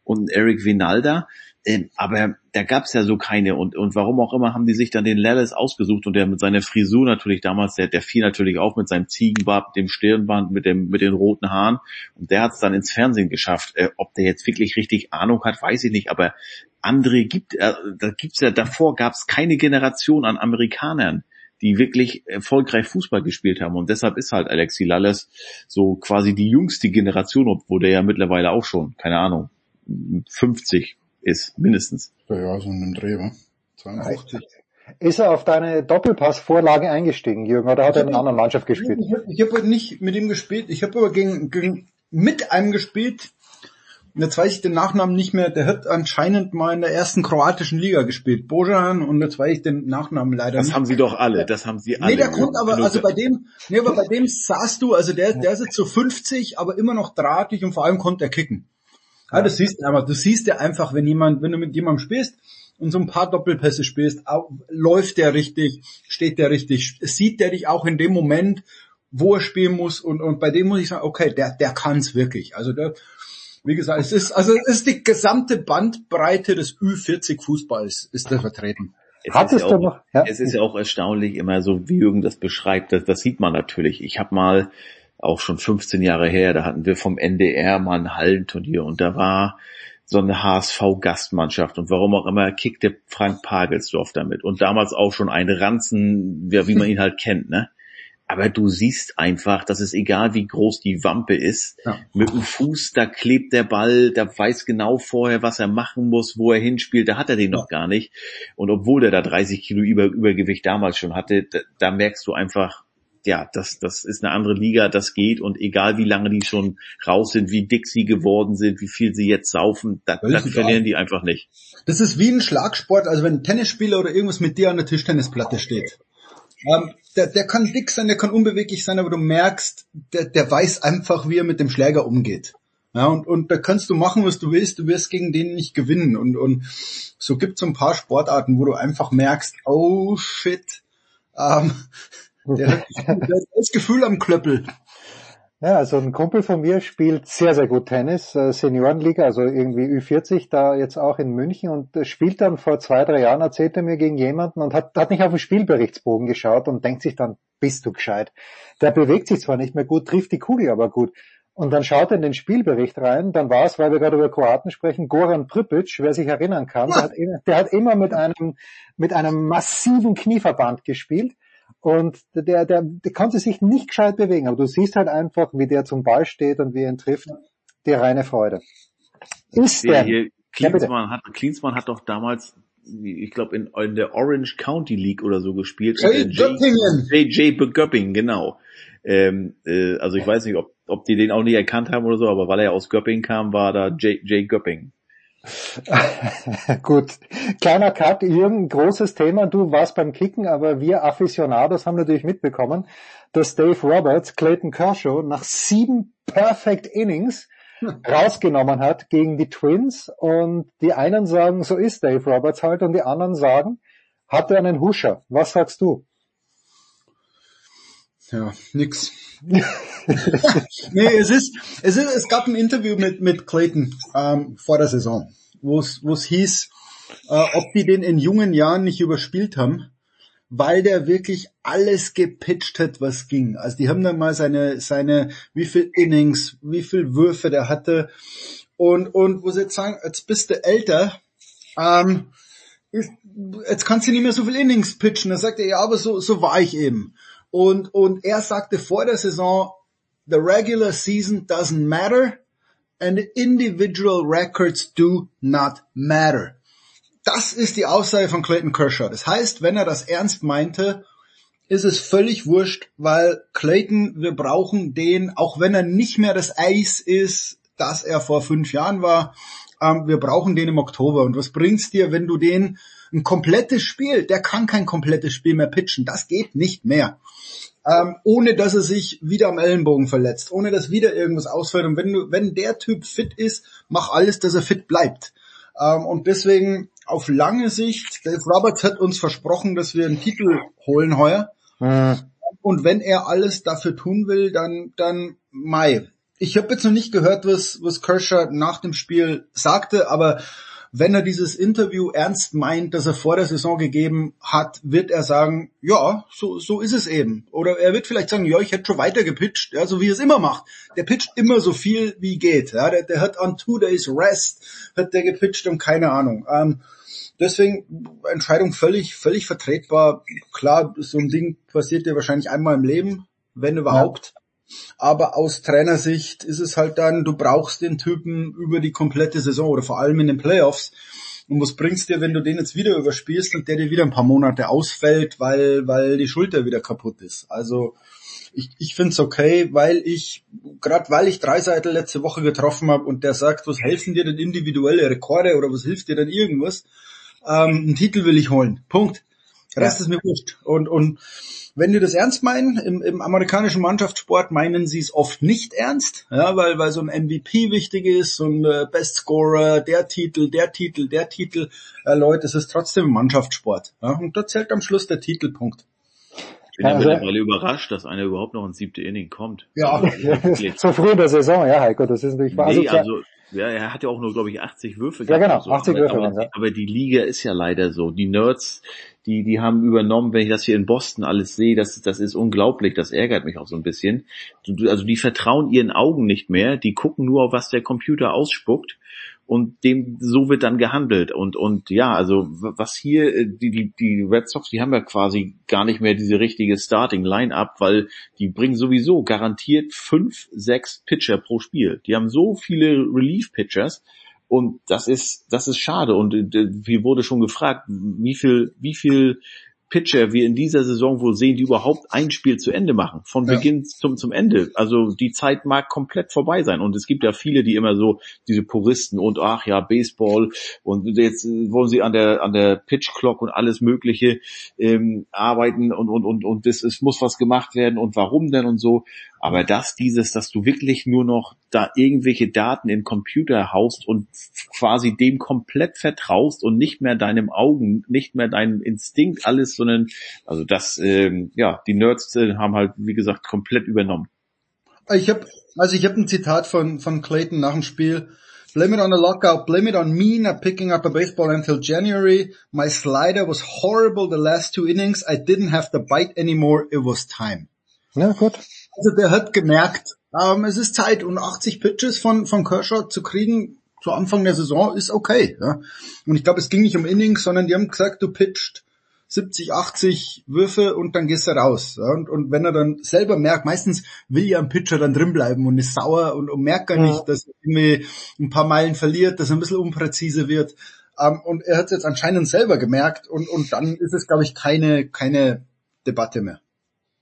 und einen Eric Vinalda. Ähm, aber da gab's ja so keine und, und warum auch immer haben die sich dann den Lellis ausgesucht und der mit seiner Frisur natürlich damals, der, der fiel natürlich auf mit seinem Ziegenbart, dem Stirnband, mit dem, mit den roten Haaren und der hat's dann ins Fernsehen geschafft. Äh, ob der jetzt wirklich richtig Ahnung hat, weiß ich nicht, aber andere gibt, äh, da gibt's ja, davor gab's keine Generation an Amerikanern, die wirklich erfolgreich Fußball gespielt haben. Und deshalb ist halt Alexi Lalles so quasi die jüngste Generation, obwohl der ja mittlerweile auch schon, keine Ahnung, 50 ist, mindestens. Ja, ja, so in dem Dreh, wa? 52. Ist er auf deine Doppelpassvorlage eingestiegen, Jürgen, oder hat er in einer anderen Mannschaft gespielt? Ich habe hab nicht mit ihm gespielt, ich habe aber gegen, gegen, mit einem gespielt. Und Jetzt weiß ich den Nachnamen nicht mehr. Der hat anscheinend mal in der ersten kroatischen Liga gespielt, Bojan, und jetzt weiß ich den Nachnamen leider Das nicht. haben sie doch alle, das haben sie alle. Nee, der kommt aber, also bei dem, nee, aber bei dem saßt du, also der, der ist jetzt so 50, aber immer noch drahtig und vor allem konnte er kicken. Ja, das siehst du aber, du siehst ja einfach, wenn jemand, wenn du mit jemandem spielst und so ein paar Doppelpässe spielst, läuft der richtig, steht der richtig, sieht der dich auch in dem Moment, wo er spielen muss und, und bei dem muss ich sagen, okay, der, der kann's wirklich. Also der, wie gesagt, es ist, also es ist die gesamte Bandbreite des Ü40 Fußballs ist da vertreten. Es ist, ja auch, es ist ja auch erstaunlich immer so, wie Jürgen das beschreibt. Das, das sieht man natürlich. Ich habe mal auch schon 15 Jahre her, da hatten wir vom NDR mal ein Hallenturnier und da war so eine HSV-Gastmannschaft und warum auch immer kickte Frank Pagelsdorf damit und damals auch schon ein Ranzen, ja, wie man ihn halt kennt, ne? Aber du siehst einfach, dass es egal wie groß die Wampe ist, mit dem Fuß, da klebt der Ball, da weiß genau vorher, was er machen muss, wo er hinspielt, da hat er den noch gar nicht. Und obwohl der da 30 Kilo Über Übergewicht damals schon hatte, da, da merkst du einfach, ja, das, das ist eine andere Liga, das geht und egal wie lange die schon raus sind, wie dick sie geworden sind, wie viel sie jetzt saufen, das egal. verlieren die einfach nicht. Das ist wie ein Schlagsport, also wenn ein Tennisspieler oder irgendwas mit dir an der Tischtennisplatte steht. Ähm, der, der kann dick sein, der kann unbeweglich sein, aber du merkst, der, der weiß einfach, wie er mit dem Schläger umgeht. Ja, und, und da kannst du machen, was du willst, du wirst gegen den nicht gewinnen. Und, und so gibt es so ein paar Sportarten, wo du einfach merkst, oh shit, Ähm, der, hat, das Gefühl am Klöppel. Ja, also ein Kumpel von mir spielt sehr, sehr gut Tennis, äh, Seniorenliga, also irgendwie Ü40, da jetzt auch in München und äh, spielt dann vor zwei, drei Jahren, erzählt er mir gegen jemanden und hat, hat nicht auf den Spielberichtsbogen geschaut und denkt sich dann, bist du gescheit. Der bewegt sich zwar nicht mehr gut, trifft die Kugel aber gut. Und dann schaut er in den Spielbericht rein, dann war es, weil wir gerade über Kroaten sprechen, Goran Pripic, wer sich erinnern kann, der hat, der hat immer mit einem, mit einem massiven Knieverband gespielt und der, der, der konnte sich nicht gescheit bewegen, aber du siehst halt einfach, wie der zum Ball steht und wie er ihn trifft, die reine Freude. Ist der, hier, Klinsmann, hat, Klinsmann hat doch damals, ich glaube, in, in der Orange County League oder so gespielt. Jay Göppingen. J.J. Göppingen, genau. Ähm, äh, also ich weiß nicht, ob, ob die den auch nicht erkannt haben oder so, aber weil er aus Göppingen kam, war da J.J. Göppingen. *laughs* Gut, kleiner Cut, Jürgen, großes Thema. Du warst beim Kicken, aber wir Aficionados haben natürlich mitbekommen, dass Dave Roberts Clayton Kershaw nach sieben Perfect Innings rausgenommen hat gegen die Twins und die einen sagen, so ist Dave Roberts halt und die anderen sagen, hat er einen Huscher. Was sagst du? Ja, nix. nee, es ist, es ist, es gab ein Interview mit, mit Clayton ähm, vor der Saison, wo es, hieß, äh, ob die den in jungen Jahren nicht überspielt haben, weil der wirklich alles gepitcht hat, was ging. Also die haben dann mal seine, seine, wie viel Innings, wie viel Würfe der hatte und, und wo sie jetzt sagen, jetzt bist du älter, ähm, jetzt kannst du nicht mehr so viel Innings pitchen. Da sagt er, ja, aber so, so war ich eben. Und, und er sagte vor der Saison, the regular season doesn't matter and individual records do not matter. Das ist die Aussage von Clayton Kershaw. Das heißt, wenn er das ernst meinte, ist es völlig wurscht, weil Clayton, wir brauchen den, auch wenn er nicht mehr das Eis ist, das er vor fünf Jahren war, ähm, wir brauchen den im Oktober. Und was bringt's dir, wenn du den ein komplettes Spiel, der kann kein komplettes Spiel mehr pitchen, das geht nicht mehr ähm, ohne dass er sich wieder am Ellenbogen verletzt, ohne dass wieder irgendwas ausfällt. Und wenn du, wenn der Typ fit ist, mach alles, dass er fit bleibt. Ähm, und deswegen auf lange Sicht, Dave Roberts hat uns versprochen, dass wir einen Titel holen heuer. Mhm. Und wenn er alles dafür tun will, dann, dann Mai. Ich habe jetzt noch nicht gehört, was, was Kershaw nach dem Spiel sagte, aber wenn er dieses Interview ernst meint, das er vor der Saison gegeben hat, wird er sagen, ja, so, so ist es eben. Oder er wird vielleicht sagen, ja, ich hätte schon weiter gepitcht, ja, so wie er es immer macht. Der pitcht immer so viel wie geht. Ja, der, der hat on two days rest, hat der gepitcht und keine Ahnung. Ähm, deswegen Entscheidung völlig, völlig vertretbar. Klar, so ein Ding passiert dir wahrscheinlich einmal im Leben, wenn überhaupt. Ja. Aber aus Trainersicht ist es halt dann, du brauchst den Typen über die komplette Saison oder vor allem in den Playoffs. Und was bringt's dir, wenn du den jetzt wieder überspielst und der dir wieder ein paar Monate ausfällt, weil, weil die Schulter wieder kaputt ist? Also ich, ich finde es okay, weil ich, gerade weil ich Dreiseitel letzte Woche getroffen habe und der sagt, was helfen dir denn individuelle Rekorde oder was hilft dir denn irgendwas? Ähm, einen Titel will ich holen. Punkt. Rest ja. ist mir wurscht. Und, und wenn die das ernst meinen, im, im amerikanischen Mannschaftssport meinen sie es oft nicht ernst, ja, weil, weil so ein MVP wichtig ist, so ein äh, Best Scorer, der Titel, der Titel, der Titel, äh, Leute, es ist trotzdem Mannschaftssport. Ja, und da zählt am Schluss der Titelpunkt. Ich bin ja also, mittlerweile überrascht, dass einer überhaupt noch ins siebte Inning kommt. Ja, also, so früh in der Saison, ja, Heiko, das ist natürlich wahr. Nee, also, ja, er hat ja auch nur, glaube ich, 80 Würfe gehabt. Ja, genau, so. 80 Würfe. Aber, ja. aber die Liga ist ja leider so. Die Nerds, die, die haben übernommen, wenn ich das hier in Boston alles sehe, das, das ist unglaublich, das ärgert mich auch so ein bisschen. Also die vertrauen ihren Augen nicht mehr, die gucken nur auf was der Computer ausspuckt und dem so wird dann gehandelt. Und und ja also was hier äh, die die die Red Sox die haben ja quasi gar nicht mehr diese richtige Starting Line-up weil die bringen sowieso garantiert fünf sechs Pitcher pro Spiel. Die haben so viele Relief Pitchers und das ist das ist schade. Und äh, wie wurde schon gefragt wie viel wie viel Pitcher wir in dieser Saison wohl sehen, die überhaupt ein Spiel zu Ende machen, von ja. Beginn zum, zum Ende. Also die Zeit mag komplett vorbei sein. Und es gibt ja viele, die immer so diese Puristen und ach ja, Baseball und jetzt wollen sie an der an der Pitch Clock und alles Mögliche ähm, arbeiten und und und und das es muss was gemacht werden und warum denn und so. Aber dass dieses, dass du wirklich nur noch da irgendwelche Daten in Computer haust und quasi dem komplett vertraust und nicht mehr deinem Augen, nicht mehr deinem Instinkt alles, sondern also das, ähm, ja, die Nerds äh, haben halt wie gesagt komplett übernommen. Ich habe also ich habe ein Zitat von von Clayton nach dem Spiel. Blame it on the lockout, blame it on me not picking up a baseball until January. My slider was horrible the last two innings. I didn't have the bite anymore. It was time. Ja, gut. Also der hat gemerkt, ähm, es ist Zeit und 80 Pitches von, von Kershaw zu kriegen zu Anfang der Saison ist okay. Ja. Und ich glaube, es ging nicht um Innings, sondern die haben gesagt, du pitcht 70, 80 Würfe und dann gehst du raus. Ja. Und, und wenn er dann selber merkt, meistens will ja ein Pitcher dann drin bleiben und ist sauer und, und merkt gar nicht, dass er irgendwie ein paar Meilen verliert, dass er ein bisschen unpräzise wird. Ähm, und er hat es jetzt anscheinend selber gemerkt und, und dann ist es, glaube ich, keine, keine Debatte mehr.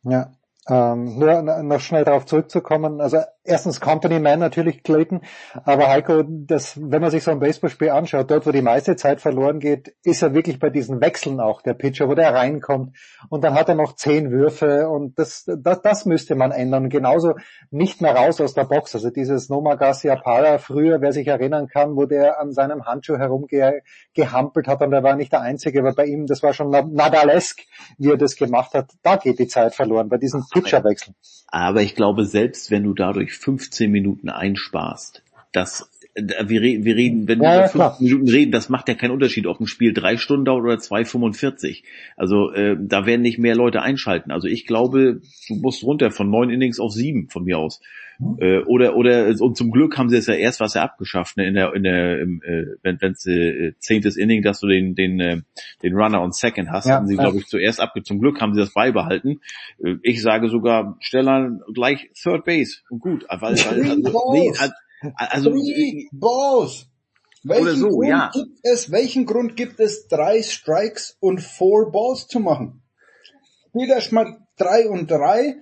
Ja, ähm, nur noch schnell darauf zurückzukommen, also erstens Company Man natürlich Clayton, aber Heiko, das, wenn man sich so ein Baseballspiel anschaut, dort wo die meiste Zeit verloren geht, ist er wirklich bei diesen Wechseln auch der Pitcher, wo der reinkommt und dann hat er noch zehn Würfe und das, das, das müsste man ändern. Genauso nicht mehr raus aus der Box, also dieses Noma Garcia Parra früher, wer sich erinnern kann, wo der an seinem Handschuh herumgehampelt hat und er war nicht der Einzige, aber bei ihm, das war schon Nadalesk, wie er das gemacht hat, da geht die Zeit verloren, bei diesen Pitcherwechseln. Aber ich glaube, selbst wenn du dadurch 15 Minuten einsparst, das wir reden, wir reden, wenn Ja, wir ja, über 15 klar. Minuten reden, das macht ja keinen Unterschied, ob ein Spiel drei Stunden dauert oder 2,45. Also äh, da werden nicht mehr Leute einschalten. Also ich glaube, du musst runter von neun Innings auf sieben von mir aus. Äh, oder oder und zum Glück haben sie es ja erst was ja abgeschafft, ne, in der in der im, äh, wenn wenn's äh, zehntes Inning, dass du den den äh, den Runner on Second hast, Ja, haben sie glaube ich zuerst abge. Zum Glück haben sie das beibehalten. Äh, ich sage sogar Stellern gleich Third Base und gut, weil, weil also, nee, also, also Three balls. Welchen Oder so, Grund ja. gibt es, welchen Grund gibt es, drei Strikes und four Balls zu machen? Erst mal drei und drei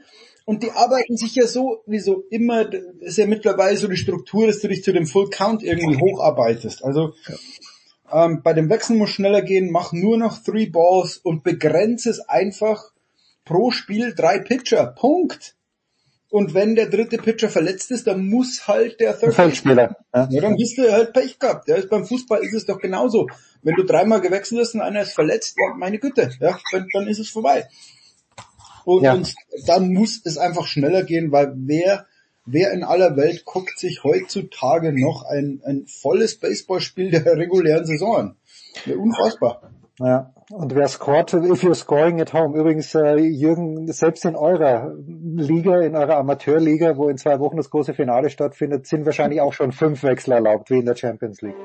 und die arbeiten sich ja so, wie so immer, ist ja mittlerweile so die Struktur, dass du dich zu dem Full Count irgendwie hocharbeitest. Also ähm, bei dem Wechsel muss schneller gehen, mach nur noch three Balls und begrenze es einfach pro Spiel drei Pitcher. Punkt. Und wenn der dritte Pitcher verletzt ist, dann muss halt der Third Feldspieler. Ja. ja, dann bist du halt Pech gehabt. Ja, beim Fußball ist es doch genauso. Wenn du dreimal gewechselt hast und einer ist verletzt, ja, meine Güte, ja, dann, dann ist es vorbei. Und, Ja. und dann muss es einfach schneller gehen, weil wer, wer in aller Welt guckt sich heutzutage noch ein, ein volles Baseballspiel der regulären Saison an? Ja, unfassbar. Ja, und wer scored, if you're scoring at home. Übrigens, äh, Jürgen, selbst in eurer Liga, in eurer Amateurliga, wo in zwei Wochen das große Finale stattfindet, sind wahrscheinlich auch schon fünf Wechsel erlaubt, wie in der Champions League.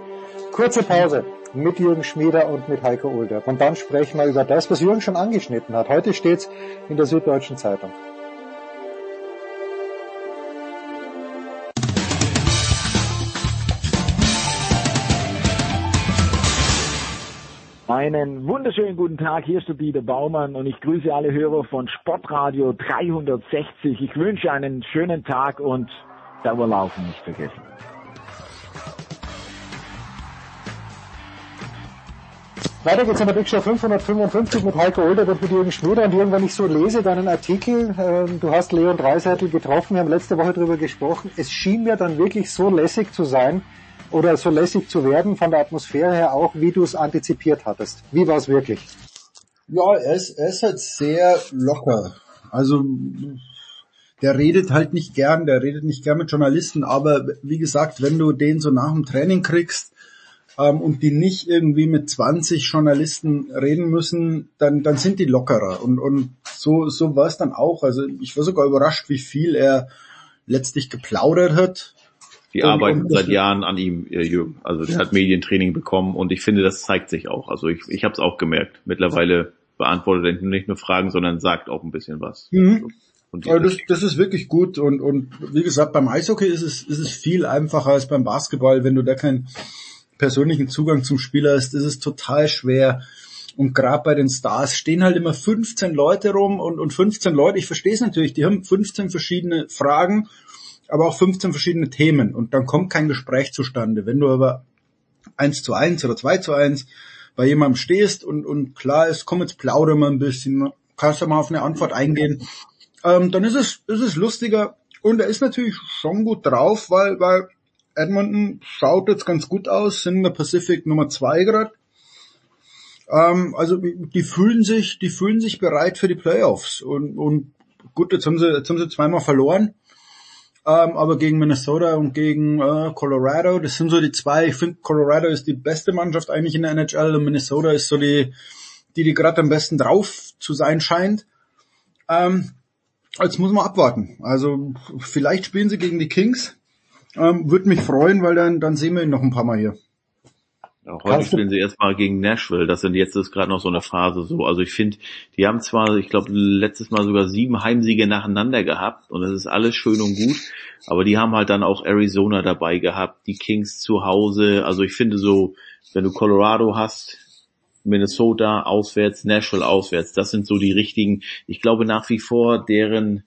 Kurze Pause mit Jürgen Schmieder und mit Heiko Ulder. Und dann sprechen wir über das, was Jürgen schon angeschnitten hat. Heute steht's in der Süddeutschen Zeitung. Einen wunderschönen guten Tag, hier ist der Dieter Baumann und ich grüße alle Hörer von Sportradio 360. Ich wünsche einen schönen Tag und Dauerlaufen nicht vergessen. Weiter geht's in der Big Show 555 mit Heiko Ulder und mit Jürgen Schmieder. Und Jürgen, wenn ich so lese, deinen Artikel, ähm, du hast Leon Dreiseitel getroffen, wir haben letzte Woche darüber gesprochen, es schien mir dann wirklich so lässig zu sein oder so lässig zu werden von der Atmosphäre her auch, wie du es antizipiert hattest. Wie war es wirklich? Ja, er ist, er ist halt sehr locker. Also der redet halt nicht gern, der redet nicht gern mit Journalisten, aber wie gesagt, wenn du den so nach dem Training kriegst ähm, und die nicht irgendwie mit 20 Journalisten reden müssen, dann, dann sind die lockerer. Und, und so, so war es dann auch. Also ich war sogar überrascht, wie viel er letztlich geplaudert hat. Die Und- arbeiten und- seit Jahren an ihm, äh, Jürgen. Also der hat Medientraining bekommen und ich finde, das zeigt sich auch. Also ich, ich habe es auch gemerkt. Mittlerweile beantwortet er nicht nur Fragen, sondern sagt auch ein bisschen was. Mhm. Die- Also das, das ist wirklich gut und, und wie gesagt, beim Eishockey ist es, ist es viel einfacher als beim Basketball. Wenn du da keinen persönlichen Zugang zum Spieler hast, ist es total schwer. Und gerade bei den Stars stehen halt immer 15 Leute rum und, und 15 Leute, ich verstehe es natürlich, die haben 15 verschiedene Fragen, aber auch 15 verschiedene Themen und dann kommt kein Gespräch zustande. Wenn du aber eins zu eins oder zwei zu eins bei jemandem stehst und, und klar ist, komm jetzt plaudern wir ein bisschen, kannst du mal auf eine Antwort eingehen, ähm, dann ist es, ist es lustiger Und er ist natürlich schon gut drauf, weil, weil Edmonton schaut jetzt ganz gut aus, sind in der Pacific Nummer zwei gerade. Ähm, also die fühlen sich, die fühlen sich bereit für die Playoffs. Und, und gut, jetzt haben sie, jetzt haben sie zweimal verloren. Ähm, aber gegen Minnesota und gegen äh, Colorado, das sind so die zwei. Ich finde, Colorado ist die beste Mannschaft eigentlich in der NHL und Minnesota ist so die, die, die gerade am besten drauf zu sein scheint. Ähm, jetzt muss man abwarten. Also vielleicht spielen sie gegen die Kings. Ähm, Würde mich freuen, weil dann, dann sehen wir ihn noch ein paar Mal hier. Ja, heute spielen sie erstmal gegen Nashville. Das sind jetzt ist gerade noch so eine Phase so. Also ich finde, die haben zwar, ich glaube, letztes Mal sogar sieben Heimsiege nacheinander gehabt und das ist alles schön und gut, aber die haben halt dann auch Arizona dabei gehabt, die Kings zu Hause. Also ich finde so, wenn du Colorado hast, Minnesota auswärts, Nashville auswärts, das sind so die richtigen. Ich glaube nach wie vor, deren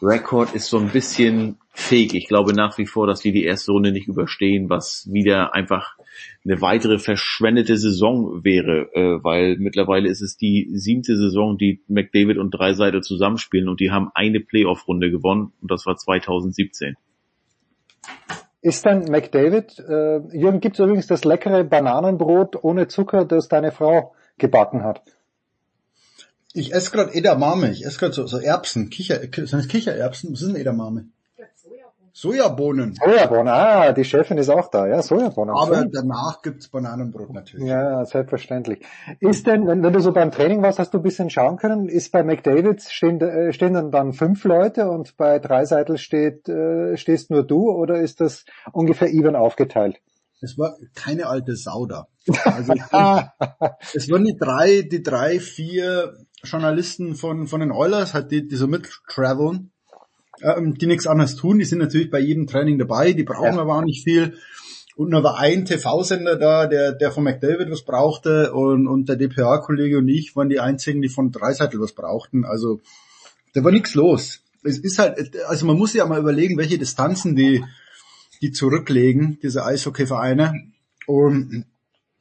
Rekord ist so ein bisschen fake. Ich glaube nach wie vor, dass die die erste Runde nicht überstehen, was wieder einfach eine weitere verschwendete Saison wäre, äh, weil mittlerweile ist es die siebte Saison, die McDavid und Dreiseite zusammenspielen und die haben eine Playoff-Runde gewonnen und das war 2017. Ist dann McDavid, äh, Jürgen, gibt es übrigens das leckere Bananenbrot ohne Zucker, das deine Frau gebacken hat? Ich esse gerade Edamame, ich esse gerade so, so Erbsen, Kicher, sind das Kichererbsen? Was ist denn Edamame? Sojabohnen. Sojabohnen, ah, die Chefin ist auch da, ja, Sojabohnen. Aber so. danach gibt's Bananenbrot natürlich. Ja, selbstverständlich. Ist denn, wenn, wenn, du so beim Training warst, hast du ein bisschen schauen können, ist bei McDavid stehen, äh, stehen dann, dann fünf Leute und bei Dreiseitel steht, äh, stehst nur du oder ist das ungefähr even aufgeteilt? Es war keine alte Sau da. Also *laughs* es waren die drei, die drei, vier Journalisten von, von den Oilers, halt die, die so mittraveln ähm, die nichts anderes tun. Die sind natürlich bei jedem Training dabei, die brauchen ja. aber auch nicht viel. Und da war ein TV-Sender da, der, der von McDavid was brauchte und, und der DPA-Kollege und ich waren die einzigen, die von Dreiseitel was brauchten. Also da war nichts los. Es ist halt, also man muss sich ja mal überlegen, welche Distanzen die, die zurücklegen, diese Eishockey-Vereine. Und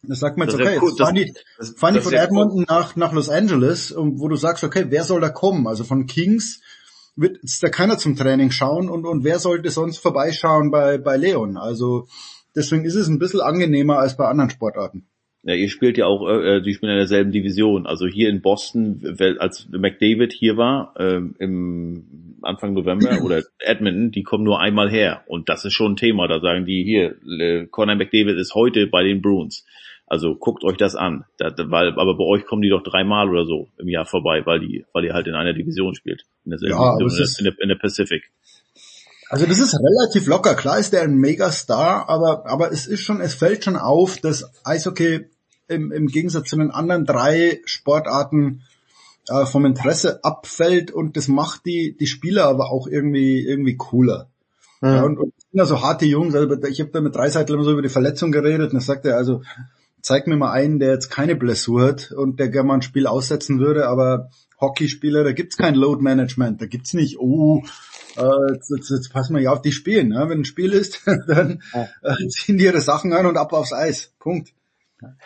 da sagt man jetzt, okay, jetzt fahren die, fahren die von Edmonton nach, nach Los Angeles, wo du sagst, okay, wer soll da kommen? Also von Kings wird jetzt da keiner zum Training schauen und, und wer sollte sonst vorbeischauen bei, bei Leon? Also deswegen ist es ein bisschen angenehmer als bei anderen Sportarten. Ja, ihr spielt ja auch, äh, die spielen in derselben Division. Also hier in Boston, als McDavid hier war, äh, im Anfang November *clears throat* oder Edmonton, die kommen nur einmal her. Und das ist schon ein Thema. Da sagen die hier, äh, Conor McDavid ist heute bei den Bruins. Also guckt euch das an. Da, weil, aber bei euch kommen die doch dreimal oder so im Jahr vorbei, weil die, weil ihr halt in einer Division spielt. In der, ja, in, der, in, der, in der Pacific. Also das ist relativ locker. Klar ist der ein Megastar, aber, aber es ist schon, es fällt schon auf, dass Eishockey im, im Gegensatz zu den anderen drei Sportarten äh, vom Interesse abfällt und das macht die, die Spieler aber auch irgendwie, irgendwie cooler. Mhm. Ja, und, und sind ja so harte Jungs, also ich habe da mit Dreiseitel immer so über die Verletzung geredet und er sagte also, zeig mir mal einen, der jetzt keine Blessur hat und der gerne mal ein Spiel aussetzen würde, aber Hockeyspieler, da gibt's kein Load Management, da gibt's nicht, oh, äh, jetzt, jetzt, jetzt passen wir ja auf die Spielen. Ne? Wenn ein Spiel ist, *laughs* dann äh, ziehen die ihre Sachen an und ab aufs Eis. Punkt.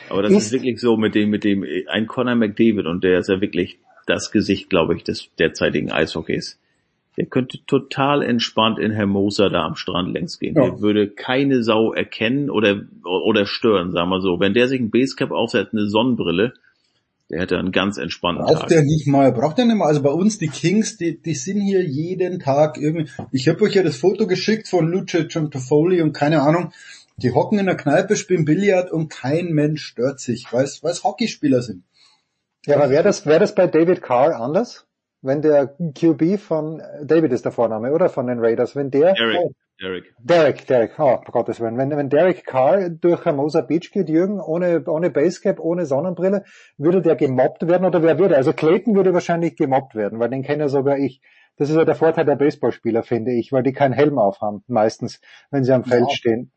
Aber das ist, ist wirklich so mit dem, mit dem, ein Conor McDavid und der ist ja wirklich das Gesicht, glaube ich, des derzeitigen Eishockeys. Der könnte total entspannt in Hermosa da am Strand längs gehen. Ja. Der würde keine Sau erkennen oder, oder stören, sagen wir so. Wenn der sich ein Basecap aufsetzt, eine Sonnenbrille, der hätte einen ganz entspannten braucht Tag. der nicht mal, braucht der nicht mal. Also bei uns, die Kings, die, die sind hier jeden Tag irgendwie. Ich habe euch ja das Foto geschickt von Lucic und Toffoli und keine Ahnung. Die hocken in der Kneipe, spielen Billard und kein Mensch stört sich, weil es Hockeyspieler sind. Ja, aber wäre das, wäre das bei David Carr anders? Wenn der QB von David ist der Vorname, oder? Von den Raiders, wenn der Derek, oh, Derek. Derek, Derek, oh, Gottes Willen. Wenn, wenn Derek Carr durch Hermosa Beach geht, Jürgen, ohne, ohne Basecap, ohne Sonnenbrille, würde der gemobbt werden oder wer würde? Also Clayton würde wahrscheinlich gemobbt werden, weil den kenne sogar ich. Das ist ja der Vorteil der Baseballspieler, finde ich, weil die keinen Helm aufhaben, meistens, wenn sie am Feld ja. stehen.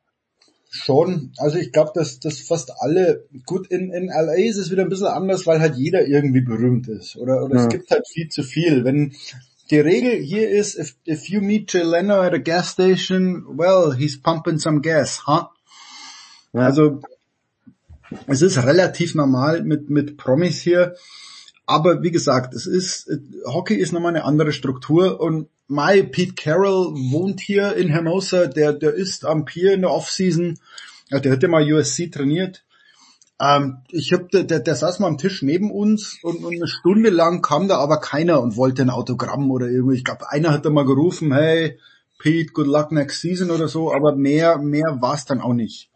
Schon. Also ich glaube, dass, dass fast alle, gut, in, in LA ist es wieder ein bisschen anders, weil halt jeder irgendwie berühmt ist. Oder, oder ja. es gibt halt viel zu viel. Wenn die Regel hier ist, if, if you meet Jay Leno at a gas station, well, he's pumping some gas, huh? Ja. Also es ist relativ normal mit, mit Promis hier. Aber wie gesagt, es ist, Hockey ist nochmal eine andere Struktur und Mai Pete Carroll wohnt hier in Hermosa, der, der ist am Pier in der Offseason, ja, der hat ja mal USC trainiert. Ähm, ich hab, der, der, der saß mal am Tisch neben uns und, und eine Stunde lang kam da aber keiner und wollte ein Autogramm oder irgendwie. Ich glaube, einer hat da mal gerufen, hey, Pete, good luck next season oder so, aber mehr, mehr war's dann auch nicht.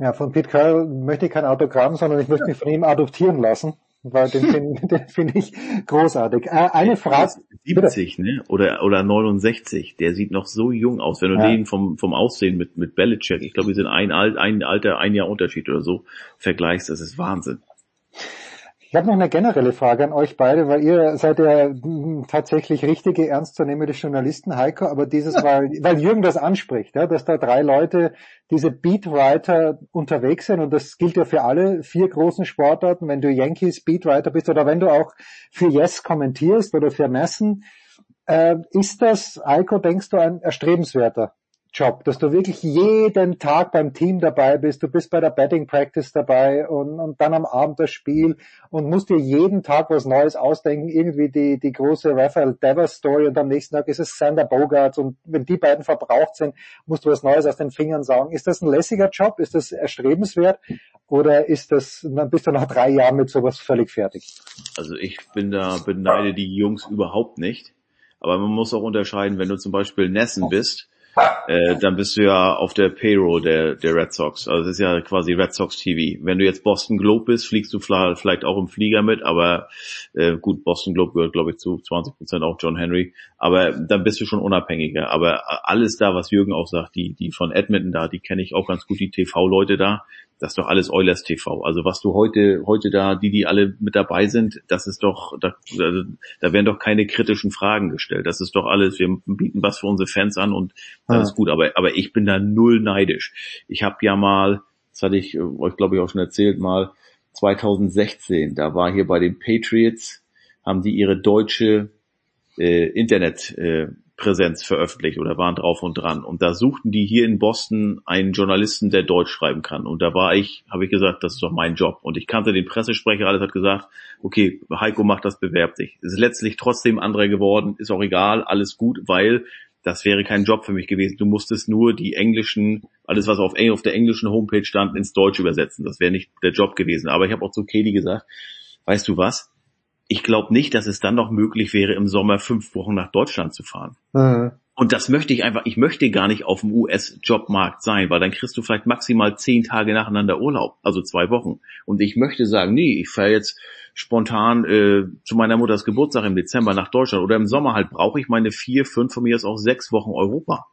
Ja, von Pete Carroll möchte ich kein Autogramm, sondern ich möchte mich von ihm adoptieren lassen weil den finde *laughs* find ich großartig. Äh, eine Frage. 70, ne? Oder, oder 69. Der sieht noch so jung aus. Wenn du ja. den vom, vom Aussehen mit, mit Belichick, ich glaube, wir sind ein, ein Alter, ein Jahr Unterschied oder so, vergleichst, das ist Wahnsinn. Ich habe noch eine generelle Frage an euch beide, weil ihr seid ja tatsächlich richtige, ernstzunehmende Journalisten, Heiko, aber dieses, weil, weil Jürgen das anspricht, ja, dass da drei Leute, diese Beatwriter unterwegs sind und das gilt ja für alle vier großen Sportarten, wenn du Yankees Beatwriter bist oder wenn du auch für Yes kommentierst oder für Messen, äh, ist das, Heiko, denkst du, ein erstrebenswerter Job, dass du wirklich jeden Tag beim Team dabei bist, du bist bei der Betting Practice dabei und, und dann am Abend das Spiel und musst dir jeden Tag was Neues ausdenken, irgendwie die, die große Raphael Devers Story und am nächsten Tag ist es Sander Bogart und wenn die beiden verbraucht sind, musst du was Neues aus den Fingern sagen. Ist das ein lässiger Job? Ist das erstrebenswert? Oder ist das, dann bist du nach drei Jahren mit sowas völlig fertig? Also ich bin da, beneide die Jungs überhaupt nicht. Aber man muss auch unterscheiden, wenn du zum Beispiel Nessen bist, äh, dann bist du ja auf der Payroll der, der Red Sox. Also das ist ja quasi Red Sox TV. Wenn du jetzt Boston Globe bist, fliegst du vielleicht auch im Flieger mit, aber äh, gut, Boston Globe gehört, glaube ich, zu 20 Prozent auch John Henry. Aber dann bist du schon unabhängiger. Aber alles da, was Jürgen auch sagt, die, die von Edmonton da, die kenne ich auch ganz gut, die TV-Leute da, das ist doch alles Eulers TV. Also was du heute, heute da, die, die alle mit dabei sind, das ist doch, da, da werden doch keine kritischen Fragen gestellt. Das ist doch alles, wir bieten was für unsere Fans an und das ja. ist gut. Aber, aber ich bin da null neidisch. Ich habe ja mal, das hatte ich euch glaube ich auch schon erzählt, mal 2016, da war hier bei den Patriots, haben die ihre deutsche äh, Internet äh, Präsenz veröffentlicht oder waren drauf und dran. Und da suchten die hier in Boston einen Journalisten, der Deutsch schreiben kann. Und da war ich, habe ich gesagt, das ist doch mein Job. Und ich kannte den Pressesprecher, alles hat gesagt, okay, Heiko macht das, bewerb dich. Ist letztlich trotzdem anderer geworden, ist auch egal, alles gut, weil das wäre kein Job für mich gewesen. Du musstest nur die englischen, alles was auf, auf der englischen Homepage stand, ins Deutsche übersetzen. Das wäre nicht der Job gewesen. Aber ich habe auch zu Kelly gesagt, weißt du was? Ich glaube nicht, dass es dann noch möglich wäre, im Sommer fünf Wochen nach Deutschland zu fahren. Mhm. Und das möchte ich einfach, ich möchte gar nicht auf dem US-Jobmarkt sein, weil dann kriegst du vielleicht maximal zehn Tage nacheinander Urlaub, also zwei Wochen. Und ich möchte sagen, nee, ich fahre jetzt spontan äh, zu meiner Mutters Geburtstag im Dezember nach Deutschland oder im Sommer halt brauche ich meine vier, fünf, von mir aus auch sechs Wochen Europa.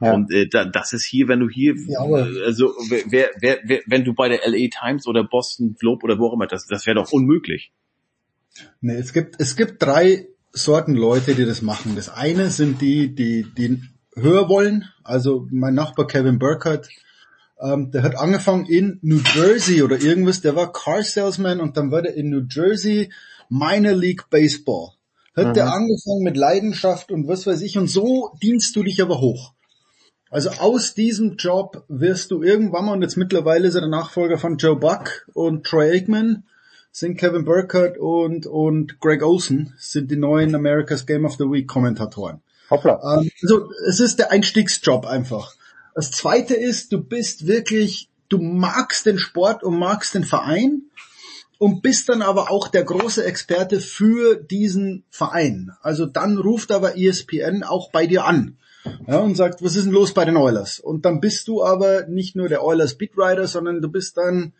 Ja. Und äh, da, das ist hier, wenn du hier, ja, also wer, wer, wer, wenn du bei der LA Times oder Boston Globe oder wo auch immer, das, das wäre doch unmöglich. Nee, es gibt, es gibt drei Sorten Leute, die das machen. Das eine sind die, die, die höher wollen. Also mein Nachbar Kevin Burkhardt, ähm, der hat angefangen in New Jersey oder irgendwas, der war Car Salesman und dann war der in New Jersey Minor League Baseball. Hat mhm. der angefangen mit Leidenschaft und was weiß ich und so dienst du dich aber hoch. Also aus diesem Job wirst du irgendwann mal, und jetzt mittlerweile ist er der Nachfolger von Joe Buck und Troy Aikman, sind Kevin Burkhardt und, und Greg Olson sind die neuen America's Game of the Week Kommentatoren. Hoppla. Ähm, also es ist der Einstiegsjob einfach. Das zweite ist, du bist wirklich, du magst den Sport und magst den Verein und bist dann aber auch der große Experte für diesen Verein. Also dann ruft aber ESPN auch bei dir an. Ja, und sagt, was ist denn los bei den Oilers? Und dann bist du aber nicht nur der Oilers Beatwriter, sondern du bist dann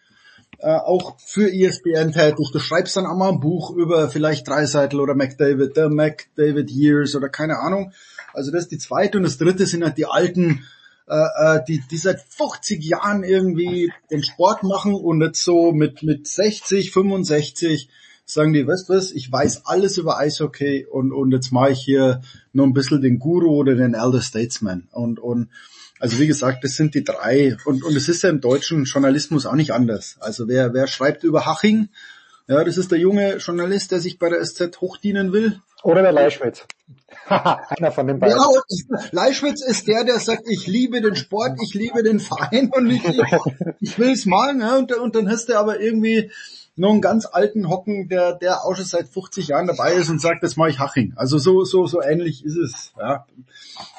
äh, auch für ESPN tätig. Du schreibst dann auch mal ein Buch über vielleicht Dreiseitel oder McDavid, der McDavid Years oder keine Ahnung. Also das ist die zweite und das dritte sind halt die alten, äh, äh die, die seit 50 Jahren irgendwie den Sport machen und nicht so mit, mit 60, 65 sagen die, weißt was, ich weiß alles über Eishockey und, und jetzt mache ich hier nur ein bisschen den Guru oder den Elder Statesman. Und, und also wie gesagt, das sind die drei. Und, und es ist ja im deutschen Journalismus auch nicht anders. Also wer, wer schreibt über Haching? Ja, das ist der junge Journalist, der sich bei der SZ hochdienen will. Oder der Leischwitz. *laughs* Einer von den beiden. Ja, Leischwitz ist der, der sagt, ich liebe den Sport, ich liebe den Verein und ich, ich, ich will es mal. Ja, und, und dann hast du aber irgendwie noch einen ganz alten hocken, der, der auch schon seit 50 Jahren dabei ist und sagt, das mache ich Haching. Also so, so, so ähnlich ist es. Ja.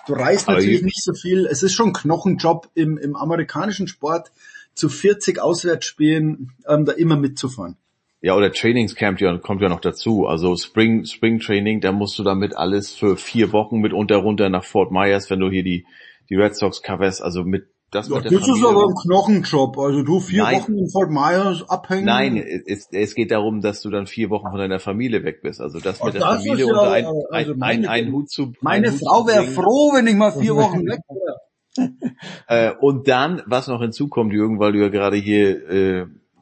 Du reist Aber natürlich nicht so viel. Es ist schon ein Knochenjob im, im amerikanischen Sport zu 40 Auswärtsspielen ähm, da immer mitzufahren. Ja, oder Trainingscamp ja, kommt ja noch dazu. Also Spring, Spring Training, da musst du damit alles für vier Wochen mitunter runter nach Fort Myers, wenn du hier die, die Red Sox covers, also mit, das Ja, mit der das ist Familie- aber ein Knochenjob. Also du vier Nein. Wochen in Fort Myers abhängen. Nein, es, es geht darum, dass du dann vier Wochen von deiner Familie weg bist. Also das Ach, mit der das Familie ist ja, unter ein, also ein, ein, ein Hut zu Meine Hut Frau wäre froh, wenn ich mal vier Wochen weg *laughs* wäre. Äh, und dann, was noch hinzukommt, Jürgen, weil du ja gerade hier äh,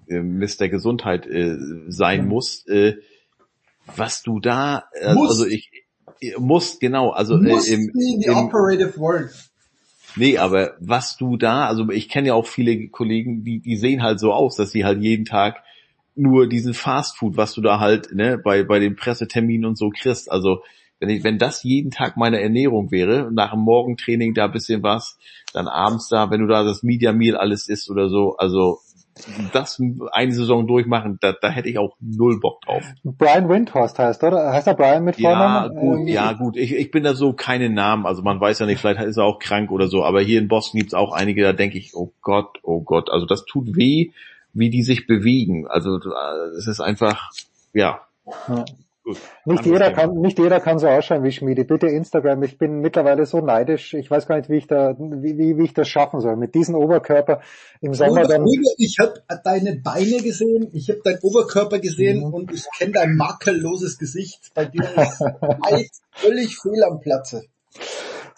äh, Mr. Gesundheit äh, sein musst, äh, was du da, äh, also ich, äh, musst, genau, also Muss äh, im, im. Nee, aber was du da, also ich kenne ja auch viele Kollegen, die, die sehen halt so aus, dass sie halt jeden Tag nur diesen Fastfood, was du da halt, ne, bei, bei den Presseterminen und so kriegst. Also, wenn ich, wenn das jeden Tag meine Ernährung wäre, nach dem Morgentraining da ein bisschen was, dann abends da, wenn du da das Media Meal alles isst oder so, also, das eine Saison durchmachen, da, da hätte ich auch null Bock drauf. Brian Windhorst heißt, oder? Heißt er Brian mit Ja, Vornamen? gut, Ähm, ja, gut. Ich, ich bin da so keine Namen. Also man weiß ja nicht, vielleicht ist er auch krank oder so. Aber hier in Boston gibt's auch einige, da denke ich, oh Gott, oh Gott. Also das tut weh, wie die sich bewegen. Also äh, es ist einfach, ja. Ja. Gut. Nicht jeder kann, nicht jeder kann so ausschauen wie Schmiede. Bitte Instagram. Ich bin mittlerweile so neidisch. Ich weiß gar nicht, wie ich da, wie, wie, wie ich das schaffen soll. Mit diesem Oberkörper im Sommer Oder dann. Ich habe deine Beine gesehen, ich habe deinen Oberkörper gesehen Mhm. und ich kenne dein makelloses Gesicht. Bei dir ist *laughs* völlig fehl am Platze.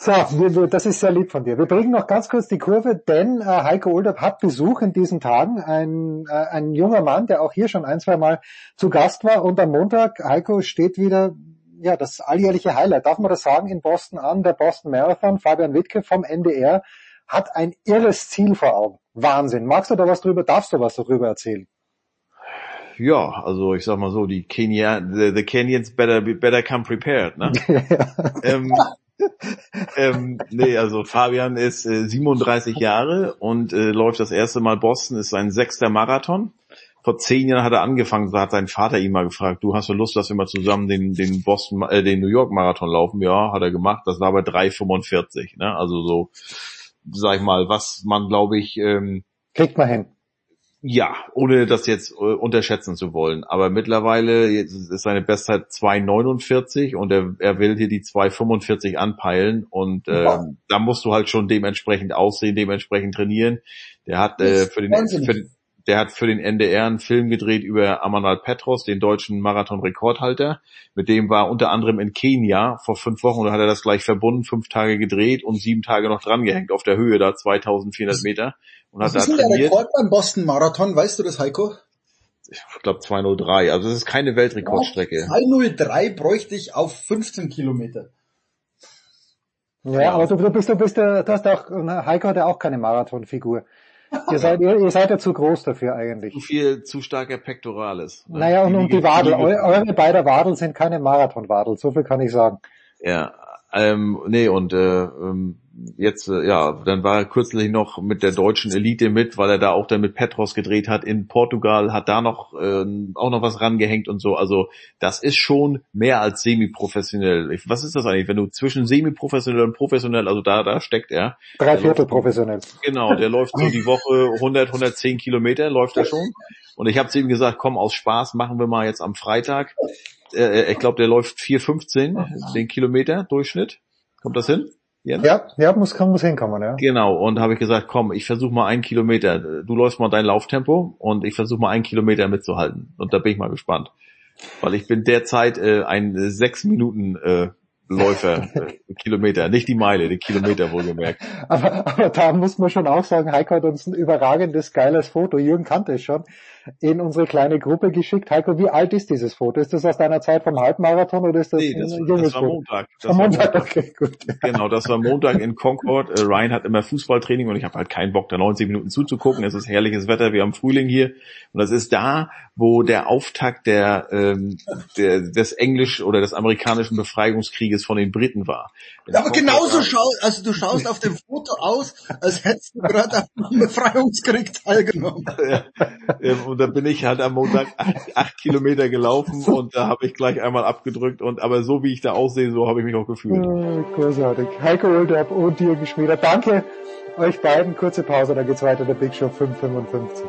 So, wir, wir, das ist sehr lieb von dir. Wir bringen noch ganz kurz die Kurve, denn äh, Heiko Olderb hat Besuch in diesen Tagen. Ein, äh, ein junger Mann, der auch hier schon ein, zwei Mal zu Gast war. Und am Montag, Heiko, steht wieder ja das alljährliche Highlight, darf man das sagen, in Boston an, der Boston Marathon. Fabian Wittke vom NDR hat ein irres Ziel vor Augen. Wahnsinn. Magst du da was drüber, darfst du was darüber erzählen? Ja, also ich sag mal so, die Kenya, the, the Kenyans better be, better come prepared, ne? *laughs* ähm, ähm, nee, also Fabian ist äh, 37 Jahre und äh, läuft das erste Mal Boston, ist sein sechster Marathon. Vor zehn Jahren hat er angefangen, da hat sein Vater ihn mal gefragt, du hast du Lust, dass wir mal zusammen den, den Boston, äh, den New York Marathon laufen? Ja, hat er gemacht, das war bei 3,45, ne? Also so, sag ich mal, was man glaube ich, ähm, Kriegt man hin. Ja, ohne das jetzt äh, unterschätzen zu wollen. Aber mittlerweile ist seine Bestzeit 2,49 und er, er will hier die 2,45 anpeilen und äh, Wow. da musst du halt schon dementsprechend aussehen, dementsprechend trainieren. Der hat äh, für den, für, den- der hat für den NDR einen Film gedreht über Amanal Petros, den deutschen Marathon-Rekordhalter. Mit dem war unter anderem in Kenia vor fünf Wochen, da hat er das gleich verbunden, fünf Tage gedreht und sieben Tage noch drangehängt auf der Höhe da, 2400 Meter. Und Was hat ist da denn der. Rekord beim Boston Marathon? Weißt du das, Heiko? ich glaube 203. Also es ist keine Weltrekordstrecke. 203 bräuchte ich auf 15 Kilometer. Ja, aber du, du bist, du bist, äh, du hast auch, Heiko hat ja auch keine Marathonfigur. Ihr seid, ihr, ihr seid ja zu groß dafür eigentlich. Zu viel, zu starker Pectoralis. ne? Naja, und, und die Wadel, eu, eure beide Wadel sind keine Marathonwadel, so viel kann ich sagen. Ja, ähm, nee, und äh, ähm, jetzt, äh, ja, dann war er kürzlich noch mit der deutschen Elite mit, weil er da auch dann mit Petros gedreht hat in Portugal, hat da noch äh, auch noch was rangehängt und so. Also das ist schon mehr als semi-professionell. Ich- Was ist das eigentlich, wenn du zwischen semi-professionell und professionell, also da, da steckt er. Drei Viertel professionell. Genau, der läuft so die Woche 100, 110 Kilometer, läuft er schon. Und ich habe zu ihm gesagt, komm, aus Spaß machen wir mal jetzt am Freitag. Äh, ich glaube, der läuft 4,15 den Kilometer Durchschnitt. Kommt das hin? Jens? Ja, ja, muss, kann, muss hinkommen, ja. Genau, und habe ich gesagt, komm, ich versuche mal einen Kilometer. Du läufst mal dein Lauftempo und ich versuche mal einen Kilometer mitzuhalten. Und da bin ich mal gespannt. Weil ich bin derzeit äh, ein äh, sechs Minuten äh, Läufer, äh, *laughs* Kilometer, nicht die Meile, die Kilometer wohlgemerkt. Aber, aber da muss man schon auch sagen, Heiko hat uns ein überragendes, geiles Foto, Jürgen kannte es schon, in unsere kleine Gruppe geschickt. Heiko, wie alt ist dieses Foto? Ist das aus deiner Zeit vom Halbmarathon oder ist das Nee, ein das, junges das war Foto? Montag. Das Am war Montag, Montag. okay, gut. Genau, das war Montag in Concord. Äh, Ryan hat immer Fußballtraining und ich habe halt keinen Bock, da 90 Minuten zuzugucken. Es ist herrliches Wetter, wir haben Frühling hier. Und das ist da, wo der Auftakt der, ähm, der des Englisch- oder des amerikanischen Befreiungskrieges von den Briten war. In Aber Concord genauso schaut, also du schaust auf dem Foto aus, als hättest du gerade am Befreiungskrieg teilgenommen. *laughs* Ja, und und da bin ich halt am Montag *laughs* acht, acht Kilometer gelaufen *laughs* und da habe ich gleich einmal abgedrückt und aber so wie ich da aussehe, so habe ich mich auch gefühlt. Großartig. Heiko Olderb und Jürgen Schmieder. Danke euch beiden. Kurze Pause, dann geht's weiter, der Big Show 555.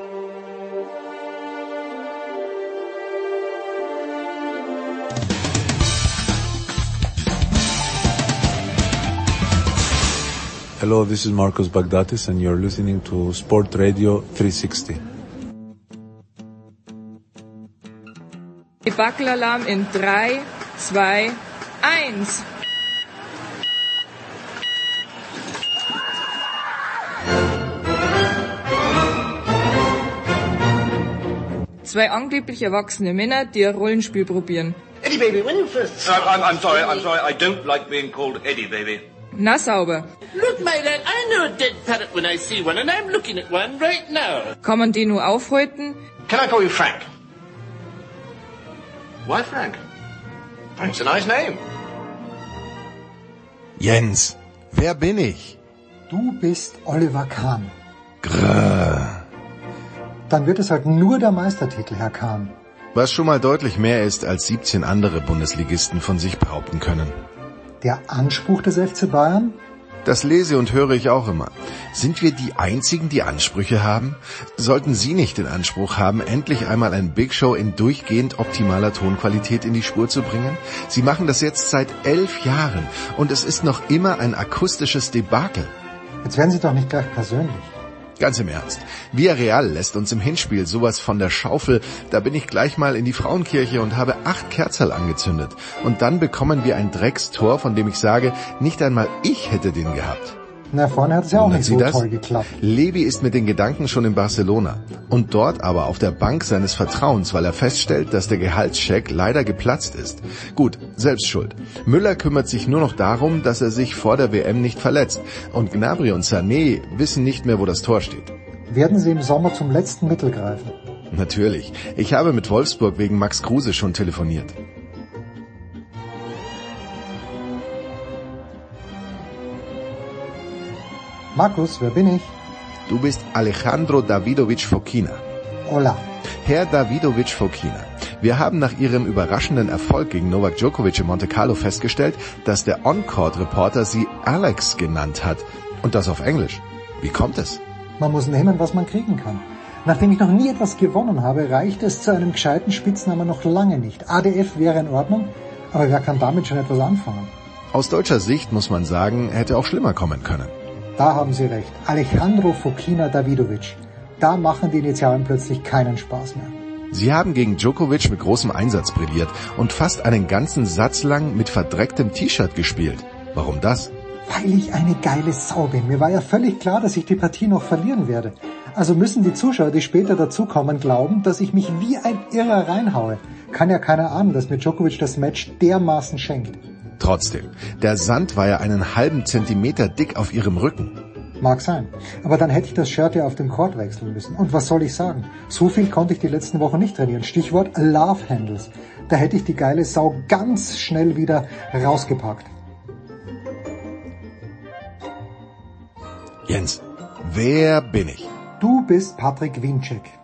Hello, this is Marcos Bagdatis and you're listening to Sport Radio 360. Debackelalarm in 3, 2, 1. Zwei angeblich erwachsene Männer, die ein Rollenspiel probieren. Eddie, baby, when you first... Uh, I'm, I'm sorry, I'm sorry. I don't like being called Eddie, baby. Na sauber. Look, my lad, I know a dead parrot when I see one, and I'm looking at one right now. Kann man den nur aufhalten? Can I call you Frank? Why Frank? Frank's a nice name. Jens, wer bin ich? Du bist Oliver Kahn. Grrr. Dann wird es halt nur der Meistertitel, Herr Kahn. Was schon mal deutlich mehr ist, als 17 andere Bundesligisten von sich behaupten können. Der Anspruch des FC Bayern? Das lese und höre ich auch immer. Sind wir die Einzigen, die Ansprüche haben? Sollten Sie nicht den Anspruch haben, endlich einmal ein Big Show in durchgehend optimaler Tonqualität in die Spur zu bringen? Sie machen das jetzt seit elf Jahren und es ist noch immer ein akustisches Debakel. Jetzt werden Sie doch nicht gleich persönlich. Ganz im Ernst. Villarreal lässt uns im Hinspiel sowas von der Schaufel. Da bin ich gleich mal in die Frauenkirche und habe acht Kerzel angezündet. Und dann bekommen wir ein Dreckstor, von dem ich sage, nicht einmal ich hätte den gehabt. Na, vorne hat es ja auch nicht so das? toll geklappt. Levi ist mit den Gedanken schon in Barcelona und dort aber auf der Bank seines Vertrauens, weil er feststellt, dass der Gehaltscheck leider geplatzt ist. Gut, selbst schuld. Müller kümmert sich nur noch darum, dass er sich vor der WM nicht verletzt und Gnabry und Sané wissen nicht mehr, wo das Tor steht. Werden Sie im Sommer zum letzten Mittel greifen? Natürlich. Ich habe mit Wolfsburg wegen Max Kruse schon telefoniert. Markus, wer bin ich? Du bist Alejandro Davidovich Fokina. Hola. Herr Davidovich Fokina, wir haben nach Ihrem überraschenden Erfolg gegen Novak Djokovic in Monte Carlo festgestellt, dass der On-Court-Reporter Sie Alex genannt hat. Und das auf Englisch. Wie kommt es? Man muss nehmen, was man kriegen kann. Nachdem ich noch nie etwas gewonnen habe, reicht es zu einem gescheiten Spitznamen noch lange nicht. ADF wäre in Ordnung, aber wer kann damit schon etwas anfangen? Aus deutscher Sicht muss man sagen, hätte auch schlimmer kommen können. Da haben Sie recht. Alejandro Fokina Davidovic. Da machen die Initialen plötzlich keinen Spaß mehr. Sie haben gegen Djokovic mit großem Einsatz brilliert und fast einen ganzen Satz lang mit verdrecktem T-Shirt gespielt. Warum das? Weil ich eine geile Sau bin. Mir war ja völlig klar, dass ich die Partie noch verlieren werde. Also müssen die Zuschauer, die später dazukommen, glauben, dass ich mich wie ein Irrer reinhaue. Kann ja keiner ahnen, dass mir Djokovic das Match dermaßen schenkt. Trotzdem, der Sand war ja einen halben Zentimeter dick auf ihrem Rücken. Mag sein. Aber dann hätte ich das Shirt ja auf dem Court wechseln müssen. Und was soll ich sagen? So viel konnte ich die letzten Wochen nicht trainieren. Stichwort Love Handles. Da hätte ich die geile Sau ganz schnell wieder rausgepackt. Jens, wer bin ich? Du bist Patrick Winczek.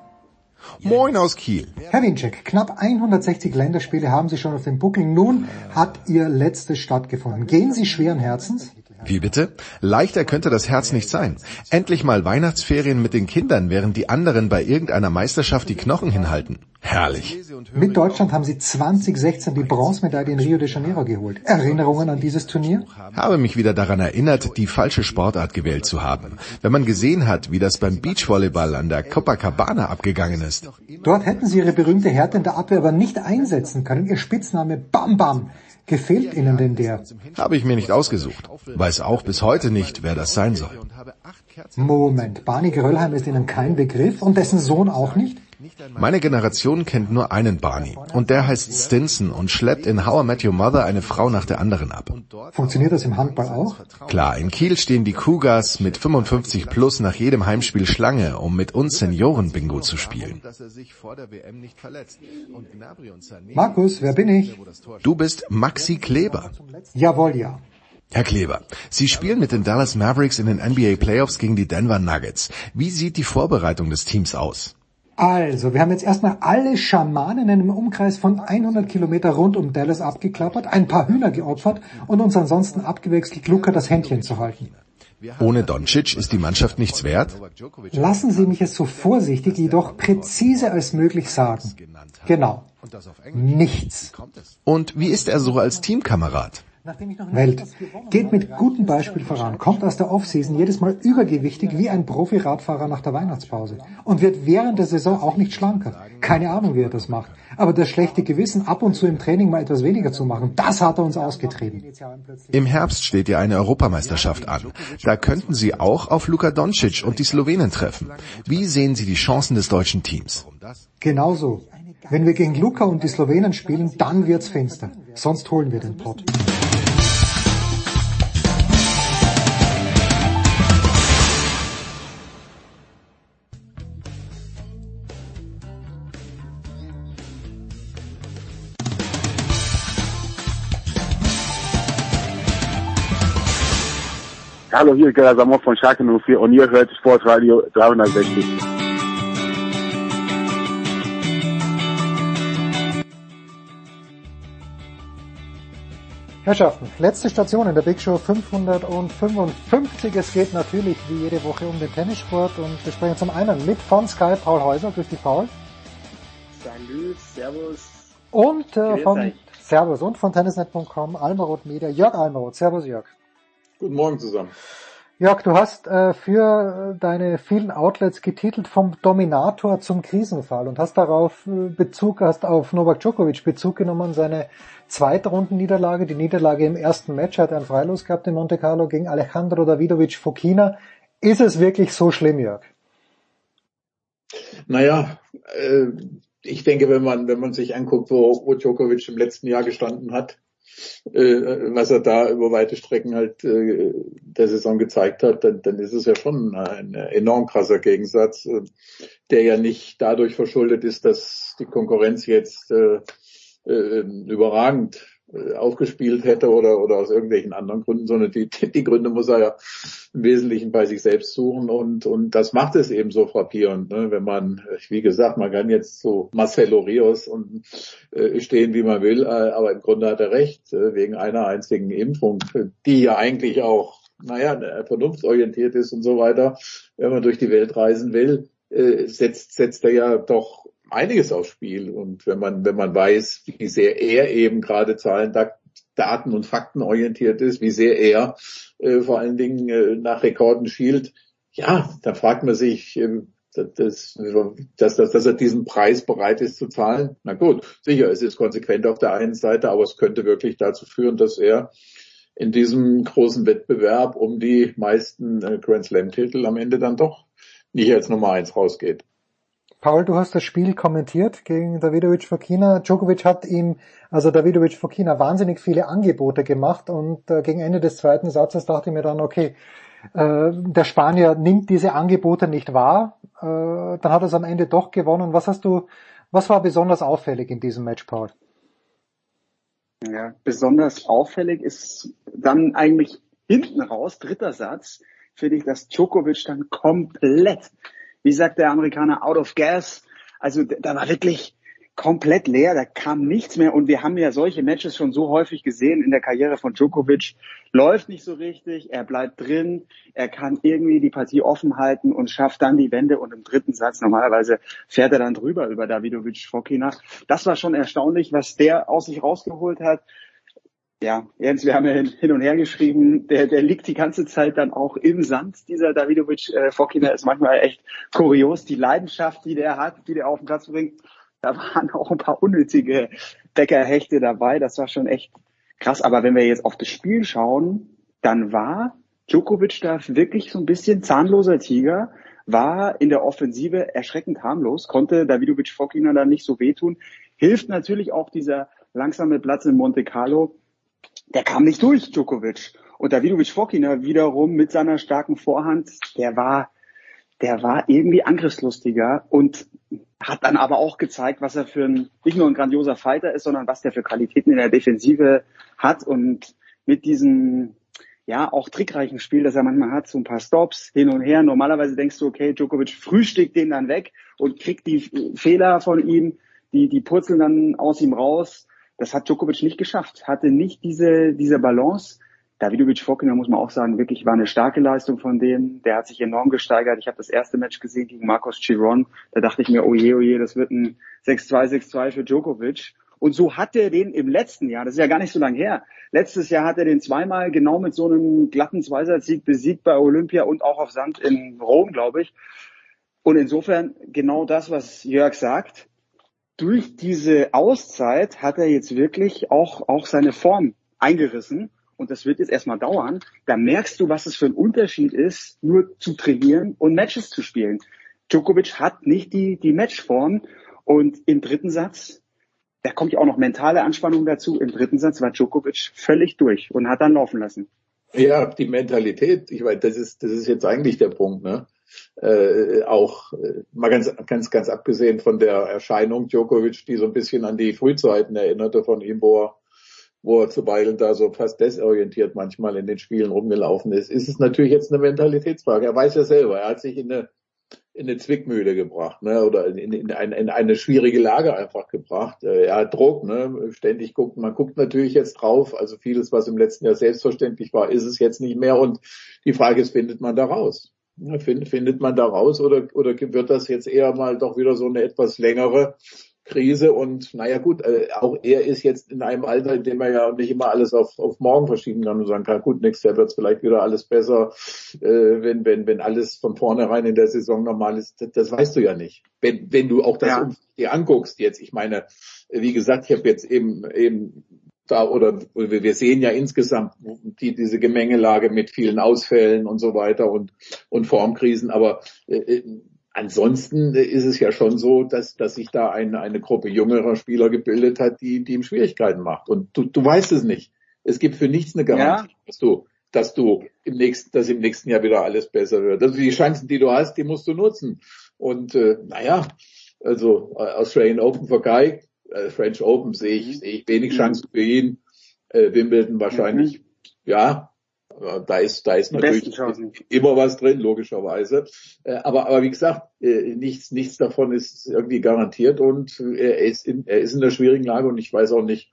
Moin aus Kiel. Herr Winczek, knapp 160 Länderspiele haben Sie schon auf dem Buckel. Nun hat Ihr letztes stattgefunden. Gehen Sie schweren Herzens? Wie bitte? Leichter könnte das Herz nicht sein. Endlich mal Weihnachtsferien mit den Kindern, während die anderen bei irgendeiner Meisterschaft die Knochen hinhalten. Herrlich. Mit Deutschland haben Sie 2016 die Bronzemedaille in Rio de Janeiro geholt. Erinnerungen an dieses Turnier? Habe mich wieder daran erinnert, die falsche Sportart gewählt zu haben. Wenn man gesehen hat, wie das beim Beachvolleyball an der Copacabana abgegangen ist. Dort hätten Sie Ihre berühmte Härte in der Abwehr aber nicht einsetzen können. Ihr Spitzname Bam Bam. Gefällt Ihnen denn der? Habe ich mir nicht ausgesucht. Weiß auch bis heute nicht, wer das sein soll. Moment, Barney Gröllheim ist Ihnen kein Begriff und dessen Sohn auch nicht? Meine Generation kennt nur einen Barney und der heißt Stinson und schleppt in How I Met Your Mother eine Frau nach der anderen ab. Funktioniert das im Handball auch? Klar, in Kiel stehen die Cougars mit 55 plus nach jedem Heimspiel Schlange, um mit uns Senioren-Bingo zu spielen. Markus, wer bin ich? Du bist Maxi Kleber. Jawohl, ja. Herr Kleber, Sie spielen mit den Dallas Mavericks in den NBA Playoffs gegen die Denver Nuggets. Wie sieht die Vorbereitung des Teams aus? Also, wir haben jetzt erstmal alle Schamanen in einem Umkreis von 100 Kilometer rund um Dallas abgeklappert, ein paar Hühner geopfert und uns ansonsten abgewechselt, Luca das Händchen zu halten. Ohne Doncic ist die Mannschaft nichts wert? Lassen Sie mich es so vorsichtig, jedoch präzise als möglich sagen. Genau. Nichts. Und wie ist er so als Teamkamerad? Welt. Geht mit gutem Beispiel voran, kommt aus der Offseason jedes Mal übergewichtig wie ein Profi-Radfahrer nach der Weihnachtspause und wird während der Saison auch nicht schlanker. Keine Ahnung, wie er das macht. Aber das schlechte Gewissen, ab und zu im Training mal etwas weniger zu machen, das hat er uns ausgetrieben. Im Herbst steht ja eine Europameisterschaft an. Da könnten Sie auch auf Luka Doncic und die Slowenen treffen. Wie sehen Sie die Chancen des deutschen Teams? Genauso. Wenn wir gegen Luka und die Slowenen spielen, dann wird's finster. Sonst holen wir den Pott. Hallo, hier ist Gerhard Samov von Schalke 04 und ihr hört Sportradio 360. Herrschaften, letzte Station in der Big Show 555. Es geht natürlich wie jede Woche um den Tennissport und wir sprechen zum einen mit von Sky Paul Häuser. Grüß dich, Paul. Salut, Servus. Und äh, von Servus und von tennisnet.com Almarot Media Jörg Almarot. Servus, Jörg. Guten Morgen zusammen. Jörg, du hast äh, für deine vielen Outlets getitelt vom Dominator zum Krisenfall und hast darauf äh, Bezug, hast auf Novak Djokovic Bezug genommen, seine Zweitrundenniederlage, die Niederlage im ersten Match, hat er einen Freilos gehabt in Monte Carlo gegen Alejandro Davidovic Fokina. Ist es wirklich so schlimm, Jörg? Naja, äh, ich denke, wenn man, wenn man sich anguckt, wo, wo Djokovic im letzten Jahr gestanden hat, äh, was er da über weite Strecken halt äh, der Saison gezeigt hat, dann, dann ist es ja schon ein enorm krasser Gegensatz, äh, der ja nicht dadurch verschuldet ist, dass die Konkurrenz jetzt äh, äh, überragend aufgespielt hätte oder, oder aus irgendwelchen anderen Gründen, sondern die, *laughs* die Gründe muss er ja im Wesentlichen bei sich selbst suchen und, und das macht es eben so frappierend, ne? wenn man, wie gesagt, man kann jetzt so Marcelo Rios und äh, stehen, wie man will, äh, aber im Grunde hat er recht, äh, wegen einer einzigen Impfung, die ja eigentlich auch, naja, vernunftsorientiert ist und so weiter, wenn man durch die Welt reisen will, äh, setzt, setzt er ja doch einiges aufs Spiel. Und wenn man, wenn man weiß, wie sehr er eben gerade Zahlen, Daten und Fakten orientiert ist, wie sehr er äh, vor allen Dingen äh, nach Rekorden schielt, ja, da fragt man sich, äh, dass, dass, dass, dass er diesen Preis bereit ist zu zahlen. Na gut, sicher, es ist konsequent auf der einen Seite, aber es könnte wirklich dazu führen, dass er in diesem großen Wettbewerb um die meisten äh, Grand Slam Titel am Ende dann doch nicht als Nummer eins rausgeht. Paul, du hast das Spiel kommentiert gegen Davidovic Fokina. Djokovic hat ihm, also Davidovic Fokina, wahnsinnig viele Angebote gemacht und äh, gegen Ende des zweiten Satzes dachte ich mir dann, okay, äh, der Spanier nimmt diese Angebote nicht wahr, äh, dann hat er es am Ende doch gewonnen. Was hast du, was war besonders auffällig in diesem Match, Paul? Ja, besonders auffällig ist dann eigentlich hinten raus, dritter Satz, finde ich, dass Djokovic dann komplett wie sagt der Amerikaner, out of gas. Also da war wirklich komplett leer, da kam nichts mehr und wir haben ja solche Matches schon so häufig gesehen in der Karriere von Djokovic. Läuft nicht so richtig, er bleibt drin, er kann irgendwie die Partie offen halten und schafft dann die Wende und im dritten Satz normalerweise fährt er dann drüber über Davidovic Fokina. Das war schon erstaunlich, was der aus sich rausgeholt hat ja, Jens, wir haben ja hin und her geschrieben, der, der liegt die ganze Zeit dann auch im Sand, dieser Davidovic. Äh, Fokina ist manchmal echt kurios, die Leidenschaft, die der hat, die der auf den Platz bringt. Da waren auch ein paar unnötige Bäckerhechte dabei, das war schon echt krass. Aber wenn wir jetzt auf das Spiel schauen, dann war Djokovic da wirklich so ein bisschen zahnloser Tiger, war in der Offensive erschreckend harmlos, konnte Davidovic Fokina dann nicht so wehtun. Hilft natürlich auch dieser langsame Platz in Monte Carlo der kam nicht durch, Djokovic. Und Davidovic Fokina wiederum mit seiner starken Vorhand, der war, der war irgendwie angriffslustiger und hat dann aber auch gezeigt, was er für ein, nicht nur ein grandioser Fighter ist, sondern was der für Qualitäten in der Defensive hat und mit diesen, ja, auch trickreichen Spiel, das er manchmal hat, so ein paar Stops hin und her. Normalerweise denkst du, okay, Djokovic frühstückt den dann weg und kriegt die Fehler von ihm, die, die purzeln dann aus ihm raus. Das hat Djokovic nicht geschafft, hatte nicht diese, diese Balance. Davidovic Fokina muss man auch sagen, wirklich war eine starke Leistung von dem. Der hat sich enorm gesteigert. Ich habe das erste Match gesehen gegen Marcos Chiron. Da dachte ich mir, oh je, oh je, das wird ein 6-2, 6-2 für Djokovic. Und so hat er den im letzten Jahr, das ist ja gar nicht so lange her, letztes Jahr hat er den zweimal genau mit so einem glatten Zweisatzsieg besiegt bei Olympia und auch auf Sand in Rom, glaube ich. Und insofern genau das, was Jörg sagt, durch diese Auszeit hat er jetzt wirklich auch, auch seine Form eingerissen. Und das wird jetzt erstmal dauern. Da merkst du, was es für ein Unterschied ist, nur zu trainieren und Matches zu spielen. Djokovic hat nicht die, die Matchform. Und im dritten Satz, da kommt ja auch noch mentale Anspannung dazu. Im dritten Satz war Djokovic völlig durch und hat dann laufen lassen. Ja, die Mentalität, ich weiß, das ist, das ist jetzt eigentlich der Punkt, ne? Äh, auch äh, mal ganz, ganz, ganz abgesehen von der Erscheinung Djokovic, die so ein bisschen an die Frühzeiten erinnerte von ihm, wo er, wo er zuweilen da so fast desorientiert manchmal in den Spielen rumgelaufen ist, ist es natürlich jetzt eine Mentalitätsfrage. Er weiß ja selber, er hat sich in eine in eine Zwickmühle gebracht, ne, oder in, in, ein, in eine schwierige Lage einfach gebracht. Äh, er hat Druck, ne, ständig guckt, man guckt natürlich jetzt drauf, also vieles, was im letzten Jahr selbstverständlich war, ist es jetzt nicht mehr und die Frage ist, findet man da raus? Find, findet man da raus oder, oder wird das jetzt eher mal doch wieder so eine etwas längere Krise und naja gut, äh, auch er ist jetzt in einem Alter, in dem er ja nicht immer alles auf, auf morgen verschieben kann und sagen kann, gut, nächstes Jahr wird es vielleicht wieder alles besser, äh, wenn, wenn, wenn alles von vornherein in der Saison normal ist, das, das weißt du ja nicht. Wenn, wenn du auch das ja. dir anguckst jetzt, ich meine, wie gesagt, ich habe jetzt eben eben da oder wir sehen ja insgesamt die, diese Gemengelage mit vielen Ausfällen und so weiter und, und Formkrisen, aber äh, Ansonsten ist es ja schon so, dass, dass sich da eine, eine Gruppe jüngerer Spieler gebildet hat, die, die ihm Schwierigkeiten macht. Und du, du weißt es nicht. Es gibt für nichts eine Garantie, ja. dass du, dass du im nächsten, dass im nächsten Jahr wieder alles besser wird. Also die Chancen, die du hast, die musst du nutzen. Und äh, naja, also äh, Australian Open Guy, äh, French Open sehe ich, sehe ich wenig Chancen für ihn. Äh, Wimbledon wahrscheinlich, mhm. ja, da ist, da ist natürlich immer was drin, logischerweise. Äh, aber, aber wie gesagt, äh, nichts, nichts davon ist irgendwie garantiert und er ist in, er ist in der schwierigen Lage und ich weiß auch nicht,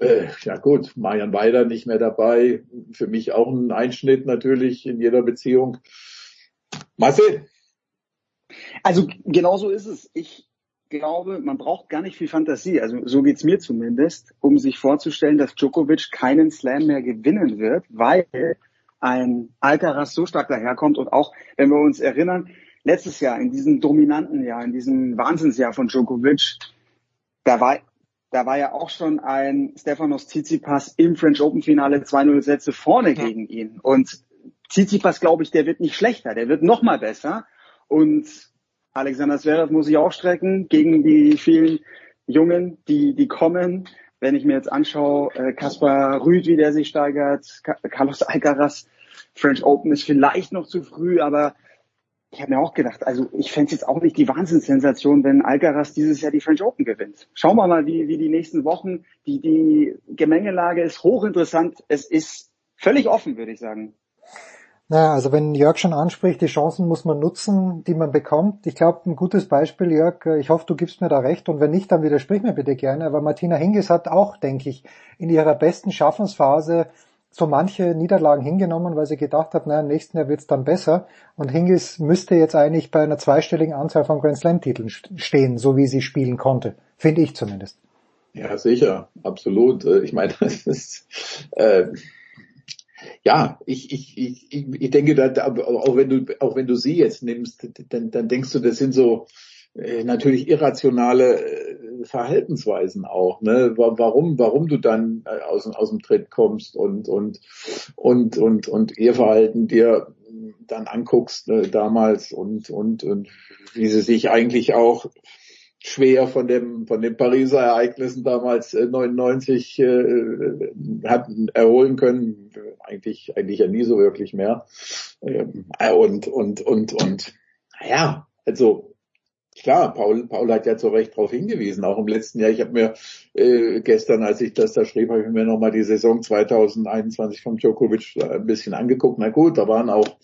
äh, ja gut, Marian Weider nicht mehr dabei. Für mich auch ein Einschnitt natürlich in jeder Beziehung. Marcel? Also genau so ist es. Ich glaube, man braucht gar nicht viel Fantasie, also so geht's mir zumindest, um sich vorzustellen, dass Djokovic keinen Slam mehr gewinnen wird, weil ein Alcaraz so stark daherkommt und auch, wenn wir uns erinnern, letztes Jahr, in diesem dominanten Jahr, in diesem Wahnsinnsjahr von Djokovic, da war, da war ja auch schon ein Stefanos Tsitsipas im French Open Finale 2-0 Sätze vorne ja. gegen ihn. Und Tsitsipas, glaube ich, der wird nicht schlechter, der wird noch mal besser. Und Alexander Zverev muss sich auch strecken gegen die vielen Jungen, die, die kommen. Wenn ich mir jetzt anschaue, äh, Kaspar Rüd, wie der sich steigert, Carlos Alcaraz, French Open ist vielleicht noch zu früh, aber ich habe mir auch gedacht, also ich fände es jetzt auch nicht die Wahnsinnssensation, wenn Alcaraz dieses Jahr die French Open gewinnt. Schauen wir mal, wie, wie die nächsten Wochen, die, die Gemengelage ist hochinteressant. Es ist völlig offen, würde ich sagen. Naja, also wenn Jörg schon anspricht, die Chancen muss man nutzen, die man bekommt. Ich glaube, ein gutes Beispiel, Jörg, äh, ich hoffe, du gibst mir da recht und wenn nicht, dann widersprich mir bitte gerne. Aber Martina Hingis hat auch, denke ich, in ihrer besten Schaffensphase so manche Niederlagen hingenommen, weil sie gedacht hat, naja, im nächsten Jahr wird's dann besser. Und Hingis müsste jetzt eigentlich bei einer zweistelligen Anzahl von Grand Slam-Titeln stehen, so wie sie spielen konnte. Finde ich zumindest. Ja, sicher, absolut. Äh, ich meine, *laughs* das ist... Äh ja, ich, ich, ich, ich denke, da, auch wenn du, auch wenn du sie jetzt nimmst, dann, dann denkst du, das sind so äh, natürlich irrationale äh, Verhaltensweisen auch, ne? Warum, warum du dann äh, aus, aus dem Tritt kommst und und und und und ihr Verhalten dir dann anguckst äh, damals und und und wie sie sich eigentlich auch schwer von dem von den Pariser Ereignissen damals äh, 99 äh, hatten erholen können eigentlich eigentlich ja nie so wirklich mehr ähm, und und und und naja also klar, Paul, Paul hat ja zu Recht darauf hingewiesen, auch im letzten Jahr. Ich habe mir äh, gestern, als ich das da schrieb, habe ich mir nochmal die Saison 2021 von Djokovic ein bisschen angeguckt. Na gut, da waren auch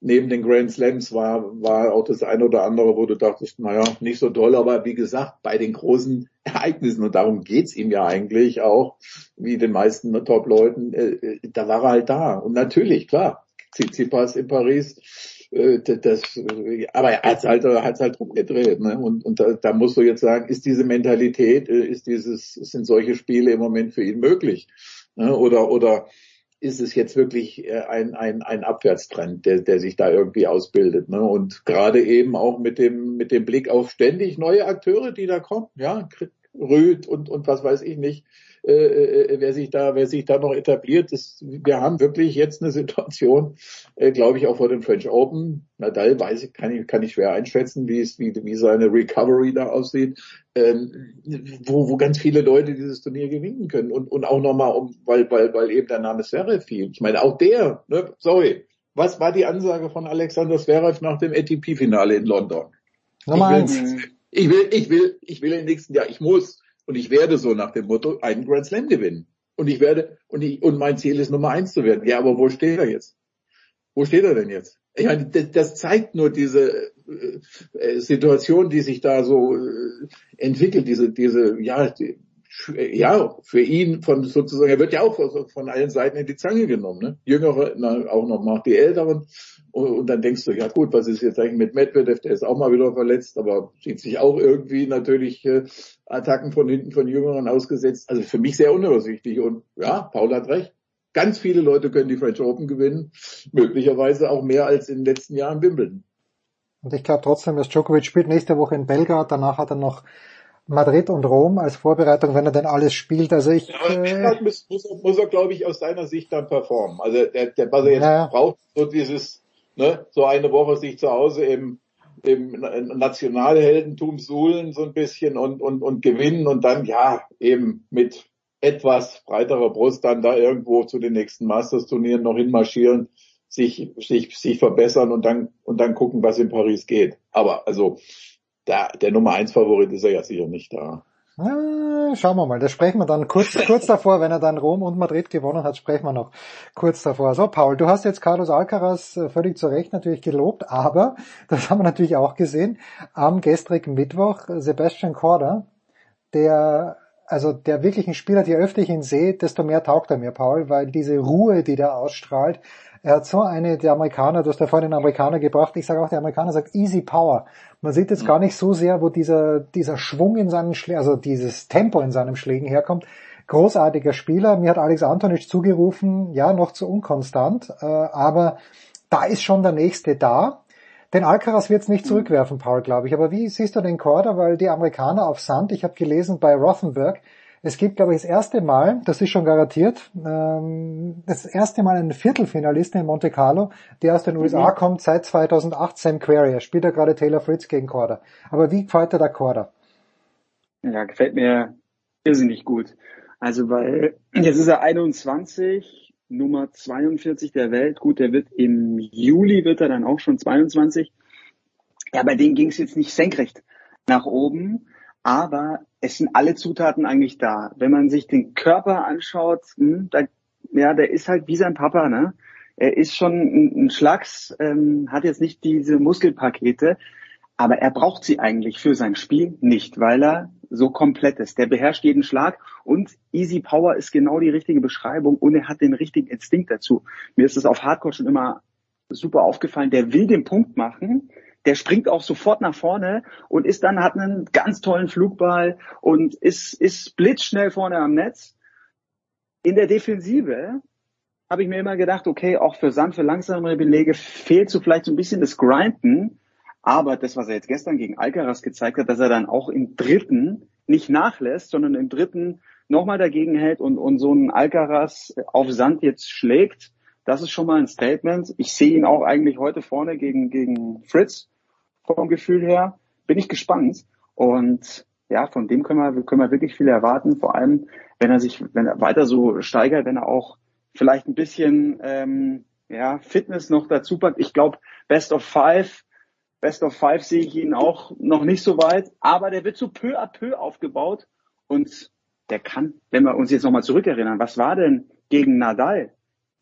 neben den Grand Slams war, war auch das eine oder andere, wo du dachtest, naja, nicht so toll, aber wie gesagt, bei den großen Ereignissen, und darum geht's ihm ja eigentlich auch, wie den meisten Top-Leuten, äh, äh, da war er halt da. Und natürlich, klar, Tsitsipas in Paris, äh, das, aber er hat's halt, hat's halt rumgedreht, ne? Und, und da, da musst du jetzt sagen, ist diese Mentalität, ist dieses, sind solche Spiele im Moment für ihn möglich? Ne? Oder, oder ist es jetzt wirklich äh, ein, ein, ein Abwärtstrend, der, der sich da irgendwie ausbildet. Ne? Und gerade eben auch mit dem, mit dem Blick auf ständig neue Akteure, die da kommen, ja, Rüd und, und was weiß ich nicht, äh, äh, wer sich da, wer sich da noch etabliert. Das, wir haben wirklich jetzt eine Situation, äh, glaube ich, auch vor dem French Open. Nadal weiß ich, kann ich, kann ich schwer einschätzen, wie es, wie, wie seine Recovery da aussieht, ähm, wo, wo ganz viele Leute dieses Turnier gewinnen können und, und auch nochmal um, weil, weil, weil eben der Name Zverev fiel. Ich meine, auch der, ne, sorry, was war die Ansage von Alexander Zverev nach dem ATP-Finale in London? Nummer eins. Ich will, ich will, ich will im nächsten Jahr, ich muss und ich werde so nach dem Motto einen Grand Slam gewinnen. Und ich werde, und ich, und mein Ziel ist Nummer eins zu werden. Ja, aber wo steht er jetzt? Wo steht er denn jetzt? Ich meine, das, das zeigt nur diese äh, Situation, die sich da so äh, entwickelt, diese, diese, ja, die, ja, für ihn von sozusagen, er wird ja auch von allen Seiten in die Zange genommen, ne? Jüngere, na, auch noch mal die Älteren. Und, und, dann denkst du, ja gut, was ist jetzt eigentlich mit Medvedev, der ist auch mal wieder verletzt, aber sieht sich auch irgendwie natürlich äh, Attacken von hinten von Jüngeren ausgesetzt. Also für mich sehr unübersichtlich. Und ja, Paul hat recht. Ganz viele Leute können die French Open gewinnen, möglicherweise auch mehr als in den letzten Jahren Wimbledon. Und ich glaube trotzdem, dass Djokovic spielt nächste Woche in Belgrad, danach hat er noch Madrid und Rom als Vorbereitung, wenn er denn alles spielt. Also ich äh, muss, muss, muss er, glaube ich, aus seiner Sicht dann performen. Also der, der was er jetzt ja. braucht, so dieses, ne, so eine Woche sich zu Hause im, im Nationalheldentum suhlen so ein bisschen und, und, und gewinnen und dann ja eben mit etwas breiterer Brust dann da irgendwo zu den nächsten Masters-Turnieren noch hinmarschieren, sich, sich, sich verbessern und dann, und dann gucken, was in Paris geht. Aber also der, der Nummer eins Favorit ist er ja sicher nicht da. Ah, schauen wir mal, das sprechen wir dann kurz, *laughs* kurz davor, wenn er dann Rom und Madrid gewonnen hat, sprechen wir noch kurz davor. So, Paul, du hast jetzt Carlos Alcaraz äh, völlig zu Recht natürlich gelobt, aber, *laughs* das haben wir natürlich auch gesehen, am gestrigen Mittwoch Sebastian Korda, der also der wirklichen Spieler, je öfter ich ihn sehe, desto mehr taugt er mir, Paul, weil diese Ruhe, die der ausstrahlt, er hat so eine, der Amerikaner, du hast ja vorhin den Amerikaner gebracht, ich sage auch, der Amerikaner sagt easy power. Man sieht jetzt gar nicht so sehr, wo dieser, dieser Schwung in seinen Schlägen, also dieses Tempo in seinen Schlägen herkommt. Großartiger Spieler. Mir hat Alex Antonic zugerufen, ja, noch zu unkonstant, äh, aber da ist schon der nächste da. Den Alcaraz wird es nicht zurückwerfen, Paul, glaube ich. Aber wie siehst du den Korda? Weil die Amerikaner auf Sand, ich habe gelesen bei Rothenberg, es gibt, glaube ich, das erste Mal, das ist schon garantiert, ähm, das erste Mal einen Viertelfinalisten in Monte Carlo, der aus den USA mhm. kommt seit 2008, Sam Querrey. Er spielt ja gerade Taylor Fritz gegen Korda. Aber wie gefällt dir der Korda? Ja, gefällt mir irrsinnig gut. Also weil jetzt ist er 21, Nummer 42 der Welt. Gut, der wird im Juli wird er dann auch schon 22. Ja, bei dem ging es jetzt nicht senkrecht nach oben, aber es sind alle Zutaten eigentlich da. Wenn man sich den Körper anschaut, hm, da, ja, der ist halt wie sein Papa, ne? Er ist schon ein, ein Schlags, ähm, hat jetzt nicht diese Muskelpakete, aber er braucht sie eigentlich für sein Spiel nicht, weil er so komplett ist. Der beherrscht jeden Schlag und Easy Power ist genau die richtige Beschreibung und er hat den richtigen Instinkt dazu. Mir ist es auf Hardcore schon immer super aufgefallen. Der will den Punkt machen, der springt auch sofort nach vorne und ist dann, hat einen ganz tollen Flugball und ist, ist blitzschnell vorne am Netz. In der Defensive habe ich mir immer gedacht, okay, auch für Sand, für langsamere Belege fehlt so vielleicht so ein bisschen das Grinden. Aber das, was er jetzt gestern gegen Alcaraz gezeigt hat, dass er dann auch im dritten nicht nachlässt, sondern im dritten nochmal dagegen hält und, und so ein Alcaraz auf Sand jetzt schlägt, das ist schon mal ein Statement. Ich sehe ihn auch eigentlich heute vorne gegen, gegen Fritz vom Gefühl her. Bin ich gespannt. Und ja, von dem können wir, können wir wirklich viel erwarten. Vor allem, wenn er sich, wenn er weiter so steigert, wenn er auch vielleicht ein bisschen ähm, ja, Fitness noch dazu packt. Ich glaube, Best of Five Best of Five sehe ich ihn auch noch nicht so weit, aber der wird so peu à peu aufgebaut und der kann, wenn wir uns jetzt nochmal zurückerinnern, was war denn gegen Nadal?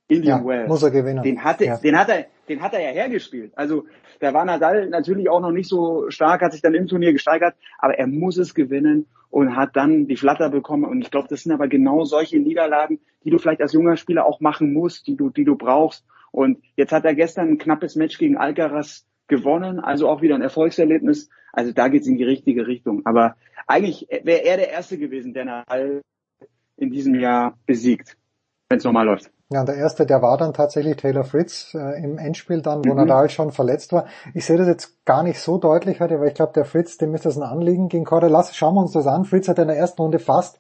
Indian Ja, Wells. muss er gewinnen. Den hatte, Ja. den hat er, den hat er ja hergespielt. Also, da war Nadal natürlich auch noch nicht so stark, hat sich dann im Turnier gesteigert, aber er muss es gewinnen und hat dann die Flatter bekommen. Und ich glaube, das sind aber genau solche Niederlagen, die du vielleicht als junger Spieler auch machen musst, die du, die du brauchst. Und jetzt hat er gestern ein knappes Match gegen Alcaraz gewonnen, also auch wieder ein Erfolgserlebnis. Also da geht's in die richtige Richtung. Aber eigentlich wäre er der Erste gewesen, der Nadal in diesem Jahr besiegt, wenn es normal läuft. Ja, und der erste, der war dann tatsächlich Taylor Fritz äh, im Endspiel dann, wo Mhm. Nadal schon verletzt war. Ich sehe das jetzt gar nicht so deutlich heute, weil ich glaube, der Fritz, dem ist das ein Anliegen gegen Korda. Lass, schauen wir uns das an. Fritz hat in der ersten Runde fast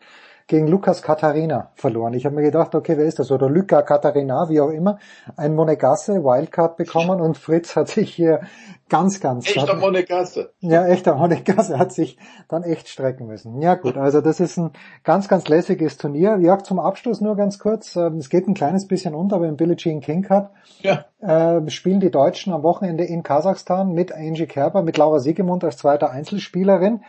gegen Lukas Katharina verloren. Ich habe mir gedacht, okay, wer ist das? Oder Luca Katharina, wie auch immer. Ein Monegasse Wildcard bekommen und Fritz hat sich hier ganz, ganz... Echter hat, Monegasse. ja, echter Monegasse hat sich dann echt strecken müssen. Ja gut, also das ist ein ganz, ganz lässiges Turnier. Jörg, zum Abschluss nur ganz kurz. ähm, Es geht ein kleines bisschen unter, aber im Billie Jean King Cup Ja. äh, spielen die Deutschen am Wochenende in Kasachstan mit Angie Kerber, mit Laura Siegemund als zweiter Einzelspielerin.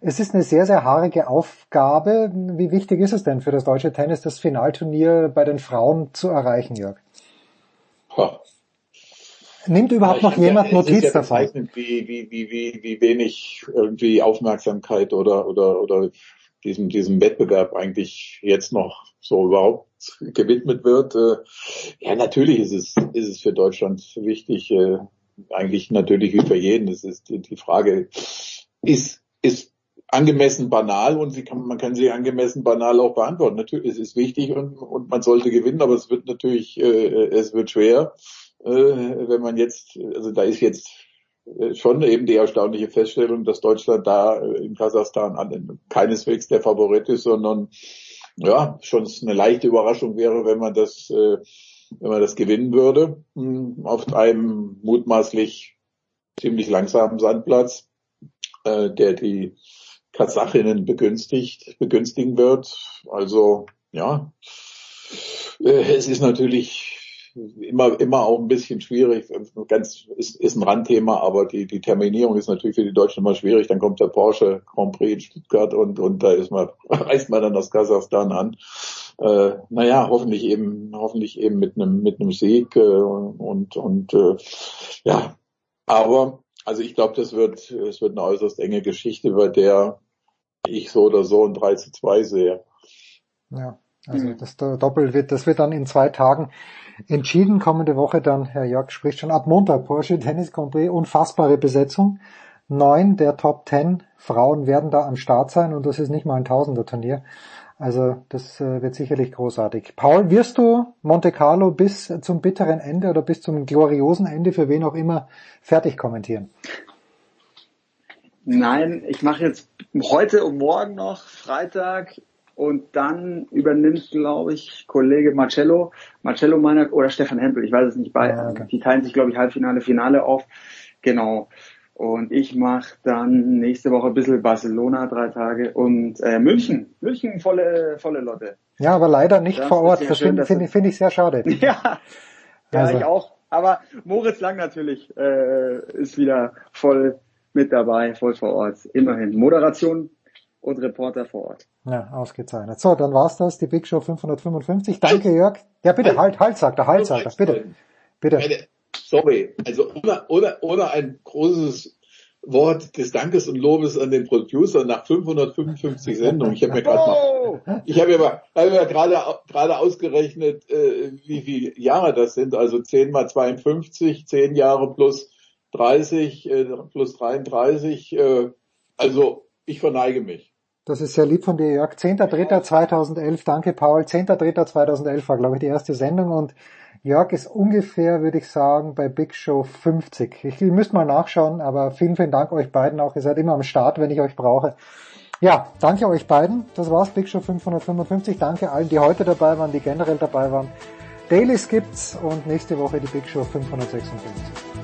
Es ist eine sehr, sehr haarige Aufgabe. Wie wichtig ist es denn für das deutsche Tennis, das Finalturnier bei den Frauen zu erreichen, Jörg? Ha. Nimmt überhaupt Ja, noch jemand ja, Notiz ja davon? Wie, wie, wie, wie, wie wenig irgendwie Aufmerksamkeit oder, oder, oder diesem, diesem Wettbewerb eigentlich jetzt noch so überhaupt gewidmet wird. Äh, Ja, natürlich ist es, ist es für Deutschland wichtig, äh, eigentlich natürlich wie für jeden. Es ist die die Frage, ist, ist angemessen banal und kann, man kann sie angemessen banal auch beantworten. Natürlich, es ist wichtig und, und man sollte gewinnen, aber es wird natürlich, äh, es wird schwer, äh, wenn man jetzt, also da ist jetzt äh, schon eben die erstaunliche Feststellung, dass Deutschland da äh, in Kasachstan an, keineswegs der Favorit ist, sondern ja, schon eine leichte Überraschung wäre, wenn man das, äh, wenn man das gewinnen würde, mh, auf einem mutmaßlich ziemlich langsamen Sandplatz, äh, der die Kasachinnen begünstigt, begünstigen wird. Also ja, äh, es ist natürlich immer immer auch ein bisschen schwierig. Ganz ist, ist ein Randthema, aber die die Terminierung ist natürlich für die Deutschen immer schwierig. Dann kommt der Porsche Grand Prix in Stuttgart und und da ist man *laughs* reist man dann aus Kasachstan an. Äh, naja, hoffentlich eben hoffentlich eben mit einem mit einem Sieg äh, und und äh, ja, aber also ich glaube, das wird es wird eine äußerst enge Geschichte, bei der ich so oder so ein 3 zu 2 sehe. Ja, also das Doppel wird, das wird dann in zwei Tagen entschieden. Kommende Woche dann, Herr Jörg spricht schon ab Montag Porsche Tennis Prix, unfassbare Besetzung. Neun der Top Ten Frauen werden da am Start sein und das ist nicht mal ein Tausender Turnier. Also das äh, wird sicherlich großartig. Paul, wirst du Monte Carlo bis zum bitteren Ende oder bis zum gloriosen Ende für wen auch immer fertig kommentieren? Nein, ich mache jetzt heute und morgen noch Freitag und dann übernimmt, glaube ich, Kollege Marcello, Marcello meiner oder Stefan Hempel, ich weiß es nicht bei. Ah, okay. Die teilen sich, glaube ich, Halbfinale, Finale auf. Genau. Und ich mache dann nächste Woche ein bisschen Barcelona, drei Tage und äh, München. München volle, volle Lotte. Ja, aber leider nicht Das vor Ort. ja Das finde find, es- ich- sehr schade. *laughs* Ja, ja Also- ich auch. Aber Moritz Lang natürlich äh, ist wieder voll mit dabei, voll vor Ort. Immerhin. Moderation und Reporter vor Ort. Ja, ausgezeichnet. So, dann war's das, die Big Show 555. Danke, Jörg. Ja, bitte, halt, halt, sagt er, halt, sagt er, bitte. Bitte. Sorry, also ohne, ohne, ohne ein großes Wort des Dankes und Lobes an den Producer nach 555 Sendungen. Ich habe mir gerade Oh! mal, ich habe mir mal, habe mir gerade gerade ausgerechnet, äh, wie viele Jahre das sind. Also 10 mal 52, 10 Jahre plus 30 äh, plus 33. Äh, also ich verneige mich. Das ist sehr lieb von dir, Jörg. 10.3.2011, danke Paul. 10.3.2011 war, glaube ich, die erste Sendung und Jörg ist ungefähr, würde ich sagen, bei Big Show 50. Ich, ich müsste mal nachschauen, aber vielen, vielen Dank euch beiden auch. Ihr seid immer am Start, wenn ich euch brauche. Ja, danke euch beiden. Das war's, Big Show 555. Danke allen, die heute dabei waren, die generell dabei waren. Dailies gibt's und nächste Woche die Big Show 556.